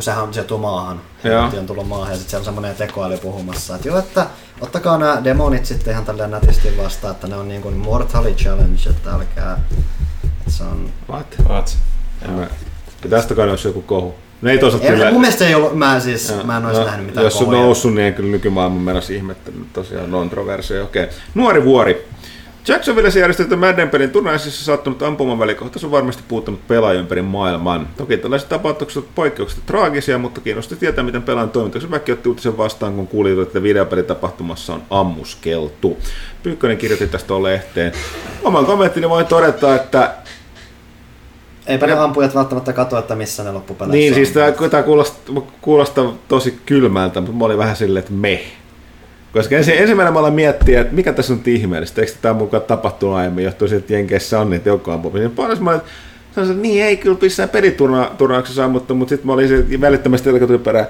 Speaker 4: kun sehän on, se tuu maahan. Helvetti on tullut maahan ja sitten siellä on semmoinen tekoäly puhumassa, että joo, että ottakaa nämä demonit sitten ihan tälleen nätisti vastaan, että ne on niin kuin Mortally Challenge, että älkää, että se on...
Speaker 1: What?
Speaker 2: What?
Speaker 1: Ja tästä kai olisi joku kohu. Ne ei toisaalta sillä-
Speaker 4: mun mielestä ei ollut, mä siis,
Speaker 1: Joo.
Speaker 4: mä en olisi
Speaker 1: No,
Speaker 4: nähnyt mitään
Speaker 1: Jos on
Speaker 4: kohuja.
Speaker 1: noussut, niin en kyllä nykymaailman menossa ihmettänyt tosiaan non-troversia. Okei. Nuori vuori. Jacksonvillessä järjestetty Madden pelin turnaisissa saattanut ampumavälikohtaisuus on varmasti puuttunut pelaajien ympäri maailman. Toki tällaiset tapaukset ovat poikkeuksista traagisia, mutta kiinnosti tietää, miten pelaajan toimintaksi väki otti uutisen vastaan, kun kuuli, että videopelitapahtumassa on ammuskeltu. Pyykkönen kirjoitti tästä lehteen. Oman kommenttini voin todeta, että
Speaker 4: Eipä ne ampujat välttämättä katso, että missä ne loppupeleissä
Speaker 1: niin,
Speaker 4: on.
Speaker 1: siis tämä, tämä kuulostaa, kuulostaa tosi kylmältä, mutta mä olin vähän silleen, että me. Koska ensin, ensimmäinen mä aloin miettiä, että mikä tässä on ihmeellistä. Eikö tämä mukaan tapahtunut aiemmin, johtuu siitä, että Jenkeissä on niitä joukkoampumisia. Paljon mä olin, sanoin, että niin ei kyllä missään peliturnauksessa ammuttu, mutta sitten mä olin se välittömästi tuli perään,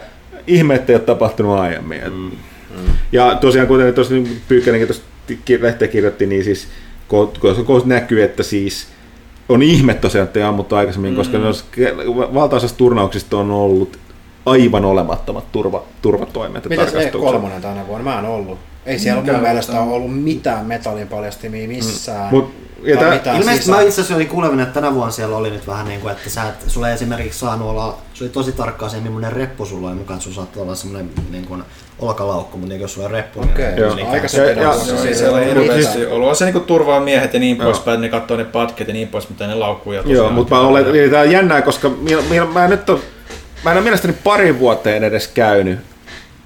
Speaker 1: ihme, että ei ole tapahtunut aiemmin. Mm. Mm. Ja tosiaan, kuten tuossa niin Pyykkänenkin tuossa lehteen kirjoitti, niin siis kun kun- kun näkyy, että siis on ihme tosiaan, että ei ammuttu aikaisemmin, mm. koska valtaosassa turnauksista on ollut aivan olemattomat turva, turvatoimet
Speaker 3: Mitä se
Speaker 1: tarkastukset.
Speaker 3: E3 tänä vuonna? Mä en ollut. Ei siellä mun mielestä ole ollut mitään metallin paljastimia missään.
Speaker 1: Mut, ja tää,
Speaker 3: mitään
Speaker 4: Ilmeisesti
Speaker 3: sisään.
Speaker 4: mä itse asiassa olin kuulevinen, että tänä vuonna siellä oli nyt vähän niin kuin, että sä et, sulla ei esimerkiksi saanut olla, se oli tosi tarkkaa se, millainen reppu sulla oli mukaan, että sulla saattoi olla semmoinen niin kuin olkalaukku, mutta niin jos sulla on reppu,
Speaker 3: Okei,
Speaker 4: niin
Speaker 1: Joo.
Speaker 4: niin
Speaker 3: aikaisemmin
Speaker 1: Ja- ja-
Speaker 2: Siis siellä on hirveästi
Speaker 3: mitään.
Speaker 2: ollut. On se niinku turvaa miehet ja niin
Speaker 1: Joo.
Speaker 2: poispäin, ne katsoo ne patket ja niin pois, mutta ne laukkuu ja
Speaker 1: Joo, mutta mä olen, tää on jännää, koska minä, minä, mä, en nyt on, mä en ole mielestäni pari vuoteen edes käynyt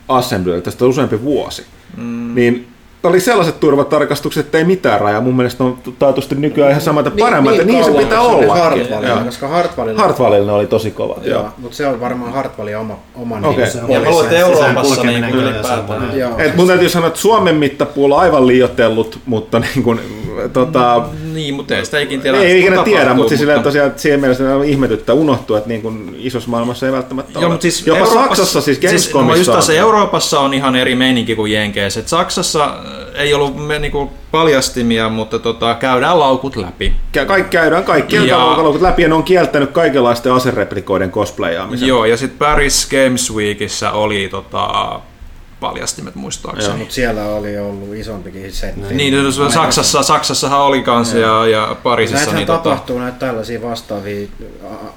Speaker 1: Assemblyllä, tästä on useampi vuosi. Mm. Niin oli sellaiset turvatarkastukset, että ei mitään rajaa. Mun mielestä on taatusti nykyään ihan samat ja paremmat, ja niin se pitää olla.
Speaker 3: Hartwallilla, koska Hartwallilla...
Speaker 1: Hartwallilla oli tosi kovat.
Speaker 3: Joo,
Speaker 1: Joo.
Speaker 3: mutta se on varmaan Hartwallin oma, oma
Speaker 1: Okei.
Speaker 3: niin,
Speaker 4: se on
Speaker 2: Ja mä luulen, että Euroopassa
Speaker 4: kyllä
Speaker 2: ylipäätään.
Speaker 1: mun täytyy sanoa, että Suomen mittapuulla on aivan liioitellut, mutta niin kuin, tota,
Speaker 2: Niin, mutta ei sitä ikinä tiedä.
Speaker 1: ei ikinä tiedä, mutta siis silleen tosiaan että siihen mielessä on ihmetyttä unohtuu, että niin kuin isossa maailmassa ei välttämättä
Speaker 2: Joo,
Speaker 1: ole.
Speaker 2: mutta siis
Speaker 1: Jopa
Speaker 2: Euroopassa-
Speaker 1: Saksassa, siis
Speaker 2: Siis, no
Speaker 1: Gamescomissa
Speaker 2: just. Euroopassa on ihan eri meininki kuin Jenkeissä. Et Saksassa äh, ei ollut me, niinku, paljastimia, mutta tota, käydään laukut läpi.
Speaker 1: Kaikki käydään kaikkien
Speaker 2: Ja-
Speaker 1: kalukut läpi ja ne on kieltänyt kaikenlaisten asereplikoiden cosplayaamisen.
Speaker 2: Joo, ja sitten Paris Games Weekissä oli tota, paljastimet muistaakseni.
Speaker 3: Mutta siellä oli ollut isompikin setti.
Speaker 2: Niin, jos Saksassa, Saksassahan oli kans ja, ja Pariisissa.
Speaker 3: Näitähän
Speaker 2: Niin, tota,
Speaker 3: tapahtuu näitä tällaisia vastaavia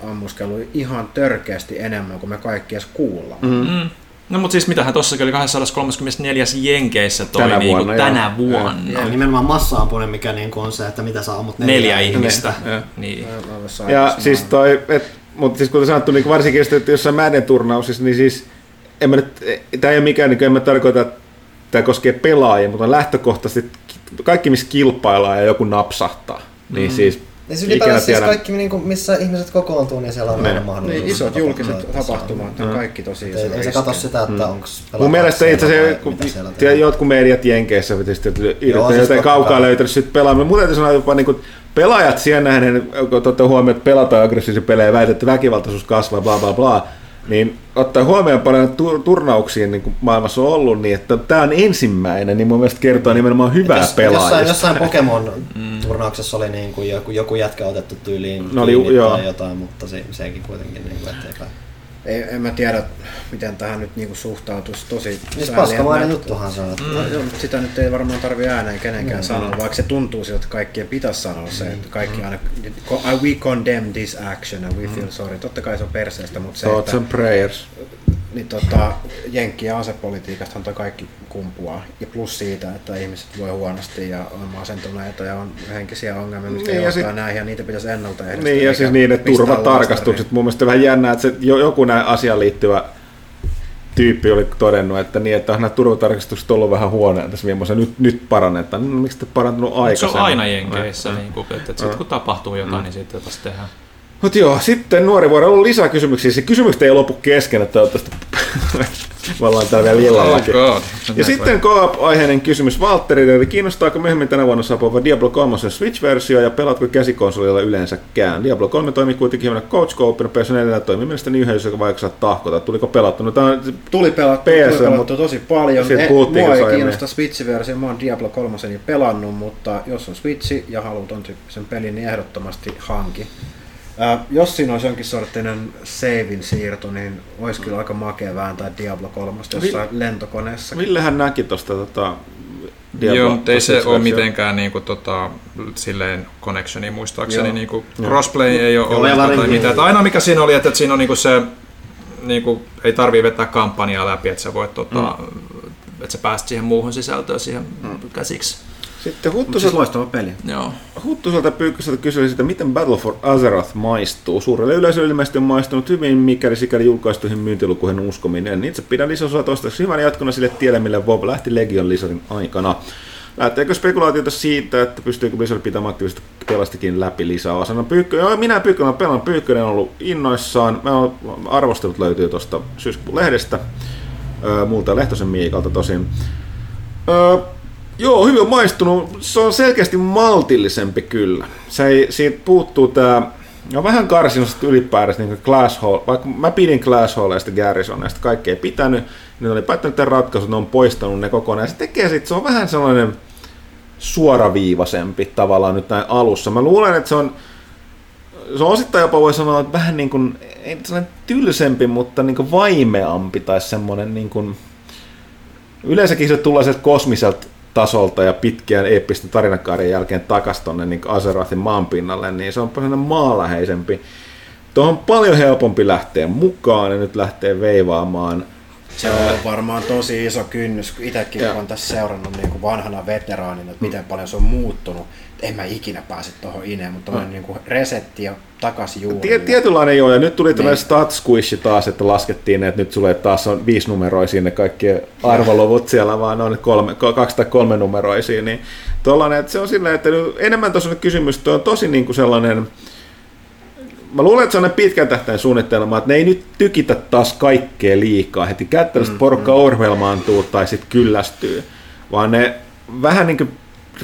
Speaker 3: ammuskeluja ihan törkeästi enemmän kuin me kaikki edes kuullaan. Mm.
Speaker 2: mm. No mutta siis mitähän tossakin oli 234 Jenkeissä toi
Speaker 1: Tänä
Speaker 2: niinku,
Speaker 1: vuonna, joo.
Speaker 2: tänä vuonna.
Speaker 4: Ja nimenomaan massa-ampunen, mikä niin kuin on se, että mitä sä ammut
Speaker 2: Neljä ihmistä.
Speaker 1: Joo.
Speaker 2: Niin.
Speaker 1: Ja siis toi, et, mutta siis kuten sanottu, niin varsinkin että jossain Madden turnauksissa, niin siis en mä nyt, tämä ei ole mikään, niin en mä tarkoita, että tämä koskee pelaajia, mutta lähtökohtaisesti kaikki, missä kilpaillaan ja joku napsahtaa, niin siis
Speaker 4: Niin
Speaker 1: ikinä
Speaker 4: ylipäätään siis
Speaker 1: tiedä.
Speaker 4: kaikki, niin kuin, missä ihmiset kokoontuu, niin siellä on aina mahdollisuus.
Speaker 3: Niin, isot julkiset
Speaker 4: että
Speaker 3: tapahtumat on kaikki tosi
Speaker 4: Ei,
Speaker 3: iso
Speaker 4: ei se katso sitä, että onko
Speaker 1: Mm. Mun mielestä itse asiassa, kun tiedä, jotkut mediat Jenkeissä tietysti yrittää
Speaker 4: siis
Speaker 1: jotain
Speaker 4: totta
Speaker 1: kaukaa löytänyt sitten pelaamista. Mun täytyy sanoa jopa niin kuin, pelaajat siihen nähden, kun ottaa huomioon, että pelataan aggressiivisia pelejä ja väitetään, että väkivaltaisuus kasvaa, bla bla bla, niin ottaa huomioon paljon tur- turnauksiin niin kuin maailmassa on ollut, niin että tämä on ensimmäinen, niin mun mielestä kertoo nimenomaan hyvää
Speaker 4: Jos,
Speaker 1: pelaajista.
Speaker 4: jossain, jossain Pokemon-turnauksessa oli niin kuin joku, joku jätkä otettu tyyliin
Speaker 1: No oli- joo.
Speaker 4: tai jotain, mutta se, sekin kuitenkin niin kuin, ettei
Speaker 3: Ei, en mä tiedä, miten tähän nyt niinku suhtautuisi tosi sääliä.
Speaker 4: paskamainen
Speaker 3: Mä-
Speaker 4: juttuhan se on. että-
Speaker 3: No, joo, mutta sitä nyt ei varmaan tarvi ääneen kenenkään sanoa, vaikka se tuntuu siltä, että kaikkien pitäisi sanoa se, että kaikki aina, "I- we condemn this action and we feel sorry. Totta kai se on perseestä, mutta se,
Speaker 1: Thoughts
Speaker 3: että
Speaker 1: and prayers.
Speaker 3: Niin tota, jenkkien asepolitiikastahan toi kaikki kumpuaa. Ja plus siitä, että ihmiset voi huonosti ja on masentuneita ja on henkisiä ongelmia, mitkä
Speaker 1: Niin, ja
Speaker 3: johtaa
Speaker 1: sit-
Speaker 3: näihin ja niitä pitäisi ennaltaehkäistä.
Speaker 1: Niin ja siis niiden turvatarkastukset. Mun mielestä vähän jännää, että se, jo- joku näin asiaan liittyvä tyyppi oli todennut, että niin, että nämä turvatarkastukset on ollut vähän huonoja tässä viimeisessä. Nyt, nyt parannetaan. No, miksi te parantunut
Speaker 2: Se
Speaker 1: aikaisemmin?
Speaker 2: on aina Jenkeissä, niin kuin, että, että sit, kun tapahtuu jotain, niin sitten taas tehdään.
Speaker 1: Mutta joo, sitten nuori vuoro on lisäkysymyksiä. Se kysymykset ei lopu kesken, että toivottavasti Me ollaan täällä vielä illallakin.
Speaker 2: Oh.
Speaker 1: Ja sitten co-op-aiheinen kysymys Valtterille, eli kiinnostaako myöhemmin tänä vuonna saapuva Diablo 3 Switch-versio ja pelaatko käsikonsolilla yleensäkään? Diablo 3 toimii kuitenkin hieman coach co-opina, PS4 toimii mielestäni yhdessä, joka vaikka saa tahkota. Tuliko pelattu? No, on
Speaker 3: Tuli pelattu,
Speaker 1: PS,
Speaker 3: tuli pelattu
Speaker 1: mutta-
Speaker 3: tosi paljon.
Speaker 1: Siitä
Speaker 3: E,
Speaker 1: puhuttiin,
Speaker 3: mua ei kiinnosta Switch-versio, mä oon Diablo 3 jo pelannut, mutta jos on Switchi ja haluat ton tyyppisen pelin, niin ehdottomasti hanki. Ää, jos siinä olisi jonkin sorttinen savin siirto, niin olisi kyllä aika makea vääntää Diablo 3 jossain lentokoneessa.
Speaker 1: Villehän näki tuosta tota,
Speaker 2: Joo, mutta ei se
Speaker 1: Switch-versio.
Speaker 2: ole mitenkään niinku, tota, silleen connectioni muistaakseni.
Speaker 3: Joo.
Speaker 2: Niinku, crossplay ei ole ollut tai mitään. Et Ainoa mikä siinä oli, että, että siinä on niinku se, niinku, ei tarvii vetää kampanjaa läpi, että sä voit tota,
Speaker 1: Mm.
Speaker 2: että sä pääst siihen muuhun sisältöön siihen käsiksi.
Speaker 1: Sitten
Speaker 3: Mutta siis
Speaker 1: Huttuselta,
Speaker 3: loistava peli.
Speaker 2: Joo.
Speaker 1: Huttuselta Pyykköseltä kysyi sitä, miten Battle for Azeroth maistuu. Suurelle yleisölle ilmeisesti on maistunut hyvin, mikäli sikäli julkaistuihin myyntilukuihin uskominen. Itse pidän lisäosaa toistaiseksi hyvän jatkona sille tielle, millä WoW lähti Legion Blizzardin aikana. Lähteekö spekulaatiota siitä, että pystyykö Blizzard pitämään aktiivista pelastikin läpi lisäosana? Pyykkö, joo, minä Pyykkönen olen pelannut, Pyykkönen on ollut innoissaan. Mä oon, arvostelut löytyy tuosta syyskuun lehdestä, öö, multa Lehtosen Miikalta tosin. Öö, joo, hyvin on maistunut. Se on selkeästi maltillisempi kyllä. Se ei, siitä puuttuu tää, no vähän karsinut ylipäätänsä niin Glass Hall, vaikka mä pidin Glass Halleista Garrisoneista, kaikki ei pitänyt, niin oli päättänyt tämän ratkaisun, ne on poistanut ne kokonaan. Se tekee sit, se on vähän sellainen suoraviivaisempi tavallaan nyt näin alussa. Mä luulen, että se on, se on osittain jopa voi sanoa, että vähän niin kuin, ei sellainen tylsempi, mutta niin kuin vaimeampi tai semmoinen niin kuin, yleensäkin se tulee sieltä kosmiselta tasolta ja pitkään eeppisten tarinakaarien jälkeen takas tonne niin Azerothin maanpinnalle, niin se on paljon maaläheisempi. Tuohon on paljon helpompi lähteä mukaan ja nyt lähtee veivaamaan.
Speaker 3: Se on varmaan tosi iso kynnys, kun itsekin olen tässä seurannut niin kuin vanhana veteraanina, että miten paljon se on muuttunut. En mä ikinä pääse tuohon ineen, mutta on niin kuin resetti ja takaisin juurille.
Speaker 1: tietynlainen joo, ja nyt tuli tällainen
Speaker 3: Niin.
Speaker 1: stat squishi taas, että laskettiin, että nyt sulle taas on viisi numeroisia ne kaikki arvoluvut siellä, vaan on kolme, ko- kaksi tai kolme numeroisia, niin tollainen, että se on silleen, että enemmän tuossa on kysymys, tuo on tosi niin kuin sellainen, mä luulen, että se on ne pitkän tähtäin suunnitelma, että ne ei nyt tykitä taas kaikkea liikaa heti kättelystä mm, porukka mm. orhelmaantuu tai sitten kyllästyy, vaan ne vähän niin kuin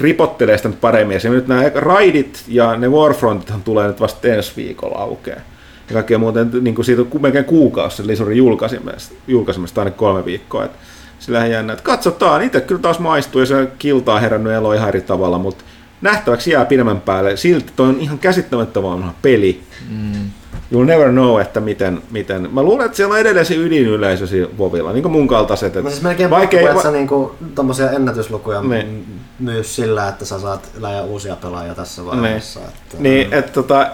Speaker 1: ripottelee sitä nyt paremmin. Se nyt nämä raidit ja ne Warfrontithan tulee nyt vasta ensi viikolla aukeaa. Ja kaikkea muuten, niin kuin siitä on melkein kuukausi se Lisurin julkaisemista, julkaisemista aina kolme viikkoa. Että sillähän jännä, että katsotaan, itse kyllä taas maistuu ja se kiltaa herännyt elo ihan eri tavalla, mutta nähtäväksi jää pidemmän päälle. Silti toi on ihan käsittämättömän vanha peli. Mm. You'll never know, että miten, miten. Mä luulen, että siellä on edelleen se ydinyleisö siinä Vovilla, niin kuin mun kaltaiset. Että
Speaker 4: siis melkein
Speaker 1: vaikea-
Speaker 4: sä niinku tommosia ennätyslukuja
Speaker 1: Niin.
Speaker 4: niin. myy sillä, että sä saat läjä uusia pelaajia tässä vaiheessa. Että,
Speaker 1: Niin, että tota,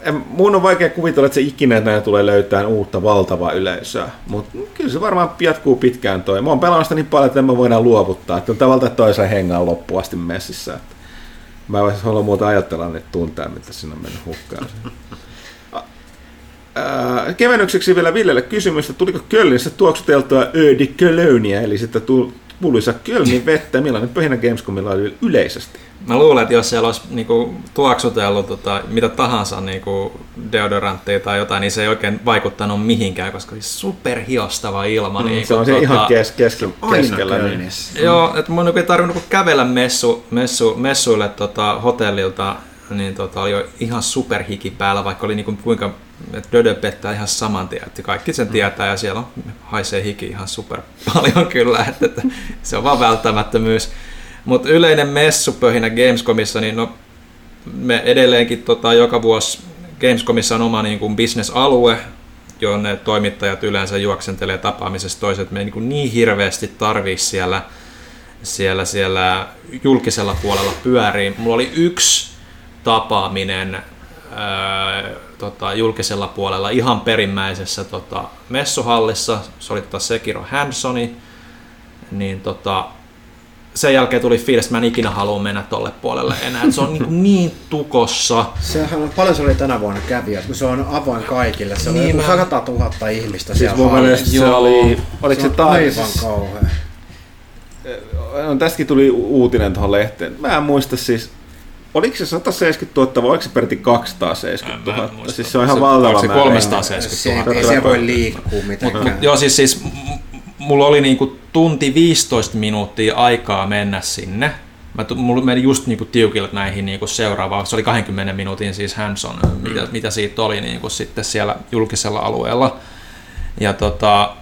Speaker 1: en- mun on vaikea kuvitella, että se ikinä näin tulee löytää uutta valtavaa yleisöä, mutta kyllä se varmaan jatkuu pitkään toi. Mä oon pelannut sitä niin paljon, että en mä voidaan luovuttaa, että on tavallaan toiseen hengaan loppuun asti messissä. Että mä en halua muuta ajatella niitä tunteja, mitä siinä on mennyt hukkaan. Kevennykseksi vielä Villelle kysymys, että tuliko Kölnissä tuoksuteltua Ödi Kölöniä, eli sitä kuuluisa Kölnin vettä, millainen pöhinä Gamescomilla oli yleisesti?
Speaker 2: Mä luulen, että jos siellä olisi niinku, tuoksutellut tota, mitä tahansa niinku, deodoranttia tai jotain, niin se ei oikein vaikuttanut mihinkään, koska siis superhiostava ilma.
Speaker 1: Mm,
Speaker 2: niinku,
Speaker 1: se on se ihan kes, kes,
Speaker 3: Aina
Speaker 1: keskellä. Niin.
Speaker 2: Joo, että mun ei tarvinnut niinku kävellä messu, messu, messuille tota, hotellilta, niin tota, oli jo ihan superhiki päällä, vaikka oli niinku kuinka, dödö pettää ihan saman tien, että kaikki sen tietää ja siellä on, haisee hiki ihan super paljon kyllä, että, että se on vaan välttämättömyys. Mutta yleinen messupöhinä Gamescomissa, niin no, me edelleenkin tota, joka vuosi Gamescomissa on oma niin kuin business-alue, jonne toimittajat yleensä juoksentelee tapaamisesta toiset. Me ei niin, kuin niin hirveästi tarvii siellä, siellä, siellä julkisella puolella pyöriin. Mulla oli yksi tapaaminen ää, tota, julkisella puolella ihan perimmäisessä tota, messuhallissa. Se oli tota Sekiro Hansoni. Niin tota, sen jälkeen tuli fiilis, että mä en ikinä halua mennä tolle puolelle enää. Et se on niin, niin tukossa.
Speaker 3: Sehän on, paljon se oli tänä vuonna kävijät, kun se on avoin kaikille. Se on
Speaker 2: Niin,
Speaker 3: niin,
Speaker 2: mä-
Speaker 3: 100 000 ihmistä
Speaker 1: Siis
Speaker 3: siellä
Speaker 1: mun mielestä se
Speaker 2: Joo.
Speaker 1: oli, oliko se,
Speaker 3: on
Speaker 1: taas,
Speaker 3: aivan kauhea.
Speaker 1: on, tästäkin tuli uutinen tuohon lehteen. Mä en muista siis, oliko se 170 000 vai oliko se peräti 270
Speaker 2: Mä en
Speaker 1: 000?
Speaker 2: muista.
Speaker 1: Siis se on ihan
Speaker 2: Se-
Speaker 1: valtava
Speaker 2: se
Speaker 1: määrä.
Speaker 2: 370
Speaker 3: Se,
Speaker 2: 000?
Speaker 3: ei se voi liikkua
Speaker 2: Mut,
Speaker 3: mitenkään.
Speaker 2: mut, joo, siis, siis mulla oli niinku tunti 15 minuuttia aikaa mennä sinne. Mä, mulla meni just niinku tiukille näihin niinku seuraavaan, se oli 20 minuutin siis hands-on, mm. mitä, mitä siitä oli niinku sitten siellä julkisella alueella. Ja tota,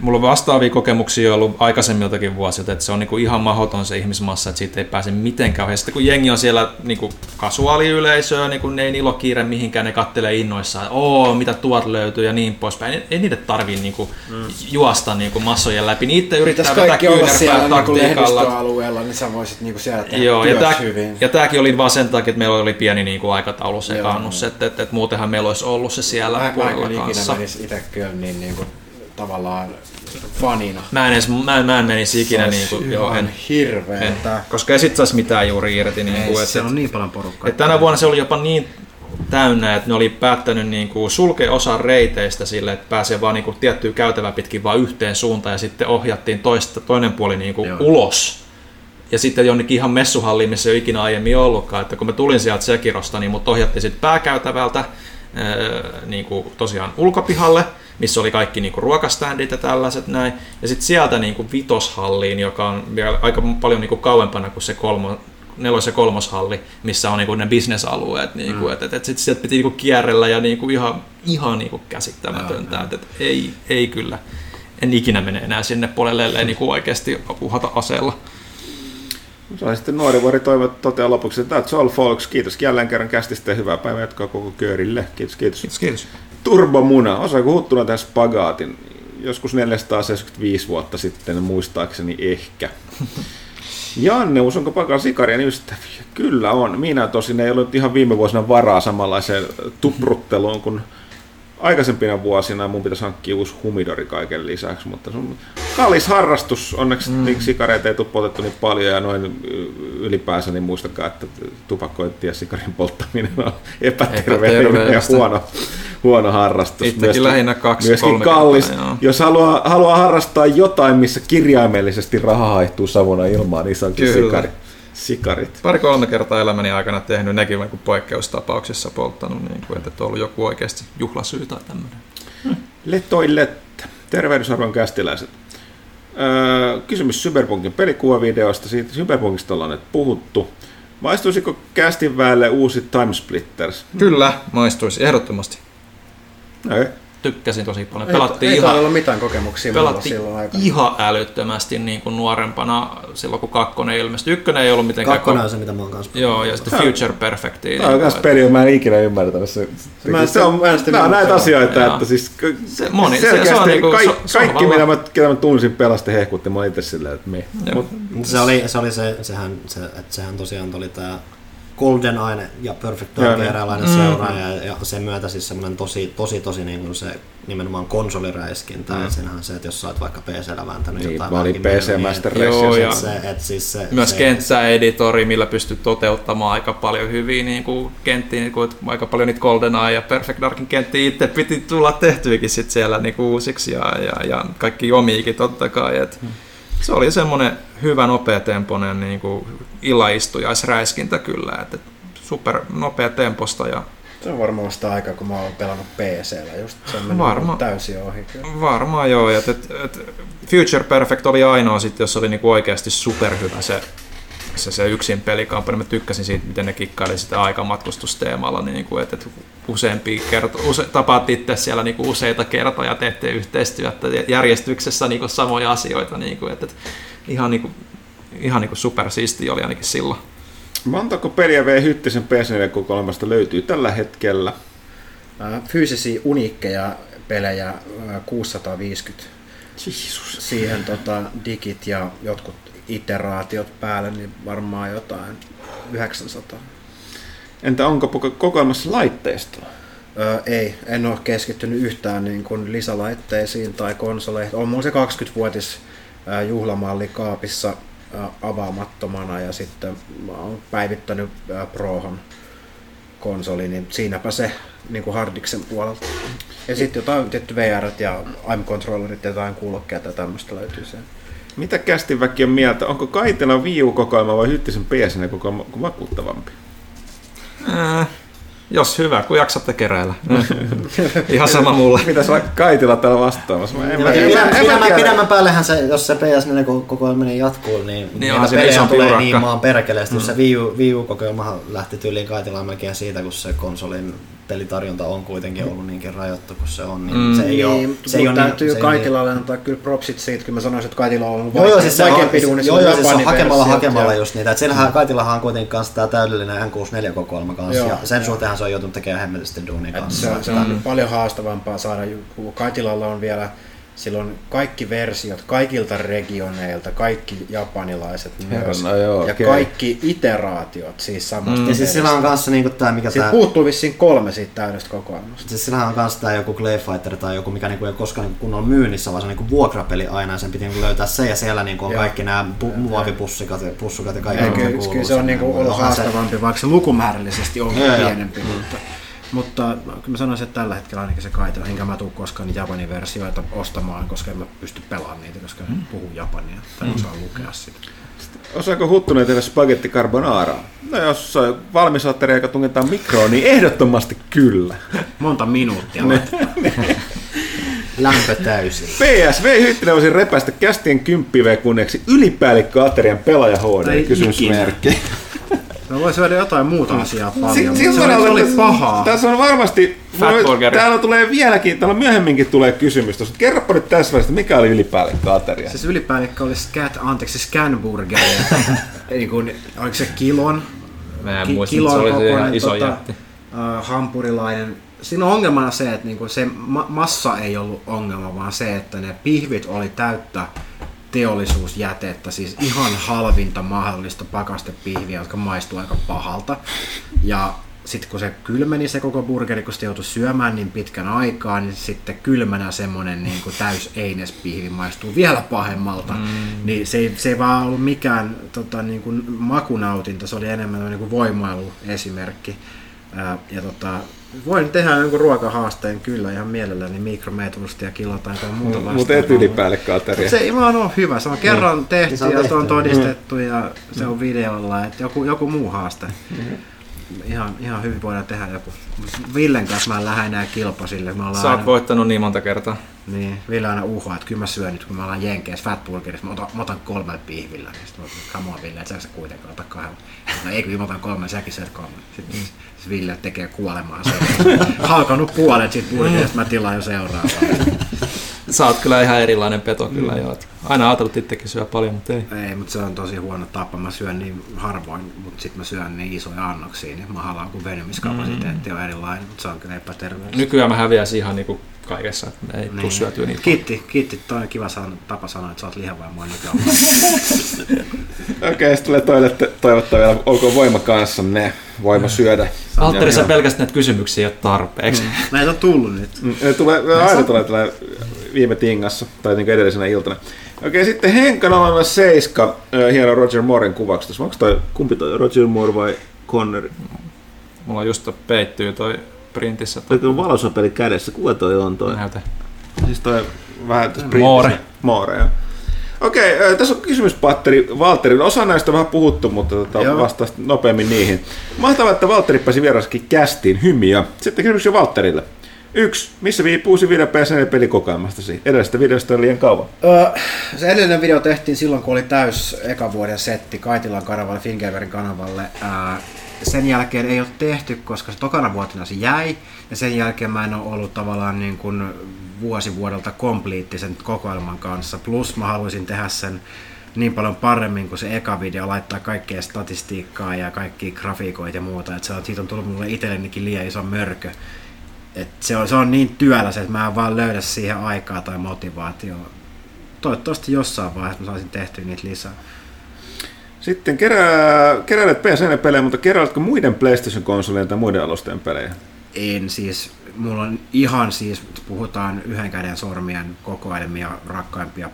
Speaker 2: mulla on vastaavia kokemuksia ollut aikaisemmiltakin vuosilta, että se on niinku ihan mahdoton se ihmismassa, että siitä ei pääse mitenkään. Ja sitten kun jengi on siellä niinku kasuaaliyleisöä, niinku ne ei niillä ole kiire mihinkään, ne kattelee innoissaan, että oo, mitä tuot löytyy ja niin poispäin. Ei, ei niitä tarvii niinku mm. juosta niinku massojen läpi. Niitä yrittää
Speaker 3: Pitäisi
Speaker 2: vetää
Speaker 3: kaikki olla siellä
Speaker 2: kyynärpää
Speaker 3: niinku
Speaker 2: taktiikalla.
Speaker 3: lehdistöalueella, niin sä voisit niinku siellä tehdä
Speaker 2: Joo, ja, tää,
Speaker 3: hyvin.
Speaker 2: ja tämäkin oli vaan sen takia, että meillä oli pieni niin kuin aikataulusekaannus, että, että, että muutenhan meillä olisi ollut se siellä
Speaker 3: Mä, mä
Speaker 2: puolella
Speaker 3: en ikinä
Speaker 2: kanssa.
Speaker 3: menisi itse kyllä niin, niin kuin, tavallaan fanina.
Speaker 2: Mä en, edes, mä, en- mä en menisi ikinä, niin kuin, joo, en, en,
Speaker 3: hirveetä.
Speaker 2: koska ei sit saisi mitään juuri irti. Niin kuin,
Speaker 3: Ei,
Speaker 2: että,
Speaker 3: se on niin paljon porukkaa.
Speaker 2: että tänä vuonna se oli jopa niin täynnä, että ne oli päättänyt niin kuin sulkea osan reiteistä sille, että pääsee vaan niin kuin tiettyä käytävää pitkin vaan yhteen suuntaan ja sitten ohjattiin toista, toinen puoli niin kuin
Speaker 3: Joo.
Speaker 2: ulos. Ja sitten jonnekin ihan messuhalliin, missä ei ole ikinä aiemmin ollutkaan. Että kun mä tulin sieltä Sekirosta, niin mut ohjattiin sitten pääkäytävältä ää, niin kuin tosiaan ulkopihalle, missä oli kaikki niin kuin ruokaständit ja tällaiset näin. Ja sitten sieltä niin kuin vitoshalliin, joka on vielä aika paljon niin kuin kauempana kuin se kolmo, nelos- ja kolmoshalli, missä on niinku ne bisnesalueet. Niinku, mm. et, et, et sit sieltä piti niinku kierrellä ja niinku ihan, ihan niinku käsittämätöntä. Et, et, ei, ei kyllä. En ikinä mene enää sinne puolelle, ellei niinku oikeasti uhata aseella.
Speaker 1: Se on sitten nuori vuori toivot toteaa lopuksi, että that's all folks. Kiitos jälleen kerran kästistä ja hyvää päivää jatkaa koko köörille. Kiitos, kiitos.
Speaker 2: Kiitos, kiitos.
Speaker 1: Turbomuna, osaako huttuna tähän spagaatin? Joskus 475 vuotta sitten, muistaakseni ehkä. Janne, onko pakan sikarien ystäviä? Kyllä on. Minä tosin ei ollut ihan viime vuosina varaa samanlaiseen tuprutteluun kuin aikaisempina vuosina. Mun pitäisi hankkia uusi humidori kaiken lisäksi, mutta se on kallis harrastus. Onneksi mm. sikareita ei tule poltettu niin paljon ja noin ylipäänsä, niin muistakaa, että tupakointi ja sikarin polttaminen on epäterveellinen ja huono, huono harrastus.
Speaker 2: Itsekin lähinnä kaksi,
Speaker 1: myöskin
Speaker 2: kolme
Speaker 1: kallis.
Speaker 2: kertaa.
Speaker 1: Jos haluaa, haluaa harrastaa jotain, missä kirjaimellisesti raha haihtuu savuna ilmaan, niin se onkin
Speaker 2: Kyllä.
Speaker 1: sikari, sikarit.
Speaker 2: Pari-kolme kertaa elämäni aikana tehnyt, nekin niin poikkeustapauksissa polttanut, niin kuin, että on ollut joku oikeasti juhlasyy tai tämmöinen.
Speaker 1: Letoi lettä. Tervehdysarvon kästiläiset. Öö, kysymys Cyberpunkin pelikuvavideosta. Siitä Cyberpunkista ollaan nyt puhuttu. Maistuisiko kästin väelle uusi Timesplitters?
Speaker 2: Kyllä, maistuisi ehdottomasti.
Speaker 1: Ei.
Speaker 2: Tykkäsin tosi paljon.
Speaker 3: Ei,
Speaker 2: Pelattiin
Speaker 3: ei
Speaker 2: ihan,
Speaker 3: taida olla mitään kokemuksia
Speaker 2: pelattiin
Speaker 3: silloin aikana.
Speaker 2: ihan älyttömästi niin kuin nuorempana silloin, kun kakkonen ilmestyi. Ykkönen ei ollut mitenkään...
Speaker 4: Kakkonen on se, mitä mä oon kanssa
Speaker 2: Joo, ja sitten Future Perfectiin.
Speaker 1: Tämä on myös peli, jota mä en ikinä ymmärtänyt. Se,
Speaker 3: Mä
Speaker 1: se on,
Speaker 3: mä
Speaker 1: nämä on näitä asioita,
Speaker 2: Joo.
Speaker 1: että siis
Speaker 2: Se moni- se- se on
Speaker 1: selkeästi
Speaker 2: niinku-
Speaker 1: kaik,
Speaker 2: se- se on
Speaker 1: kaikki, mitä mä, ketä mä tunsin pelasti hehkutti, mä olin itse silleen, että me. Mut,
Speaker 4: Se oli, se, oli se, sehän, se, että sehän tosiaan oli tämä Golden Eye ja Perfect Dark
Speaker 1: niin.
Speaker 4: eräänlainen mm. seuraaja ja sen myötä siis semmoinen tosi, tosi, tosi niin kuin se nimenomaan konsoliräiskintä. Mm. Senhän se, että jos sä oot vaikka PC-llä vääntänyt
Speaker 1: Niin,
Speaker 4: jotain
Speaker 1: mä olin PC
Speaker 4: mennyt,
Speaker 1: Master
Speaker 4: niin,
Speaker 2: Race
Speaker 4: että
Speaker 2: ja
Speaker 4: se, että siis se,
Speaker 2: Myös
Speaker 4: se,
Speaker 2: kenttäeditori, millä pystyy toteuttamaan aika paljon hyviä niin kuin kenttiä, niin kuin, että aika paljon niitä GoldenEye ja Perfect Darkin kenttiä itse piti tulla tehtyäkin sit siellä niin kuin uusiksi ja, ja, ja kaikki omiikin totta kai. Et se oli semmoinen hyvä nopeatempoinen niin kuin illaistujaisräiskintä kyllä, että super nopea temposta ja
Speaker 3: Se on varmaan sitä aikaa, kun mä oon pelannut PC-llä. Just se on
Speaker 2: Varma.
Speaker 3: täysin ohi. kyllä.
Speaker 2: Varmaan joo, ja et, et Future Perfect oli ainoa sitten, jossa oli niinku oikeasti superhyvä se, se, se yksin pelikampanja. Mä tykkäsin siitä, miten ne kikkaili sitä aikamatkustusteemalla, niinku, että et useampia kertoja, use, tapaat itse siellä niinku useita kertoja, teette yhteistyötä ja järjestyksessä niinku samoja asioita, niinku, että et ihan, niinku, ihan niinku supersiisti oli ainakin silloin.
Speaker 1: montako peliä V Hyttisen PS4 löytyy tällä hetkellä?
Speaker 3: Fyysisiä uniikkeja pelejä ää, 650.
Speaker 1: Jeesus.
Speaker 3: Siihen tota, digit ja jotkut iteraatiot päälle, niin varmaan jotain 900.
Speaker 1: Entä onko kokoelmassa laitteistoa?
Speaker 3: Öö, ei, en ole keskittynyt yhtään niin kuin lisälaitteisiin tai konsoleihin. On mulla se 20-vuotis ää, juhlamalli kaapissa avaamattomana ja sitten mä oon päivittänyt Prohon konsoli, niin siinäpä se niin kuin hardiksen puolelta. Ja sitten jotain tietty VR ja AIM-controllerit ja jotain kuulokkeita ja tämmöistä löytyy sen.
Speaker 1: Mitä kästin väki on mieltä? Onko Kaitela Wii U-kokoelma vai Hyttisen PS4 kokoelma vakuuttavampi?
Speaker 2: Ää,
Speaker 5: Jos hyvä, kun jaksatte keräillä. Ihan sama mulle.
Speaker 1: Mitäs vaikka Kaitila täällä vastaamassa? Mä en, mä, en, mä, en, mä
Speaker 4: Pidemmän, päällehän se, jos se PS4 kokoelminen jatkuu, niin, niin niitä pelejä tulee
Speaker 5: urakka.
Speaker 4: niin maan perkeleesti. Mm. Jos se Wii U, Wii U-kokoelmahan lähti tyyliin kaitilaan melkein siitä, kun se konsolin pelitarjonta on kuitenkin ollut niinkin rajoittu kuin se on, niin
Speaker 5: Mm.
Speaker 4: se ei ole,
Speaker 3: Niin,
Speaker 4: se ei ole
Speaker 3: täytyy
Speaker 4: niin, se ei niin-
Speaker 3: antaa kyllä propsit siitä, kyllä mä sanoisin, että Kaitila on ollut
Speaker 4: Joo, joo, siis
Speaker 3: vaikeampi duuni
Speaker 4: joo, joo, siis se on hakemalla hakemalla
Speaker 3: ja-
Speaker 4: just niitä. Et siellähän Kaitilahan on kuitenkin kanssa tää täydellinen N64-kokoelma kanssa,
Speaker 3: Joo.
Speaker 4: ja sen suhteenhan se on joutunut tekemään hemmetisti duunia
Speaker 3: Et
Speaker 4: kanssa.
Speaker 3: se, on, se on paljon haastavampaa saada, kun Kaitilalla on vielä silloin kaikki versiot kaikilta regioneilta, kaikki japanilaiset myös,
Speaker 1: no joo,
Speaker 3: ja
Speaker 1: okei.
Speaker 3: kaikki iteraatiot siis samasta
Speaker 4: Ja siis sillä on kanssa niinku tää, mikä
Speaker 3: Siitä
Speaker 4: tää...
Speaker 3: puuttuu vissiin kolme siitä täydestä kokoelmasta.
Speaker 4: Siis sillähän on kans tää joku Clay Fighter tai joku, mikä niinku ei koskaan niinku kunnolla myynnissä, vaan se on niinku vuokrapeli aina ja sen piti niinku löytää se ja siellä niinku on
Speaker 3: Joo.
Speaker 4: kaikki nämä pu- muovipussikat ja pussukat ja kaikki mitä
Speaker 3: kyllä,
Speaker 4: kuuluu
Speaker 3: kyllä se on niinku ollut haastavampi, vaikka se lukumäärällisesti on pienempi. Mutta, mutta kyllä mä sanoisin, että tällä hetkellä ainakin se Kaitila, enkä mä tuu koskaan niitä Japanin versioita ostamaan, koska en mä pysty pelaamaan niitä, koska en puhu japania tai osaa lukea sitä.
Speaker 1: Osaako Huttunen tehdä spagetti carbonara? No jos on valmis ateria, joka tungetaan mikroon, niin ehdottomasti kyllä.
Speaker 3: Monta minuuttia.
Speaker 4: Lämpö täysin.
Speaker 1: PSV Hyttinen voisi repäistä kästien 10 kunniaksi ylipäällikkö Aterian pelaaja HD
Speaker 3: Ei
Speaker 1: kysymysmerkki.
Speaker 3: Mä voin syödä jotain muuta asiaa paljon,
Speaker 1: Si-
Speaker 3: se, oli, se oli pahaa.
Speaker 1: Tässä on varmasti, täällä tulee vieläkin, täällä myöhemminkin tulee kysymys tuossa. Kerropa nyt tässä välissä, mikä oli ylipäällikkö Ateria?
Speaker 3: Siis ylipäällikkö oli scat, anteeksi, scanburger. Eli kun, oliko se kilon?
Speaker 5: Mä en
Speaker 3: ki-
Speaker 5: muista, mutta se oli se ihan iso jätti.
Speaker 3: Uh, hampurilainen. Siinä on ongelmana se, että niinku se ma- massa ei ollut ongelma, vaan se, että ne pihvit oli täyttä teollisuusjätettä, siis ihan halvinta mahdollista pakastepihviä, jotka maistuu aika pahalta. Ja sitten kun se kylmeni se koko burgeri, kun sitä joutui syömään niin pitkän aikaa, niin sitten kylmänä semmonen niin kuin täys einespihvi maistuu vielä pahemmalta. Mm. Niin se ei, se ei vaan ollut mikään tota, niin kuin makunautinto, se oli enemmän niin kuin voimailu esimerkki. Ää, ja tota, voin tehdä jonkun ruokahaasteen kyllä ihan mielelläni mikromeetrusta ja kilota tai jotain muuta
Speaker 1: Mutta
Speaker 3: vastaavaa.
Speaker 1: et ylipäällikkö Ateria.
Speaker 3: Se ei vaan ole hyvä. Se on kerran
Speaker 4: Niin
Speaker 3: tehty
Speaker 4: se on
Speaker 3: ja se on todistettu ja se on videolla. Että joku, joku muu haaste. Ihan, ihan hyvin voidaan tehdä joku. Villen kanssa mä en lähde enää kilpasille. Me ollaan
Speaker 5: Sä oot
Speaker 3: aina,
Speaker 5: voittanut niin monta kertaa.
Speaker 3: niin, Ville aina uhoaa, että kyllä mä syön nyt, kun me ollaan Jenkeissä Fatburgerissa. Mä otan, mä otan kolmella pihvillä. Niin sitten mä otan, come on Ville, et sä sä kuitenkaan ota kahdella. No ei, kyllä mä otan kolme, säkin syöt kolme. Sitten mm. Ville tekee kuolemaa. Se on puolet siitä burgerista, mä tilaan jo seuraavaa.
Speaker 5: Sä oot kyllä ihan erilainen peto kyllä jo. et Aina ajatellut, itsekin syö paljon, mutta ei.
Speaker 3: Ei, mutta se on tosi huono tapa. Mä syön niin harvoin, mutta sitten mä syön niin isoja annoksia, niin mahalaan kun venymiskapasiteetti on erilainen, mutta se on kyllä epäterveellistä.
Speaker 5: Nykyään mä häviäisin ihan niinku kaikessa, että ei tuu syötyä niitä.
Speaker 3: Kiitti, kiitti. Toi on kiva san- tapa sanoa, että sä oot lihavaimoa nykyään.
Speaker 1: Okei, okay, sitten tulee toille toivottaa vielä, olkoon voima kanssanne, voima syödä.
Speaker 5: Altterissa
Speaker 1: Ja-
Speaker 5: pelkästään näitä kysymyksiä ei ole tarpeeksi.
Speaker 3: Näitä on tullut nyt.
Speaker 1: Mm, ne tulee, aina tulee tällä viime tingassa, tai niin edellisenä iltana. Okei, sitten Henkka 007, äh, hieno Roger Mooren kuvaksi. Onko toi, kumpi toi, Roger Moore vai Connor?
Speaker 5: Mulla on just peittyy toi printissä.
Speaker 1: Toi on valosapeli kädessä, kuka toi on toi?
Speaker 5: Näytä.
Speaker 1: Siis toi vähän
Speaker 5: Moore.
Speaker 1: Moore, joo. Okei, tässä on kysymyspatteri Valterille. Osa näistä on vähän puhuttu, mutta tota, sitten nopeammin niihin. Mahtavaa, että Valtteri pääsi vieraskin kästiin. Hymiä. Sitten kysymys jo Valterille. Yksi. Missä viipuu uusi video PSN pelikokoelmastasi? Edellisestä videosta oli liian kauan.
Speaker 3: Öö, se edellinen video tehtiin silloin, kun oli täys eka vuoden setti Kaitilan kanavalle, Fingerverin kanavalle. Ää, sen jälkeen ei ole tehty, koska se tokana vuotena se jäi. Ja sen jälkeen mä en ole ollut tavallaan niin kuin vuosi vuodelta kompliittisen kokoelman kanssa. Plus mä haluaisin tehdä sen niin paljon paremmin kuin se eka video, laittaa kaikkea statistiikkaa ja kaikki grafiikoita ja muuta. Et se on, siitä on tullut mulle itsellenikin liian iso mörkö. Et se, on, se on niin työläs, että mä en vaan löydä siihen aikaa tai motivaatioa. Toivottavasti jossain vaiheessa mä saisin tehtyä niitä lisää.
Speaker 1: Sitten kerää, keräilet PSN-pelejä, mutta keräätkö muiden PlayStation-konsolien tai muiden alustojen pelejä?
Speaker 3: En siis, mulla on ihan siis, puhutaan yhden käden sormien kokoelmia, rakkaimpia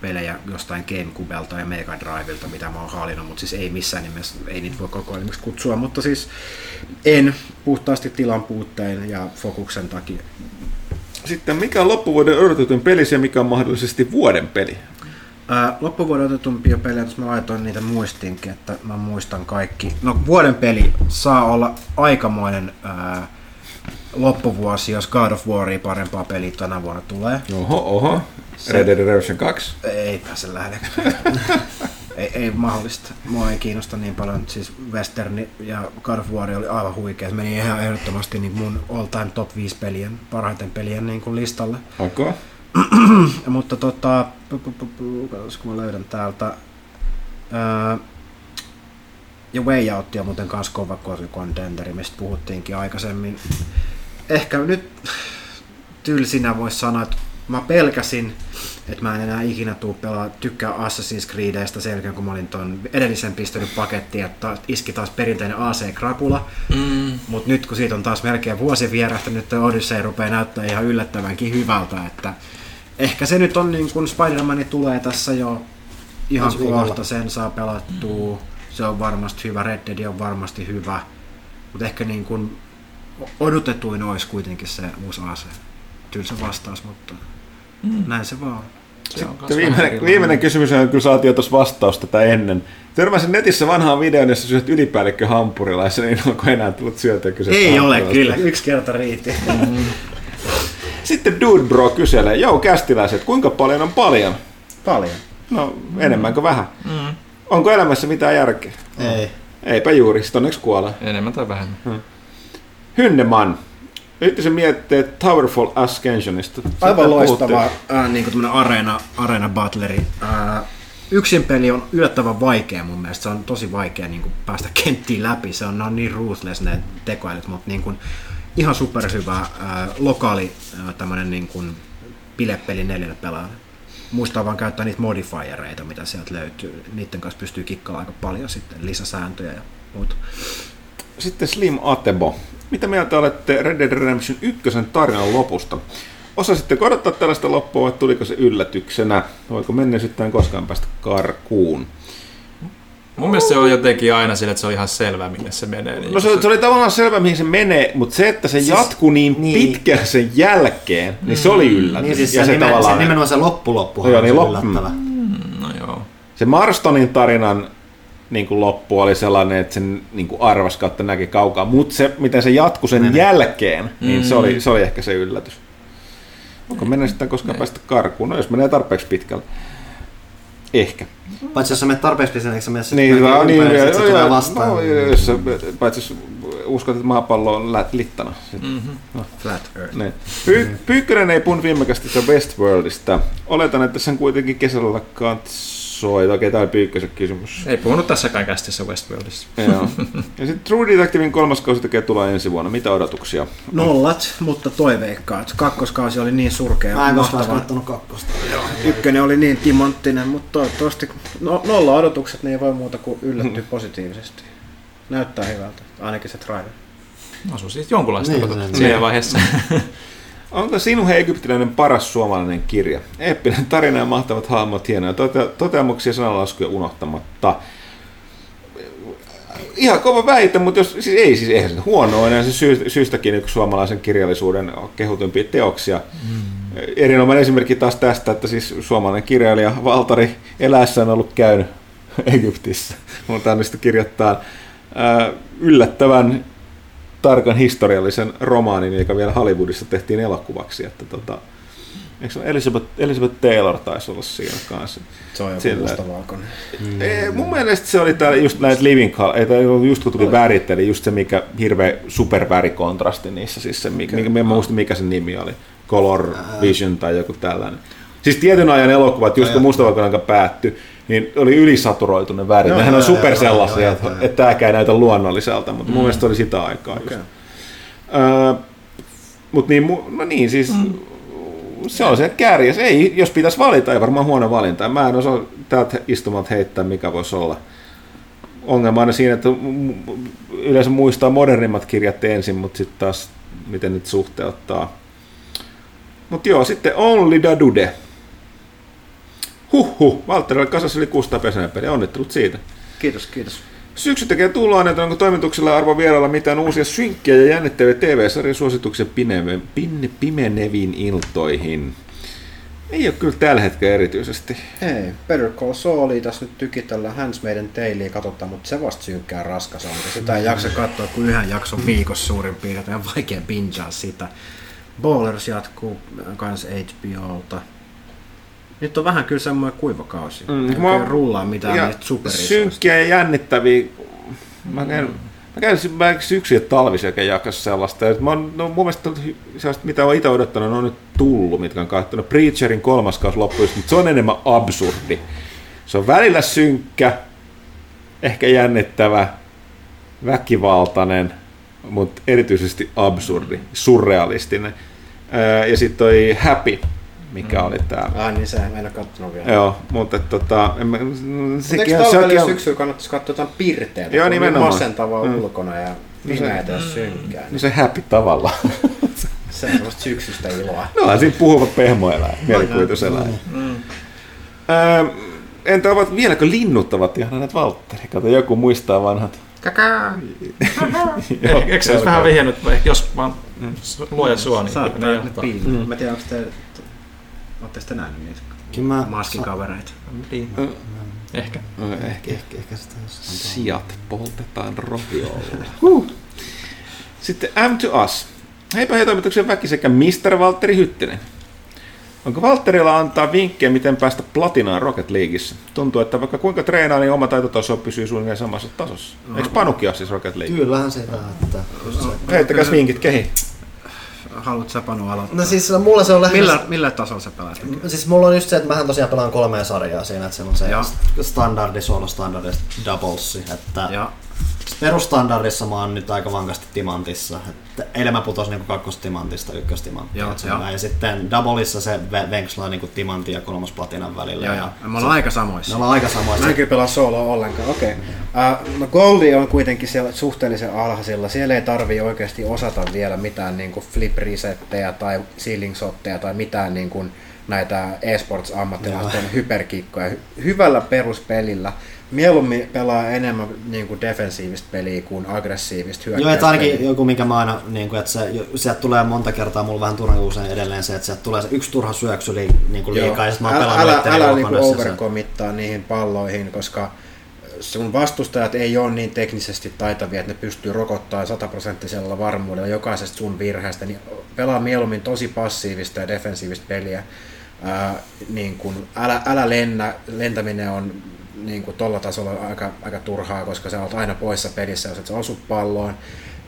Speaker 3: pelejä jostain Gamecubelta ja Mega Drivelta, mitä mä oon haalinnut, mutta siis ei missään nimessä, ei niitä voi kokoelmiksi kutsua, mutta siis en puhtaasti tilan puutteen ja fokuksen takia.
Speaker 1: Sitten mikä on loppuvuoden odotetun pelisi ja mikä on mahdollisesti vuoden peli?
Speaker 3: Ää, loppuvuoden otetumpia pelejä, jos mä laitoin niitä muistinkin, että mä muistan kaikki. No vuoden peli saa olla aikamoinen ää, loppuvuosi, jos God of Waria parempaa peliä tänä vuonna tulee.
Speaker 1: Oho, oho. Red Dead Redemption 2.
Speaker 3: Ei pääse lähellekään. ei, ei mahdollista. Mua ei kiinnosta niin paljon. Siis Western ja God of War oli aivan huikea. Se meni ihan ehdottomasti niin mun all time top 5 pelien, parhaiten pelien niin kuin listalle.
Speaker 1: Okay.
Speaker 3: Mutta tota, katsos, kun mä löydän täältä. Ää, ja Way Out on muuten kans kova contenderi, mistä puhuttiinkin aikaisemmin. Ehkä nyt tylsinä voisi sanoa, että mä pelkäsin, että mä en enää ikinä tuu pelaa tykkää Assassin's Creedistä sen jälkeen, kun mä olin ton edellisen pistänyt pakettiin, että iski taas perinteinen AC-krapula.
Speaker 5: Mm.
Speaker 3: Mutta nyt kun siitä on taas melkein vuosi vierähtänyt, että Odyssey rupeaa näyttää ihan yllättävänkin hyvältä, että ehkä se nyt on niin kuin Spider-Man tulee tässä jo ihan
Speaker 4: Ensi viikolla.
Speaker 3: kohta, sen saa pelattua, se on varmasti hyvä, Red Dead on varmasti hyvä, mutta ehkä niin kuin odotetuin olisi kuitenkin se uusi AC. Tylsä vastaus, mutta
Speaker 5: Mm.
Speaker 3: näin se vaan.
Speaker 5: Se
Speaker 1: Sitten viimeinen, viimeinen kysymys on, kyllä saatiin jo tuossa vastausta tätä ennen. Törmäsin netissä vanhaan videon, jossa syöt ylipäällikkö hampurilaisen, niin onko enää tullut syötyä kyse
Speaker 3: Ei ole kyllä, yksi kerta riitti.
Speaker 1: Sitten Dude Bro kyselee, joo kästiläiset, kuinka paljon on paljon?
Speaker 3: Paljon.
Speaker 1: No, enemmän kuin vähän.
Speaker 5: Mm.
Speaker 1: Onko elämässä mitään järkeä?
Speaker 4: Ei.
Speaker 1: Eipä juuri, sitten onneksi kuolee.
Speaker 5: Enemmän tai vähemmän.
Speaker 1: Hynneman. Yritti se miettiä Towerfall Ascensionista.
Speaker 3: Aivan loistava äh, niin kuin areena, areena battleri. Äh, yksin peli on yllättävän vaikea mun mielestä. Se on tosi vaikea niin kuin, päästä kenttiin läpi. Se on, ne on niin ruthless ne tekoälyt, mutta niin kuin, ihan superhyvä äh, lokaali äh, tämmönen niin kuin, bilepeli neljälle pelaajalle. Muistaa vaan käyttää niitä modifiereita, mitä sieltä löytyy. Niiden kanssa pystyy kikkaamaan aika paljon sitten, lisäsääntöjä ja muuta.
Speaker 1: Sitten Slim Atebo. Mitä mieltä olette Red Dead Redemption 1 tarinan lopusta? Osasitteko odottaa tällaista loppua vai tuliko se yllätyksenä? Voiko menneisyyttään koskaan päästä karkuun?
Speaker 5: Mun mielestä se on jotenkin aina sille, että se on ihan selvää, minne se menee. Niin
Speaker 1: No se, se oli tavallaan selvä, mihin se menee, mutta se, että se
Speaker 4: Siis-
Speaker 1: jatkuu niin,
Speaker 4: niin.
Speaker 1: pitkään sen jälkeen, niin se oli yllätys.
Speaker 4: Niin siis
Speaker 1: ja
Speaker 4: se,
Speaker 1: se,
Speaker 4: nimen, se
Speaker 1: tavallaan,
Speaker 4: nimenomaan se loppuloppuhan
Speaker 1: Joo,
Speaker 4: on
Speaker 1: niin
Speaker 4: se
Speaker 1: loppu-
Speaker 4: yllättävä.
Speaker 5: No joo.
Speaker 1: se Marstonin tarinan niin kuin loppu oli sellainen, että sen niin kuin arvas kautta näki kaukaa, mutta se, miten se jatkui sen jälkeen, niin se, oli, se oli ehkä se yllätys. Onko mennä sitten koskaan päästä karkuun? No jos menee tarpeeksi pitkälle. Ehkä.
Speaker 4: Paitsi jos sä menet tarpeeksi pitkään, eikö sä mene
Speaker 1: Niin,
Speaker 4: sitten
Speaker 1: niin, niin,
Speaker 4: niin, se tulee vastaan.
Speaker 1: No, jos sä, paitsi jos uskot, että maapallo on lä- littana. Sit.
Speaker 5: Mm-hmm.
Speaker 3: Flat Earth.
Speaker 1: Niin. Py- Pyykkönen ei puhunut viimekästi tästä Westworldista. Oletan, että sen kuitenkin kesällä katsoi. Tämä oli Pyykkösen kysymys.
Speaker 5: Ei puhunut tässäkään kästissä Westworldissa.
Speaker 1: Joo. Ja sitten True Detectivein kolmas kausi tekee tulla ensi vuonna. Mitä odotuksia?
Speaker 3: Nollat, mutta toiveikkaat. Kakkoskausi oli niin surkea.
Speaker 4: Mä en koskaan
Speaker 3: mahtava.
Speaker 4: kattonut kakkosta.
Speaker 3: Ykkönen oli niin timanttinen, mutta toivottavasti no, nolla odotukset, niin ei voi muuta kuin yllättyä positiivisesti. Näyttää hyvältä, ainakin se trailer.
Speaker 5: Asu siis jonkunlaista
Speaker 4: Niin,
Speaker 5: niin, meidän vaiheessa.
Speaker 1: Onko sinun egyptiläinen paras suomalainen kirja? Eeppinen tarina ja mahtavat hahmot, hienoja tote- toteamuksia sanalaskuja unohtamatta. Ihan kova väite, mutta jos, siis ei siis eihän se huono ole, se syy, syystäkin yksi suomalaisen kirjallisuuden kehutuimpia teoksia. Mm. Erinomainen esimerkki taas tästä, että siis suomalainen kirjailija Valtari eläessä on ollut käynyt Egyptissä. Mutta hän kirjoittaa ää, yllättävän tarkan historiallisen romaanin, joka vielä Hollywoodissa tehtiin elokuvaksi. Että tota, eikö se Elizabeth, Elizabeth Taylor taisi olla siinä kanssa.
Speaker 3: Se on joku
Speaker 1: Sillä-
Speaker 3: mustavalkoinen.
Speaker 1: Mm. Ei, mun mielestä se oli täällä just näitä living color, ei, tää just kun tuli värit, eli just se mikä hirveä supervärikontrasti niissä, siis se, mikä, mikä, mä en muista mikä sen nimi oli, Color Vision tai joku tällainen. Siis tietyn ajan elokuvat, just kun mustavalkoinen aika päättyi, niin oli ylisaturoitu ne värit. Nehän on super
Speaker 3: joo,
Speaker 1: sellaisia,
Speaker 3: joo,
Speaker 1: että, että tämäkään ei näytä luonnolliselta, mutta mun mielestä se oli sitä aikaa just. Öö, Mutta niin, no niin, siis mm. se on se kärjes. Ei, jos pitäisi valita, ei varmaan huono valinta. Mä en osaa täältä istumalta heittää, mikä voisi olla. Ongelma on siinä, että yleensä muistaa modernimmat kirjat ensin, mutta sitten taas miten nyt suhteuttaa. Mutta joo, sitten Only da Dude. Huhhuh, Valtterille kasas yli 600 pesäpeliä, onnittelut siitä.
Speaker 3: Kiitos, kiitos.
Speaker 1: Syksy tekee tullaan, että onko toimituksella arvo vierailla mitään uusia synkkiä ja jännittäviä TV-sarjan suosituksia pimeneviin iltoihin. Ei ole kyllä tällä hetkellä erityisesti.
Speaker 3: Ei, Better Call Saulia tässä nyt tykitellään Handsmaiden Tailia katsotaan, mutta se vasta synkkää raskas on. Sitä ei jaksa katsoa kuin yhden jakson viikossa suurin piirtein, on vaikea pinjaa sitä. Ballers jatkuu kans HBOlta. Nyt on vähän kyllä semmoinen kuivakausi. Mm, ei
Speaker 1: mä-
Speaker 3: rullaa mitään
Speaker 1: Ja
Speaker 3: superisoista.
Speaker 1: synkkiä ja jännittäviä. Mä käyn, mä käyn mä syksy ja talviselkä jakassa sellaista. Ja mä oon, no, mun mielestä sellaista, mitä olen itse odottanut, on nyt tullut, mitkä on katsonut. Preacherin kolmas kausi loppui, just, mutta se on enemmän absurdi. Se on välillä synkkä, ehkä jännittävä, väkivaltainen, mutta erityisesti absurdi, surrealistinen. Öö, Ja sitten toi Happy, mikä oli tää
Speaker 3: Ah, niin se en ole kattonut vielä.
Speaker 1: Joo, mutta tota, en mä,
Speaker 3: Mutta
Speaker 1: sekin
Speaker 3: eikö talvella
Speaker 1: on,
Speaker 3: syksyllä kannattaisi katsoa jotain pirteitä,
Speaker 1: Joo,
Speaker 3: kun on niin
Speaker 1: nimenomaan.
Speaker 3: masentavaa
Speaker 1: Mm.
Speaker 3: ulkona ja pimeätä ja synkkää.
Speaker 1: niin se happy tavalla.
Speaker 3: Se on semmoista syksystä iloa.
Speaker 1: no on siinä puhuvat pehmoeläin, mielikuvituseläin.
Speaker 2: Mm.
Speaker 1: Öö, entä ovat vieläkö linnuttavat ihan näitä Valtteri? Kato, joku muistaa vanhat.
Speaker 3: Kakaa!
Speaker 5: Eikö se olisi vähän vihjannut, jos vaan luoja sua, niin
Speaker 3: Saattaa
Speaker 5: ne
Speaker 3: nyt piiloon. Mä tiedän, onko te... Oletteko te nähnyt niitä
Speaker 4: Kyllä mä...
Speaker 3: maskin kavereita?
Speaker 5: Niin. Ehkä.
Speaker 1: Öö, Ehkä
Speaker 4: Ehkä, ehkä sitä jossain
Speaker 1: sijat poltetaan roviolla. Huh. Sitten M to Us. Heipä hei toimituksen väki sekä Mr. Valtteri Hyttinen. Onko Valtterilla antaa vinkkejä, miten päästä platinaan Rocket Leagueissa? Tuntuu, että vaikka kuinka treenaa, niin oma taitotaso pysyy suunnilleen samassa tasossa. Eikö Panukin ole siis Rocket League?
Speaker 4: Kyllähän sitä, että... se.
Speaker 1: Heittäkäs vinkit kehi.
Speaker 3: Haluatko sä Panu aloittaa?
Speaker 4: No siis mulla se on lähinnä...
Speaker 3: Millä, millä tasolla sä pelaat?
Speaker 4: Siis mulla on just se, että mähän tosiaan pelaan kolmea sarjaa siinä, että siellä on se
Speaker 3: Joo.
Speaker 4: standardi, solo standardi, doubleси, että
Speaker 3: Ja
Speaker 4: perustandardissa mä oon nyt aika vankasti timantissa, että eilen mä putosin niinku kakkostimantista
Speaker 3: Joo,
Speaker 4: se
Speaker 3: joo.
Speaker 4: näin. ja sitten doubleissa se ve- venkslaa niinku timantin ja kolmas platinan välillä.
Speaker 3: Joo,
Speaker 4: ja
Speaker 3: joo. Me ollaan aika samoissa.
Speaker 4: Me ollaan aika samoissa.
Speaker 3: Mä en kyllä pelaa soloa ollenkaan, okei. Okay. Uh, no Goldi on kuitenkin siellä suhteellisen alhaisilla. Siellä ei tarvii oikeasti osata vielä mitään niin kuin flip resettejä tai ceiling shotteja tai mitään niin kuin näitä esports ammattilaisten hyperkikkoja. Hy- hyvällä peruspelillä. Mieluummin pelaa enemmän niin kuin defensiivistä peliä kuin aggressiivista
Speaker 4: Joo, että ainakin joku, minkä mä aina, niin kuin, että se, sieltä tulee monta kertaa, mulla vähän turha usein edelleen se, että sieltä tulee se yksi turha syöksy li, niin kuin
Speaker 3: Joo.
Speaker 4: liikaa, ja mä oon
Speaker 3: älä,
Speaker 4: pelannut
Speaker 3: älä, älä niinku
Speaker 4: näissä se-
Speaker 3: overcommittaa niihin palloihin, koska sun vastustajat ei ole niin teknisesti taitavia, että ne pystyy rokottamaan sataprosenttisella varmuudella jokaisesta sun virheestä, niin pelaa mieluummin tosi passiivista ja defensiivistä peliä. Ää, niin kun, älä, älä lennä, lentäminen on niin kuin tolla tasolla aika, aika turhaa, koska sä oot aina poissa pelissä, jos et sä osu palloon.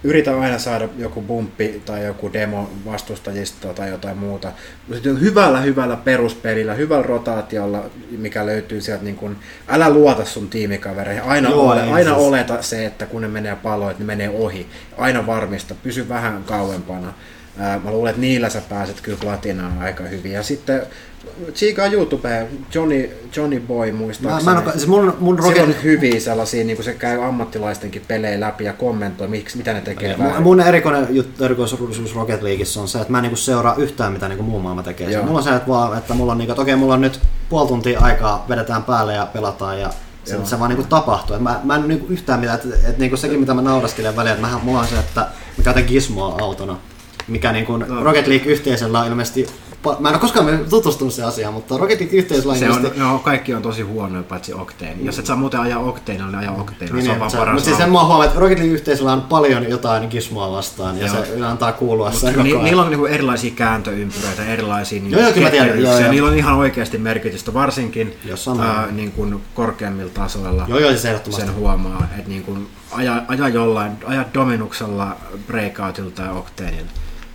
Speaker 3: Yritä aina saada joku bumppi tai joku demo vastustajista tai jotain muuta. Sitten hyvällä, hyvällä peruspelillä, hyvällä rotaatiolla, mikä löytyy sieltä, niin kun, älä luota sun tiimikavereihin. Aina,
Speaker 4: Joo,
Speaker 3: ole, aina
Speaker 4: siis-
Speaker 3: oleta se, että kun ne menee palloon, että ne menee ohi. Aina varmista, pysy vähän kauempana. Mä luulen, että niillä sä pääset kyllä platinaan aika hyvin. Ja sitten tsiikaa YouTubeen, Johnny, Johnny Boy
Speaker 4: Mä,
Speaker 3: muistaakseni.
Speaker 4: mä en oo, siis mun, mun.
Speaker 3: Rocket, on hyviä sellaisia, niin kuin se käy ammattilaistenkin pelejä läpi ja kommentoi, miksi, mitä ne tekee
Speaker 4: mun,
Speaker 3: väärin.
Speaker 4: mun erikoinen juttu, erikoisuus Rocket Leagueissa on se, että mä en niinku seuraa yhtään mitä niinku muu maailma tekee.
Speaker 3: Joo.
Speaker 4: Mulla on se, että, vaan, että mulla on niinku, että okei, mulla on nyt puoli tuntia aikaa, vedetään päälle ja pelataan ja se,
Speaker 3: Joo.
Speaker 4: se vaan niinku tapahtuu. Et mä, mä en niinku yhtään mitään, että et, niinku sekin mitä mä nauraskelen välillä, että mähän, mulla on se, että mä käytän Gizmoa autona, mikä niinku no. Rocket League-yhteisöllä on ilmeisesti Mä en ole koskaan tutustunut siihen asiaan, mutta League-yhteisöllä on
Speaker 3: Se on, no, kaikki on tosi huonoja paitsi Octane. Jos et saa muuten ajaa Octanea, niin aja Octanea.
Speaker 4: Niin,
Speaker 3: se on
Speaker 4: niin,
Speaker 3: vaan
Speaker 4: se-
Speaker 3: paras
Speaker 4: Mutta siis sen mä oon huomannut, että Rocket League-yhteisöllä on paljon jotain Gizmoa vastaan, ja
Speaker 3: Joo.
Speaker 4: se antaa kuulua sen
Speaker 3: Ni,
Speaker 4: koko ajan.
Speaker 3: niillä on niinku erilaisia kääntöympyröitä, erilaisia niinku
Speaker 4: Joo, joo, kyllä tiedän, joo, joo.
Speaker 3: Niillä on ihan oikeasti merkitystä, varsinkin ää,
Speaker 4: määrin.
Speaker 3: niin kuin korkeammilla tasoilla.
Speaker 4: Joo, joo, siis ehdottomasti.
Speaker 3: sen huomaa, että niin kuin aja, aja jollain, aja Dominuksella, Breakoutilla tai Octaneilla.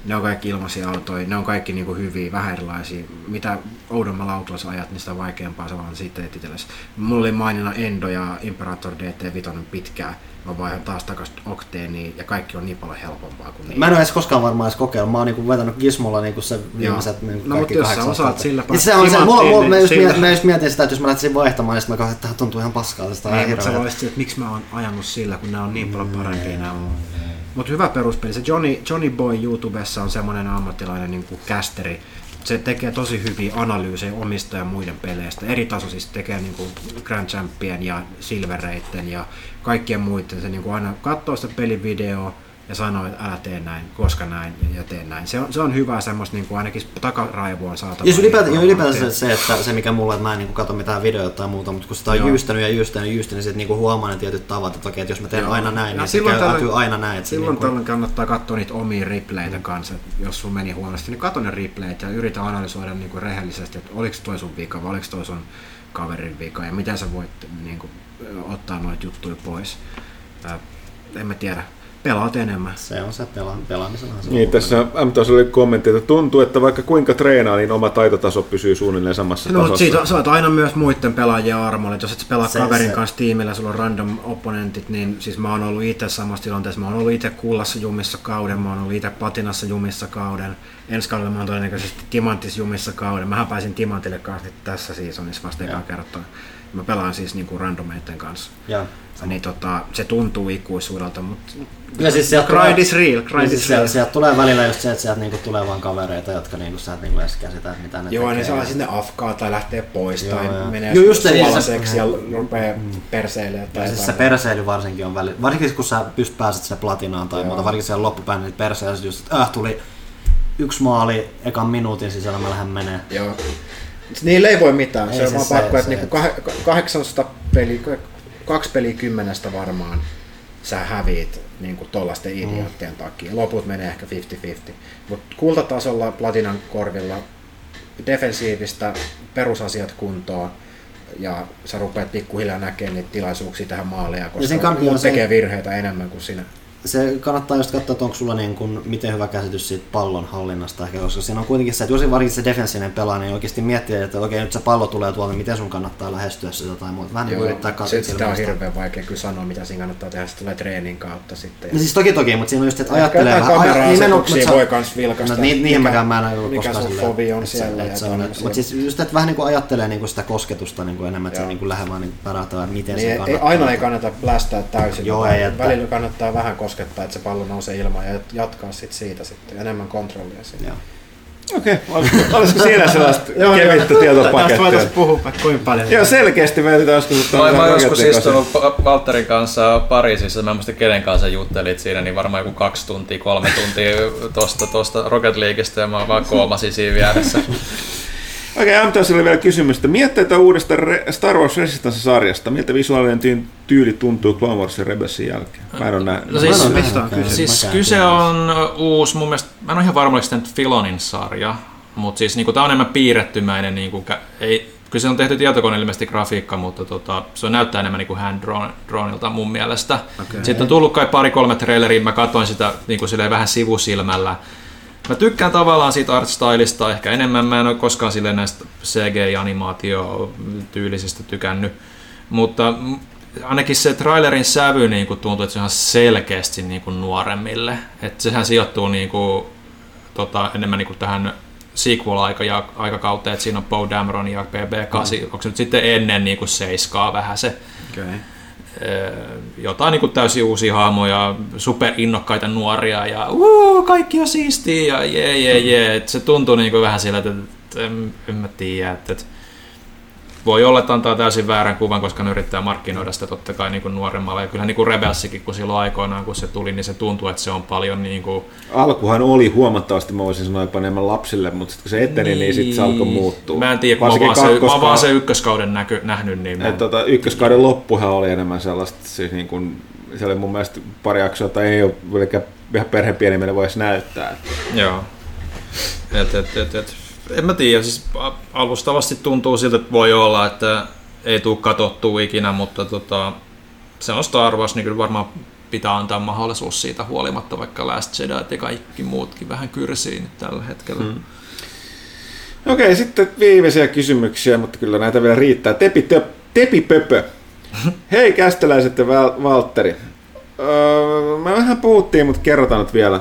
Speaker 3: Ne on kaikki ilmaisia autoja, ne on kaikki niin kuin hyviä, vähän erilaisia. Mitä oudommalla autolla sä ajat, niin sitä vaikeampaa se on sitten itsellesi. Mulla oli mainina Endo ja Imperator DT5 pitkään. Mä vaihan taas takas Octaneen ja kaikki on niin paljon helpompaa kuin niin.
Speaker 4: Mä en ole edes koskaan varmaan edes kokeillut. Mä oon niinku vetänyt Gizmolla niinku se viimeiset niinku
Speaker 3: No,
Speaker 4: kaikki
Speaker 3: mutta jos sä osaat sillä
Speaker 4: Niin se on se, mulla, mulla,
Speaker 3: niin
Speaker 4: mä, just mietin, mä just mietin sitä, että jos mä lähtisin vaihtamaan, niin mä katsoin, että tämä tuntuu ihan paskalta.
Speaker 3: Niin,
Speaker 4: ihan
Speaker 3: mutta sä että miksi mä oon ajanut sillä, kun nämä on niin paljon parempia nämä Mutta hyvä peruspeli. Se Johnny, Johnny Boy YouTubessa on semmoinen ammattilainen niin kuin kästeri. Se tekee tosi hyviä analyysejä omista ja muiden peleistä. Eri tasoisista tekee niin kuin Grand Champien ja Silvereitten ja kaikkien muiden. Se niin kuin aina katsoo sitä pelivideoa, ja sanoo, että älä tee näin, koska näin ja tee näin. Se on, se on hyvä semmoista niin kuin ainakin takaraivoon saatavaa.
Speaker 4: Jos ylipäätään,
Speaker 3: niin
Speaker 4: ylipäätään se, se, että se mikä mulla, että mä en niin katso mitään videoita tai muuta, mutta kun sitä on
Speaker 3: Joo.
Speaker 4: jyystänyt ja jyystänyt ja jyystänyt, niin sitten niin huomaa ne tietyt tavat, että okei, että jos mä teen
Speaker 3: Joo.
Speaker 4: aina näin,
Speaker 3: Ja
Speaker 4: niin se
Speaker 3: silloin
Speaker 4: käy,
Speaker 3: tällöin-
Speaker 4: aina näin. Että se
Speaker 3: Silloin
Speaker 4: niin kuin,
Speaker 3: tällöin kannattaa katsoa niitä omia replayitä kanssa, että jos sun meni huonosti, niin katso ne replayit ja yritä analysoida niin kuin rehellisesti, että oliko toi sun vika vai oliko toi sun kaverin vika ja miten sä voit niin kuin, ottaa noita juttuja pois. Ää, en mä tiedä, pelaat enemmän.
Speaker 4: se on se pela, pelaamisellahan se
Speaker 1: Niin, tässä M oli kommentti, että tuntuu, että vaikka kuinka treenaa, niin oma taitotaso pysyy suunnilleen samassa
Speaker 3: No, mutta
Speaker 1: tasossa.
Speaker 3: siitä, sä oot aina myös muiden pelaajien armolla, että jos et sä pelaa
Speaker 4: Se-
Speaker 3: kaverin
Speaker 4: se-
Speaker 3: kanssa tiimillä, sulla on random opponentit, niin siis mä oon ollut itse samassa tilanteessa, mä oon ollut itse kullassa jumissa kauden, mä oon ollut itse patinassa jumissa kauden, ensi kaudella mä oon todennäköisesti timanttis jumissa kauden, mähän pääsin timantille kanssa nyt tässä seasonissa vasta ekaa kertaa. Mä pelaan siis niinku randomeiden kanssa.
Speaker 4: Ja,
Speaker 3: Niin tota, se tuntuu ikuisuudelta, mutta
Speaker 4: ja siis sieltä
Speaker 3: grind
Speaker 4: tulee-
Speaker 3: is real, grind
Speaker 4: niin siis
Speaker 3: is
Speaker 4: sieltä,
Speaker 3: real.
Speaker 4: sieltä tulee välillä just se, että sieltä niinku tulee vaan kavereita, jotka niinku sä et niinku edes käsitä, että mitä ne
Speaker 3: Joo,
Speaker 4: tekee.
Speaker 3: ne saa sinne afkaa tai lähtee pois
Speaker 4: Joo,
Speaker 3: tai
Speaker 4: joo.
Speaker 3: menee
Speaker 4: Joo, just se-
Speaker 3: ja rupeaa perseilemään.
Speaker 4: Ja
Speaker 3: Tai
Speaker 4: siis se perseily varsinkin on välillä, varsinkin kun sä pystyt pääset sinne platinaan tai
Speaker 3: Joo.
Speaker 4: muuta, varsinkin siellä loppupään, niin perseily just, että äh, tuli yksi maali ekan minuutin sisällä, mä lähden menee.
Speaker 3: Joo. Niillä ei voi mitään.
Speaker 4: Ei
Speaker 3: se on
Speaker 4: siis
Speaker 3: vaan
Speaker 4: se-
Speaker 3: pakko, että
Speaker 4: se-
Speaker 3: niinku kah- 800 peliä, kaksi peliä kymmenestä varmaan sä häviit niinku tollasten
Speaker 4: Mm.
Speaker 3: idioottien takia. Loput menee ehkä 50-50. Mutta kultatasolla platinan korvilla defensiivistä perusasiat kuntoon ja sä rupeat pikkuhiljaa näkemään niitä tilaisuuksia tähän maaleja, koska
Speaker 4: sen kann- joo,
Speaker 3: muut
Speaker 4: se-
Speaker 3: tekee virheitä enemmän kuin sinä.
Speaker 4: Se kannattaa just katsoa, että onko sulla niin kuin, miten hyvä käsitys siitä pallon hallinnasta ehkä, koska siinä on kuitenkin se, että jos varsinkin se defensiivinen pelaa, niin oikeasti miettiä, että okei, nyt se pallo tulee tuolta, niin miten sun kannattaa lähestyä sitä tai muuta. Vähän niin kuin yrittää katsoa.
Speaker 3: se, sitä on hirveän vaikea kyllä sanoa, mitä siinä kannattaa tehdä. Se tulee treenin kautta sitten.
Speaker 4: No siis toki toki, mutta siinä on just, että ajattelee vähän.
Speaker 3: kamera-asetuksia
Speaker 4: nimenomaan-
Speaker 3: voi kans vilkaista.
Speaker 4: No, niin, niihin
Speaker 3: Mikä-
Speaker 4: mäkään mä en ole
Speaker 3: mikä
Speaker 4: koskaan
Speaker 3: sun
Speaker 4: silleen,
Speaker 3: fobi on siellä.
Speaker 4: Mutta siis just, että vähän niin kuin ajattelee niin kuin sitä kosketusta niin kuin enemmän, että se
Speaker 3: Joo.
Speaker 4: niin kuin lähde vaan niin pärähtää, miten
Speaker 3: Niin,
Speaker 4: se kannattaa.
Speaker 3: aina ei kannata blästää täysin.
Speaker 4: Joo, ei,
Speaker 3: Välillä kannattaa vähän koskettaa, että se pallo nousee ilmaan ja jatkaa sit siitä sitten. Enemmän kontrollia siitä.
Speaker 4: Joo.
Speaker 1: Okei, olisiko, olisiko siinä sellaista
Speaker 3: Joo,
Speaker 1: kevyttä
Speaker 3: Tästä
Speaker 1: tietopakettia?
Speaker 3: voitaisiin puhua kuinka paljon.
Speaker 1: Joo, selkeästi me yritetään joskus ottaa
Speaker 2: Mä, joskus istunut Valtterin kanssa Pariisissa, mä en muista kenen kanssa juttelit siinä, niin varmaan joku kaksi tuntia, kolme tuntia tosta, tosta Rocket Leagueista ja mä vaan koomasin siinä vieressä.
Speaker 1: Okei, okay, MTS oli vielä kysymys, että mietteitä uudesta Re- Star Wars Resistance-sarjasta. Miltä visuaalinen ty- tyyli tuntuu Clone Wars ja Rebelsin jälkeen? Mä en ole nähnyt.
Speaker 2: No siis-
Speaker 4: Mä en ole nähnytkään,
Speaker 3: kyse?
Speaker 2: Siis kyse on uusi, mun mielestä, mä en ole ihan varma, oliko nyt Filonin sarja, mutta siis niinku, tämä on enemmän piirrettymäinen, niinku, ei, kyllä se on tehty tietokoneella ilmeisesti grafiikka, mutta tota, se näyttää enemmän niinku hand drawn, drawnilta mun mielestä.
Speaker 3: Okei.
Speaker 2: Sitten on tullut kai pari-kolme traileria, mä katsoin sitä niinku, silleen vähän sivusilmällä. Mä tykkään tavallaan siitä artstylista ehkä enemmän, mä en ole koskaan silleen näistä CG-animaatio-tyylisistä tykännyt, mutta ainakin se trailerin sävy niin kuin tuntuu, että se on selkeästi niin kuin nuoremmille. Että sehän sijoittuu niin kuin, tota, enemmän niin kuin tähän sequel-aikakauteen, että siinä on Poe Dameron ja BB-8, mm. onko se nyt sitten ennen niin kuin seiskaa vähän se
Speaker 3: Okay.
Speaker 2: Öö, jotain niin kuin täysin uusia hahmoja, super innokkaita nuoria ja uu, kaikki on siistiä ja jee jee jee. Se tuntuu niin kuin vähän sillä, että, että en, en mä tiedä, että, että voi olla, että antaa täysin väärän kuvan, koska ne yrittää markkinoida sitä totta kai niin kuin nuoremmalle. Ja kyllähän niin kuin Rebelsikin, kun silloin aikoinaan kun se tuli, niin se tuntuu, että se on paljon niin kuin,
Speaker 1: Alkuhan oli huomattavasti, mä voisin sanoa jopa enemmän lapsille, mutta sitten kun se eteni, niin, niin sitten se alkoi muuttua.
Speaker 2: Mä en tiedä, kun mä oon vaan, se, mä vaan se ykköskauden näky, nähnyt, niin mä,
Speaker 1: Et, tota, ykköskauden loppuhan oli enemmän sellaista, siis niin kuin, se oli mun mielestä pari jaksoa, tai ei ole ehkä ihan perhepienimmille voisi näyttää.
Speaker 2: Joo. Et, et, et, et. En mä tiedä, siis alustavasti tuntuu siltä, että voi olla, että ei tule katsottua ikinä, mutta tota, se on Star Wars, niin kyllä varmaan pitää antaa mahdollisuus siitä huolimatta, vaikka Last Jedi ja kaikki muutkin vähän kyrsii nyt tällä hetkellä. Hmm.
Speaker 1: Okei, sitten viimeisiä kysymyksiä, mutta kyllä näitä vielä riittää. Tepi, te, tepi Pöpö. Hei kästeläiset ja Val- Valtteri. Öö, me vähän puhuttiin, mutta kerrotaan nyt vielä.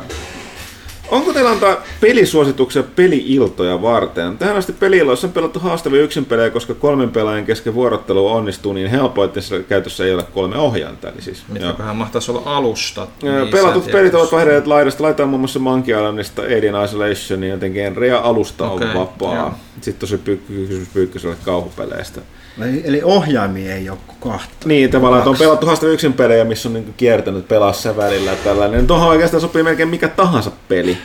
Speaker 1: Onko teillä antaa pelisuosituksia peli-iltoja varten? Tähän asti peli on pelattu haastavia yksin pelejä, koska kolmen pelaajan kesken vuorottelu onnistuu niin helpoin, että käytössä ei ole kolme ohjainta. Eli siis.
Speaker 2: Mitäköhän mahtaisi olla alusta? Niin,
Speaker 1: Pelatut pelit ovat vaihdelleet laidasta. Laitetaan muun muassa Monkey Islandista Alien Isolation, joten genre ja alusta on
Speaker 2: Okei,
Speaker 1: vapaa.
Speaker 2: joo.
Speaker 1: Sitten tosi pyy- kysymys Pyykköselle kauhupeleistä.
Speaker 3: Eli- Eli ohjaimia ei ole kahta.
Speaker 1: Niin, tavallaan, että on pelattu haasta yksin pelejä, missä on niin kiertänyt pelaa sen välillä tällainen. Tuohon oikeastaan sopii melkein mikä tahansa peli.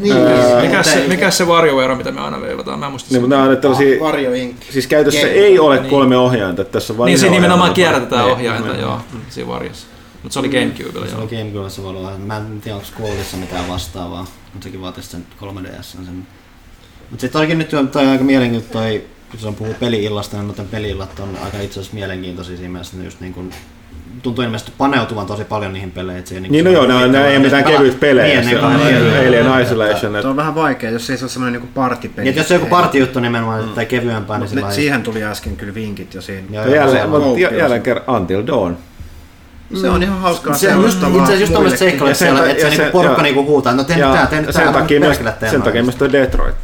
Speaker 4: Niin,
Speaker 5: Mikä se, mikä se WarioWare, mitä me aina veivataan? Mä en muista
Speaker 1: Niin, mutta nämä on tällaisia,
Speaker 3: Inc.
Speaker 1: siis käytössä
Speaker 3: Game-
Speaker 1: ei ole kolme ohjainta, että tässä on vain
Speaker 5: Niin, siinä nimenomaan kierrätetään
Speaker 1: Niin,
Speaker 5: ohjainta,
Speaker 1: niin.
Speaker 5: joo, siinä Wariossa. Mutta se oli Gamecubella,
Speaker 4: Se
Speaker 5: joo.
Speaker 4: oli Gamecubessa voi olla. Mä en tiedä, onko Goldissa mitään vastaavaa, mutta sekin vaatisi sen 3DS sen. Mutta sitten olikin nyt toi aika mielenkiintoinen toi, se on puhuu peli-illasta, niin noiden peli-illat on aika itse asiassa mielenkiintoisia siinä mielessä, just niin kuin, tuntuu ilmeisesti paneutuvan tosi paljon niihin peleihin. että se ei
Speaker 1: Niin, no joo, nämä nämä ei ole mitään kevyitä pelejä.
Speaker 4: Niin,
Speaker 1: Se on
Speaker 4: niin, niin, niin,
Speaker 1: Alien
Speaker 4: niin.
Speaker 1: Isolation.
Speaker 3: Tuo
Speaker 1: että-
Speaker 3: on vähän vaikea, jos ei se ole semmoinen niinku partipeli.
Speaker 4: Niin, jos se on joku partijuttu nimenomaan mm. tai kevyempää, niin sillä
Speaker 3: siihen tuli äsken kyllä vinkit jo siinä.
Speaker 4: Joo,
Speaker 1: Jälleen,
Speaker 4: se
Speaker 1: jälleen
Speaker 3: on-
Speaker 1: kerran Until Dawn.
Speaker 3: Se on ihan hauskaa
Speaker 4: Se on just, itse asiassa just tämmöiset seikkailut
Speaker 1: Ja sen
Speaker 4: siellä,
Speaker 1: ta-
Speaker 4: että se niinku
Speaker 1: se-
Speaker 4: porukka niinku huutaa, no tee nyt tää, tee nyt
Speaker 1: sen
Speaker 4: tää,
Speaker 1: takia myös,
Speaker 4: perkele tee
Speaker 1: sen
Speaker 4: noin.
Speaker 1: takia myös toi Detroit.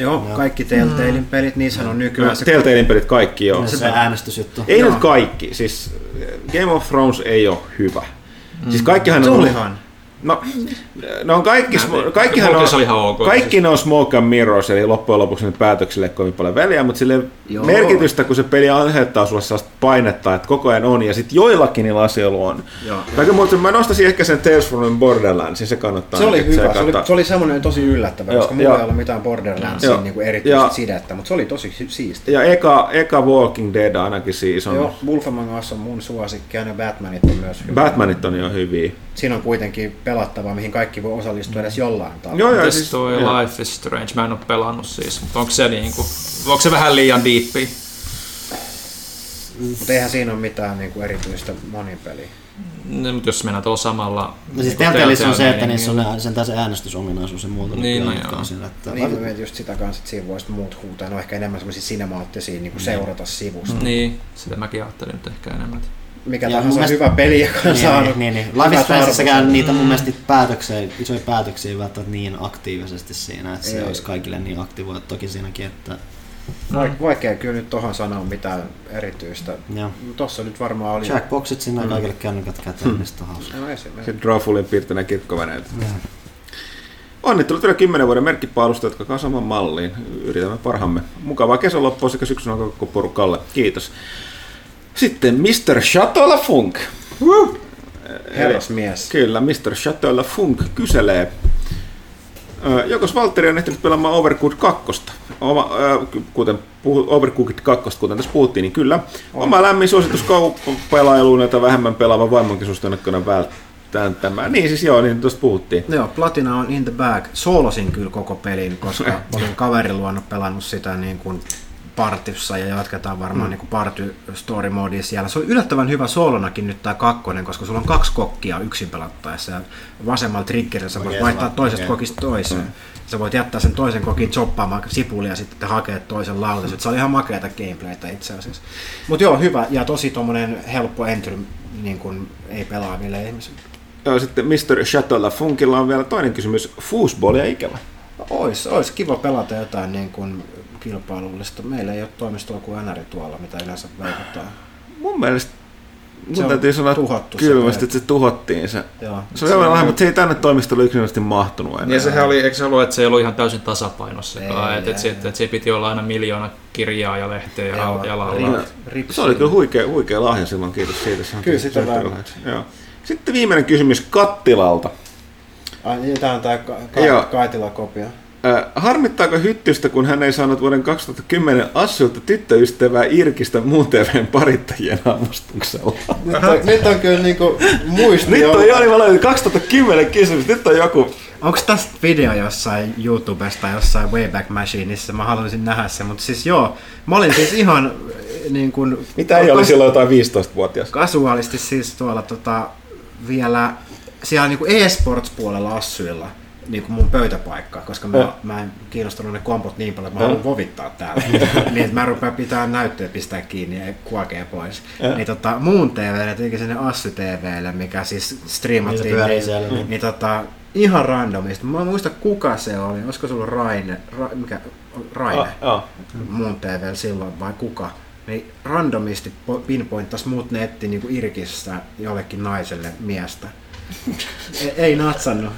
Speaker 3: Joo, kaikki Telltalein pelit, niissä on nykyään se...
Speaker 1: Telltalein pelit kaikki joo.
Speaker 4: Se äänestysjuttu.
Speaker 1: Ei
Speaker 3: Joo.
Speaker 1: nyt kaikki, siis Game of Thrones ei ole hyvä. Siis kaikkihan
Speaker 3: Se
Speaker 1: on...
Speaker 3: olihan.
Speaker 1: No, ne on kaikki, smo- kaikkihan on,
Speaker 5: oli ihan ok.
Speaker 1: kaikki ne on smoke and mirrors, eli loppujen lopuksi nyt päätöksille ei kovin paljon väliä, mutta sille
Speaker 3: Joo.
Speaker 1: merkitystä, kun se peli aiheuttaa sulle sellaista painetta, että koko ajan on, ja sitten joillakin niillä asioilla on.
Speaker 3: Joo.
Speaker 1: Kaiken muuta, mä nostaisin ehkä sen Tales from Borderlandsin, se kannattaa.
Speaker 3: Se oli
Speaker 1: ainakin
Speaker 3: hyvä, se oli,
Speaker 1: tsekata.
Speaker 3: se oli semmoinen tosi yllättävä,
Speaker 1: Joo,
Speaker 3: koska mulla ei ollut mitään Borderlandsin
Speaker 1: Joo.
Speaker 3: niinku erityistä
Speaker 1: Ja-
Speaker 3: sidettä, mutta se oli tosi si- siisti.
Speaker 1: Ja eka, eka Walking Dead ainakin siis on.
Speaker 3: Joo, Wolf Among Us on mun suosikki ja ne Batmanit on myös hyvä.
Speaker 1: Batmanit on jo hyviä.
Speaker 3: Siinä on kuitenkin pelattavaa, mihin kaikki voi osallistua edes jollain tavalla.
Speaker 1: Joo, joo,
Speaker 5: Mites
Speaker 1: siis,
Speaker 5: toi
Speaker 1: joo.
Speaker 5: Life is Strange? Mä en oo pelannut siis. Onko se niinku, onko se vähän liian diippi?
Speaker 3: Mutta eihän siinä ole mitään niinku erityistä monipeliä.
Speaker 5: No, mutta jos mennään tuolla samalla...
Speaker 4: No siis
Speaker 5: niinku
Speaker 4: Telltaleissa on se, että niissä on sentään se äänestysominaisuus ja muuta.
Speaker 5: Niin, no joo.
Speaker 4: siinä, että
Speaker 3: Niin mä mietin just sitä kanssa, että siinä voisi muut huutaa. Ne on ehkä enemmän semmoisia sinemaattisia niin kuin seurata sivusta.
Speaker 5: Niin. niin, sitä mäkin ajattelin nyt ehkä enemmän.
Speaker 3: Mikä
Speaker 4: Ja
Speaker 3: tahansa
Speaker 4: mielestä-
Speaker 3: hyvä peli, joka on
Speaker 4: niin,
Speaker 3: saanut
Speaker 4: niin, niin. Life is Strangeissäkään niitä mun mielestä päätöksiä, isoja päätöksiä ei välttämättä niin aktiivisesti siinä, että se
Speaker 3: Ei.
Speaker 4: olisi kaikille niin aktivoitu toki siinäkin, että
Speaker 3: Vaik- Vaikea kyllä nyt tohon sanoa mitään erityistä.
Speaker 4: joo.
Speaker 3: Tossa nyt varmaan oli...
Speaker 4: Jackboxit sinne kaikille kännykät käteen, niin sitten on hauska.
Speaker 3: No esimerkiksi.
Speaker 1: Se Drawfullin piirtänä kirkkoveneitä. Onnittelut vielä 10 vuoden merkkipaalusta, jotka on saman malliin. Yritämme parhaamme. Mukavaa kesänloppua sekä syksyn koko porukalle. Kiitos. Sitten Mr. Chateau Funk.
Speaker 3: Herrasmies.
Speaker 1: Kyllä, Mr. Chateau Funk kyselee. Ö, Jokos Valtteri on ehtinyt pelaamaan Overcooked 2. Oma, ö, kuten puhu, Overcooked 2, kuten tässä puhuttiin, niin kyllä. Oma lämmin suositus kaupapelailuun, jota vähemmän pelaava vaimonkin suosittanut välttämään tämä. Niin siis joo, niin tuosta puhuttiin.
Speaker 3: Joo, Platina on in the bag. Soolosin kyllä koko pelin, koska olin kaverin luonut pelannut sitä niin kuin partyssa ja jatketaan varmaan mm. niin kuin party story modissa siellä. Se on yllättävän hyvä soolonakin nyt tämä kakkonen, koska sulla on kaksi kokkia yksin pelattaessa ja vasemmalla triggerillä sä voit vaihtaa toisesta
Speaker 4: Okei.
Speaker 3: kokista toiseen. Sä voit jättää sen toisen kokin choppaamaan sipulia ja sitten hakea toisen lautasen. Se oli ihan makeata gameplaytä itse asiassa. Mutta joo, hyvä ja tosi tommonen helppo entry niin kuin ei pelaaville ihmisille.
Speaker 1: Joo, sitten Mr. Chateau Funkilla on vielä toinen kysymys. Foosball ja ikävä.
Speaker 3: Ois, ois kiva pelata jotain niin kuin kilpailullista. Meillä ei ole toimistoa kuin NR tuolla, mitä yleensä vaikuttaa.
Speaker 1: Mun mielestä
Speaker 3: Se
Speaker 1: mun
Speaker 3: on
Speaker 1: täytyy sanoa
Speaker 3: tuhottu se
Speaker 1: kylmästi, että se tuhottiin se.
Speaker 3: Joo.
Speaker 1: Se oli aivan lahja, mutta se ei tänne toimistolle yksinkertaisesti mahtunut enää.
Speaker 5: Ja sehän oli, eikö se ollut, että se ei ollut ihan täysin tasapainossakaan,
Speaker 3: Ei,
Speaker 5: että, että,
Speaker 3: ei,
Speaker 5: se, että se piti olla aina miljoona kirjaa ja lehteä ja,
Speaker 3: Joo,
Speaker 5: ja laulaa.
Speaker 3: rip- rip-
Speaker 1: Se oli kyllä huikea, huikea lahja silloin, kiitos siitä. Se on
Speaker 3: Kyllä sitä vähän.
Speaker 1: Joo. Sitten viimeinen kysymys Kattilalta.
Speaker 3: Ai, niin, tää on tää ka-
Speaker 1: Joo.
Speaker 3: ka- Kaitila-kopio.
Speaker 1: Äh, harmittaako Hyttystä, kun hän ei saanut vuoden 2010 Assulta tyttöystävää Irkistä muun TVn parittajien arvostuksella?
Speaker 3: Nyt on, nyt on kyllä niinku muisti
Speaker 1: Nyt
Speaker 3: jo-
Speaker 1: on Joni Valainen 2010 kysymys, nyt on joku...
Speaker 3: Onko tästä video jossain YouTubesta jossain Wayback Machineissa? Mä haluaisin nähdä sen, mutta siis joo, mä olin siis ihan äh, niin kuin...
Speaker 1: Mitä ei oli silloin jotain 15-vuotias?
Speaker 3: Kasuaalisti siis tuolla tota, vielä siellä niinku e-sports-puolella assuilla niin kuin mun pöytäpaikka, koska mä, mä en kiinnostunut ne kompot niin paljon, että mä haluan vovittaa täällä. niin, että mä rupean pitää näyttöä pistää kiinni ja kuokee pois. Niin tota, muun TV, tietenkin sinne Assu TVlle, mikä siis striimattiin.
Speaker 4: Niin
Speaker 3: niin,
Speaker 4: siellä,
Speaker 3: niin,
Speaker 4: niin.
Speaker 3: tota, ihan randomista. Mä en muista kuka se oli, olisiko se ollut Raine, Ra, mikä, Raine
Speaker 1: Ah, ah.
Speaker 3: muun TV silloin vai kuka, niin randomisti po- pinpointtas muut netti niin kuin Irkissä jollekin naiselle miestä. ei, ei natsannut.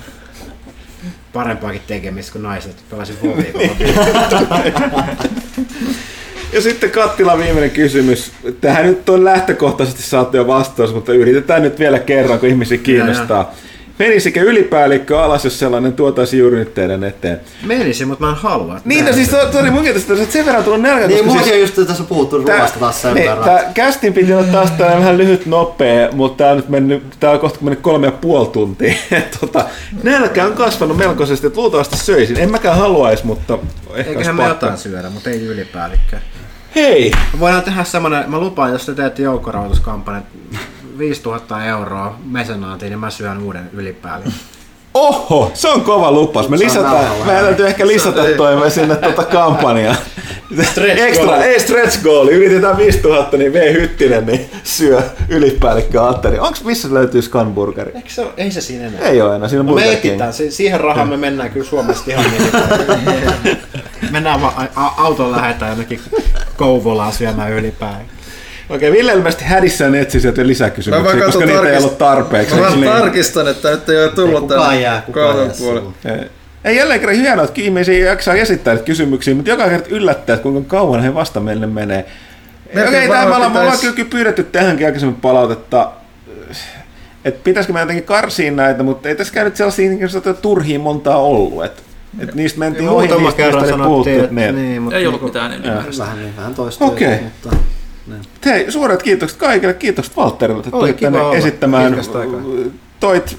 Speaker 3: Parempaakin tekemistä kuin naiset. Pelasin.
Speaker 1: Ja sitten Kattila viimeinen kysymys. Tähän nyt on lähtökohtaisesti saatu jo vastaus, mutta yritetään nyt vielä kerran, kun ihmisiä kiinnostaa. Menisikö ylipäällikkö alas, jos sellainen tuotaisi juuri nyt teidän eteen?
Speaker 3: Menisi, mutta mä en halua.
Speaker 1: Niin, no siis to- sori munkin tästä, että sen verran tullut nälkä,
Speaker 4: Niin,
Speaker 1: koska
Speaker 4: muakin
Speaker 1: siis...
Speaker 4: on just tässä puhuttu ruoasta taas sen
Speaker 1: niin,
Speaker 4: verran.
Speaker 1: tää kästin piti olla taas tää vähän lyhyt nopea, mutta tää on nyt mennyt, tää on kohta mennyt kolme ja puoli tuntia. tota, nälkä on kasvanut melkoisesti, että luultavasti söisin. En mäkään haluaisi, mutta ehkä
Speaker 3: Eiköhän
Speaker 1: olisi
Speaker 3: me jotain syödä, mutta ei ylipäällikkö.
Speaker 1: Hei!
Speaker 3: Me voidaan tehdä semmonen, mä lupaan, jos te teette joukkorahoituskampanjat 5000 euroa mesenaatiin, niin mä syön uuden ylipäällikön.
Speaker 1: Oho, se on kova lupaus. Me lisätään, meidän täytyy ehkä lisätä toi sinne tuota kampanjaa.
Speaker 4: Stretch
Speaker 1: Extra,
Speaker 4: goal.
Speaker 1: ei stretch goal. Yritetään 5000, niin V. Hyttinen niin syö ylipäällikkö Atteri. Onks missä löytyy Scanburgeri?
Speaker 3: Eikö se, ei se siinä enää.
Speaker 1: Ei ole enää, siinä on
Speaker 3: No me etsitään, Si- siihen rahaan me mennään kyllä Suomesta ihan niin. mennään vaan a- a- auton lähetään jonnekin Kouvolaan syömään ylipääin.
Speaker 1: Okei, Ville ilmeisesti hädissään etsi sieltä lisäkysymyksiä, koska
Speaker 2: katson
Speaker 1: niitä ei
Speaker 2: tarkist-
Speaker 1: ollut tarpeeksi.
Speaker 2: Mä vaan
Speaker 1: niin?
Speaker 2: tarkistan, että nyt ei ole tullut
Speaker 4: kukaan
Speaker 2: kahden
Speaker 4: sivuun.
Speaker 1: Ei. Jälleen kerran hienoa, että ihmisiä jaksaa esittää näitä kysymyksiä, mutta joka kerta yllättää, että kuinka kauan he vasta meille menee. Okei, okay,
Speaker 2: varmaan
Speaker 1: me ollaan,
Speaker 2: pitäis-
Speaker 1: kyllä pyydetty tähänkin aikaisemmin palautetta, että pitäisikö me jotenkin karsiin näitä, mutta ei tässä nyt sellaisia niin turhiin montaa ollut. Et, et niistä mentiin ohi, niistä,
Speaker 3: kerran
Speaker 1: oli puhuttu,
Speaker 3: sanottiin,
Speaker 1: että
Speaker 3: että niin, mutta
Speaker 5: Ei ollut
Speaker 3: niinku-
Speaker 5: mitään ylimääräistä.
Speaker 4: Vähän, niin, vähän toista.
Speaker 1: Okei.
Speaker 4: Mutta
Speaker 1: Hei, suuret kiitokset kaikille, kiitokset Valtterille, että tulit
Speaker 3: kiva
Speaker 1: tänne
Speaker 3: olla.
Speaker 1: esittämään. Toit,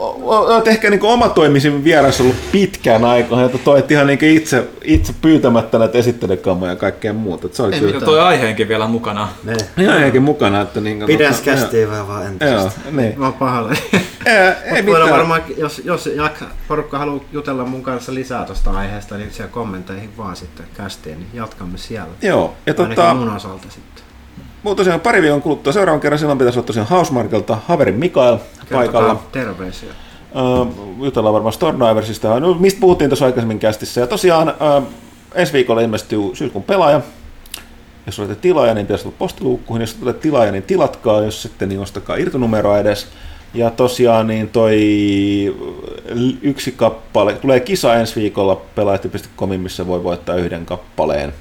Speaker 1: olet ehkä niin omatoimisin vieras ollut pitkään aikaan, että toit ihan niin itse, itse pyytämättä näitä esittelykammoja ja kaikkea muuta. Että se oli
Speaker 5: Ei
Speaker 1: kyllä.
Speaker 5: Toi aiheenkin vielä mukana.
Speaker 4: ne.
Speaker 1: ihan jotenkin mukana. Että niin,
Speaker 4: Pidäs kästiin vähän vaan
Speaker 1: Joo,
Speaker 4: entisestään.
Speaker 1: niin.
Speaker 3: Mä oon pahalla.
Speaker 1: Ei, ei mitään.
Speaker 3: varmaan, jos, jos jaksa, porukka haluaa jutella mun kanssa lisää tuosta aiheesta, niin siellä kommentteihin vaan sitten kästiin, niin jatkamme siellä.
Speaker 1: Joo, ja
Speaker 3: Ainakin
Speaker 1: tota,
Speaker 3: mun osalta sitten.
Speaker 1: Muu tosiaan pari viikon kuluttua seuraavan kerran, silloin pitäisi olla tosiaan Housemarkelta Haverin Mikael paikalla.
Speaker 3: Terveisiä.
Speaker 1: Uh, jutellaan varmaan Stormdiversista. No, mistä puhuttiin tuossa aikaisemmin kästissä. Ja tosiaan uh, ensi viikolla ilmestyy syyskuun pelaaja. Jos olette tilaaja, niin pitäisi tulla postiluukkuihin. Jos olette tilaaja, niin tilatkaa. Jos sitten, niin ostakaa irtonumeroa edes. Ja tosiaan niin toi yksi kappale, tulee kisa ensi viikolla pelaajat.comin, missä voi voittaa yhden kappaleen.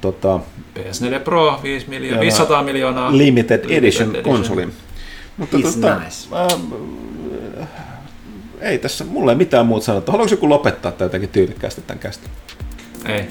Speaker 1: Tota,
Speaker 5: PS4 Pro 5 miljoonaa,
Speaker 1: Joo,
Speaker 5: 500 miljoonaa.
Speaker 1: limited edition
Speaker 5: edition.
Speaker 1: konsoli. Mutta
Speaker 3: It's
Speaker 1: tota,
Speaker 3: nice.
Speaker 1: ähm, ei tässä, mulla ei mitään muuta sanottu. Haluaisi joku lopettaa tätä jotenkin tyylikkäästi tämän kästä?
Speaker 5: Ei.